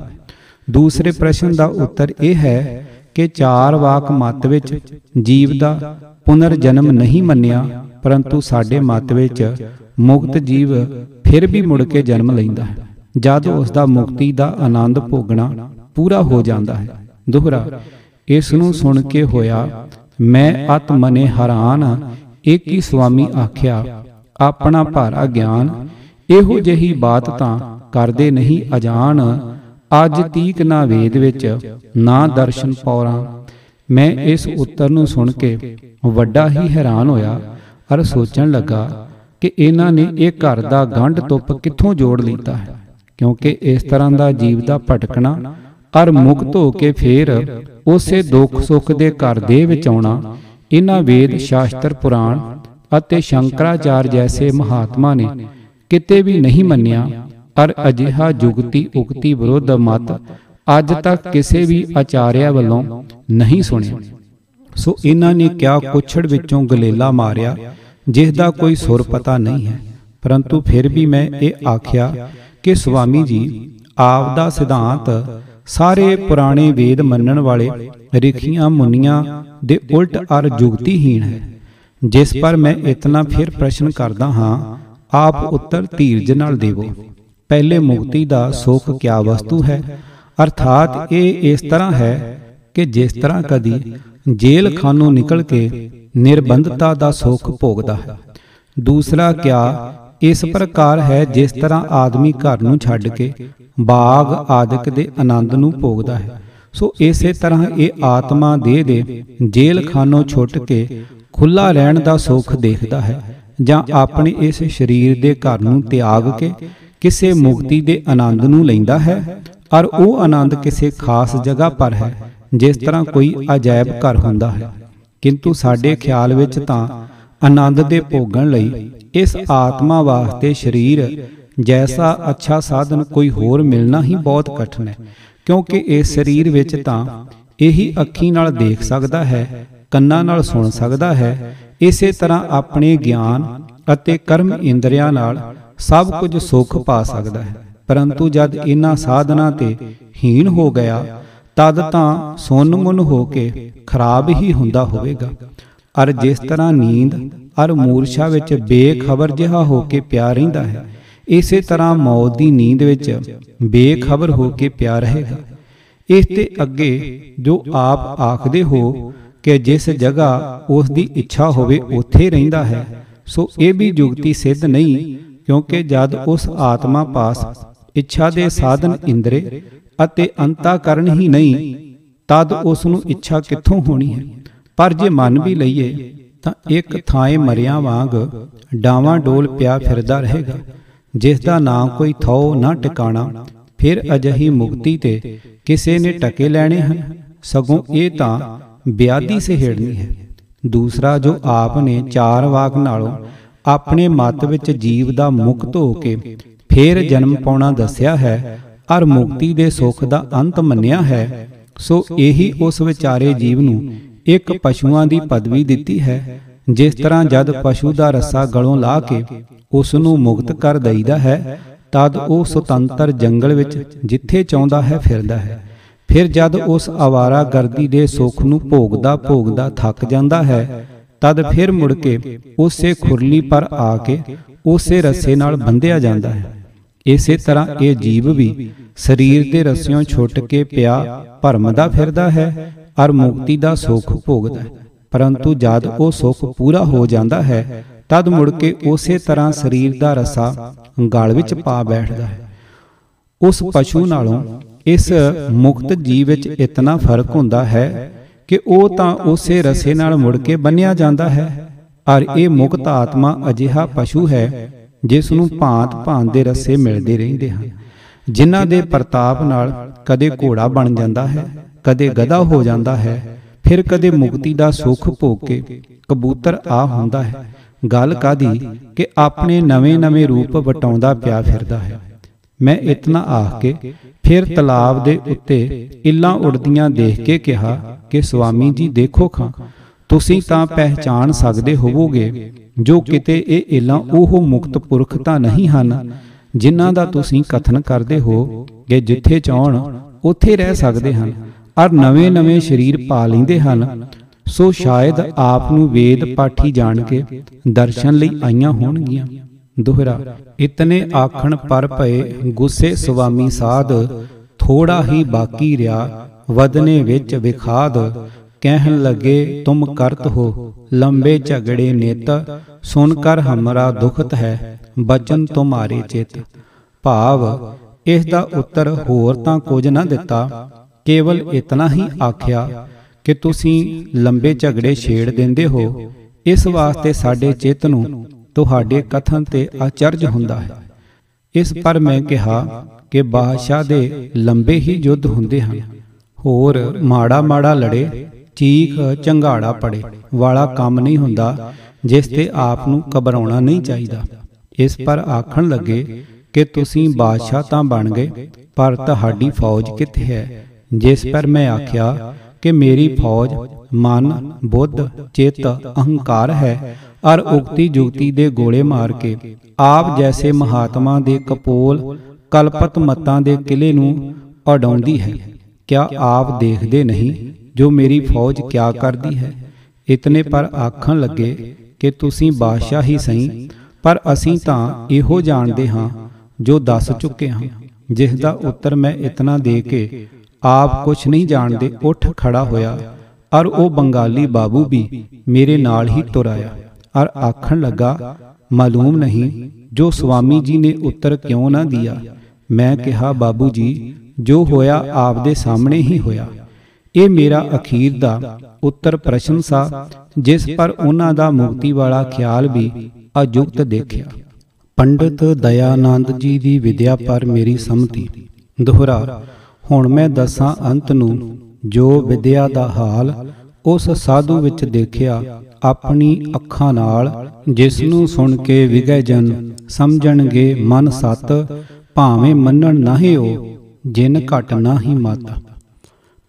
S1: ਦੂਸਰੇ ਪ੍ਰਸ਼ਨ ਦਾ ਉੱਤਰ ਇਹ ਹੈ ਕਿ ਚਾਰ ਵਾਕ ਮਤ ਵਿੱਚ ਜੀਵ ਦਾ ਪੁਨਰ ਜਨਮ ਨਹੀਂ ਮੰਨਿਆ, ਪਰੰਤੂ ਸਾਡੇ ਮਤ ਵਿੱਚ ਮੁਕਤ ਜੀਵ ਫਿਰ ਵੀ ਮੁੜ ਕੇ ਜਨਮ ਲੈਂਦਾ ਹੈ। ਜਦ ਉਸ ਦਾ ਮੁਕਤੀ ਦਾ ਆਨੰਦ ਭੋਗਣਾ ਪੂਰਾ ਹੋ ਜਾਂਦਾ ਹੈ। ਦੁਹਰਾ, ਇਸ ਨੂੰ ਸੁਣ ਕੇ ਹੋਇਆ ਮੈਂ ਅਤ ਮਨੇ ਹੈਰਾਨ ਇੱਕ ਹੀ ਸੁਆਮੀ ਆਖਿਆ? ਆਪਣਾ ਭਾਰਾ ਗਿਆਨ। ਇਹੋ ਜਿਹੀ ਬਾਤ ਤਾਂ ਕਰਦੇ ਨਹੀਂ ਅਜਾਣ ਅੱਜ ਤੀਕ ਨਾ ਵੇਦ ਵਿੱਚ, ਨਾ ਦਰਸ਼ਨ ਪੌਰਾਂ। ਮੈਂ ਇਸ ਉੱਤਰ ਨੂੰ ਸੁਣ ਕੇ ਵੱਡਾ ਹੀ ਹੈਰਾਨ ਹੋਇਆ ਅਰ ਸੋਚਣ ਲੱਗਾ ਕਿ ਇਹਨਾਂ ਨੇ ਇਹ ਘਰ ਦਾ ਗੰਢ ਤੁੱਪ ਕਿੱਥੋਂ ਜੋੜ ਲੀਤਾ ਹੈ? ਕਿਉਂਕਿ ਇਸ ਤਰ੍ਹਾਂ ਦਾ ਜੀਵ ਦਾ ਭਟਕਣਾ ਅਰ ਮੁਕਤ ਹੋ ਕੇ ਫੇਰ ਉਸੇ ਦੁੱਖ ਸੁੱਖ ਦੇ ਘਰ ਦੇ ਵਿੱਚ ਆਉਣਾ। ਇਹਨਾਂ ਵੇਦ ਸ਼ਾਸਤਰ ਪੁਰਾਣ ਅਤੇ ਸ਼ੰਕਰਾਚਾਰ ਜੈਸੇ ਮਹਾਤਮਾ ਨੇ ਕਿਤੇ ਵੀ ਨਹੀਂ ਮੰਨਿਆ। ਅਰ ਅਜਿਹਾ ਜੁਗਤੀ ਉਗਤੀ ਵਿਰੋਧ ਮਤ ਅੱਜ ਤੱਕ ਕਿਸੇ ਵੀ ਆਚਾਰਿਆ ਵੱਲੋਂ ਨਹੀਂ ਸੁਣਿਆ। ਸੋ ਇਹਨਾਂ ਨੇ ਕਿਆ ਕੁਛੜ ਵਿੱਚੋਂ ਗਲੇਲਾ ਮਾਰਿਆ ਜਿਸ ਦਾ ਕੋਈ ਸੁਰ ਪਤਾ ਨਹੀਂ ਹੈ। ਪਰੰਤੂ ਫਿਰ ਵੀ ਮੈਂ ਇਹ ਆਖਿਆ ਕਿ ਸੁਆਮੀ ਜੀ ਆਪ ਦਾ ਸਿਧਾਂਤ ਸਾਰੇ ਪੁਰਾਣੇ ਵੇਦ ਮੰਨਣ ਵਾਲੇ ਰਿਖੀਆਂ ਮੁਨੀਆਂ ਦੇ ਉਲਟ ਅਰ ਜੁਗਤੀਹੀਣ ਹੈ। ਜਿਸ ਪਰ ਮੈਂ ਇਤਨਾ ਫਿਰ ਪ੍ਰਸ਼ਨ ਕਰਦਾ ਹਾਂ ਆਪ ਉੱਤਰ ਧੀਰਜ ਨਾਲ ਦੇਵੋ। ਪਹਿਲੇ ਮੁਕਤੀ ਦਾ ਸੁਖ ਕਿਆ ਵਸਤੂ ਹੈ? ਅਰਥਾਤ ਇਹ ਇਸ ਤਰ੍ਹਾਂ ਹੈ ਕਿ ਜਿਸ ਤਰ੍ਹਾਂ ਕਦੀ ਜੇਲ੍ਹ ਖਾਨੋਂ ਨਿਕਲ ਕੇ ਨਿਰਬੰਧਤਾ ਦਾ ਸੁਖ ਭੋਗਦਾ ਹੈ। ਦੂਸਰਾ ਕਿਆ ਇਸ ਪ੍ਰਕਾਰ ਹੈ ਜਿਸ ਤਰ੍ਹਾਂ ਆਦਮੀ ਘਰ ਨੂੰ ਛੱਡ ਕੇ ਬਾਗ ਆਦਿਕ ਦੇ ਆਨੰਦ ਨੂੰ ਭੋਗਦਾ ਹੈ। ਸੋ ਇਸੇ ਤਰ੍ਹਾਂ ਇਹ ਆਤਮਾ ਦੇਹ ਦੇ ਜੇਲ੍ਹ ਖਾਨੋਂ ਛੁੱਟ ਕੇ ਖੁੱਲਾ ਰਹਿਣ ਦਾ ਸੁਖ ਦੇਖਦਾ ਹੈ ਜਾਂ ਆਪਣੇ ਇਸ ਸਰੀਰ ਦੇ ਘਰ ਨੂੰ ਤਿਆਗ ਕੇ ਕਿਸੇ ਮੁਕਤੀ ਦੇ ਆਨੰਦ ਨੂੰ ਲੈਂਦਾ ਹੈ। ਔਰ ਉਹ ਆਨੰਦ ਕਿਸੇ ਖਾਸ ਜਗ੍ਹਾ ਪਰ ਹੈ, ਜਿਸ ਤਰ੍ਹਾਂ ਕੋਈ ਅਜਾਇਬ ਘਰ ਹੁੰਦਾ ਹੈ। ਕਿੰਤੂ ਸਾਡੇ ਖਿਆਲ ਵਿੱਚ ਤਾਂ ਆਨੰਦ ਦੇ ਭੋਗਣ ਲਈ ਇਸ ਆਤਮਾ ਵਾਸਤੇ ਸਰੀਰ ਜੈਸਾ ਅੱਛਾ ਸਾਧਨ ਕੋਈ ਹੋਰ ਮਿਲਣਾ ਹੀ ਬਹੁਤ ਕਠਿਨ ਹੈ, ਕਿਉਂਕਿ ਇਸ ਸਰੀਰ ਵਿੱਚ ਤਾਂ ਇਹੀ ਅੱਖੀ ਨਾਲ ਦੇਖ ਸਕਦਾ ਹੈ, ਕੰਨਾਂ ਨਾਲ ਸੁਣ ਸਕਦਾ ਹੈ, ਇਸੇ ਤਰ੍ਹਾਂ ਆਪਣੇ ਗਿਆਨ ਅਤੇ ਕਰਮ ਇੰਦਰੀਆਂ ਨਾਲ ਸਭ ਕੁਝ ਸੁੱਖ ਪਾ ਸਕਦਾ ਹੈ। ਪਰੰਤੂ ਜਦ ਇਹਨਾਂ ਸਾਧਨਾ ਤੇ ਹੀਣ ਹੋ ਗਿਆ, ਤਦ ਤਾਂ ਸੁੰਨ ਮੁੰਨ ਹੋ ਕੇ ਖਰਾਬ ਹੀ ਹੁੰਦਾ ਹੋਵੇਗਾ। ਅਰ ਜਿਸ ਤਰ੍ਹਾਂ ਨੀਂਦ ਅਰ ਮੂਰਛਾ ਵਿੱਚ ਬੇਖਬਰ ਜਿਹਾ ਹੋ ਕੇ ਪਿਆ ਰਹਿੰਦਾ ਹੈ ਇਸੇ ਤਰ੍ਹਾਂ ਮੌਤ ਦੀ ਨੀਂਦ ਵਿੱਚ ਬੇਖਬਰ ਹੋ ਕੇ ਪਿਆ ਰਹੇਗਾ। ਇਸ ਤੇ ਅੱਗੇ ਜੋ ਆਪ ਆਖਦੇ ਹੋ ਕਿ ਜਿਸ ਜਗ੍ਹਾ ਉਸ ਦੀ ਇੱਛਾ ਹੋਵੇ, ਉੱਥੇ ਰਹਿੰਦਾ ਹੈ, ਸੋ ਇਹ ਵੀ ਜੁਗਤੀ ਸਿੱਧ ਨਹੀਂ, ਕਿਉਂਕਿ ਜਦ ਉਸ ਆਤਮਾ ਪਾਸ ਇੱਛਾ ਦੇ ਸਾਧਨ ਇੰਦਰੇ ਅਤੇ ਅੰਤਾਕਰਨ ਹੀ ਨਹੀਂ, ਤਦ ਉਸ ਨੂੰ ਇੱਛਾ ਕਿੱਥੋਂ ਹੋਣੀ ਹੈ? ਪਰ ਜੇ ਮੰਨ ਵੀ ਲਈਏ, ਤਾਂ ਇੱਕ ਥਾਂ ਮਰਿਆਂ ਵਾਂਗ ਡਾਵਾਂ ਡੋਲ ਪਿਆ ਫਿਰਦਾ ਰਹੇਗਾ। ਜਿਸ ਦਾ ਨਾਂ ਕੋਈ ਥੋ ਨਾ ਟਿਕਾਣਾ, ਫਿਰ ਅਜਹੀ ਮੁਕਤੀ ਤੇ ਕਿਸੇ ਨੇ ਟਕੇ ਲੈਣੇ ਹਨ। ਸਗੋਂ ਇਹ ਤਾਂ ਬਿਆਦੀ ਸਹਿੜਨੀ ਹੈ। ਦੂਸਰਾ, ਜੋ ਆਪ ਨੇ ਚਾਰ ਵਾਕ ਨਾਲੋਂ ਆਪਣੇ ਮਤ ਵਿੱਚ ਜੀਵ ਦਾ ਮੁਕਤ ਹੋ ਕੇ ਫੇਰ ਜਨਮ ਪਾਉਣਾ ਦੱਸਿਆ ਹੈ, ਅਰ ਮੁਕਤੀ ਦੇ ਸੁੱਖ ਦਾ ਅੰਤ ਮੰਨਿਆ ਹੈ, ਸੋ ਇਹੀ ਉਸ ਵਿਚਾਰੇ ਜੀਵ ਨੂੰ ਇੱਕ ਪਸ਼ੂਆਂ ਦੀ ਪਦਵੀ ਦਿੱਤੀ ਹੈ, ਜਿਸ ਤਰ੍ਹਾਂ ਜਦ ਪਸ਼ੂ ਦਾ ਰੱਸਾ ਗਲੋਂ ਲਾ ਕੇ ਉਸ ਨੂੰ ਮੁਕਤ ਕਰ ਦਈਦਾ ਹੈ ਤਦ ਉਹ ਸੁਤੰਤਰ ਜੰਗਲ ਵਿੱਚ ਜਿੱਥੇ ਚਾਹੁੰਦਾ ਹੈ ਫਿਰਦਾ ਹੈ। ਫਿਰ ਜਦ ਉਸ ਆਵਾਰਾ ਗਰਦੀ ਦੇ ਸੁੱਖ ਨੂੰ ਭੋਗਦਾ ਭੋਗਦਾ ਥੱਕ ਜਾਂਦਾ ਹੈ। ਤਦ ਫਿਰ ਮੁੜ ਕੇ ਉਸੇ ਖੁਰਲੀ ਪਰ ਆ ਕੇ ਉਸੇ ਰੱਸੇ ਨਾਲ ਬੰਧਿਆ ਜਾਂਦਾ ਹੈ। ਇਸੇ ਤਰ੍ਹਾਂ ਇਹ ਜੀਵ ਵੀ ਸਰੀਰ ਦੇ ਰੱਸਿਓਂ ਛੁੱਟ ਕੇ ਪਿਆ ਭਰਮਦਾ ਫਿਰਦਾ ਹੈ ਅਰ ਮੁਕਤੀ ਦਾ ਸੁੱਖ ਭੋਗਦਾ ਹੈ। ਪਰੰਤੂ ਜਦ ਉਹ ਸੁੱਖ ਪੂਰਾ ਹੋ ਜਾਂਦਾ ਹੈ ਤਦ ਮੁੜ ਕੇ ਉਸੇ ਤਰ੍ਹਾਂ ਸਰੀਰ ਦਾ ਰਸਾ ਗਲ ਵਿੱਚ ਪਾ ਬੈਠਦਾ ਹੈ। ਉਸ ਪਸ਼ੂ ਨਾਲੋਂ ਇਸ ਮੁਕਤ ਜੀਵ ਵਿੱਚ ਇਤਨਾ ਫ਼ਰਕ ਹੁੰਦਾ ਹੈ ਕਿ ਉਹ ਤਾਂ ਉਸੇ ਰਸੇ ਨਾਲ ਮੁੜ ਕੇ ਬੰਨਿਆ ਜਾਂਦਾ ਹੈ। ਔਰ ਇਹ ਮੁਕਤ ਆਤਮਾ ਅਜਿਹਾ ਪਸ਼ੂ ਹੈ ਜਿਸ ਨੂੰ ਭਾਂਤ ਭਾਂਤ ਦੇ ਰਸੇ ਮਿਲਦੇ ਰਹਿੰਦੇ ਹਨ, ਜਿਨ੍ਹਾਂ ਦੇ ਪ੍ਰਤਾਪ ਨਾਲ ਕਦੇ ਘੋੜਾ ਬਣ ਜਾਂਦਾ ਹੈ, ਕਦੇ ਗਧਾ ਹੋ ਜਾਂਦਾ ਹੈ, ਫਿਰ ਕਦੇ ਮੁਕਤੀ ਦਾ ਸੁੱਖ ਭੋਗ ਕੇ ਕਬੂਤਰ ਆ ਹੁੰਦਾ ਹੈ। ਗੱਲ ਕਾਦੀ ਕਿ ਆਪਣੇ ਨਵੇਂ-ਨਵੇਂ ਰੂਪ ਵਟਾਉਂਦਾ ਪਿਆ ਫਿਰਦਾ ਹੈ। ਮੈਂ ਇਤਨਾ ਆਖ ਕੇ ਫਿਰ ਤਲਾਬ ਦੇ ਉੱਤੇ ਇੱਲਾਂ ਉੜਦੀਆਂ ਦੇਖ ਕੇ ਕਿਹਾ ਕਿ ਸੁਆਮੀ ਜੀ, ਦੇਖੋ ਖਾਂ, ਤੁਸੀਂ ਤਾਂ ਪਹਿਚਾਨ ਸਕਦੇ ਹੋਵੋਗੇ, ਜੋ ਕਿਤੇ ਇਹ ਇੱਲਾਂ ਉਹ ਮੁਕਤ ਪੁਰਖ ਤਾਂ ਨਹੀਂ ਹਨ, ਜਿਨ੍ਹਾਂ ਦਾ ਤੁਸੀਂ ਕਥਨ ਕਰਦੇ ਹੋ ਕਿ ਜਿੱਥੇ ਚਾਹਣ ਉੱਥੇ ਰਹਿ ਸਕਦੇ ਹਨ ਔਰ ਨਵੇਂ-ਨਵੇਂ ਸਰੀਰ ਪਾ ਲੈਂਦੇ ਹਨ ਸੋ ਸ਼ਾਇਦ ਆਪ ਨੂੰ ਵੇਦ ਪਾਠੀ ਜਾਣ ਕੇ ਦਰਸ਼ਨ ਲਈ ਆਈਆਂ ਹੋਣਗੀਆਂ। ਦੋਹਰਾ ਇਤਨੇ ਆਖਣ ਪਰ ਭਏ ਗੁੱਸੇ ਸੁਆਮੀ ਸਾਧ ਥੋੜਾ ਹੀ ਬਾਕੀ ਰਿਆ ਵਦਨੇ ਵਿੱਚ ਵਿਖਾਦ ਕਹਿਣ ਲੱਗੇ ਤੁਮ ਕਰਤ ਹੋ ਲੰਬੇ ਝਗੜੇ ਨਿਤ ਸੁਨ ਕਰ ਹਮਰਾ ਦੁਖਤ ਹੈ ਬਚਨ ਤੁਮਾਰੇ ਚਿਤ। ਭਾਵ ਇਸ ਦਾ ਉੱਤਰ ਹੋਰ ਤਾਂ ਕੁਝ ਨਾ ਦਿੱਤਾ ਕੇਵਲ ਇਤਨਾ ਹੀ ਆਖਿਆ ਕਿ ਤੁਸੀਂ ਲੰਬੇ ਝਗੜੇ ਛੇੜ ਦਿੰਦੇ ਹੋ, ਇਸ ਵਾਸਤੇ ਸਾਡੇ ਚਿੱਤ ਨੂੰ ਤੁਹਾਡੇ ਕਥਨ ਤੇ ਅਚਰਜ ਹੁੰਦਾ ਹੈ। ਇਸ ਪਰ ਮੈਂ ਕਿਹਾ ਕਿ ਬਾਦਸ਼ਾਹ ਦੇ ਲੰਬੇ ਹੀ ਯੁੱਧ ਹੁੰਦੇ ਹਨ। ਹੋਰ ਮਾੜਾ ਮਾੜਾ ਲੜੇ, ਚੀਖ ਚੰਗਾੜਾ ਪੜੇ ਵਾਲਾ ਕੰਮ ਨਹੀਂ ਹੁੰਦਾ, ਜਿਸ ਤੇ ਆਪ ਨੂੰ ਘਬਰਾਉਣਾ ਨਹੀਂ ਚਾਹੀਦਾ। ਇਸ ਪਰ ਆਖਣ ਲੱਗੇ ਕਿ ਤੁਸੀਂ ਬਾਦਸ਼ਾਹ ਤਾਂ ਬਣ ਗਏ, ਪਰ ਤੁਹਾਡੀ ਫੌਜ ਕਿੱਥੇ ਹੈ? ਜਿਸ ਪਰ ਮੈਂ ਆਖਿਆ ਕਿ ਮੇਰੀ ਫੌਜ ਮਨ ਬੁੱਧ ਚਿੱਤ ਅਹੰਕਾਰ ਹੈ। ਔਰ ਉਕਤੀ ਜੁਗਤੀ ਦੇ ਗੋਲੇ ਮਾਰ ਕੇ ਆਪ ਜੈਸੇ ਮਹਾਤਮਾ ਦੇ ਕਪੋਲ ਕਲਪਤ ਮਤਾਂ ਦੇ ਕਿਲੇ ਨੂੰ ਉਡਾਉਂਦੀ ਹੈ। ਕਿਆ ਆਪ ਦੇਖਦੇ ਨਹੀਂ? ਜੋ ਮੇਰੀ ਫੌਜ ਕਿਆ ਕਰਦੀ ਹੈ? ਇਤਨੇ ਪਰ ਆਖਣ ਲੱਗੇ ਕਿ ਤੁਸੀਂ ਬਾਦਸ਼ਾਹ ਹੀ ਸਹੀ ਪਰ ਅਸੀਂ ਤਾਂ ਇਹੋ ਜਾਣਦੇ ਹਾਂ ਜੋ ਦੱਸ ਚੁੱਕੇ ਹਾਂ। ਜਿਸ ਦਾ ਉੱਤਰ ਮੈਂ ਇਤਨਾ ਦੇ ਕੇ ਆਪ ਕੁਝ ਨਹੀਂ ਜਾਣਦੇ, ਉੱਠ ਖੜਾ ਹੋਇਆ। ਔਰ ਉਹ ਬੰਗਾਲੀ ਬਾਬੂ ਵੀ ਮੇਰੇ ਨਾਲ ਹੀ ਤੁਰ ਆਇਆ। ਔਰ ਆਖਣ ਲੱਗਾ, ਮਾਲੂਮ ਨਹੀਂ ਜੋ ਸੁਆਮੀ ਜੀ ਨੇ ਉੱਤਰ ਕਿਉਂ ਨਾ ਦਿਆ। ਮੈਂ ਕਿਹਾ, ਬਾਬੂ ਜੀ, ਜੋ ਹੋਇਆ ਆਪ ਦੇ ਸਾਹਮਣੇ ਹੀ ਹੋਇਆ। ਇਹ ਮੇਰਾ ਅਖੀਰ ਦਾ ਉੱਤਰ ਪ੍ਰਸ਼ਨ ਸਾ, ਜਿਸ ਪਰ ਉਹਨਾਂ ਦਾ ਮੁਕਤੀ ਵਾਲਾ ਖਿਆਲ ਵੀ ਅਜੁਗਤ ਦੇਖਿਆ। ਪੰਡਿਤ ਦਇਆਨੰਦ ਜੀ ਦੀ ਵਿਦਿਆ ਪਰ ਮੇਰੀ ਸੰਮਤੀ। ਦੁਹਰਾ ਹੁਣ ਮੈਂ ਦੱਸਾਂ ਅੰਤ ਨੂੰ, ਜੋ ਵਿਦਿਆ ਦਾ ਹਾਲ, ਉਸ ਸਾਧੂ ਵਿੱਚ ਦੇਖਿਆ, ਆਪਣੀ ਅੱਖਾਂ ਨਾਲ, ਜਿਸ ਨੂੰ ਸੁਣ ਕੇ ਵਿਗੈ ਜਨ ਸਮਝਣਗੇ, ਮਨ ਸਤ, ਭਾਵੇਂ ਮੰਨਣ ਨਾਹੀ ਉਹ ਜਿਨ ਘਟ ਨਾਹੀ ਮਤ।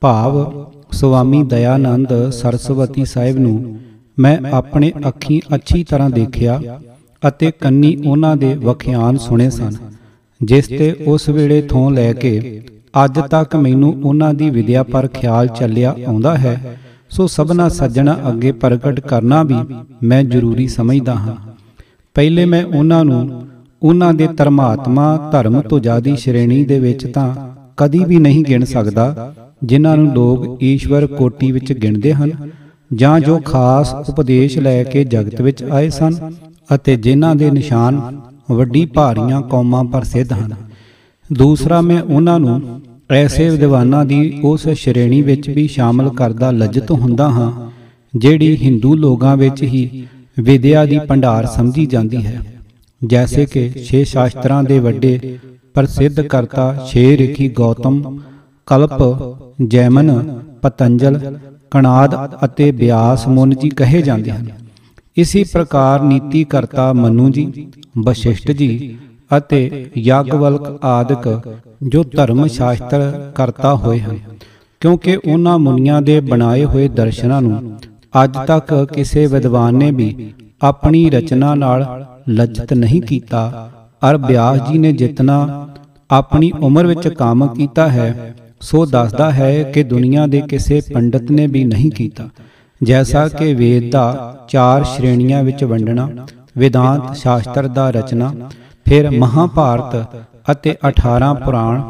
S1: ਭਾਵ, ਸੁਆਮੀ ਦਇਆਨੰਦ ਸਰਸਵਤੀ ਸਾਹਿਬ ਨੂੰ, ਮੈਂ ਆਪਣੇ ਅੱਖੀਂ ਅੱਛੀ ਤਰ੍ਹਾਂ ਦੇਖਿਆ ਅਤੇ ਕੰਨੀ ਉਹਨਾਂ ਦੇ ਵਖਿਆਨ ਸੁਣੇ ਸਨ, ਜਿਸ ਤੇ ਉਸ ਵੇਲੇ ਥੋਂ ਲੈ ਕੇ ਅੱਜ ਤੱਕ ਮੈਨੂੰ ਉਹਨਾਂ ਦੀ ਵਿਦਿਆ ਪਰ ਖਿਆਲ ਚੱਲਿਆ ਆਉਂਦਾ ਹੈ, ਸੋ ਸਭਨਾ ਸੱਜਣਾ ਅੱਗੇ ਪ੍ਰਗਟ ਕਰਨਾ ਵੀ ਮੈਂ ਜ਼ਰੂਰੀ ਸਮਝਦਾ ਹਾਂ। ਪਹਿਲੇ ਮੈਂ ਉਹਨਾਂ ਨੂੰ ਉਹਨਾਂ ਦੇ ਧਰਮਾਤਮਾ ਧਰਮ ਤੋਂ ਜ਼ਿਆਦੀ ਸ਼੍ਰੇਣੀ ਦੇ ਵਿੱਚ ਤਾਂ ਕਦੀ ਵੀ ਨਹੀਂ ਗਿਣ ਸਕਦਾ, ਜਿਨ੍ਹਾਂ ਨੂੰ ਲੋਕ ਈਸ਼ਵਰ ਕੋਟੀ ਵਿੱਚ ਗਿਣਦੇ ਹਨ, ਜਾਂ ਜੋ ਖਾਸ ਉਪਦੇਸ਼ ਲੈ ਕੇ ਜਗਤ ਵਿੱਚ ਆਏ ਸਨ ਅਤੇ ਜਿਨ੍ਹਾਂ ਦੇ ਨਿਸ਼ਾਨ ਵੱਡੀ ਭਾਰੀਆਂ ਕੌਮਾਂ ਪ੍ਰਸਿੱਧ ਹਨ। ਦੂਸਰਾ ਮੈਂ ਉਹਨਾਂ ਨੂੰ ਐਸੇ ਵਿਦਵਾਨਾਂ ਦੀ ਉਸ ਸ਼੍ਰੇਣੀ ਵਿੱਚ ਵੀ ਸ਼ਾਮਲ ਕਰਦਾ ਲੱਜਤ ਹੁੰਦਾ ਹਾਂ, ਜਿਹੜੀ ਹਿੰਦੂ ਲੋਕਾਂ ਵਿੱਚ ਹੀ ਵਿਦਿਆ ਦੀ ਭੰਡਾਰ ਸਮਝੀ ਜਾਂਦੀ ਹੈ। ਜੈਸੇ ਕਿ ਛੇ ਸ਼ਾਸਤਰਾਂ ਦੇ ਵੱਡੇ ਪ੍ਰਸਿੱਧ ਕਰਤਾ ਛੇ ਰਿਖੀ ਗੌਤਮ, ਕਲਪ, ਜੈਮਨ, ਪਤੰਜਲ, ਕਣਾਦ ਅਤੇ ਬਿਆਸ ਮੁਨ ਜੀ ਕਹੇ ਜਾਂਦੇ ਹਨ। ਇਸੇ ਪ੍ਰਕਾਰ ਨੀਤੀ ਕਰਤਾ ਮਨੂ ਜੀ, ਵਸ਼ਿਸ਼ਟ ਜੀ ਅਤੇ ਯਾਗਵਲਕ ਆਦਿਕ ਜੋ ਧਰਮ ਸ਼ਾਸਤਰ ਕਰਤਾ ਹੋਏ ਹਨ, ਕਿਉਂਕਿ ਉਹਨਾਂ ਮੁਨੀਆਂ ਦੇ ਬਣਾਏ ਹੋਏ ਦਰਸ਼ਨਾਂ ਨੂੰ ਅੱਜ ਤੱਕ ਕਿਸੇ ਵਿਦਵਾਨ ਨੇ ਵੀ ਆਪਣੀ ਰਚਨਾ ਨਾਲ ਲੱਜਤ ਨਹੀਂ ਕੀਤਾ। ਅਰ ਬਿਆਸ ਜੀ ਨੇ ਜਿਤਨਾ ਆਪਣੀ ਉਮਰ ਵਿੱਚ ਕੰਮ ਕੀਤਾ ਹੈ, ਸੋ ਦੱਸਦਾ ਹੈ ਕਿ ਦੁਨੀਆ ਦੇ ਕਿਸੇ ਪੰਡਤ ਨੇ ਵੀ ਨਹੀਂ ਕੀਤਾ। ਜੈਸਾ ਕਿ ਵੇਦ ਦਾ ਚਾਰ ਸ਼੍ਰੇਣੀਆਂ ਵਿੱਚ ਵੰਡਣਾ, ਵਿਦਾਂਤ ਸ਼ਾਸਤਰ ਦਾ ਰਚਨਾ ਫਿਰ ਮਹਾਭਾਰਤ ਅਤੇ 18 ਪੁਰਾਣ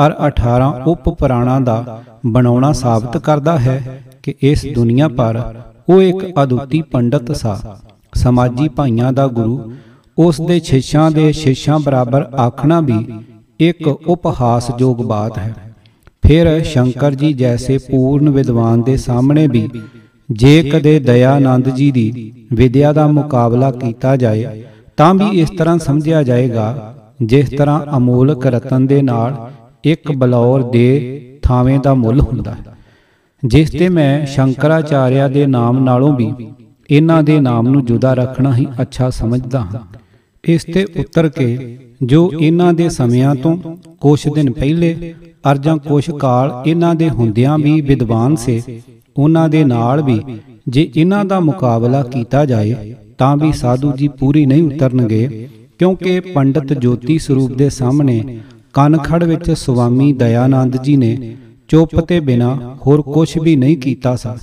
S1: ਔਰ 18 ਉਪ ਪੁਰਾਣਾਂ ਦਾ ਬਣਾਉਣਾ ਸਾਬਤ ਕਰਦਾ ਹੈ ਕਿ ਇਸ ਦੁਨੀਆ ਪਰ ਉਹ ਇੱਕ ਅਦੁੱਤੀ ਪੰਡਤ ਸਾ। ਸਮਾਜੀ ਭਾਈਆਂ ਦਾ ਗੁਰੂ, ਉਸ ਦੇ ਛੇਛਾਂ ਦੇ ਛੇਛਾਂ ਬਰਾਬਰ ਆਖਣਾ ਵੀ ਇੱਕ ਉਪਹਾਸਯੋਗ ਬਾਤ ਹੈ। ਫਿਰ ਸ਼ੰਕਰ ਜੀ ਜੈਸੇ ਪੂਰਨ ਵਿਦਵਾਨ ਦੇ ਸਾਹਮਣੇ ਵੀ ਜੇ ਕਦੇ ਦਇਆਨੰਦ ਜੀ ਦੀ ਵਿਦਿਆ ਦਾ ਮੁਕਾਬਲਾ ਕੀਤਾ ਜਾਏ ਤਾਂ ਵੀ ਇਸ ਤਰ੍ਹਾਂ ਸਮਝਿਆ ਜਾਏਗਾ, ਜਿਸ ਤਰ੍ਹਾਂ ਅਮੋਲਕ ਰਤਨ ਦੇ ਨਾਲ ਇੱਕ ਬਲੌਰ ਦੇ ਥਾਵੇਂ ਦਾ ਮੁੱਲ ਹੁੰਦਾ ਹੈ, ਜਿਸ ਤੇ ਮੈਂ ਸ਼ੰਕਰਾਚਾਰਿਆ ਦੇ ਨਾਮ ਨਾਲੋਂ ਵੀ ਇਹਨਾਂ ਦੇ ਨਾਮ ਨੂੰ ਜੁਦਾ ਰੱਖਣਾ ਹੀ ਅੱਛਾ ਸਮਝਦਾ ਹਾਂ। ਇਸ ਤੇ ਉੱਤਰ ਕੇ ਜੋ ਇਹਨਾਂ ਦੇ ਸਮਿਆਂ ਤੋਂ ਕੁਝ ਦਿਨ ਪਹਿਲੇ ਅਰਜਾਂ ਕੁਝ ਕਾਲ ਇਹਨਾਂ ਦੇ ਹੁੰਦਿਆਂ ਵੀ ਵਿਦਵਾਨ ਸੇ, ਉਹਨਾਂ ਦੇ ਨਾਲ ਵੀ ਜੇ ਇਹਨਾਂ ਦਾ ਮੁਕਾਬਲਾ ਕੀਤਾ ਜਾਏ ਤਾਂ ਵੀ ਸਾਧੂ ਜੀ ਪੂਰੀ ਨਹੀਂ ਉਤਰਨਗੇ, ਕਿਉਂਕਿ ਪੰਡਤ ਜੋਤੀ ਸਰੂਪ ਦੇ ਸਾਹਮਣੇ ਕਨਖੜ ਵਿੱਚ ਸੁਆਮੀ ਦਇਆਨੰਦ ਜੀ ਨੇ ਚੁੱਪ ਤੇ ਬਿਨਾ ਹੋਰ ਕੁਝ ਵੀ ਨਹੀਂ ਕੀਤਾ ਸਾ।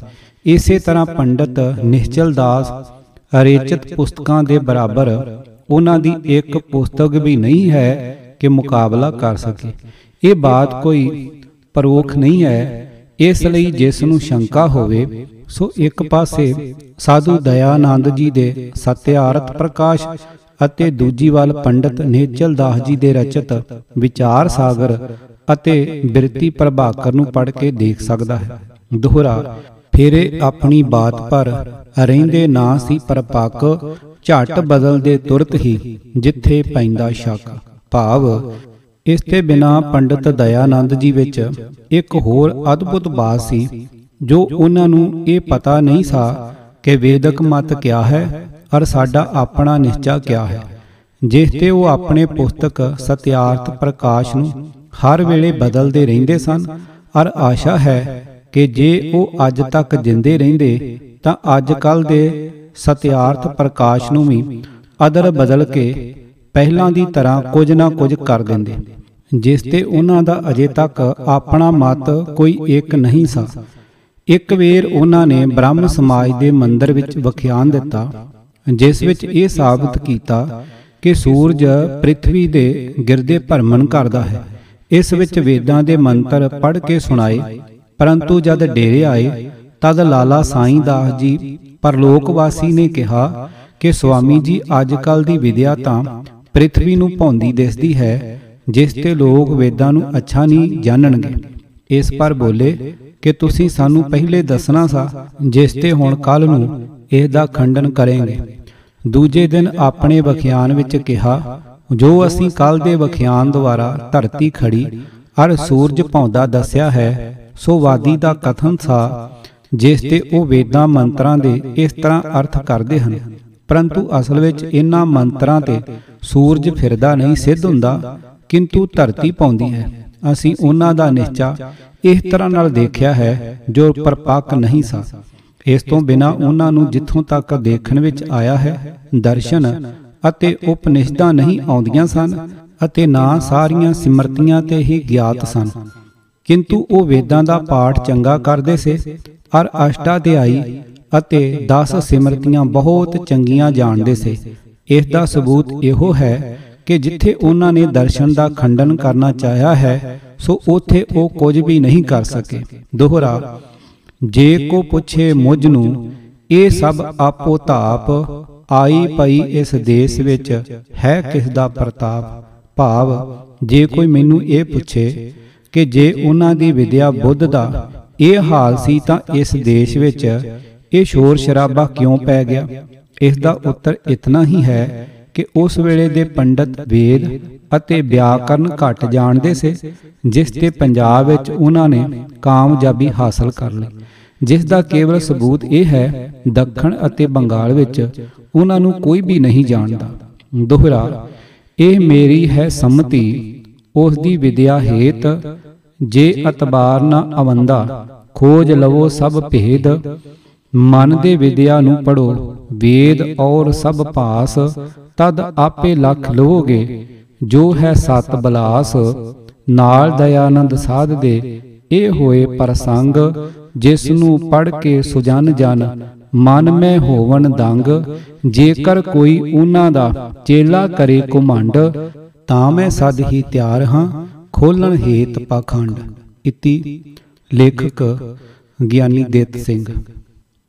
S1: ਇਸੇ ਤਰ੍ਹਾਂ ਪੰਡਤ ਨਿਸ਼ਚਲ ਦਾਸ ਅਰੇਚਿਤ ਪੁਸਤਕਾਂ ਦੇ ਬਰਾਬਰ ਉਹਨਾਂ ਦੀ ਇੱਕ ਪੁਸਤਕ ਵੀ ਨਹੀਂ ਹੈ ਕਿ ਮੁਕਾਬਲਾ ਕਰ ਸਕੇ। ਇਹ ਬਾਤ ਕੋਈ ਪਰੋਖ ਨਹੀਂ ਹੈ ਇਸ ਲਈ ਜਿਸ ਨੂੰ ਸ਼ੰਕਾ ਹੋਵੇ, ਸੋ ਇੱਕ ਪਾਸੇ ਸਾਧੂ ਦਇਆਨੰਦ ਜੀ ਦੇ ਸਤਿਆਰਥ ਪ੍ਰਕਾਸ਼ ਅਤੇ ਦੂਜੀ ਵੱਲ ਪੰਡਤ ਨੇਚਲ ਦਾਸ ਜੀ ਦੇ ਰਚਿਤ ਵਿਚਾਰ ਸਾਗਰ ਅਤੇ ਬਿਰਤੀ ਪ੍ਰਭਾਕਰ ਨੂੰ ਪੜ੍ਹ ਕੇ ਦੇਖ ਸਕਦਾ ਹੈ। ਦੋਹਰਾ, ਫੇਰੇ ਆਪਣੀ ਬਾਤ ਪਰ ਰਹਿੰਦੇ ਨਾ ਸੀ ਪਰਪੱਕ, ਝਟ ਬਦਲਦੇ ਤੁਰਤ ਹੀ ਜਿੱਥੇ ਪੈਂਦਾ ਸ਼ੱਕ। ਭਾਵ ਇਸ ਤੇ ਬਿਨਾ ਪੰਡਿਤ ਦਇਆਨੰਦ ਜੀ ਵਿੱਚ ਇੱਕ ਹੋਰ ਅਦਭੁਤ ਬਾਤ ਸੀ, ਜੋ ਉਹਨਾਂ ਨੂੰ ਇਹ ਪਤਾ ਨਹੀਂ ਸਾ ਕਿ ਵੇਦਕ ਮਤ ਕਿਆ ਹੈ ਔਰ ਸਾਡਾ ਆਪਣਾ ਨਿਸ਼ਚਾ ਕਿਆ ਹੈ, ਜਿਸ ਤੇ ਉਹ ਆਪਣੇ ਪੁਸਤਕ ਸਤਿਆਰਥ ਪ੍ਰਕਾਸ਼ ਨੂੰ ਹਰ ਵੇਲੇ ਬਦਲਦੇ ਰਹਿੰਦੇ ਸਨ ਔਰ ਆਸ਼ਾ ਹੈ ਕਿ ਜੇ ਉਹ ਅੱਜ ਤੱਕ ਜਿੰਦੇ ਰਹਿੰਦੇ, ਤਾਂ ਅੱਜ ਕੱਲ ਦੇ ਸਤਿਆਰਥ ਪ੍ਰਕਾਸ਼ ਨੂੰ ਵੀ ਅਦਰ ਬਦਲ ਕੇ ਪਹਿਲਾਂ ਦੀ ਤਰ੍ਹਾਂ ਕੁਝ ਨਾ ਕੁਝ ਕਰ ਦਿੰਦੇ। ਜਿਸ ਤੇ ਉਹਨਾਂ ਦਾ ਅਜੇ ਤੱਕ ਆਪਣਾ ਮਤ ਕੋਈ ਇੱਕ ਨਹੀਂ ਸਾ। ਇੱਕ ਵੇਰ ਉਹਨਾਂ ਨੇ ਬ੍ਰਹਮ ਸਮਾਜ ਦੇ ਮੰਦਰ ਵਿੱਚ ਵਖਿਆਨ ਦਿੱਤਾ, ਜਿਸ ਵਿੱਚ ਇਹ ਸਾਬਤ ਕੀਤਾ ਕਿ ਸੂਰਜ ਪ੍ਰithvi ਦੇ ਗਿਰਦੇ ਭਰਮਣ ਕਰਦਾ ਹੈ। ਇਸ ਵਿੱਚ ਵੇਦਾਂ ਦੇ ਮੰਤਰ ਪੜ੍ਹ ਕੇ ਸੁਣਾਏ, ਪਰੰਤੂ ਜਦ ਡੇਰੇ ਆਏ, ਤਦ ਲਾਲਾ ਸਾਈਂ ਦਾਸ ਜੀ ਪਰਲੋਕਵਾਸੀ ਨੇ ਕਿਹਾ ਕਿ ਸੁਆਮੀ ਜੀ, ਅੱਜ ਕੱਲ ਦੀ ਵਿਦਿਆ ਤਾਂ ਪ੍ਰithvi ਨੂੰ ਭੌਂਦੀ ਦਿਸਦੀ ਹੈ ਜਿਸ ਤੇ ਲੋਕ ਵੇਦਾਂ ਨੂੰ ਅੱਛਾ ਨਹੀਂ ਜਾਣਨਗੇ। ਇਸ ਪਰ ਬੋਲੇ ਕਿ ਤੁਸੀਂ ਸਾਨੂੰ ਪਹਿਲੇ ਦੱਸਣਾ ਸਾ, ਜਿਸ ਤੇ ਹੁਣ ਕੱਲ ਨੂੰ ਇਸ ਦਾ ਖੰਡਨ ਕਰਾਂਗੇ। ਦੂਜੇ ਦਿਨ ਆਪਣੇ ਵਖਿਆਨ ਵਿੱਚ ਕਿਹਾ, ਜੋ ਅਸੀਂ ਕੱਲ ਦੇ ਵਖਿਆਨ ਦੁਆਰਾ ਧਰਤੀ ਖੜੀ ਅਰ ਸੂਰਜ ਭੌਂਦਾ ਦੱਸਿਆ ਹੈ, ਸੋ ਵਾਦੀ ਦਾ ਕਥਨ ਸਾ, ਜਿਸ ਤੇ ਉਹ ਵੇਦਾਂ ਮੰਤਰਾਂ ਦੇ ਇਸ ਤਰ੍ਹਾਂ ਅਰਥ ਕਰਦੇ ਹਨ। ਪਰੰਤੂ ਅਸਲ ਵਿੱਚ ਇਹਨਾਂ ਮੰਤਰਾਂ ਤੇ ਸੂਰਜ ਫਿਰਦਾ ਨਹੀਂ ਸਿੱਧ ਹੁੰਦਾ ਕਿੰਤੂ ਧਰਤੀ ਪਾਉਂਦੀ ਹੈ। ਅਸੀਂ ਉਹਨਾਂ ਦਾ ਨਿਸ਼ਚਾ ਇਸ ਤਰ੍ਹਾਂ ਨਾਲ ਦੇਖਿਆ ਹੈ ਜੋ ਪਰਪੱਕ ਨਹੀਂ ਸਾ। ਇਸ ਤੋਂ ਬਿਨਾ ਉਹਨਾਂ ਨੂੰ ਜਿੱਥੋਂ ਤੱਕ ਦੇਖਣ ਵਿੱਚ ਆਇਆ ਹੈ, ਦਰਸ਼ਨ ਅਤੇ ਉਪਨਿਸ਼ਦਾਂ ਨਹੀਂ ਆਉਂਦੀਆਂ ਸਨ ਅਤੇ ਨਾ ਸਾਰੀਆਂ ਸਿਮਰਤੀਆਂ ਤੇ ਹੀ ਗਿਆਤ ਸਨ। ਕਿੰਤੂ ਉਹ ਵੇਦਾਂ ਦਾ ਪਾਠ ਚੰਗਾ ਕਰਦੇ ਸੇ ਅਰ ਅਸ਼ਟਾਧਿਆਈ ਅਤੇ 10 ਸਿਮਰਤੀਆਂ ਬਹੁਤ ਚੰਗੀਆਂ ਜਾਣਦੇ ਸੇ। ਇਸ ਦਾ ਸਬੂਤ ਇਹੋ ਹੈ ਕਿ ਜਿੱਥੇ ਉਹਨਾਂ ਨੇ ਦਰਸ਼ਨ ਦਾ ਖੰਡਨ ਕਰਨਾ ਚਾਹਿਆ ਹੈ, ਸੋ ਉਥੇ ਉਹ ਕੁਝ ਵੀ ਨਹੀਂ ਕਰ ਸਕੇ। ਦੋਹਰਾ, ਜੇ ਕੋ ਪੁੱਛੇ ਮੁਝ ਨੂੰ, ਇਹ ਸਭ ਆਪੋ ਧਾਪ ਆਈ ਪਈ ਇਸ ਦੇਸ਼ ਵਿੱਚ ਹੈ ਕਿਸ ਦਾ ਪ੍ਰਤਾਪ? ਭਾਵ, ਜੇ ਕੋਈ ਮੈਨੂੰ ਇਹ ਪੁੱਛੇ ਕਿ ਜੇ ਉਹਨਾਂ ਦੀ ਵਿਦਿਆ ਬੁੱਧ ਦਾ ਇਹ ਹਾਲ ਸੀ ਤਾਂ ਇਸ ਦੇਸ਼ ਵਿੱਚ ਇਹ ਸ਼ੋਰ ਸ਼ਰਾਬਾ ਕਿਉਂ ਪੈ ਗਿਆ? ਇਸ ਦਾ ਉੱਤਰ ਇਤਨਾ ਹੀ ਹੈ ਕਿ ਉਸ ਵੇਲੇ ਦੇ ਪੰਡਤ ਵੇਦ ਅਤੇ ਵਿਆਕਰਨ ਘੱਟ ਜਾਣਦੇ ਸੀ, ਜਿਸ ਤੇ ਪੰਜਾਬ ਵਿੱਚ ਉਹਨਾਂ ਨੇ ਕਾਮਯਾਬੀ ਹਾਸਲ ਕਰ ਲਈ, ਜਿਸ ਦਾ ਕੇਵਲ ਸਬੂਤ ਇਹ ਹੈ, ਦੱਖਣ ਅਤੇ ਬੰਗਾਲ ਵਿੱਚ ਉਹਨਾਂ ਨੂੰ ਕੋਈ ਵੀ ਨਹੀਂ ਜਾਣਦਾ। ਦੋਹਰਾ, ਇਹ ਮੇਰੀ ਹੈ ਸੰਮਤੀ, ਉਸ ਦੀ ਵਿਦਿਆ ਹੇਤ, ਜੇ ਅਤਬਾਰ ਨਾ ਅਵੰਦਾ, ਖੋਜ ਲਵੋ ਸਭ ਭੇਦ ਮਨ ਦੇ ਵਿਦਿਆ ਨੂੰ ਪੜੋ ਵੇਦ ਔਰ ਸਭ ਭਾਸ ਤਦ ਆਪੇ ਲਖ ਲਵੋਗੇ ਜੋ ਹੈ ਸਤ ਬਲਾਸ, ਨਾਲ ਦਇਆਨੰਦ ਸਾਧ ਦੇ ਇਹ ਹੋਏ ਪ੍ਰਸੰਗ ਜਿਸ ਨੂੰ ਪੜ ਕੇ ਸੁਜਨ ਜਨ, ਮਨ ਮੈਂ ਹੋਵਨ ਦੰਗ, ਜੇਕਰ ਕੋਈ ਉਹਨਾਂ ਦਾ ਚੇਲਾ ਕਰੇ ਕੁਮੰਡ ਤਾਂ ਮੈਂ ਸਦ ਹੀ ਤਿਆਰ ਹਾਂ ਖੋਲਣ ਹੇਤ ਪਾਖੰਡ, ਇਤੀ ਲੇਖਕ ਗਿਆਨੀ ਦਿੱਤ ਸਿੰਘ।